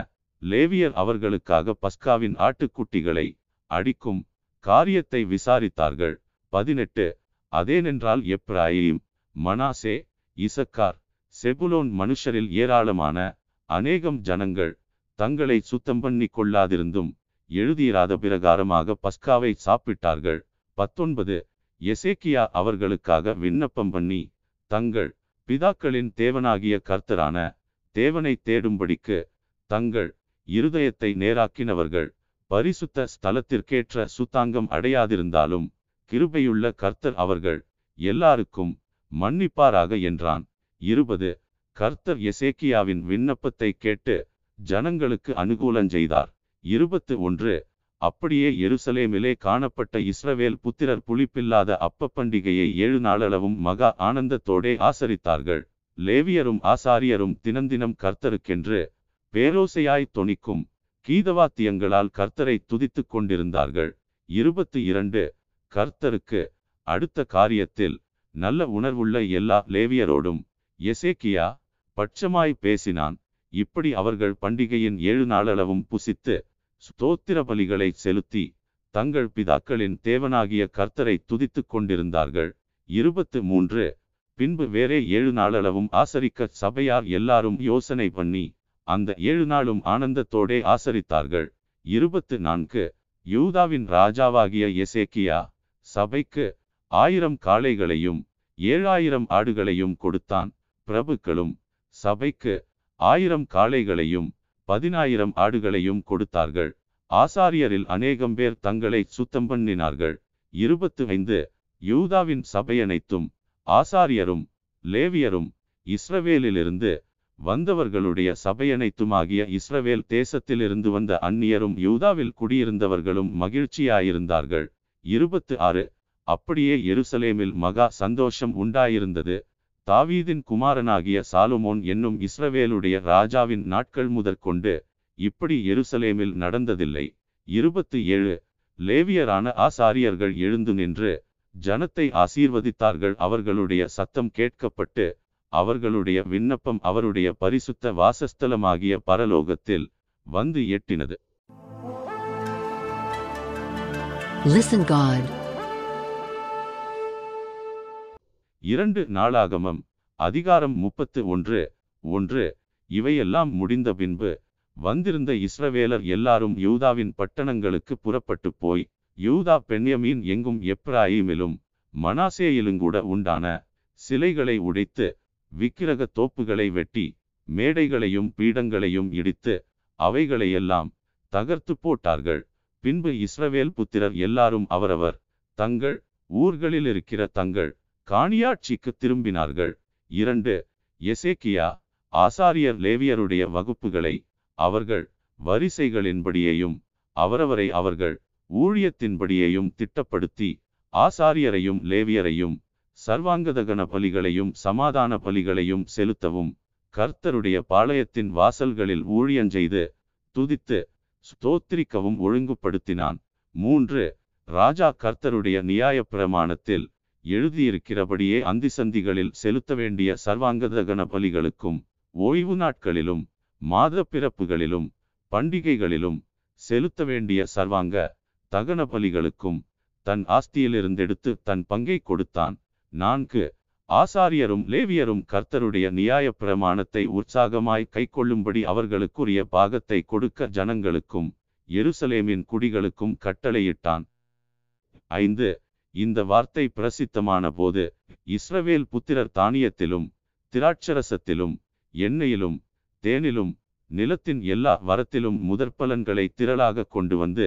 லேவியர் அவர்களுக்காக பஸ்காவின் ஆட்டுக்குட்டிகளை அடிக்கும் காரியத்தை விசாரித்தார்கள். பதினெட்டு. அதேனென்றால் எப்ராயிம் மனாசே இசக்கார் செபுலோன் மனுஷரில் ஏராளமான அநேகம் ஜனங்கள் தங்களை சுத்தம் பண்ணி கொள்ளாதிருந்தும் எழுதியிராத பிரகாரமாக பஸ்காவை சாப்பிட்டார்கள். பத்தொன்பது. எசேக்கியா அவர்களுக்காக விண்ணப்பம் பண்ணி தங்கள் பிதாக்களின் தேவனாகிய கர்த்தரான தேவனை தேடும்படிக்கு தங்கள் இருதயத்தை நேராக்கினவர்கள் பரிசுத்த ஸ்தலத்திற்கேற்ற சுத்தாங்கம் அடையாதிருந்தாலும் கிருபையுள்ள கர்த்தர் அவர்கள் எல்லாருக்கும் மன்னிப்பாராக என்றான். இருபது. கர்த்தர் எசேக்கியாவின் விண்ணப்பத்தை கேட்டு ஜனங்களுக்கு அனுகூலம் செய்தார். இருபத்து ஒன்று. அப்படியே எருசலேமிலே காணப்பட்ட இஸ்ரவேல் புத்திரர் புளிப்பில்லாத அப்ப பண்டிகையை ஏழு நாளளவும் மகா ஆனந்தத்தோடே ஆசரித்தார்கள். லேவியரும் ஆசாரியரும் தினந்தினம் கர்த்தருக்கென்று பேரோசையாய் தொனிக்கும் கீதவாத்தியங்களால் கர்த்தரை துதித்துக் கொண்டிருந்தார்கள். இருபத்து இரண்டு கர்த்தருக்கு அடுத்த காரியத்தில் நல்ல உணர்வுள்ள எல்லா லேவியரோடும் எசேக்கியா பட்சமாய் பேசினான். இப்படி அவர்கள் பண்டிகையின் ஏழு நாளளவும் புசித்து ஸ்தோத்திர பலிகளை செலுத்தி தங்கள் பிதாக்களின் தேவனாகிய கர்த்தரை துதித்துக் கொண்டிருந்தார்கள். இருபத்து மூன்று. பின்பு வேறே ஏழு நாளளவும் ஆசரிக்க சபையார் எல்லாரும் யோசனை பண்ணி அந்த ஏழு நாளும் ஆனந்தத்தோடே ஆசரித்தார்கள். இருபத்து நான்கு. யூதாவின் ராஜாவாகிய எசேக்கியா சபைக்கு ஆயிரம் காளைகளையும் ஏழாயிரம் ஆடுகளையும் கொடுத்தான். பிரபுக்களும் சபைக்கு ஆயிரம் காளைகளையும் பதினாயிரம் ஆடுகளையும் கொடுத்தார்கள். ஆசாரியரில் அநேகம் பேர் தங்களை சுத்தம் பண்ணினார்கள் இருபத்து ஐந்து யூதாவின் சபையனைத்தும் ஆசாரியரும் லேவியரும் இஸ்ரவேலிலிருந்து வந்தவர்களுடைய சபையனைத்துமாகிய இஸ்ரவேல் தேசத்திலிருந்து வந்த அந்நியரும் யூதாவில் குடியிருந்தவர்களும் மகிழ்ச்சியாயிருந்தார்கள். இருபத்து ஆறு அப்படியே எருசலேமில் மகா சந்தோஷம் உண்டாயிருந்தது. தாவீதின் குமாரனாகிய சாலுமோன் என்னும் இஸ்ரவேலுடைய ராஜாவின் நாட்கள் முதற்கொண்டு இப்படி எருசலேமில் நடந்ததில்லை. இருபத்து ஏழு. லேவியரான ஆசாரியர்கள் எழுந்து நின்று ஜனத்தை ஆசீர்வதித்தார்கள். அவர்களுடைய சத்தம் கேட்கப்பட்டு அவர்களுடைய விண்ணப்பம் அவருடைய பரிசுத்த வாசஸ்தலமாகிய பரலோகத்தில் வந்து எட்டினது. Listen God. இரண்டு நாளாகமம் அதிகாரம் முப்பத்து ஒன்று ஒன்று இவையெல்லாம் முடிந்த பின்பு வந்திருந்த இஸ்ரவேலர் எல்லாரும் யூதாவின் பட்டணங்களுக்கு புறப்பட்டு போய் யூதா பெண்யமீன் எங்கும் எப்ராயிமிலும் மனாசேயிலுங்கூட உண்டான சிலைகளை உடைத்து விக்கிரக தோப்புகளை வெட்டி மேடைகளையும் பீடங்களையும் இடித்து அவைகளையெல்லாம் தகர்த்து போட்டார்கள். பின்பு இஸ்ரவேல் புத்திரர் எல்லாரும் அவரவர் தங்கள் ஊர்களில் இருக்கிற தங்கள் காணியாட்சிக்கு திரும்பினார்கள். இரண்டு எசேக்கியா ஆசாரியர் லேவியருடைய வகுப்புகளை அவர்கள் வரிசைகளின்படியையும் அவரவரை அவர்கள் ஊழியத்தின்படியையும் திட்டப்படுத்தி ஆசாரியரையும் லேவியரையும் சர்வாங்கதகன பலிகளையும் சமாதான பலிகளையும் செலுத்தவும் கர்த்தருடைய பாளையத்தின் வாசல்களில் ஊழியஞ்செய்து துதித்து ஸ்தோத்திரிக்கவும் ஒழுங்குபடுத்தினான். மூன்று ராஜா கர்த்தருடைய நியாய பிரமாணத்தில் எழுதியிருக்கிறபடியே அந்தி சந்திகளில் செலுத்த வேண்டிய சர்வாங்க தகன பலிகளுக்கும் ஓய்வு நாட்களிலும் மாத பிறப்புகளிலும் பண்டிகைகளிலும் செலுத்த வேண்டிய சர்வாங்க தகன பலிகளுக்கும் தன் ஆஸ்தியிலிருந்தெடுத்து தன் பங்கை கொடுத்தான். நான்கு ஆசாரியரும் லேவியரும் கர்த்தருடைய நியாய பிரமாணத்தை உற்சாகமாய் கைக்கொள்ளும்படி அவர்களுக்குரிய பாகத்தை கொடுக்க ஜனங்களுக்கும் எருசலேமின் குடிகளுக்கும் கட்டளையிட்டான். ஐந்து இந்த வார்த்தை பிரசித்தமான போது இஸ்ரவேல் புத்திரர் தானியத்திலும் திராட்சரசத்திலும் எண்ணெயிலும் தேனிலும் நிலத்தின் எல்லா வரத்திலும் முதற்பலன்களை திரளாக கொண்டு வந்து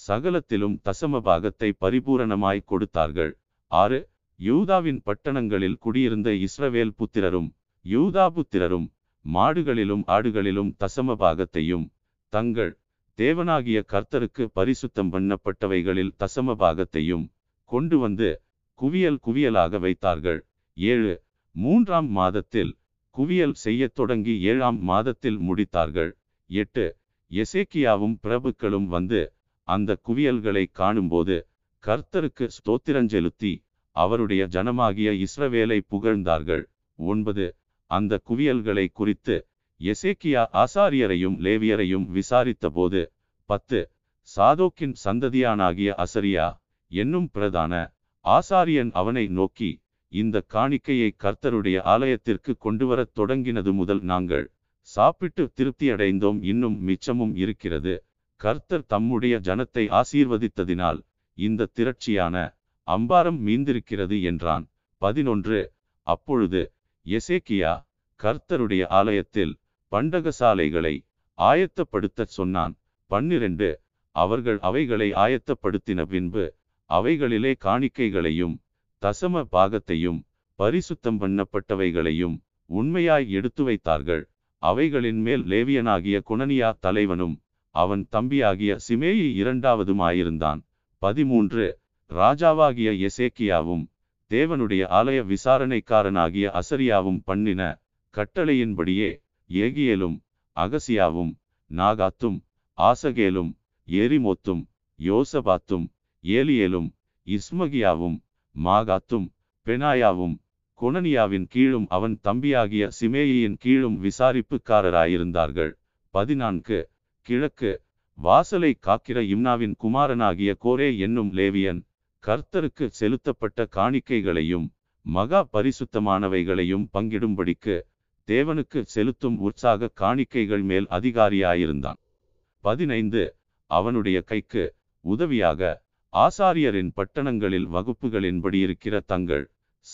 சகலத்திலும் தசம பாகத்தை பரிபூரணமாய் கொடுத்தார்கள். ஆறு யூதாவின் பட்டணங்களில் குடியிருந்த இஸ்ரவேல் புத்திரரும் யூதா புத்திரரும் மாடுகளிலும் ஆடுகளிலும் தசம பாகத்தையும் தங்கள் தேவனாகிய கர்த்தருக்கு பரிசுத்தம் பண்ணப்பட்டவைகளில் தசம பாகத்தையும் கொண்டு வந்து குவியல் குவியலாக வைத்தார்கள். ஏழு மூன்றாம் மாதத்தில் குவியல் செய்யத் தொடங்கி ஏழாம் மாதத்தில் முடித்தார்கள். எட்டு எசேக்கியாவும் பிரபுக்களும் வந்து அந்த குவியல்களை காணும்போது கர்த்தருக்கு ஸ்தோத்திரஞ்செலுத்தி அவருடைய ஜனமாகிய இஸ்ரவேலை புகழ்ந்தார்கள். ஒன்பது அந்த குவியல்களை குறித்து எசேக்கியா ஆசாரியரையும் லேவியரையும் விசாரித்தபோது பத்து சாதோக்கின் சந்ததியானாகிய அசரியா என்னும் பிரதான ஆசாரியன் அவனை நோக்கி இந்த காணிக்கையை கர்த்தருடைய ஆலயத்திற்கு கொண்டுவரத் தொடங்கினது முதல் நாங்கள் சாப்பிட்டு திருப்தியடைந்தோம். இன்னும் மிச்சமும் இருக்கிறது. கர்த்தர் தம்முடைய ஜனத்தை ஆசீர்வதித்ததினால் இந்த திரட்சியான அம்பாரம் மீந்திருக்கிறது என்றான். பதினொன்று. அப்பொழுது எசேக்கியா கர்த்தருடைய ஆலயத்தில் பண்டகசாலைகளை ஆயத்தப்படுத்தச் சொன்னான். பன்னிரண்டு. அவர்கள் அவைகளை ஆயத்தப்படுத்தின பின்பு அவைகளிலே காணிக்கைகளையும் தசம பாகத்தையும் பரிசுத்தம் பண்ணப்பட்டவைகளையும் உண்மையாய் எடுத்து வைத்தார்கள். அவைகளின் மேல் லேவியனாகிய குணனியா தலைவனும் அவன் தம்பியாகிய சிமேயி இரண்டாவதுமாயிருந்தான். பதிமூன்று. ராஜாவாகிய எசேக்கியாவும் தேவனுடைய ஆலய விசாரணைக்காரனாகிய அசரியாவும் பண்ணின கட்டளையின்படியே ஏகியலும் அகசியாவும் நாகாத்தும் ஆசகேலும் ஏரிமோத்தும் யோசபாத்தும் ஏலியேலும் இஸ்மகியாவும் மாகாத்தும் பெனாயாவும் கொனனியாவின் கீழும் அவன் தம்பியாகிய சிமேயியின் கீழும் விசாரிப்புக்காரராயிருந்தார்கள். பதினான்கு கிழக்கு வாசலை காக்கிற இம்னாவின் குமாரனாகிய கோரே என்னும் லேவியன் கர்த்தருக்கு செலுத்தப்பட்ட காணிக்கைகளையும் மகா பரிசுத்தமானவைகளையும் பங்கிடும்படிக்கு தேவனுக்கு செலுத்தும் உற்சாக காணிக்கைகள் மேல் அதிகாரியாயிருந்தான். பதினைந்து அவனுடைய கைக்கு உதவியாக ஆசாரியரின் பட்டணங்களில் வகுப்புகளின்படி இருக்கிற தங்கள்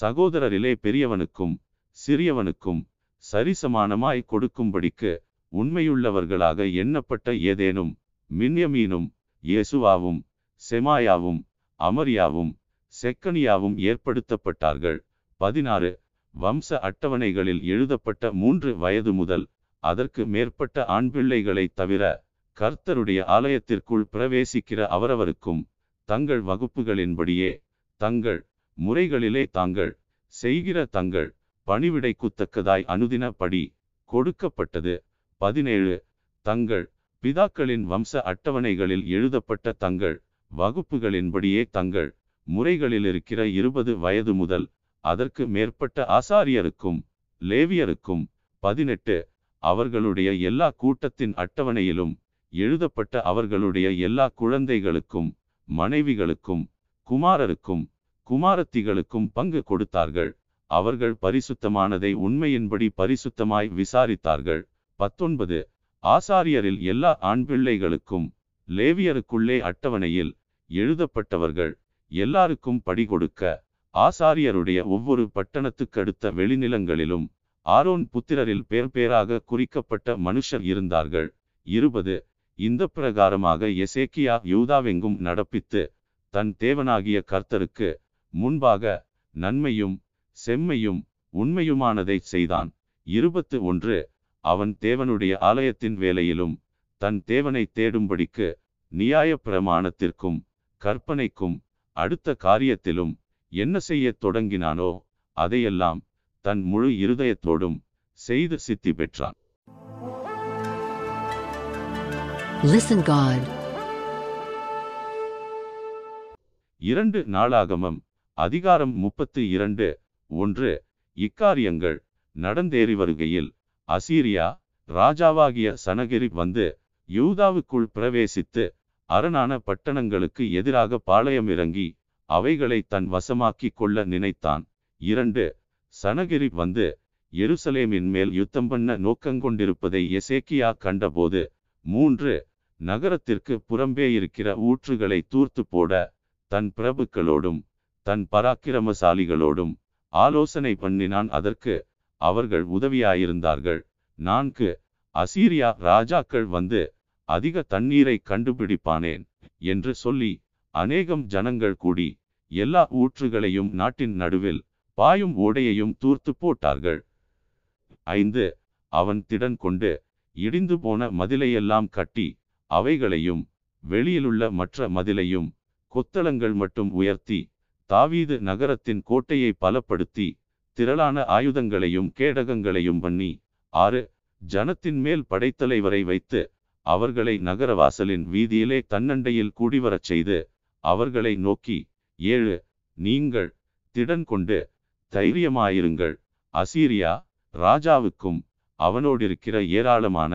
சகோதரரிலே பெரியவனுக்கும் சிறியவனுக்கும் சரிசமானமாய் கொடுக்கும்படிக்கு உண்மையுள்ளவர்களாக எண்ணப்பட்ட ஏதேனும் மின்யமீனும் இயேசுவாவும் செமாயாவும் அமரியாவும் செக்கனியாவும் ஏற்படுத்தப்பட்டார்கள். பதினாறு. வம்ச அட்டவணைகளில் எழுதப்பட்ட மூன்று வயது முதல் அதற்கு மேற்பட்ட ஆண்பிள்ளைகளைத் தவிர கர்த்தருடைய ஆலயத்திற்குள் பிரவேசிக்கிற அவரவருக்கும் தங்கள் வகுப்புகளின்படியே தங்கள் முறைகளிலே தாங்கள் செய்கிற தங்கள் பணிவிடைக்குத்தக்கதாய் அனுதினப்படி படி கொடுக்கப்பட்டது. பதினேழு தங்கள் பிதாக்களின் வம்ச அட்டவணைகளில் எழுதப்பட்ட தங்கள் வகுப்புகளின்படியே தங்கள் முறைகளில் இருக்கிற இருபது வயது முதல் அதற்கு மேற்பட்ட ஆசாரியருக்கும் லேவியருக்கும். பதினெட்டு அவர்களுடைய எல்லா கூட்டத்தின் அட்டவணையிலும் எழுதப்பட்ட அவர்களுடைய எல்லா குழந்தைகளுக்கும் மனைவிகளுக்கும் குமாரருக்கும் குமாரத்திகளுக்கும் பங்கு கொடுத்தார்கள். அவர்கள் பரிசுத்தமானதை உண்மையின்படி பரிசுத்தமாய் விசாரித்தார்கள். பத்தொன்பது. ஆசாரியரில் எல்லா ஆண் பிள்ளைகளுக்கும் லேவியருக்குள்ளே அட்டவணையில் எழுதப்பட்டவர்கள் எல்லாருக்கும் படி கொடுக்க ஆசாரியருடைய ஒவ்வொரு பட்டணத்துக்கடுத்த வெளிநிலங்களிலும் ஆரோன் புத்திரரில் பேர் பேராக குறிக்கப்பட்ட மனுஷர் இருந்தார்கள். இருபது. இந்த பிரகாரமாக எசேக்கியா யூதாவெங்கும் நடப்பித்து தன் தேவனாகிய கர்த்தருக்கு முன்பாக நன்மையும் செம்மையும் உண்மையுமானதை செய்தான். இருபத்து ஒன்று அவன் தேவனுடைய ஆலயத்தின் வேலையிலும் தன் தேவனை தேடும்படிக்கு நியாய பிரமாணத்திற்கும் கற்பனைக்கும் அடுத்த காரியத்திலும் என்ன செய்யத் தொடங்கினானோ அதையெல்லாம் தன் முழு இருதயத்தோடும் செய்து சித்தி பெற்றான். Listen God. இரண்டு நாளாகமம் அதிகாரம் முப்பத்து இரண்டு ஒன்று இக்காரியங்கள் நடந்தேறி வருகையில் அசீரியா ராஜாவாகிய சனகிரி வந்து யூதாவுக்குள் பிரவேசித்து அரணான பட்டணங்களுக்கு எதிராக பாளையம் இறங்கி அவைகளை தன் வசமாக்கிக் கொள்ள நினைத்தான் இரண்டு சனகிரி வந்து எருசலேமின் மேல் யுத்தம் பண்ண நோக்கங்கொண்டிருப்பதை எசேக்கியா கண்டபோது மூன்று நகரத்திற்கு புறம்பே இருக்கிற ஊற்றுகளை தூர்த்து போட தன் பிரபுக்களோடும் தன் பராக்கிரமசாலிகளோடும் ஆலோசனை பண்ணினான். அதற்கு அவர்கள் உதவியாயிருந்தார்கள். நான்கு அசீரியா ராஜாக்கள் வந்து அதிக தண்ணீரை கண்டுபிடிப்பானேன் என்று சொல்லி அநேகம் ஜனங்கள் கூடி எல்லா ஊற்றுகளையும் நாட்டின் நடுவில் பாயும் ஓடையையும் தூர்த்து போட்டார்கள். ஐந்து அவன் திடன் கொண்டு இடிந்து போன மதிலையெல்லாம் கட்டி அவைகளையும் வெளியிலுள்ள மற்ற மதிலையும் கொத்தளங்கள் மட்டும் உயர்த்தி தாவீது நகரத்தின் கோட்டையை பலப்படுத்தி திரளான ஆயுதங்களையும் கேடகங்களையும் பண்ணி ஆறு ஜனத்தின் மேல் படைத்தலைவரை வைத்து அவர்களை நகரவாசலின் வீதியிலே தன்னண்டையில் கூடிவரச் செய்து அவர்களை நோக்கி ஏழு நீங்கள் திடன் கொண்டு தைரியமாயிருங்கள் அசீரியா ராஜாவுக்கும் அவனோடிருக்கிற ஏராளமான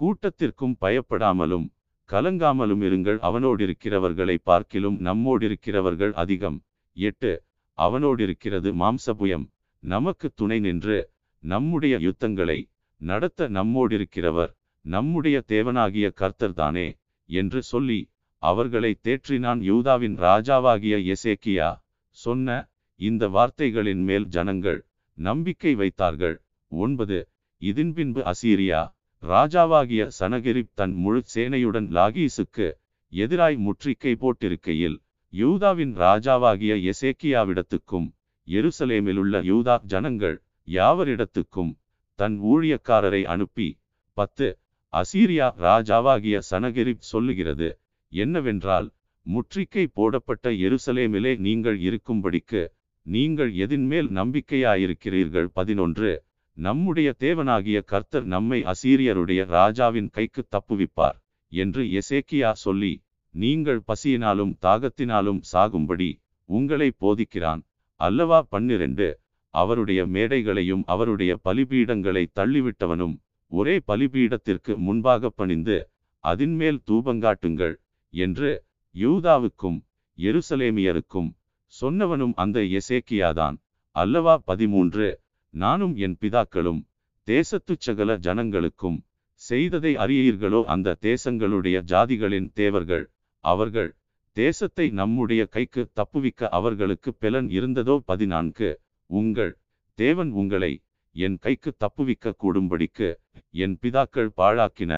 கூட்டத்திற்கும் பயப்படாமலும் கலங்காமலும் இருங்கள் அவனோடிருக்கிறவர்களை பார்க்கிலும் நம்மோடிருக்கிறவர்கள் அதிகம். எட்டு அவனோடிருக்கிறது மாம்சபுயம். நமக்கு துணை நின்று நம்முடைய யுத்தங்களை நடத்த நம்மோடிருக்கிறவர் நம்முடைய தேவனாகிய கர்த்தர்தானே என்று சொல்லி அவர்களை தேற்றினான் யூதாவின் ராஜாவாகிய எசேக்கியா. சொன்ன இந்த வார்த்தைகளின் மேல் ஜனங்கள் நம்பிக்கை வைத்தார்கள். ஒன்பது இதன்பின்பு அசீரியா. ராஜாவாகிய சனகெரிப் தன் முழு சேனையுடன் லாகீசுக்கு எதிராய் முற்றிக்கை போட்டிருக்கையில் யூதாவின் ராஜாவாகிய எசேக்கியாவிடத்துக்கும் எருசலேமிலுள்ள யூதா ஜனங்கள் யாவரிடத்துக்கும் தன் ஊழியக்காரரை அனுப்பி பத்து அசீரியா ராஜாவாகிய சனகெரிப் சொல்லுகிறது என்னவென்றால் முற்றிக்கை போடப்பட்ட எருசலேமிலே நீங்கள் இருக்கும்படிக்கு நீங்கள் எதின்மேல் நம்பிக்கையாயிருக்கிறீர்கள். பதினொன்று நம்முடைய தேவனாகிய கர்த்தர் நம்மை அசீரியருடைய ராஜாவின் கைக்கு தப்புவிப்பார் என்று எசேக்கியா சொல்லி நீங்கள் பசியினாலும் தாகத்தினாலும் சாகும்படி உங்களை போதிக்கிறான். அல்லவா பன்னிரண்டு அவருடைய மேடைகளையும் அவருடைய பலிபீடங்களை தள்ளிவிட்டவனும் ஒரே பலிபீடத்திற்கு முன்பாக பணிந்து அதின்மேல் தூபங்காட்டுங்கள் என்று யூதாவுக்கும் எருசலேமியருக்கும் சொன்னவனும் அந்த எசேக்கியாதான். அல்லவா பதிமூன்று நானும் என் பிதாக்களும் தேசத்துச் சகல ஜனங்களுக்கும் செய்ததை அறியீர்களோ அந்த தேசங்களுடைய ஜாதிகளின் தேவர்கள் அவர்கள் தேசத்தை நம்முடைய கைக்கு தப்புவிக்க அவர்களுக்கு பெலன் இருந்ததோ? பதினான்கு. உங்கள் தேவன் உங்களை என் கைக்கு தப்புவிக்க கூடும்படிக்கு என் பிதாக்கள் பாழாக்கின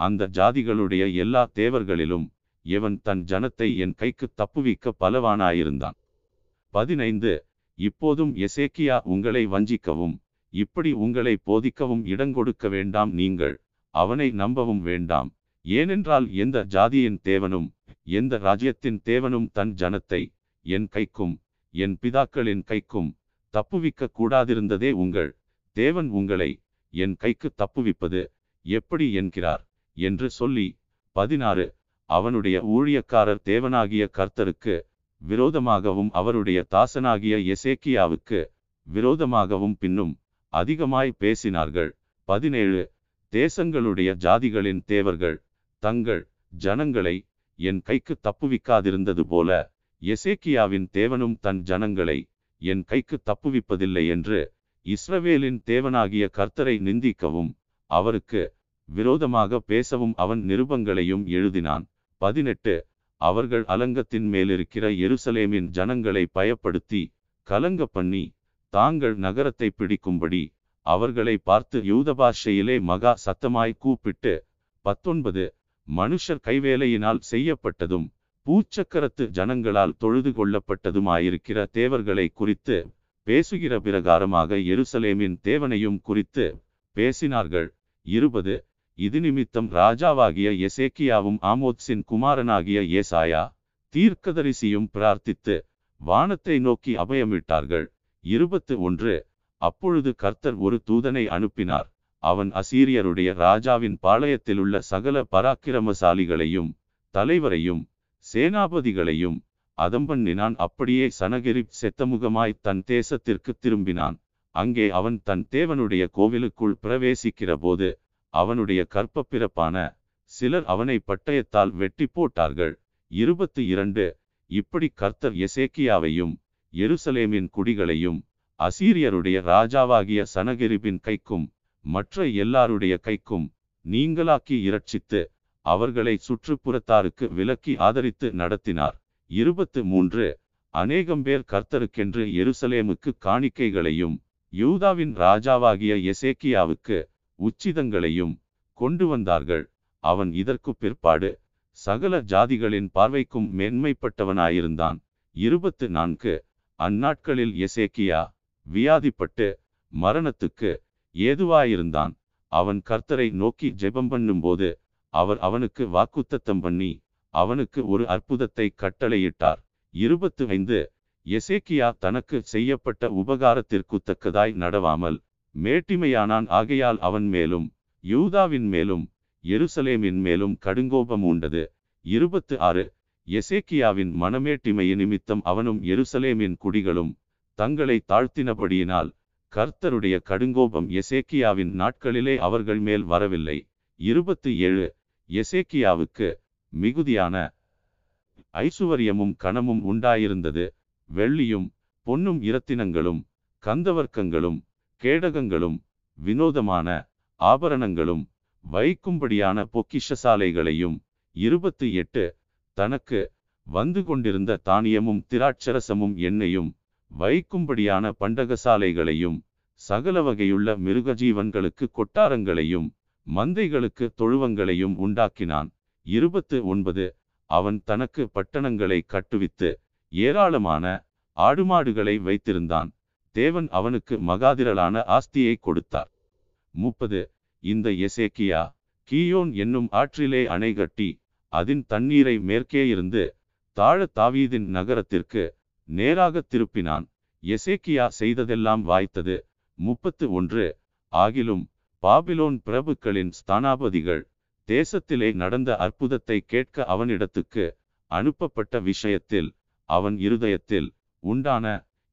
அந்த ஜாதிகளுடைய எல்லா தேவர்களிலும் எவன் தன் ஜனத்தை என் கைக்கு தப்புவிக்க பலவானாயிருந்தான். பதினைந்து. இப்போதும் எசேக்கியா உங்களை வஞ்சிக்கவும் இப்படி உங்களை போதிக்கவும் இடங்கொடுக்க வேண்டாம் நீங்கள் அவனை நம்பவும் வேண்டாம். ஏனென்றால் எந்த ஜாதியின் தேவனும் எந்த ராஜ்யத்தின் தேவனும் தன் ஜனத்தை என் கைக்கும் என் பிதாக்களின் கைக்கும் தப்புவிக்க கூடாதிருந்ததே உங்கள் தேவன் உங்களை என் கைக்கு தப்புவிப்பது எப்படி என்கிறார் என்று சொல்லி பதினாறு அவனுடைய ஊழியக்காரர் தேவனாகிய கர்த்தருக்கு விரோதமாகவும் அவருடைய தாசனாகிய எசேக்கியாவுக்கு விரோதமாகவும் பின்னும் அதிகமாய் பேசினார்கள். பதினேழு தேசங்களுடைய ஜாதிகளின் தேவர்கள் தங்கள் ஜனங்களை என் கைக்கு தப்புவிக்காதிருந்தது போல எசேக்கியாவின் தேவனும் தன் ஜனங்களை என் கைக்கு தப்புவிப்பதில்லை என்று இஸ்ரவேலின் தேவனாகிய கர்த்தரை நிந்திக்கவும் அவருக்கு விரோதமாக பேசவும் அவன் நிருபங்களையும் எழுதினான். பதினெட்டு அவர்கள் அலங்கத்தின் மேலிருக்கிற எருசலேமின் ஜனங்களை பயப்படுத்தி கலங்க பண்ணி தாங்கள் நகரத்தை பிடிக்கும்படி அவர்களை பார்த்து யூத பாஷையிலே மகா சத்தமாய் கூப்பிட்டு பத்தொன்பது மனுஷர் கைவேலையினால் செய்யப்பட்டதும் பூச்சக்கரத்து ஜனங்களால் தொழுது கொள்ளப்பட்டதுமாயிருக்கிற தேவர்களை குறித்து பேசுகிற பிரகாரமாக எருசலேமின் தேவனையும் குறித்து பேசினார்கள். இருபது இது நிமித்தம் ராஜாவாகிய எசேக்கியாவும் ஆமோத்ஸின் குமாரனாகிய ஏசாயா தீர்க்கதரிசியும் பிரார்த்தித்து வானத்தை நோக்கி அபயமிட்டார்கள். இருபத்து ஒன்று. அப்பொழுது கர்த்தர் ஒரு தூதனை அனுப்பினார். அவன் அசீரியருடைய ராஜாவின் பாளையத்திலுள்ள சகல பராக்கிரமசாலிகளையும் தலைவரையும் சேனாபதிகளையும் அதம்பண்ணினான் அப்படியே சனகிரி செத்தமுகமாய் தன் தேசத்திற்கு திரும்பினான். அங்கே அவன் தன் தேவனுடைய கோவிலுக்குள் பிரவேசிக்கிற போது அவனுடைய கற்பப்பிறப்பான சிலர் அவனை பட்டயத்தால் வெட்டி போட்டார்கள். இருபத்தி இரண்டு இப்படி கர்த்தர் எசேக்கியாவையும் எருசலேமின் குடிகளையும் அசீரியருடைய ராஜாவாகிய சனகிரிபின் கைக்கும் மற்ற எல்லாருடைய கைக்கும் நீங்களாக்கி இரட்சித்து அவர்களை சுற்றுப்புறத்தாருக்கு விலக்கி ஆதரித்து நடத்தினார். இருபத்து மூன்று அநேகம் பேர் கர்த்தருக்கென்று எருசலேமுக்கு காணிக்கைகளையும் யூதாவின் ராஜாவாகிய எசேக்கியாவுக்கு உச்சிதங்களையும் கொண்டு வந்தார்கள். அவன் இதற்கு பிற்பாடு சகல ஜாதிகளின் பார்வைக்கும் மேன்மைப்பட்டவனாயிருந்தான். இருபத்து நான்கு. அந்நாட்களில் எசேக்கியா வியாதிப்பட்டு மரணத்துக்கு ஏதுவாயிருந்தான். அவன் கர்த்தரை நோக்கி ஜெபம் பண்ணும்போது அவர் அவனுக்கு வாக்குத்தத்தம் பண்ணி அவனுக்கு ஒரு அற்புதத்தை கட்டளையிட்டார். இருபத்து ஐந்து. எசேக்கியா தனக்கு செய்யப்பட்ட உபகாரத்திற்கு தக்கதாய் நடவாமல் மேட்டிமையானான். ஆகையால் அவன் மேலும் யூதாவின் மேலும் எருசலேமின் மேலும் கடுங்கோபம் உண்டது இருபத்து ஆறு எசேக்கியாவின் மனமேட்டிமை நிமித்தம் அவனும் எருசலேமின் குடிகளும் தங்களை தாழ்த்தினபடியினால் கர்த்தருடைய கடுங்கோபம் எசேக்கியாவின் நாட்களிலே அவர்கள் மேல் வரவில்லை. இருபத்து ஏழு எசேக்கியாவுக்கு மிகுதியான ஐசுவரியமும் கணமும் உண்டாயிருந்தது. வெள்ளியும் பொன்னும் இரத்தினங்களும் கந்தவர்க்கங்களும் கேடகங்களும் வினோதமான ஆபரணங்களும் வைக்கும்படியான பொக்கிஷசாலைகளையும் இருபத்தி எட்டு தனக்கு வந்து கொண்டிருந்த தானியமும் திராட்சரசமும் எண்ணெயும் வைக்கும்படியான பண்டகசாலைகளையும் சகல வகையுள்ள மிருகஜீவன்களுக்கு கொட்டாரங்களையும் மந்தைகளுக்கு தொழுவங்களையும் உண்டாக்கினான். இருபத்து ஒன்பது அவன் தனக்கு பட்டணங்களை கட்டுவித்து ஏராளமான ஆடுமாடுகளை வைத்திருந்தான். தேவன் அவனுக்கு மகாதிரளான ஆஸ்தியை கொடுத்தார். முப்பது. இந்த எசேக்கியா கீயோன் என்னும் ஆற்றிலே அணை கட்டி அதன் தண்ணீரை மேற்கே இருந்து தாழ தாவீதின் நகரத்திற்கு நேராக திருப்பினான். எசேக்கியா செய்ததெல்லாம் வாய்த்தது. முப்பத்து ஒன்று. ஆகிலும் பாபிலோன் பிரபுக்களின் ஸ்தானாபதிகள் தேசத்திலே நடந்த அற்புதத்தை கேட்க அவனிடத்துக்கு அனுப்பப்பட்ட விஷயத்தில் அவன் இருதயத்தில் உண்டான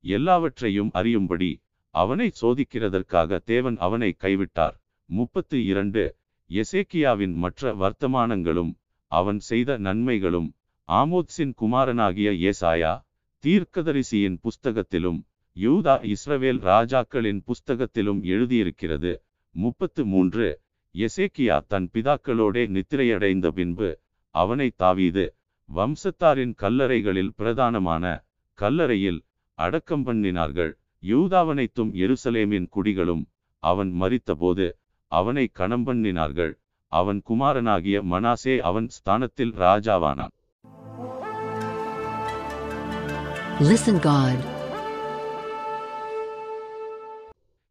எல்லாவற்றையும் அறியும்படி அவனை சோதிக்கிறதற்காக தேவன் அவனை கைவிட்டார். முப்பத்து இரண்டு. எசேக்கியாவின் மற்ற வர்த்தமானங்களும் அவன் செய்த நன்மைகளும் ஆமோத்ஸின் குமாரனாகிய ஏசாயா தீர்க்கதரிசியின் புஸ்தகத்திலும் யூதா இஸ்ரவேல் ராஜாக்களின் புஸ்தகத்திலும் எழுதியிருக்கிறது. முப்பத்து மூன்று. எசேக்கியா தன் பிதாக்களோடே நித்திரையடைந்த பின்பு அவனை தாவீது வம்சத்தாரின் கல்லறைகளில் பிரதானமான கல்லறையில் அடக்கம் பண்ணினார்கள். யூதாவனைத்தும் எருசலேமின் குடிகளும் அவன் மரித்தபோது அவனை கணம் பண்ணினார்கள். அவன் குமாரனாகிய மனாசே அவன் ஸ்தானத்தில் ராஜாவானான்.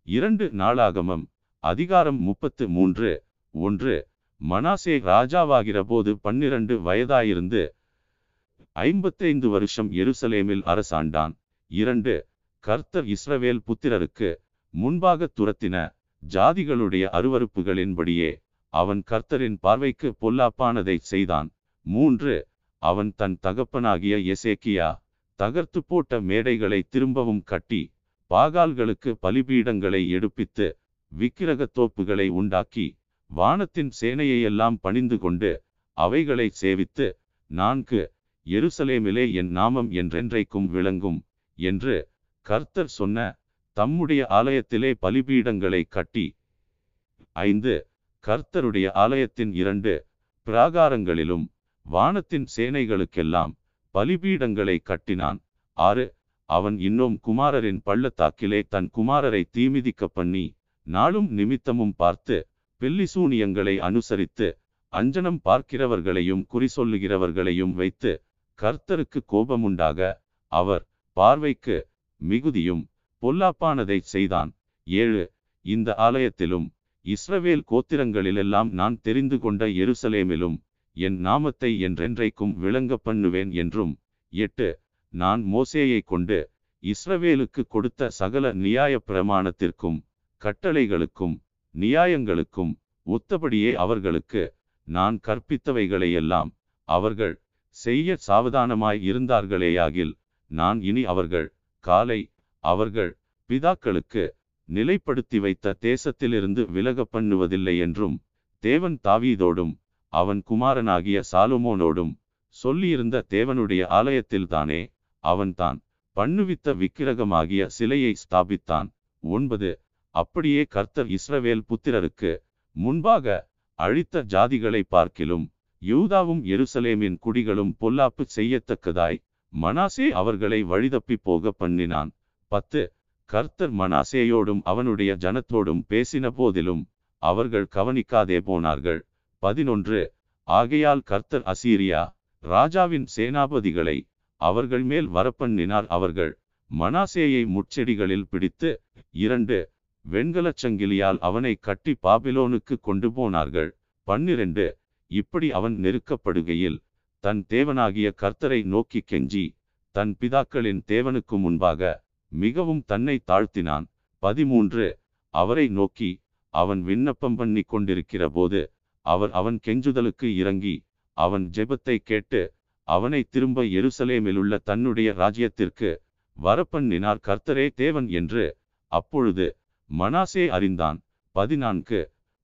இரண்டு நாளாகமம் அதிகாரம் முப்பத்து மூன்று ஒன்று மனாசே ராஜாவாகிற போது பன்னிரண்டு வயதாயிருந்து ஐம்பத்தைந்து வருஷம் எருசலேமில் அரசாண்டான். இரண்டு கர்த்தர் இஸ்ரவேல் புத்திரருக்கு முன்பாக துரத்தின ஜாதிகளுடைய அருவருப்புகளின்படியே அவன் கர்த்தரின் பார்வைக்கு பொல்லாப்பானதை செய்தான். மூன்று அவன் தன் தகப்பனாகிய எசேக்கியா தகர்த்து போட்ட மேடைகளை திரும்பவும் கட்டி பாகால்களுக்கு பலிபீடங்களை எடுப்பித்து விக்கிரகத் தோப்புகளை உண்டாக்கி வானத்தின் சேனையையெல்லாம் பணிந்து கொண்டு அவைகளை சேவித்து நான்கு எருசலேமிலே என் நாமம் என்றென்றைக்கும் விளங்கும். என்று கர்த்தர் சொன்ன தம்முடைய ஆலயத்திலே பலிபீடங்களை கட்டி ஐந்து கர்த்தருடைய ஆலயத்தின் இரண்டு பிராகாரங்களிலும் வானத்தின் சேனைகளுக்கெல்லாம் பலிபீடங்களை கட்டினான். ஆறு அவன் இன்னும் குமாரரின் பள்ளத்தாக்கிலே தன் குமாரரை தீமிதிக்க பண்ணி நாளும் நிமித்தமும் பார்த்து பெல்லிசூனியங்களை அனுசரித்து அஞ்சனம் பார்க்கிறவர்களையும் குறி சொல்லுகிறவர்களையும் வைத்து கர்த்தருக்கு கோபமுண்டாக அவர் பார்வைக்கு மிகுதியும் பொல்லாப்பானதை செய்தான். ஏழு இந்த ஆலயத்திலும் இஸ்ரவேல் கோத்திரங்களிலெல்லாம் நான் தெரிந்து கொண்ட எருசலேமிலும் என் நாமத்தை என்றென்றைக்கும் விளங்க பண்ணுவேன் என்றும். எட்டு நான் மோசேயை கொண்டு இஸ்ரவேலுக்கு கொடுத்த சகல நியாய பிரமாணத்திற்கும் கட்டளைகளுக்கும் நியாயங்களுக்கும் ஒத்தபடியே அவர்களுக்கு நான் கற்பித்தவைகளையெல்லாம் அவர்கள் செய்ய சாவதானமாய் இருந்தார்களேயாகில் நான் இனி அவர்கள் காலை அவர்கள் பிதாக்களுக்கு நிலைப்படுத்தி வைத்த தேசத்திலிருந்து விலக பண்ணுவதில்லை என்றும் தேவன் தாவீதோடும் அவன் குமாரனாகிய சாலுமோனோடும் சொல்லியிருந்த தேவனுடைய ஆலயத்தில்தானே அவன்தான் பண்ணுவித்த விக்கிரகமாகிய சிலையை ஸ்தாபித்தான். ஒன்பது. அப்படியே கர்த்தர் இஸ்ரவேல் புத்திரருக்கு முன்பாக அழித்த ஜாதிகளை பார்க்கிலும் யூதாவும் எருசலேமின் குடிகளும் பொல்லாப்பு செய்யத்தக்கதாய் மனாசே அவர்களை வழிதப்பி போக பண்ணினான். பத்து கர்த்தர் மனாசேயோடும் அவனுடைய ஜனத்தோடும் பேசின போதிலும் அவர்கள் கவனிக்காதே போனார்கள். பதினொன்று ஆகையால் கர்த்தர் அசீரியா ராஜாவின் சேனாபதிகளை அவர்கள் மேல் வரப்பண்ணினார். அவர்கள் மனாசேயை முட்செடிகளில் பிடித்து இரண்டு வெண்கலச் சங்கிலியால் அவனை கட்டி பாபிலோனுக்கு கொண்டு போனார்கள். பன்னிரண்டு இப்படி அவன் நெருக்கப்படுகையில் தன் தேவனாகிய கர்த்தரை நோக்கி கெஞ்சி தன் பிதாக்களின் தேவனுக்கு முன்பாக மிகவும் தன்னை தாழ்த்தினான். பதிமூன்று. அவரை நோக்கி அவன் விண்ணப்பம் பண்ணி கொண்டிருக்கிற போது அவர் அவன் கெஞ்சுதலுக்கு இறங்கி அவன் ஜெபத்தை கேட்டு அவனை திரும்ப எருசலேமிலுள்ள தன்னுடைய ராஜ்யத்திற்கு வரப்பண்ணினார். கர்த்தரே தேவன் என்று அப்பொழுது மனாசே அறிந்தான். பதினான்கு.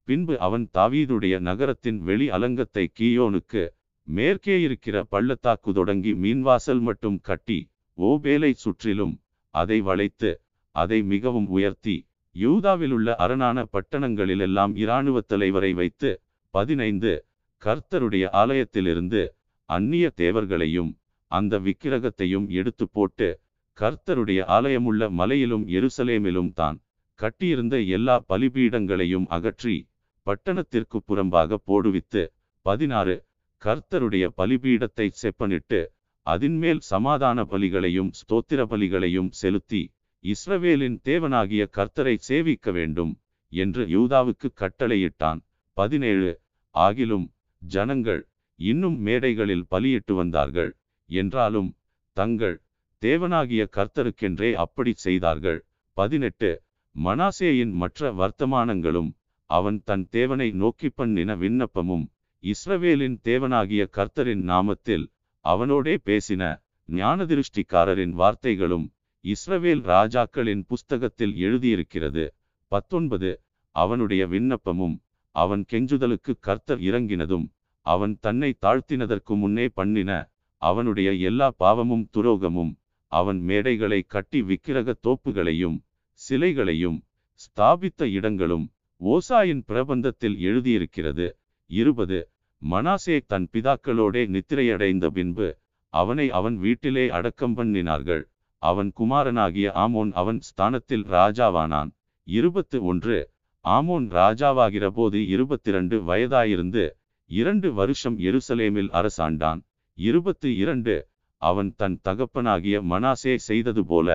பின்பு அவன் தாவீதுடைய நகரத்தின் வெளி அலங்கத்தை கீயோனுக்கு மேற்கே இருக்கிற பள்ளத்தாக்கு தொடங்கி மீன்வாசல் மட்டும் கட்டி ஓபேலை சுற்றிலும் அதை வளைத்து அதை மிகவும் உயர்த்தி யூதாவிலுள்ள அரணான பட்டணங்களிலெல்லாம் இராணுவ தலைவரை வைத்து பதினைந்து கர்த்தருடைய ஆலயத்திலிருந்து அந்நிய தேவர்களையும் அந்த விக்கிரகத்தையும் எடுத்து போட்டு கர்த்தருடைய ஆலயமுள்ள மலையிலும் எருசலேமிலும் தான் கட்டியிருந்த எல்லா பலிபீடங்களையும் அகற்றி பட்டணத்திற்கு புறம்பாக போடுவித்து பதினாறு கர்த்தருடைய பலிபீடத்தை செப்பனிட்டு அதின்மேல் சமாதான பலிகளையும் ஸ்தோத்திர பலிகளையும் செலுத்தி இஸ்ரவேலின் தேவனாகிய கர்த்தரை சேவிக்க வேண்டும் என்று யூதாவுக்கு கட்டளையிட்டான். பதினேழு ஆகிலும் ஜனங்கள் இன்னும் மேடைகளில் பலியிட்டு வந்தார்கள். என்றாலும் தங்கள் தேவனாகிய கர்த்தருக்கென்றே அப்படி செய்தார்கள். பதினெட்டு மனாசேயின் மற்ற வர்த்தமானங்களும் அவன் தன் தேவனை நோக்கி பண்ணின விண்ணப்பமும் இஸ்ரவேலின் தேவனாகிய கர்த்தரின் நாமத்தில் அவனோடே பேசின ஞானதிருஷ்டிக்காரரின் வார்த்தைகளும் இஸ்ரவேல் ராஜாக்களின் புஸ்தகத்தில் எழுதியிருக்கிறது. பத்தொன்பது. அவனுடைய விண்ணப்பமும் அவன் கெஞ்சுதலுக்கு கர்த்தர் இறங்கினதும் அவன் தன்னை தாழ்த்தினதற்கு முன்னே பண்ணின அவனுடைய எல்லா பாவமும் துரோகமும் அவன் மேடைகளை கட்டி விக்கிரக தோப்புகளையும் சிலைகளையும் ஸ்தாபித்த இடங்களும் ஓசாயின் பிரபந்தத்தில் எழுதியிருக்கிறது. இருபது. மனாசே தன் பிதாக்களோடே நித்திரையடைந்த பின்பு அவனை அவன் வீட்டிலே அடக்கம் பண்ணினார்கள். அவன் குமாரனாகிய ஆமோன் அவன் ஸ்தானத்தில் ராஜாவானான். இருபத்து ஒன்று. ஆமோன் ராஜாவாகிற போது இருபத்திரண்டு வயதாயிருந்து இரண்டு வருஷம் எருசலேமில் அரசாண்டான். இருபத்து இரண்டு. அவன் தன் தகப்பனாகிய மனாசே செய்தது போல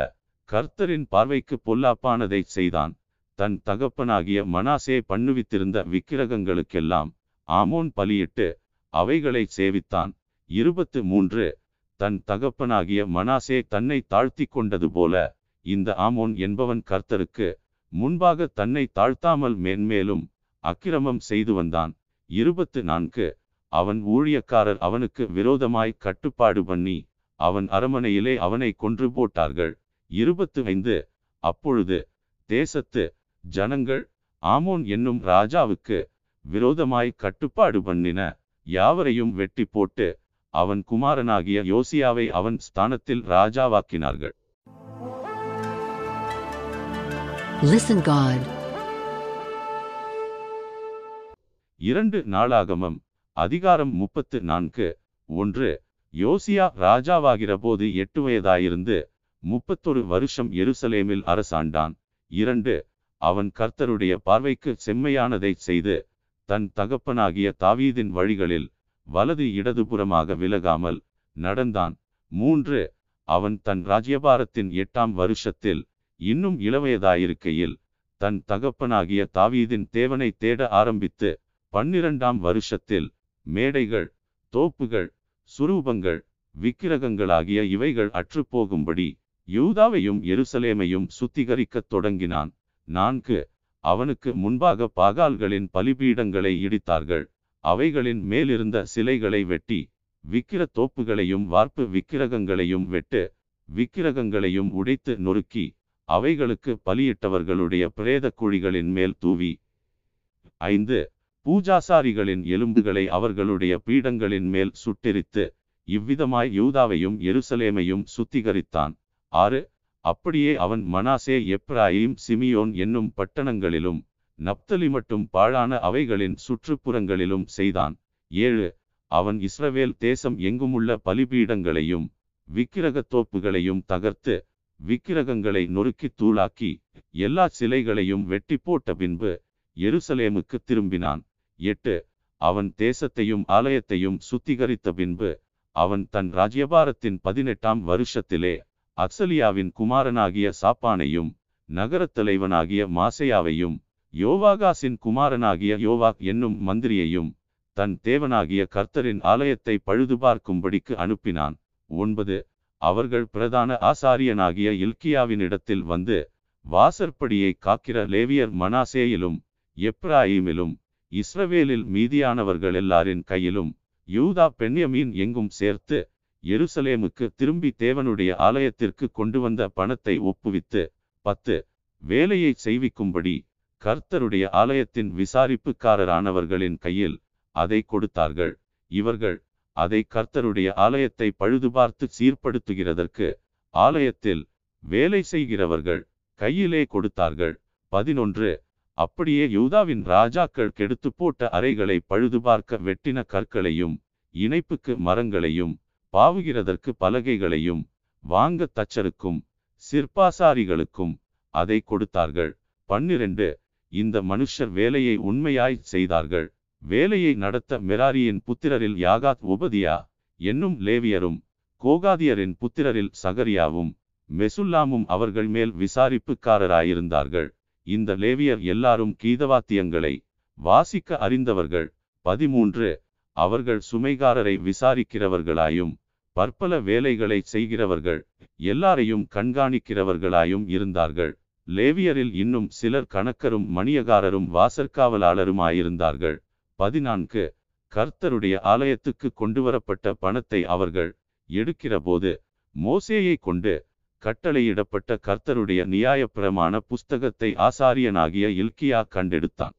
கர்த்தரின் பார்வைக்கு பொல்லாப்பானதை செய்தான். தன் தகப்பனாகிய மனாசே பண்ணுவித்திருந்த விக்கிரகங்களுக்கெல்லாம் ஆமோன் பலியிட்டு அவைகளை சேவித்தான். இருபத்து மூன்று தன் தகப்பனாகிய மனாசே தன்னை தாழ்த்தி கொண்டது போல இந்த ஆமோன் என்பவன் கர்த்தருக்கு முன்பாக தன்னை தாழ்த்தாமல் மேன்மேலும் அக்கிரமம் செய்து வந்தான். இருபத்து நான்கு அவன் ஊழியக்காரர் அவனுக்கு விரோதமாய் கட்டுப்பாடு பண்ணி அவன் அரமனையிலே அவனை கொன்று போட்டார்கள். இருபத்து ஐந்து அப்பொழுது தேசத்து ஜனங்கள் ஆமோன் என்னும் ராஜாவுக்கு விரோதமாய் கட்டுப்பாடு பண்ணின யாவரையும் வெட்டி போட்டு அவன் குமாரனாகிய யோசியாவை அவன் ஸ்தானத்தில் ராஜாவாக்கினார்கள் Listen God. இரண்டு நாளாகமம் அதிகாரம் முப்பத்து நான்கு ஒன்று யோசியா ராஜாவாகிற போது எட்டு வயதாயிருந்து முப்பத்தொரு வருஷம் எருசலேமில் அரசாண்டான் இரண்டு அவன் கர்த்தருடைய பார்வைக்கு செம்மையானதை செய்து தன் தகப்பனாகிய தாவீதின் வழிகளில் வலது இடதுபுறமாக விலகாமல் நடந்தான். மூன்று அவன் தன் ராஜ்யபாரத்தின் எட்டாம் வருஷத்தில் இன்னும் இளவயதாயிருக்கையில் தன் தகப்பனாகிய தாவீதின் தேவனை தேட ஆரம்பித்து பன்னிரண்டாம் வருஷத்தில் மேடைகள் தோப்புகள் சுரூபங்கள் விக்கிரகங்களாகிய இவைகள் அற்றுப்போகும்படி யூதாவையும் எருசலேமையும் சுத்திகரிக்கத் தொடங்கினான். நான்கு அவனுக்கு முன்பாக பாகால்களின் பலிபீடங்களை இடித்தார்கள். அவைகளின் மேலிருந்த சிலைகளை வெட்டி விக்கிர தோப்புகளையும் வார்ப்பு விக்கிரகங்களையும் வெட்டு விக்கிரகங்களையும் உடைத்து நொறுக்கி அவைகளுக்கு பலியிட்டவர்களுடைய பிரேத குழிகளின் மேல் தூவி. ஐந்து. பூஜாசாரிகளின் எலும்புகளை அவர்களுடைய பீடங்களின் மேல் சுட்டெரித்து இவ்விதமாய் யூதாவையும் எருசலேமையும் சுத்திகரித்தான். ஆறு. அப்படியே அவன் மனாசே எப்ராயிம் சிமியோன் என்னும் பட்டணங்களிலும் நப்தலி மட்டும் பாழான அவைகளின் சுற்றுப்புறங்களிலும் செய்தான். ஏழு அவன் இஸ்ரவேல் தேசம் எங்குமுள்ள பலிபீடங்களையும் விக்கிரகத் தோப்புகளையும் தகர்த்து விக்கிரகங்களை நொறுக்கி தூளாக்கி எல்லா சிலைகளையும் வெட்டி போட்ட பின்பு எருசலேமுக்கு திரும்பினான். எட்டு அவன் தேசத்தையும் ஆலயத்தையும் சுத்திகரித்த பின்பு அவன் தன் ராஜ்யபாரத்தின் பதினெட்டாம் வருஷத்திலே அக்சலியாவின் குமாரனாகிய சாப்பானையும் நகரத் தலைவனாகிய மாசையாவையும் யோவாகாசின் குமாரனாகிய யோவாக் என்னும் மந்திரியையும் தன் தேவனாகிய கர்த்தரின் ஆலயத்தை பழுதுபார்க்கும்படிக்கு அனுப்பினான். ஒன்பது. அவர்கள் பிரதான ஆசாரியனாகிய இல்கியாவினிடத்தில் வந்து வாசற்படியை காக்கிற லேவியர் மனாசேயிலும் எப்ராஹிமிலும் இஸ்ரவேலில் மீதியானவர்கள் எல்லாரின் கையிலும் யூதா பெண்யமீன் எங்கும் சேர்த்து எருசலேமுக்கு திரும்பி தேவனுடைய ஆலயத்திற்கு கொண்டு வந்த பணத்தை ஒப்புவித்து பத்து வேலையை செய்விக்கும்படி கர்த்தருடைய ஆலயத்தின் விசாரிப்புக்காரரானவர்களின் கையில் அதை கொடுத்தார்கள். இவர்கள் அதை கர்த்தருடைய ஆலயத்தை பழுதுபார்த்து சீர்படுத்துகிறதற்கு ஆலயத்தில் வேலை செய்கிறவர்கள் கையிலே கொடுத்தார்கள். பதினொன்று அப்படியே யூதாவின் ராஜாக்கள் கெடுத்து போட்ட அறைகளை பழுதுபார்க்க வெட்டின கற்களையும் இணைப்புக்கு மரங்களையும் பாவுகிறதற்கு பலகைகளையும் வாங்க தச்சருக்கும் சிற்பாசாரிகளுக்கும் அதை கொடுத்தார்கள். பன்னிரண்டு. இந்த மனுஷர் வேலையை உண்மையாய் செய்தார்கள். வேலையை நடத்த மெராரியின் புத்திரரில் யாகாத் உபதியா என்னும் லேவியரும் கோகாதியரின் புத்திரரில் சகரியாவும் மெசுல்லாமும் அவர்கள் மேல் விசாரிப்புக்காரராயிருந்தார்கள். இந்த லேவியர் எல்லாரும் கீதவாத்தியங்களை வாசிக்க அறிந்தவர்கள். பதிமூன்று. அவர்கள் சுமைகாரரை விசாரிக்கிறவர்களாயும் பற்பல வேலைகளை செய்கிறவர்கள் எல்லாரையும் கண்காணிக்கிறவர்களாயும் இருந்தார்கள். லேவியரில் இன்னும் சிலர் கணக்கரும் மணியகாரரும் வாசற்காவலாளருமாயிருந்தார்கள். பதினான்கு. கர்த்தருடைய ஆலயத்துக்கு கொண்டுவரப்பட்ட பணத்தை அவர்கள் எடுக்கிறபோது மோசேயை கொண்டு கட்டளையிடப்பட்ட கர்த்தருடைய நியாயப்பிரமான புஸ்தகத்தை ஆசாரியனாகிய இல்கியா கண்டெடுத்தான்.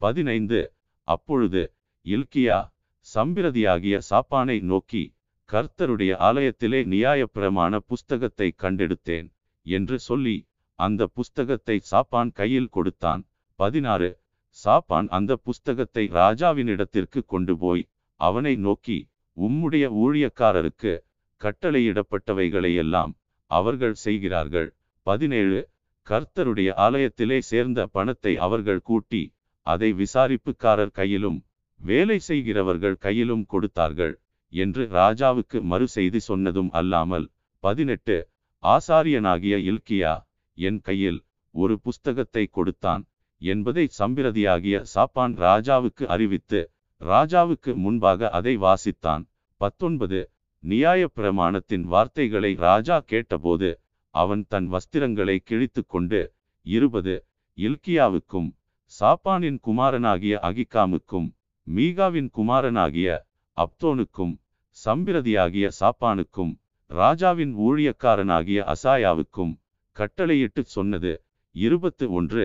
பதினைந்து. அப்பொழுது இல்கியா சம்பிரதியாகிய சாப்பானை நோக்கி கர்த்தருடைய ஆலயத்திலே நியாயப்பிரமான புஸ்தகத்தை கண்டெடுத்தேன் என்று சொல்லி அந்த புஸ்தகத்தை சாப்பான் கையில் கொடுத்தான். பதினாறு. சாப்பான் அந்த புஸ்தகத்தை ராஜாவினிடத்திற்கு கொண்டு போய் அவனை நோக்கி உம்முடைய ஊழியக்காரருக்கு கட்டளையிடப்பட்டவைகளையெல்லாம் அவர்கள் செய்கிறார்கள். பதினேழு. கர்த்தருடைய ஆலயத்திலே சேர்ந்த பணத்தை அவர்கள் கூட்டி அதை விசாரிப்புக்காரர் கையிலும் வேலை செய்கிறவர்கள் கையிலும் கொடுத்தார்கள். என்று ராஜாவுக்கு மறு செய்தி சொன்னதும் அல்லாமல் பதினெட்டு ஆசாரியனாகிய இல்கியா என் கையில் ஒரு புஸ்தகத்தை கொடுத்தான். என்பதை சம்பிரதியாகிய சாப்பான் ராஜாவுக்கு அறிவித்து ராஜாவுக்கு முன்பாக அதை வாசித்தான். பத்தொன்பது நியாயப்பிரமாணத்தின் வார்த்தைகளை ராஜா கேட்டபோது அவன் தன் வஸ்திரங்களை கிழித்து கொண்டு இருபது இல்கியாவுக்கும் சாப்பானின் குமாரனாகிய அகிகாமுக்கும் மீகாவின் குமாரனாகிய அப்தோனுக்கும் சம்பிரதியாகிய சாப்பானுக்கும் ராஜாவின் ஊழியக்காரனாகிய அசாயாவுக்கும் கட்டளையிட்டு சொன்னது. இருபத்து ஒன்று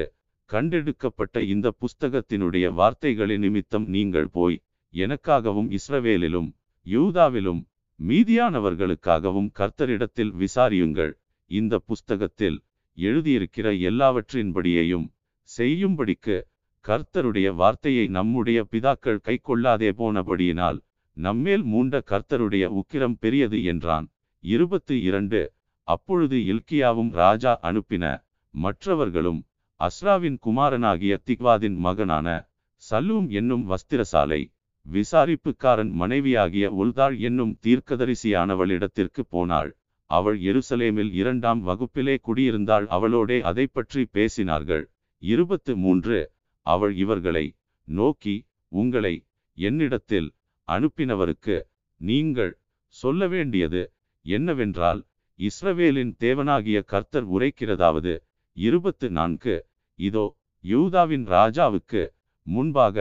கண்டெடுக்கப்பட்ட இந்த புஸ்தகத்தினுடைய வார்த்தைகளின் நிமித்தம் நீங்கள் போய் எனக்காகவும் இஸ்ரவேலிலும் யூதாவிலும் மீதியானவர்களுக்காகவும் கர்த்தரிடத்தில் விசாரியுங்கள். இந்த புஸ்தகத்தில் எழுதியிருக்கிற எல்லாவற்றின்படியையும் செய்யும்படிக்கு கர்த்தருடைய வார்த்தையை நம்முடைய பிதாக்கள் கைக்கொள்ளாதே போனபடியினால் நம்மேல் மூண்ட கர்த்தருடைய உக்கிரம் பெரியது என்றான். இருபத்து இரண்டு. அப்பொழுது இல்கியாவும் ராஜா அனுப்பின மற்றவர்களும் அஸ்ராவின் குமாரனாகிய திக்வாதின் மகனான சல்லூம் என்னும் வஸ்திரசாலை விசாரிப்புக்காரன் மனைவியாகிய உள்தாள் என்னும் தீர்க்கதரிசியானவளிடத்திற்கு போனாள். அவள் எருசலேமில் இரண்டாம் வகுப்பிலே குடியிருந்தாள். அவளோடே அதை பற்றி பேசினார்கள். இருபத்து மூன்று. அவள் இவர்களை நோக்கி உங்களை என்னிடத்தில் அனுப்பினவருக்கு நீங்கள் சொல்ல வேண்டியது என்னவென்றால் இஸ்ரவேலின் தேவனாகிய கர்த்தர் உரைக்கிறதாவது இருபத்து நான்கு. இதோ யூதாவின் ராஜாவுக்கு முன்பாக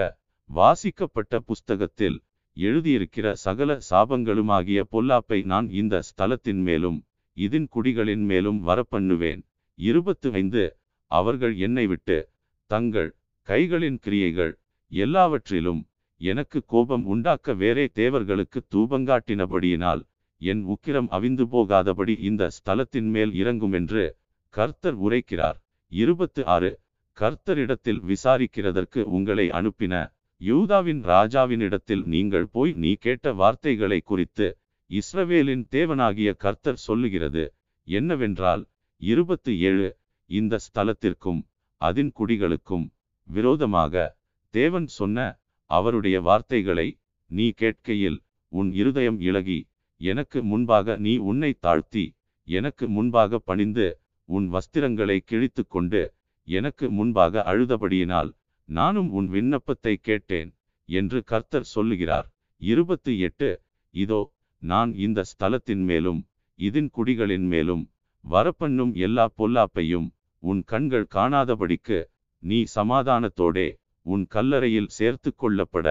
வாசிக்கப்பட்ட புஸ்தகத்தில் எழுதியிருக்கிற சகல சாபங்களுமாகிய பொல்லாப்பை நான் இந்த ஸ்தலத்தின் மேலும் இதன் குடிகளின் மேலும் வரப்பண்ணுவேன். இருபத்து ஐந்து. அவர்கள் என்னை விட்டு தங்கள் கைகளின் கிரியைகள் எல்லாவற்றிலும் எனக்கு கோபம் உண்டாக்க வேறே தேவர்களுக்கு தூபங்காட்டினபடியினால் என் உக்கிரம் அவிந்து போகாதபடி இந்த ஸ்தலத்தின் மேல் இறங்குமென்று கர்த்தர் உரைக்கிறார். இருபத்து ஆறு கர்த்தரிடத்தில் விசாரிக்கிறதற்கு உங்களை அனுப்பின யூதாவின் ராஜாவினிடத்தில் நீங்கள் போய் நீ கேட்ட வார்த்தைகளை குறித்து இஸ்ரவேலின் தேவனாகிய கர்த்தர் சொல்லுகிறது. என்னவென்றால் இருபத்து ஏழு இந்த ஸ்தலத்திற்கும் அதின் குடிகளுக்கும் விரோதமாக தேவன் சொன்ன அவருடைய வார்த்தைகளை நீ கேட்கையில் உன் இருதயம் இளகி எனக்கு முன்பாக நீ உன்னை தாழ்த்தி எனக்கு முன்பாக பணிந்து உன் வஸ்திரங்களை கிழித்து கொண்டு எனக்கு முன்பாக அழுதபடியினால் நானும் உன் விண்ணப்பத்தை கேட்டேன் என்று கர்த்தர் சொல்லுகிறார். இருபத்து எட்டு இதோ நான் இந்த ஸ்தலத்தின் மேலும் இதன் குடிகளின் மேலும் வரப்பண்ணும் எல்லா பொல்லாப்பையும் உன் கண்கள் காணாதபடிக்கு நீ சமாதானத்தோடே உன் கல்லறையில் சேர்த்து கொள்ளப்பட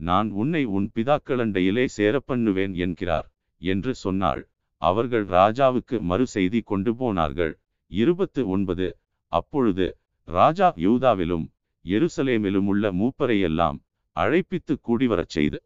நான் உன்னை உன் பிதாக்களண்டையிலே சேரப்பண்ணுவேன் என்கிறார் என்று சொன்னாள். அவர்கள் ராஜாவுக்கு மறு செய்தி கொண்டு போனார்கள். இருபத்து ஒன்பது அப்பொழுது ராஜா யூதாவிலும் எருசலேமிலும் உள்ள மூப்பரையெல்லாம் அழைப்பித்து கூடிவரச் செய்து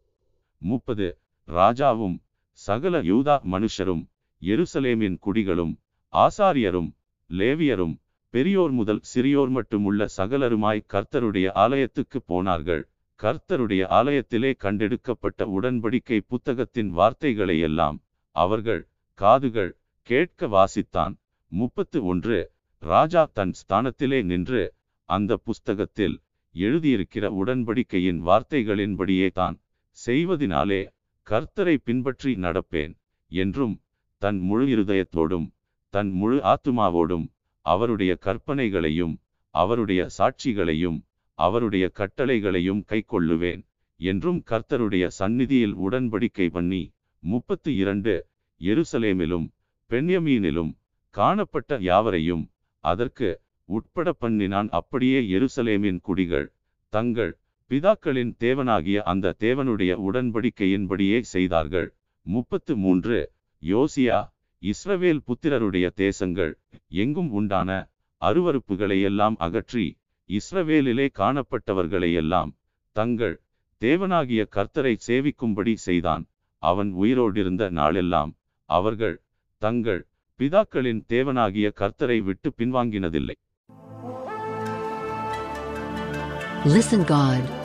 முப்பது. ராஜாவும் சகல யூதா மனுஷரும் எருசலேமின் குடிகளும் ஆசாரியரும் லேவியரும் பெரியோர் முதல் சிறியோர் மட்டுமுள்ள சகலருமாய் கர்த்தருடைய ஆலயத்துக்கு போனார்கள். கர்த்தருடைய ஆலயத்திலே கண்டெடுக்கப்பட்ட உடன்படிக்கை புத்தகத்தின் வார்த்தைகளையெல்லாம் அவர்கள் காதுகள் கேட்க வாசித்தான். முப்பத்து ஒன்று ராஜா தன் ஸ்தானத்திலே நின்று அந்த புஸ்தகத்தில் எழுதியிருக்கிற உடன்படிக்கையின் வார்த்தைகளின்படியே தான் செய்வதினாலே கர்த்தரை பின்பற்றி நடப்பேன் என்றும் தன் முழு இருதயத்தோடும் தன் முழு ஆத்துமாவோடும் அவருடைய கற்பனைகளையும் அவருடைய சாட்சிகளையும் அவருடைய கட்டளைகளையும் கைக்கொள்ளுவேன் என்றும் கர்த்தருடைய சந்நிதியில் உடன்படிக்கை பண்ணி முப்பத்து இரண்டு எருசலேமிலும் பெண்யமீனிலும் காணப்பட்ட யாவரையும் அதற்கு உட்பட பண்ணினான். அப்படியே எருசலேமின் குடிகள் தங்கள் பிதாக்களின் தேவனாகிய அந்த தேவனுடைய உடன்படிக்கையின்படியே செய்தார்கள். முப்பத்து மூன்று யோசியா இஸ்ரவேல் புத்திரருடைய தேசங்கள் எங்கும் உண்டான அருவறுப்புகளையெல்லாம் அகற்றி இஸ்ரவேலிலே காணப்பட்டவர்களையெல்லாம் தங்கள் தேவனாகிய கர்த்தரை சேவிக்கும்படி செய்தான். அவன் உயிரோடிருந்த நாளெல்லாம் அவர்கள் தங்கள் பிதாக்களின் தேவனாகிய கர்த்தரை விட்டு பின்வாங்கினதில்லை. Listen God.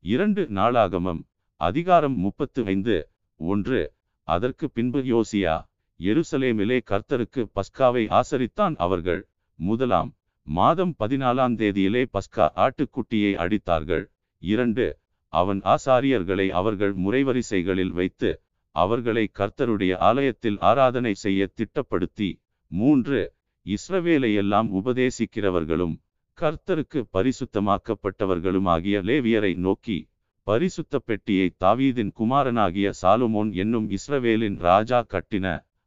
இரண்டு நாளாகமம் அதிகாரம் முப்பத்து ஐந்து. ஒன்று அதற்கு பின்பு யோசியா எருசலேமிலே கர்த்தருக்கு பஸ்காவை ஆசரித்தான் அவர்கள். முதலாம் மாதம் பதினாலாம் தேதியிலே பஸ்கா ஆட்டுக்குட்டியை அடித்தார்கள். இரண்டு அவன் ஆசாரியர்களை அவர்கள் முறைவரிசைகளில் வைத்து அவர்களை கர்த்தருடைய ஆலயத்தில் ஆராதனை செய்ய திட்டப்படுத்தி. மூன்று இஸ்ரவேலையெல்லாம் உபதேசிக்கிறவர்களும் கர்த்தருக்கு பரிசுத்தமாக்கப்பட்டவர்களுமாகிய லேவியரை நோக்கி பரிசுத்த பெட்டியை தாவீதின் குமாரனாகிய சாலுமோன் என்னும் இஸ்ரவேலின் ராஜா கட்டின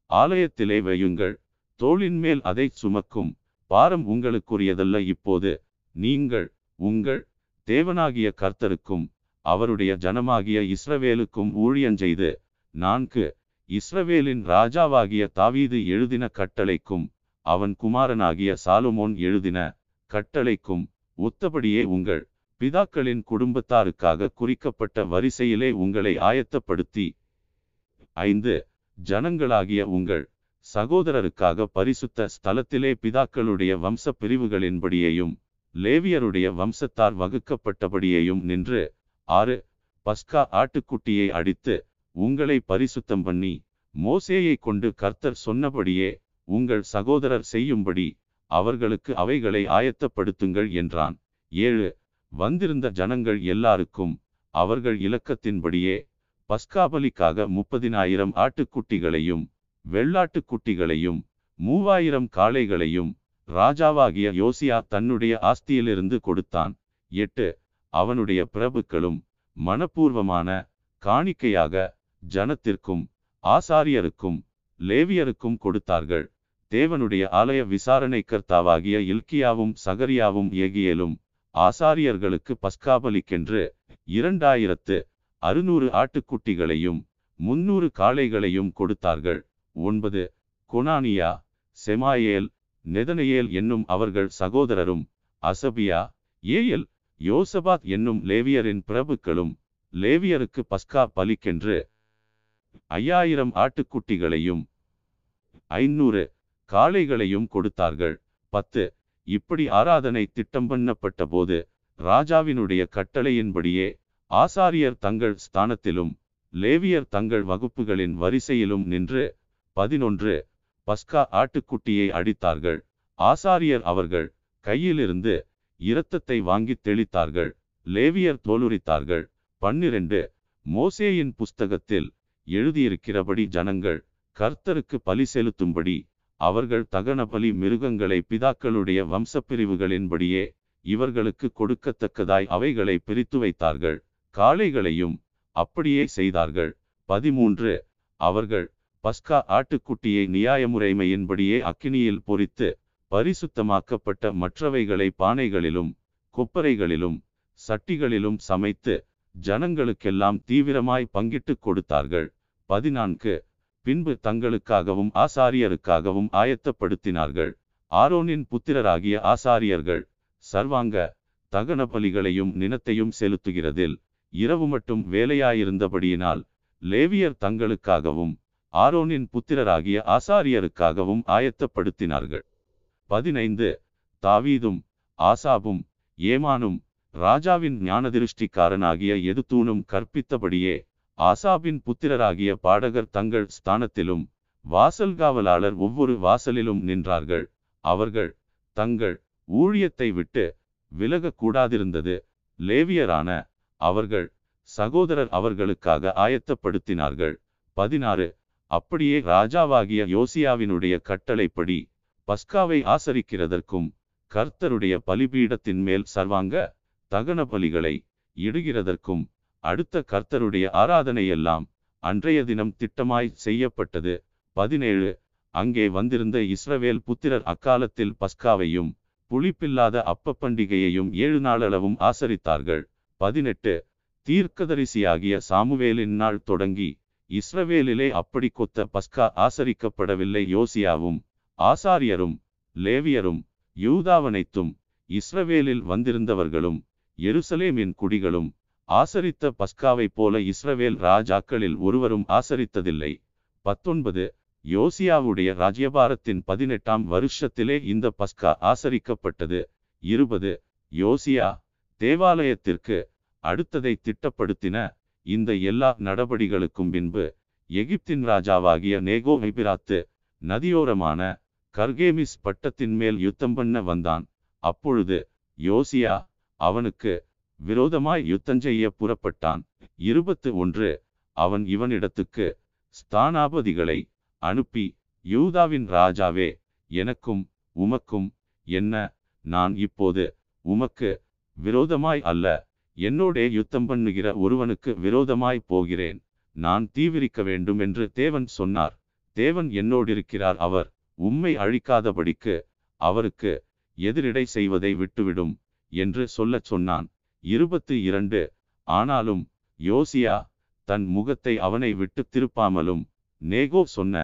ஆலயத்திலே வையுங்கள். தோளின் மேல் அதை சுமக்கும் பாரம் உங்களுக்குரியதல்ல. இப்போது நீங்கள் உங்கள் தேவனாகிய கர்த்தருக்கும் அவருடைய ஜனமாகிய இஸ்ரவேலுக்கும் ஊழியஞ்செய்து நான்கு இஸ்ரவேலின் ராஜாவாகிய தாவீது எழுதின கட்டளைக்கும் அவன் குமாரனாகிய சாலுமோன் எழுதின கட்டளைக்கும் ஒத்தபடியே உங்கள் பிதாக்களின் குடும்பத்தாருக்காக குறிக்கப்பட்ட வரிசையிலே உங்களை ஆயத்தப்படுத்தி. ஐந்து ஜனங்களாகிய உங்கள் சகோதரருக்காக பரிசுத்த ஸ்தலத்திலே பிதாக்களுடைய வம்ச பிரிவுகளின்படியையும் லேவியருடைய வம்சத்தார் வகுக்கப்பட்டபடியையும் நின்று ஆறு பஸ்கா ஆட்டுக்குட்டியை அடித்து உங்களை பரிசுத்தம் பண்ணி மோசேயை கொண்டு கர்த்தர் சொன்னபடியே உங்கள் சகோதரர் செய்யும்படி அவர்களுக்கு அவைகளை ஆயத்தப்படுத்துங்கள் என்றான். ஏழு வந்திருந்த ஜனங்கள் எல்லாருக்கும் அவர்கள் இலக்கத்தின்படியே பஸ்காபலிக்காக முப்பதினாயிரம் ஆட்டுக்குட்டிகளையும் வெள்ளாட்டுக்குட்டிகளையும் மூவாயிரம் காளைகளையும் ராஜாவாகிய யோசியா தன்னுடைய ஆஸ்தியிலிருந்து கொடுத்தான். எட்டு அவனுடைய பிரபுக்களும் மனப்பூர்வமான காணிக்கையாக ஜனத்திற்கும் ஆசாரியருக்கும் லேவியருக்கும் கொடுத்தார்கள். தேவனுடைய ஆலய விசாரணை கர்த்தாவாகிய இல்கியாவும் சகரியாவும் ஏகியேலும் ஆசாரியர்களுக்கு பஸ்காபலிக்கென்று இரண்டாயிரத்து அறுநூறு ஆட்டுக்குட்டிகளையும் முன்னூறு காளைகளையும் கொடுத்தார்கள். ஒன்பது கொனானியா செமாயேல் நெதனையேல் என்னும் அவர்கள் சகோதரரும் அசபியா ஏயல் யோசபாத் என்னும் லேவியரின் பிரபுக்களும் லேவியருக்கு பஸ்கா பலிக்கென்று ஐயாயிரம் ஆட்டுக்குட்டிகளையும் ஐநூறு காளைகளையும் கொடுத்தார்கள். பத்து இப்படி ஆராதனை திட்டம் பண்ணப்பட்ட போது ராஜாவினுடைய கட்டளையின்படியே ஆசாரியர் தங்கள் ஸ்தானத்திலும் லேவியர் தங்கள் வகுப்புகளின் வரிசையிலும் நின்று பதினொன்று பஸ்கா ஆட்டுக்குட்டியை அடித்தார்கள். ஆசாரியர் அவர்கள் கையிலிருந்து இரத்தத்தை வாங்கித் தெளித்தார்கள். லேவியர் தோலுரித்தார்கள். பன்னிரண்டு மோசேயின் புஸ்தகத்தில் எழுதியிருக்கிறபடி ஜனங்கள் கர்த்தருக்கு பலி செலுத்தும்படி அவர்கள் தகன பலி மிருகங்களை பிதாக்களுடைய வம்சப்பிரிவுகளின்படியே இவர்களுக்கு கொடுக்கத்தக்கதாய் அவைகளை பிரித்து வைத்தார்கள். காளைகளையும் அப்படியே செய்தார்கள். பதிமூன்று. அவர்கள் பஸ்கா ஆட்டுக்குட்டியை நியாயமுறைமையின்படியே அக்கினியில் பொறித்து பரிசுத்தமாக்கப்பட்ட மற்றவைகளை பானைகளிலும் கொப்பரைகளிலும் சட்டிகளிலும் சமைத்து ஜனங்களுக்கெல்லாம் தீவிரமாய் பங்கிட்டு கொடுத்தார்கள். பதினான்கு. பின்பு தங்களுக்காகவும் ஆசாரியருக்காகவும் ஆயத்தப்படுத்தினார்கள். ஆரோனின் புத்திரராகிய ஆசாரியர்கள் சர்வாங்க தகன பலிகளையும் நினத்தையும் செலுத்துகிறதில் இரவு மட்டும் வேலையாயிருந்தபடியினால் லேவியர் தங்களுக்காகவும் ஆரோனின் புத்திரராகிய ஆசாரியருக்காகவும் ஆயத்தப்படுத்தினார்கள். பதினைந்து. தாவீதும் ஆசாபும் ஏமானும் ராஜாவின் ஞானதிருஷ்டிக்காரனாகிய எதுத்தூனும் கற்பித்தபடியே ஆசாபின் புத்திரராகிய பாடகர் தங்கள் ஸ்தானத்திலும் வாசல் காவலாளர் ஒவ்வொரு வாசலிலும் நின்றார்கள். அவர்கள் தங்கள் ஊழியத்தை விட்டு விலகக்கூடாதிருந்தது லேவியரான அவர்கள் சகோதரர் அவர்களுக்காக ஆயத்தப்படுத்தினார்கள். பதினாறு. அப்படியே ராஜாவாகிய யோசியாவினுடைய கட்டளைப்படி பஸ்காவை ஆசரிக்கிறதற்கும் கர்த்தருடைய பலிபீடத்தின் மேல் சர்வாங்க தகன பலிகளை இடுகிறதற்கும் அடுத்த கர்த்தருடைய ஆராதனையெல்லாம் அன்றைய தினம் திட்டமாய் செய்யப்பட்டது. பதினேழு அங்கே வந்திருந்த இஸ்ரவேல் புத்திரர் அக்காலத்தில் பஸ்காவையும் புளிப்பில்லாத அப்ப பண்டிகையையும் ஏழு நாளளவும் ஆசரித்தார்கள். பதினெட்டு தீர்க்கதரிசியாகிய சாமுவேலின் நாள் தொடங்கி இஸ்ரவேலிலே அப்படி கொத்த பஸ்கா ஆசரிக்கப்படவில்லை. யோசியாவும் ஆசாரியரும் லேவியரும் யூதாவனைத்தும் இஸ்ரவேலில் வந்திருந்தவர்களும் எருசலேமின் குடிகளும் ஆசரித்த பஸ்காவைப் போல இஸ்ரவேல் ராஜாக்களில் ஒருவரும் ஆசரித்ததில்லை. பத்தொன்பது. யோசியாவுடைய ராஜ்யபாரத்தின் பதினெட்டாம் வருஷத்திலே இந்த பஸ்கா ஆசரிக்கப்பட்டது. இருபது. யோசியா தேவாலயத்திற்கு அடுத்ததை திட்டப்படுத்தின இந்த எல்லா நடபடிகளுக்கும் பின்பு எகிப்தின் ராஜாவாகிய நேகோ ஐபிராத்து நதியோரமான கர்கேமிஸ் பட்டத்தின் மேல் யுத்தம் பண்ண வந்தான். அப்பொழுது யோசியா அவனுக்கு விரோதமாய் யுத்தஞ்செய்ய புறப்பட்டான். இருபத்து ஒன்று அவன் இவனிடத்துக்கு ஸ்தானாபதிகளை அனுப்பி யூதாவின் ராஜாவே எனக்கும் உமக்கும் என்ன? நான் இப்போது உமக்கு விரோதமாய் அல்ல என்னோடே யுத்தம் பண்ணுகிற ஒருவனுக்கு விரோதமாய் போகிறேன். நான் தீவிரிக்க வேண்டும் என்று தேவன் சொன்னார். தேவன் என்னோடிருக்கிறார் அவர் உம்மை அழிக்காதபடிக்கு அவருக்கு எதிரிடை செய்வதை விட்டுவிடும் என்று சொல்லச் சொன்னான். இருபத்து இரண்டு. ஆனாலும் யோசியா தன் முகத்தை அவனை விட்டு திருப்பாமலும் நேகோ சொன்ன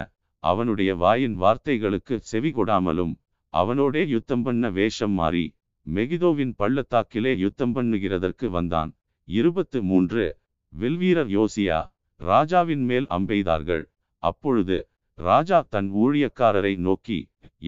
அவனுடைய வாயின் வார்த்தைகளுக்கு செவி கொடாமலும் அவனோடே யுத்தம் பண்ண வேஷம் மாறி மெகிதோவின் பள்ளத்தாக்கிலே யுத்தம் பண்ணுகிறதற்கு வந்தான். இருபத்து மூன்று. வில்வீரர் யோசியா ராஜாவின் மேல் அம்பெய்தார்கள். அப்பொழுது ராஜா தன் ஊழியக்காரரை நோக்கி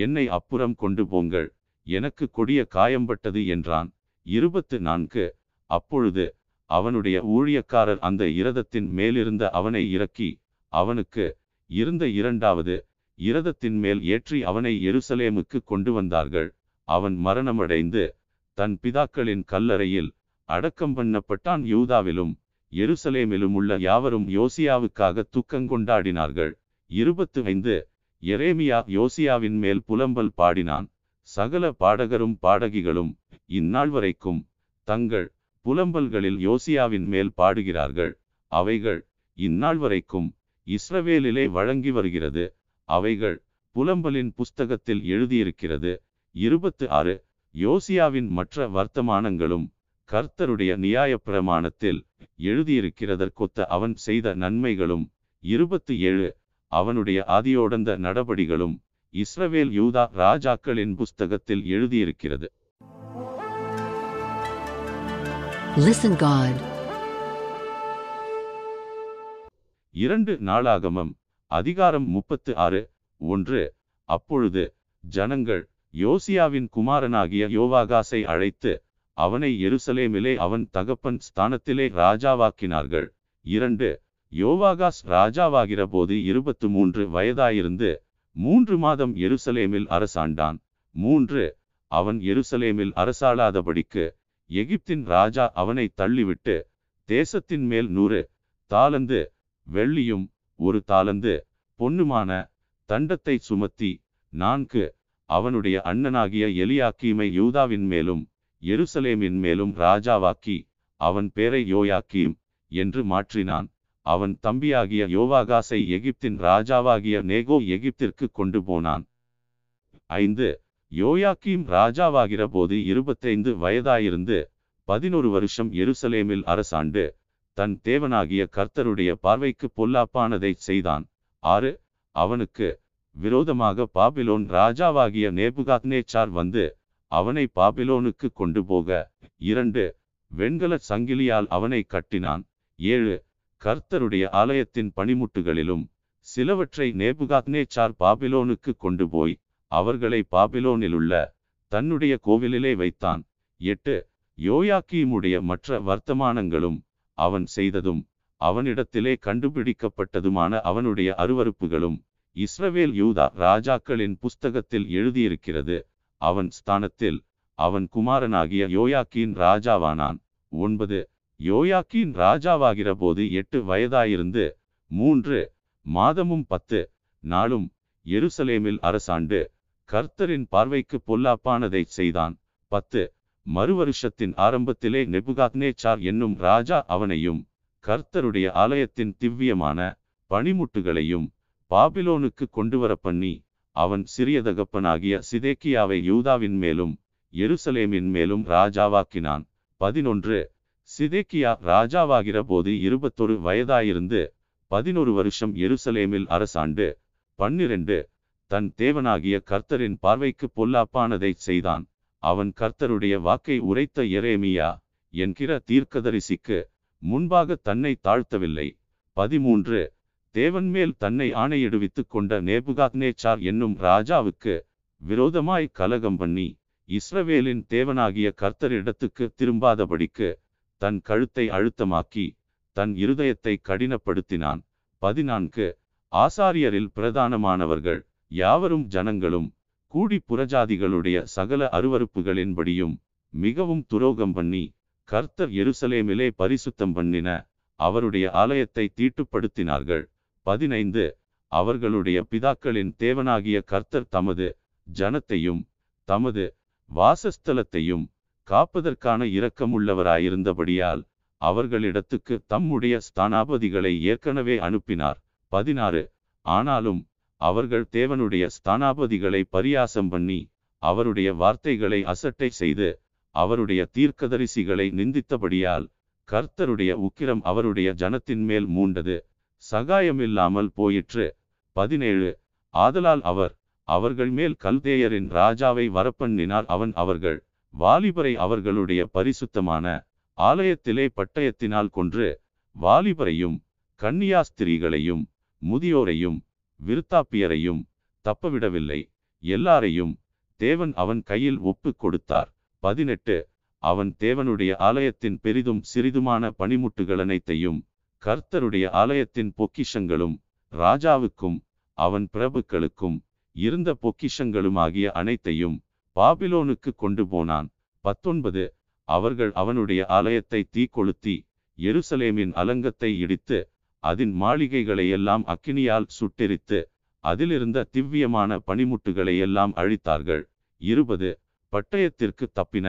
என்னை அப்புறம் கொண்டு போங்கள். எனக்கு கொடிய காயம்பட்டது என்றான். இருபத்து நான்கு. அப்பொழுது அவனுடைய ஊழியக்காரர் அந்த இரதத்தின் மேலிருந்த அவனை இறக்கி அவனுக்கு இருந்த இரண்டாவது இரதத்தின் மேல் ஏற்றி அவனை எருசலேமுக்கு கொண்டு வந்தார்கள். அவன் மரணமடைந்து தன் பிதாக்களின் கல்லறையில் அடக்கம் பண்ணப்பட்டான். யூதாவிலும் எருசலேமிலும் உள்ள யாவரும் யோசியாவுக்காக துக்கங்கொண்டாடினார்கள் இருபத்து ஐந்து எரேமியா யோசியாவின் மேல் புலம்பல் பாடினான். சகல பாடகரும் பாடகிகளும் இந்நாள் வரைக்கும் தங்கள் புலம்பல்களில் யோசியாவின் மேல் பாடுகிறார்கள். அவைகள் இந்நாள் வரைக்கும் இஸ்ரவேலிலே வழங்கி வருகிறது. அவைகள் புலம்பலின் புஸ்தகத்தில் எழுதியிருக்கிறது. இருபத்து ஆறு யோசியாவின் மற்ற வர்த்தமானங்களும் கர்த்தருடைய நியாயப்பிரமாணத்தில் எழுதியிருக்கிறதற்கொத்த அவன் செய்த நன்மைகளும். இருபத்தி ஏழு அவனுடைய ஆதியோடந்த நடபடிகளும் இஸ்ரவேல் யூதா ராஜாக்களின் புஸ்தகத்தில் எழுதியிருக்கிறது. Listen God. இரண்டு நாளாகமம் அதிகாரம் முப்பத்து ஆறு ஒன்று. அப்பொழுது ஜனங்கள் யோசியாவின் குமாரனாகிய யோவாகாசை அழைத்து அவனை எருசலேமிலே அவன் தகப்பன் ஸ்தானத்திலே ராஜாவாக்கினார்கள். இரண்டு யோவாகாஸ் ராஜாவாகிற போது இருபத்து மூன்று வயதாயிருந்து மூன்று மாதம் எருசலேமில் அரசாண்டான். மூன்று அவன் எருசலேமில் அரசாளாதபடிக்கு எகிப்தின் ராஜா அவனை தள்ளிவிட்டு தேசத்தின் மேல் நூறு தாளந்து வெள்ளியும் ஒரு தாளந்து பொன்னுமான தண்டத்தை சுமத்தி நான்கு அவனுடைய அண்ணனாகிய எலியாக்கீமை யூதாவின் மேலும் எருசலேமின் மேலும் ராஜாவாக்கி அவன் பேரை யோயாக்கீம் என்று மாற்றினான். அவன் தம்பியாகிய யோவாகாசை எகிப்தின் ராஜாவாகிய நேகோ எகிப்திற்கு கொண்டு போனான். ஐந்து யோயாக்கீம் ராஜாவாகிற போது இருபத்தைந்து வயதாயிருந்து பதினொரு வருஷம் எருசலேமில் அரசாண்டு தன் தேவனாகிய கர்த்தருடைய பார்வைக்கு பொல்லாப்பானதைச் செய்தான். ஆறு அவனுக்கு விரோதமாக பாபிலோன் ராஜாவாகிய நேபுகாத்னேச்சார் வந்து அவனை பாபிலோனுக்கு கொண்டு போக இரண்டு வெண்கல சங்கிலியால் அவனை கட்டினான். ஏழு கர்த்தருடைய ஆலயத்தின் பணிமுட்டுகளிலும் சிலவற்றை நேபுகாத்னேச்சார் பாபிலோனுக்கு கொண்டு போய் அவர்களை பாபிலோனிலுள்ள தன்னுடைய கோவிலிலே வைத்தான். எட்டு. யோயாக்கீமுடைய மற்ற வர்த்தமானங்களும் அவன் செய்ததும் அவனிடத்திலே கண்டுபிடிக்கப்பட்டதுமான அவனுடைய அருவருப்புகளும் இஸ்ரவேல் யூதா ராஜாக்களின் புஸ்தகத்தில் எழுதியிருக்கிறது. அவன் ஸ்தானத்தில் அவன் குமாரனாகிய யோயாக்கீன் ராஜாவானான். ஒன்பது. யோயாக்கீன் ராஜாவாகிற போது எட்டு வயதாயிருந்து மூன்று. மாதமும் பத்து. நாளும் எருசலேமில் அரசாண்டு கர்த்தரின் பார்வைக்கு பொல்லாப்பானதைச் செய்தான். பத்து. மறுவருஷத்தின் ஆரம்பத்திலே நெபுகாத்னேச்சார் என்னும் ராஜா அவனையும் கர்த்தருடைய ஆலயத்தின் திவ்யமான பணிமுட்டுகளையும் பாபிலோனுக்கு கொண்டுவர பண்ணி அவன் சிறிய தகப்பனாகிய சிதேக்கியாவை யூதாவின் மேலும் எருசலேமின் மேலும் ராஜாவாக்கினான். பதினொன்று. சிதேக்கியா ராஜாவாகிற போது இருபத்தொரு வயதாயிருந்து பதினொரு வருஷம் எருசலேமில் அரசாண்டு. பன்னிரண்டு. தன் தேவனாகிய கர்த்தரின் பார்வைக்கு பொல்லாப்பானதைச் செய்தான். அவன் கர்த்தருடைய வாக்கை உரைத்த எரேமியா என்கிற தீர்க்கதரிசிக்கு முன்பாக தன்னை தாழ்த்தவில்லை. பதிமூன்று. தேவன் மேல் தன்னை ஆணையிடுவித்துக் கொண்ட நேபுகாத்னேச்சார் என்னும் ராஜாவுக்கு விரோதமாய் கலகம் பண்ணி இஸ்ரவேலின் தேவனாகிய கர்த்தரிடத்துக்கு திரும்பாதபடிக்கு தன் கழுத்தை அழுத்தமாக்கி தன் இருதயத்தை கடினப்படுத்தினான். பதினான்கு. ஆசாரியரில் பிரதானமானவர்கள் யாவரும் ஜனங்களும் கூடி புறஜாதிகளுடைய சகல அருவருப்புகளின்படியும் மிகவும் துரோகம் பண்ணி கர்த்தர் எருசலேமிலே பரிசுத்தம் பண்ணின அவருடைய ஆலயத்தை தீட்டுப்படுத்தினார்கள். பதினைந்து. அவர்களுடைய பிதாக்களின் தேவனாகிய கர்த்தர் தமது ஜனத்தையும் தமது வாசஸ்தலத்தையும் காப்பதற்கான இரக்கமுள்ளவராயிருந்தபடியால் அவர்களிடத்துக்கு தம்முடைய ஸ்தானாபதிகளை ஏற்கனவே அனுப்பினார். பதினாறு. ஆனாலும் அவர்கள் தேவனுடைய ஸ்தானாபதிகளை பரியாசம் பண்ணி அவருடைய வார்த்தைகளை அசட்டை செய்து அவருடைய தீர்க்கதரிசிகளை நிந்தித்தபடியால் கர்த்தருடைய உக்கிரம் அவருடைய ஜனத்தின் மேல் மூண்டது. சகாயமில்லாமல் போயிற்று. பதினேழு ஆதலால் அவர் அவர்கள் மேல் கல்தேயரின் ராஜாவை வரப்பண்ணினார். அவன் அவர்கள் வாலிபரை அவர்களுடைய பரிசுத்தமான ஆலயத்திலே பட்டயத்தினால் கொன்று வாலிபரையும் கன்னியாஸ்திரிகளையும் முதியோரையும் விருத்தாப்பியரையும் தப்பவிடவில்லை. எல்லாரையும் தேவன் அவன் கையில் ஒப்பு கொடுத்தார். பதினெட்டு. அவன் தேவனுடைய ஆலயத்தின் பெரிதும் சிறிதுமான பணிமுட்டுகள் அனைத்தையும் கர்த்தருடைய ஆலயத்தின் பொக்கிஷங்களும் ராஜாவுக்கும் அவன் பிரபுக்களுக்கும் இருந்த பொக்கிஷங்களும் ஆகிய அனைத்தையும் பாபிலோனுக்கு கொண்டு போனான். பத்தொன்பது. அவர்கள் அவனுடைய ஆலயத்தை தீக்கொளுத்தி எருசலேமின் அலங்கத்தை இடித்து அதன் மாளிகைகளையெல்லாம் அக்கினியால் சுட்டெரித்து அதிலிருந்த திவ்யமான பனிமுட்டுகளை எல்லாம் அழித்தார்கள். இருபது. பட்டயத்திற்கு தப்பின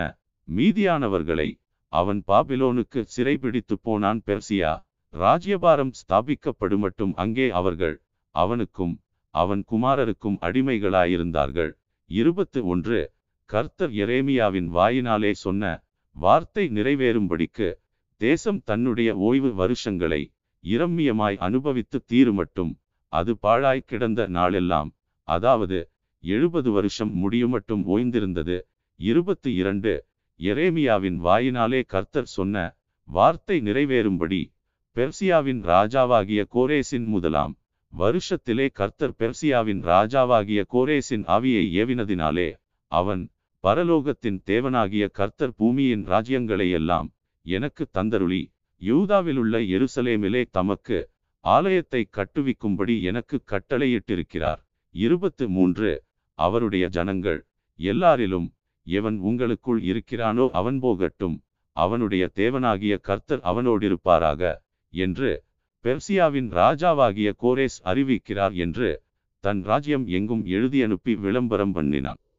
மீதியானவர்களை அவன் பாபிலோனுக்கு சிறைபிடித்து போனான் பெர்சியா. ராஜ்யபாரம் ஸ்தாபிக்கப்படுமட்டும் அங்கே அவர்கள் அவனுக்கும் அவன் குமாரருக்கும் அடிமைகளாயிருந்தார்கள். இருபத்து ஒன்று. கர்த்தர் எரேமியாவின் வாயினாலே சொன்ன வார்த்தை நிறைவேறும்படிக்கு தேசம் தன்னுடைய ஓய்வு வருஷங்களை இரம்மியமாய் அனுபவித்து தீருமட்டும் அது பாழாய் கிடந்த நாளெல்லாம். அதாவது எழுபது வருஷம் முடியுமட்டும் ஓய்ந்திருந்தது. இருபத்தி இரண்டு எரேமியாவின் வாயினாலே கர்த்தர் சொன்ன வார்த்தை நிறைவேறும்படி பெர்சியாவின் ராஜாவாகிய கோரேசின் முதலாம் வருஷத்திலே கர்த்தர் பெர்சியாவின் ராஜாவாகிய கோரேசின் ஆவியை ஏவினதினாலே அவன் பரலோகத்தின் தேவனாகிய கர்த்தர் பூமியின் ராஜ்யங்களையெல்லாம் எனக்கு தந்தருளி யூதாவிலுள்ள எருசலேமிலே தமக்கு ஆலயத்தை கட்டுவிக்கும்படி எனக்கு கட்டளையிட்டிருக்கிறார். இருபத்து மூன்று அவருடைய ஜனங்கள் எல்லாரிலும் எவன் உங்களுக்குள் இருக்கிறானோ அவன் போகட்டும். அவனுடைய தேவனாகிய கர்த்தர் அவனோடிருப்பாராக என்று பெர்சியாவின் ராஜாவாகிய கோரேஸ் அறிவிக்கிறார் என்று தன் ராஜ்யம் எங்கும் எழுதி அனுப்பி விளம்பரம் பண்ணினான்.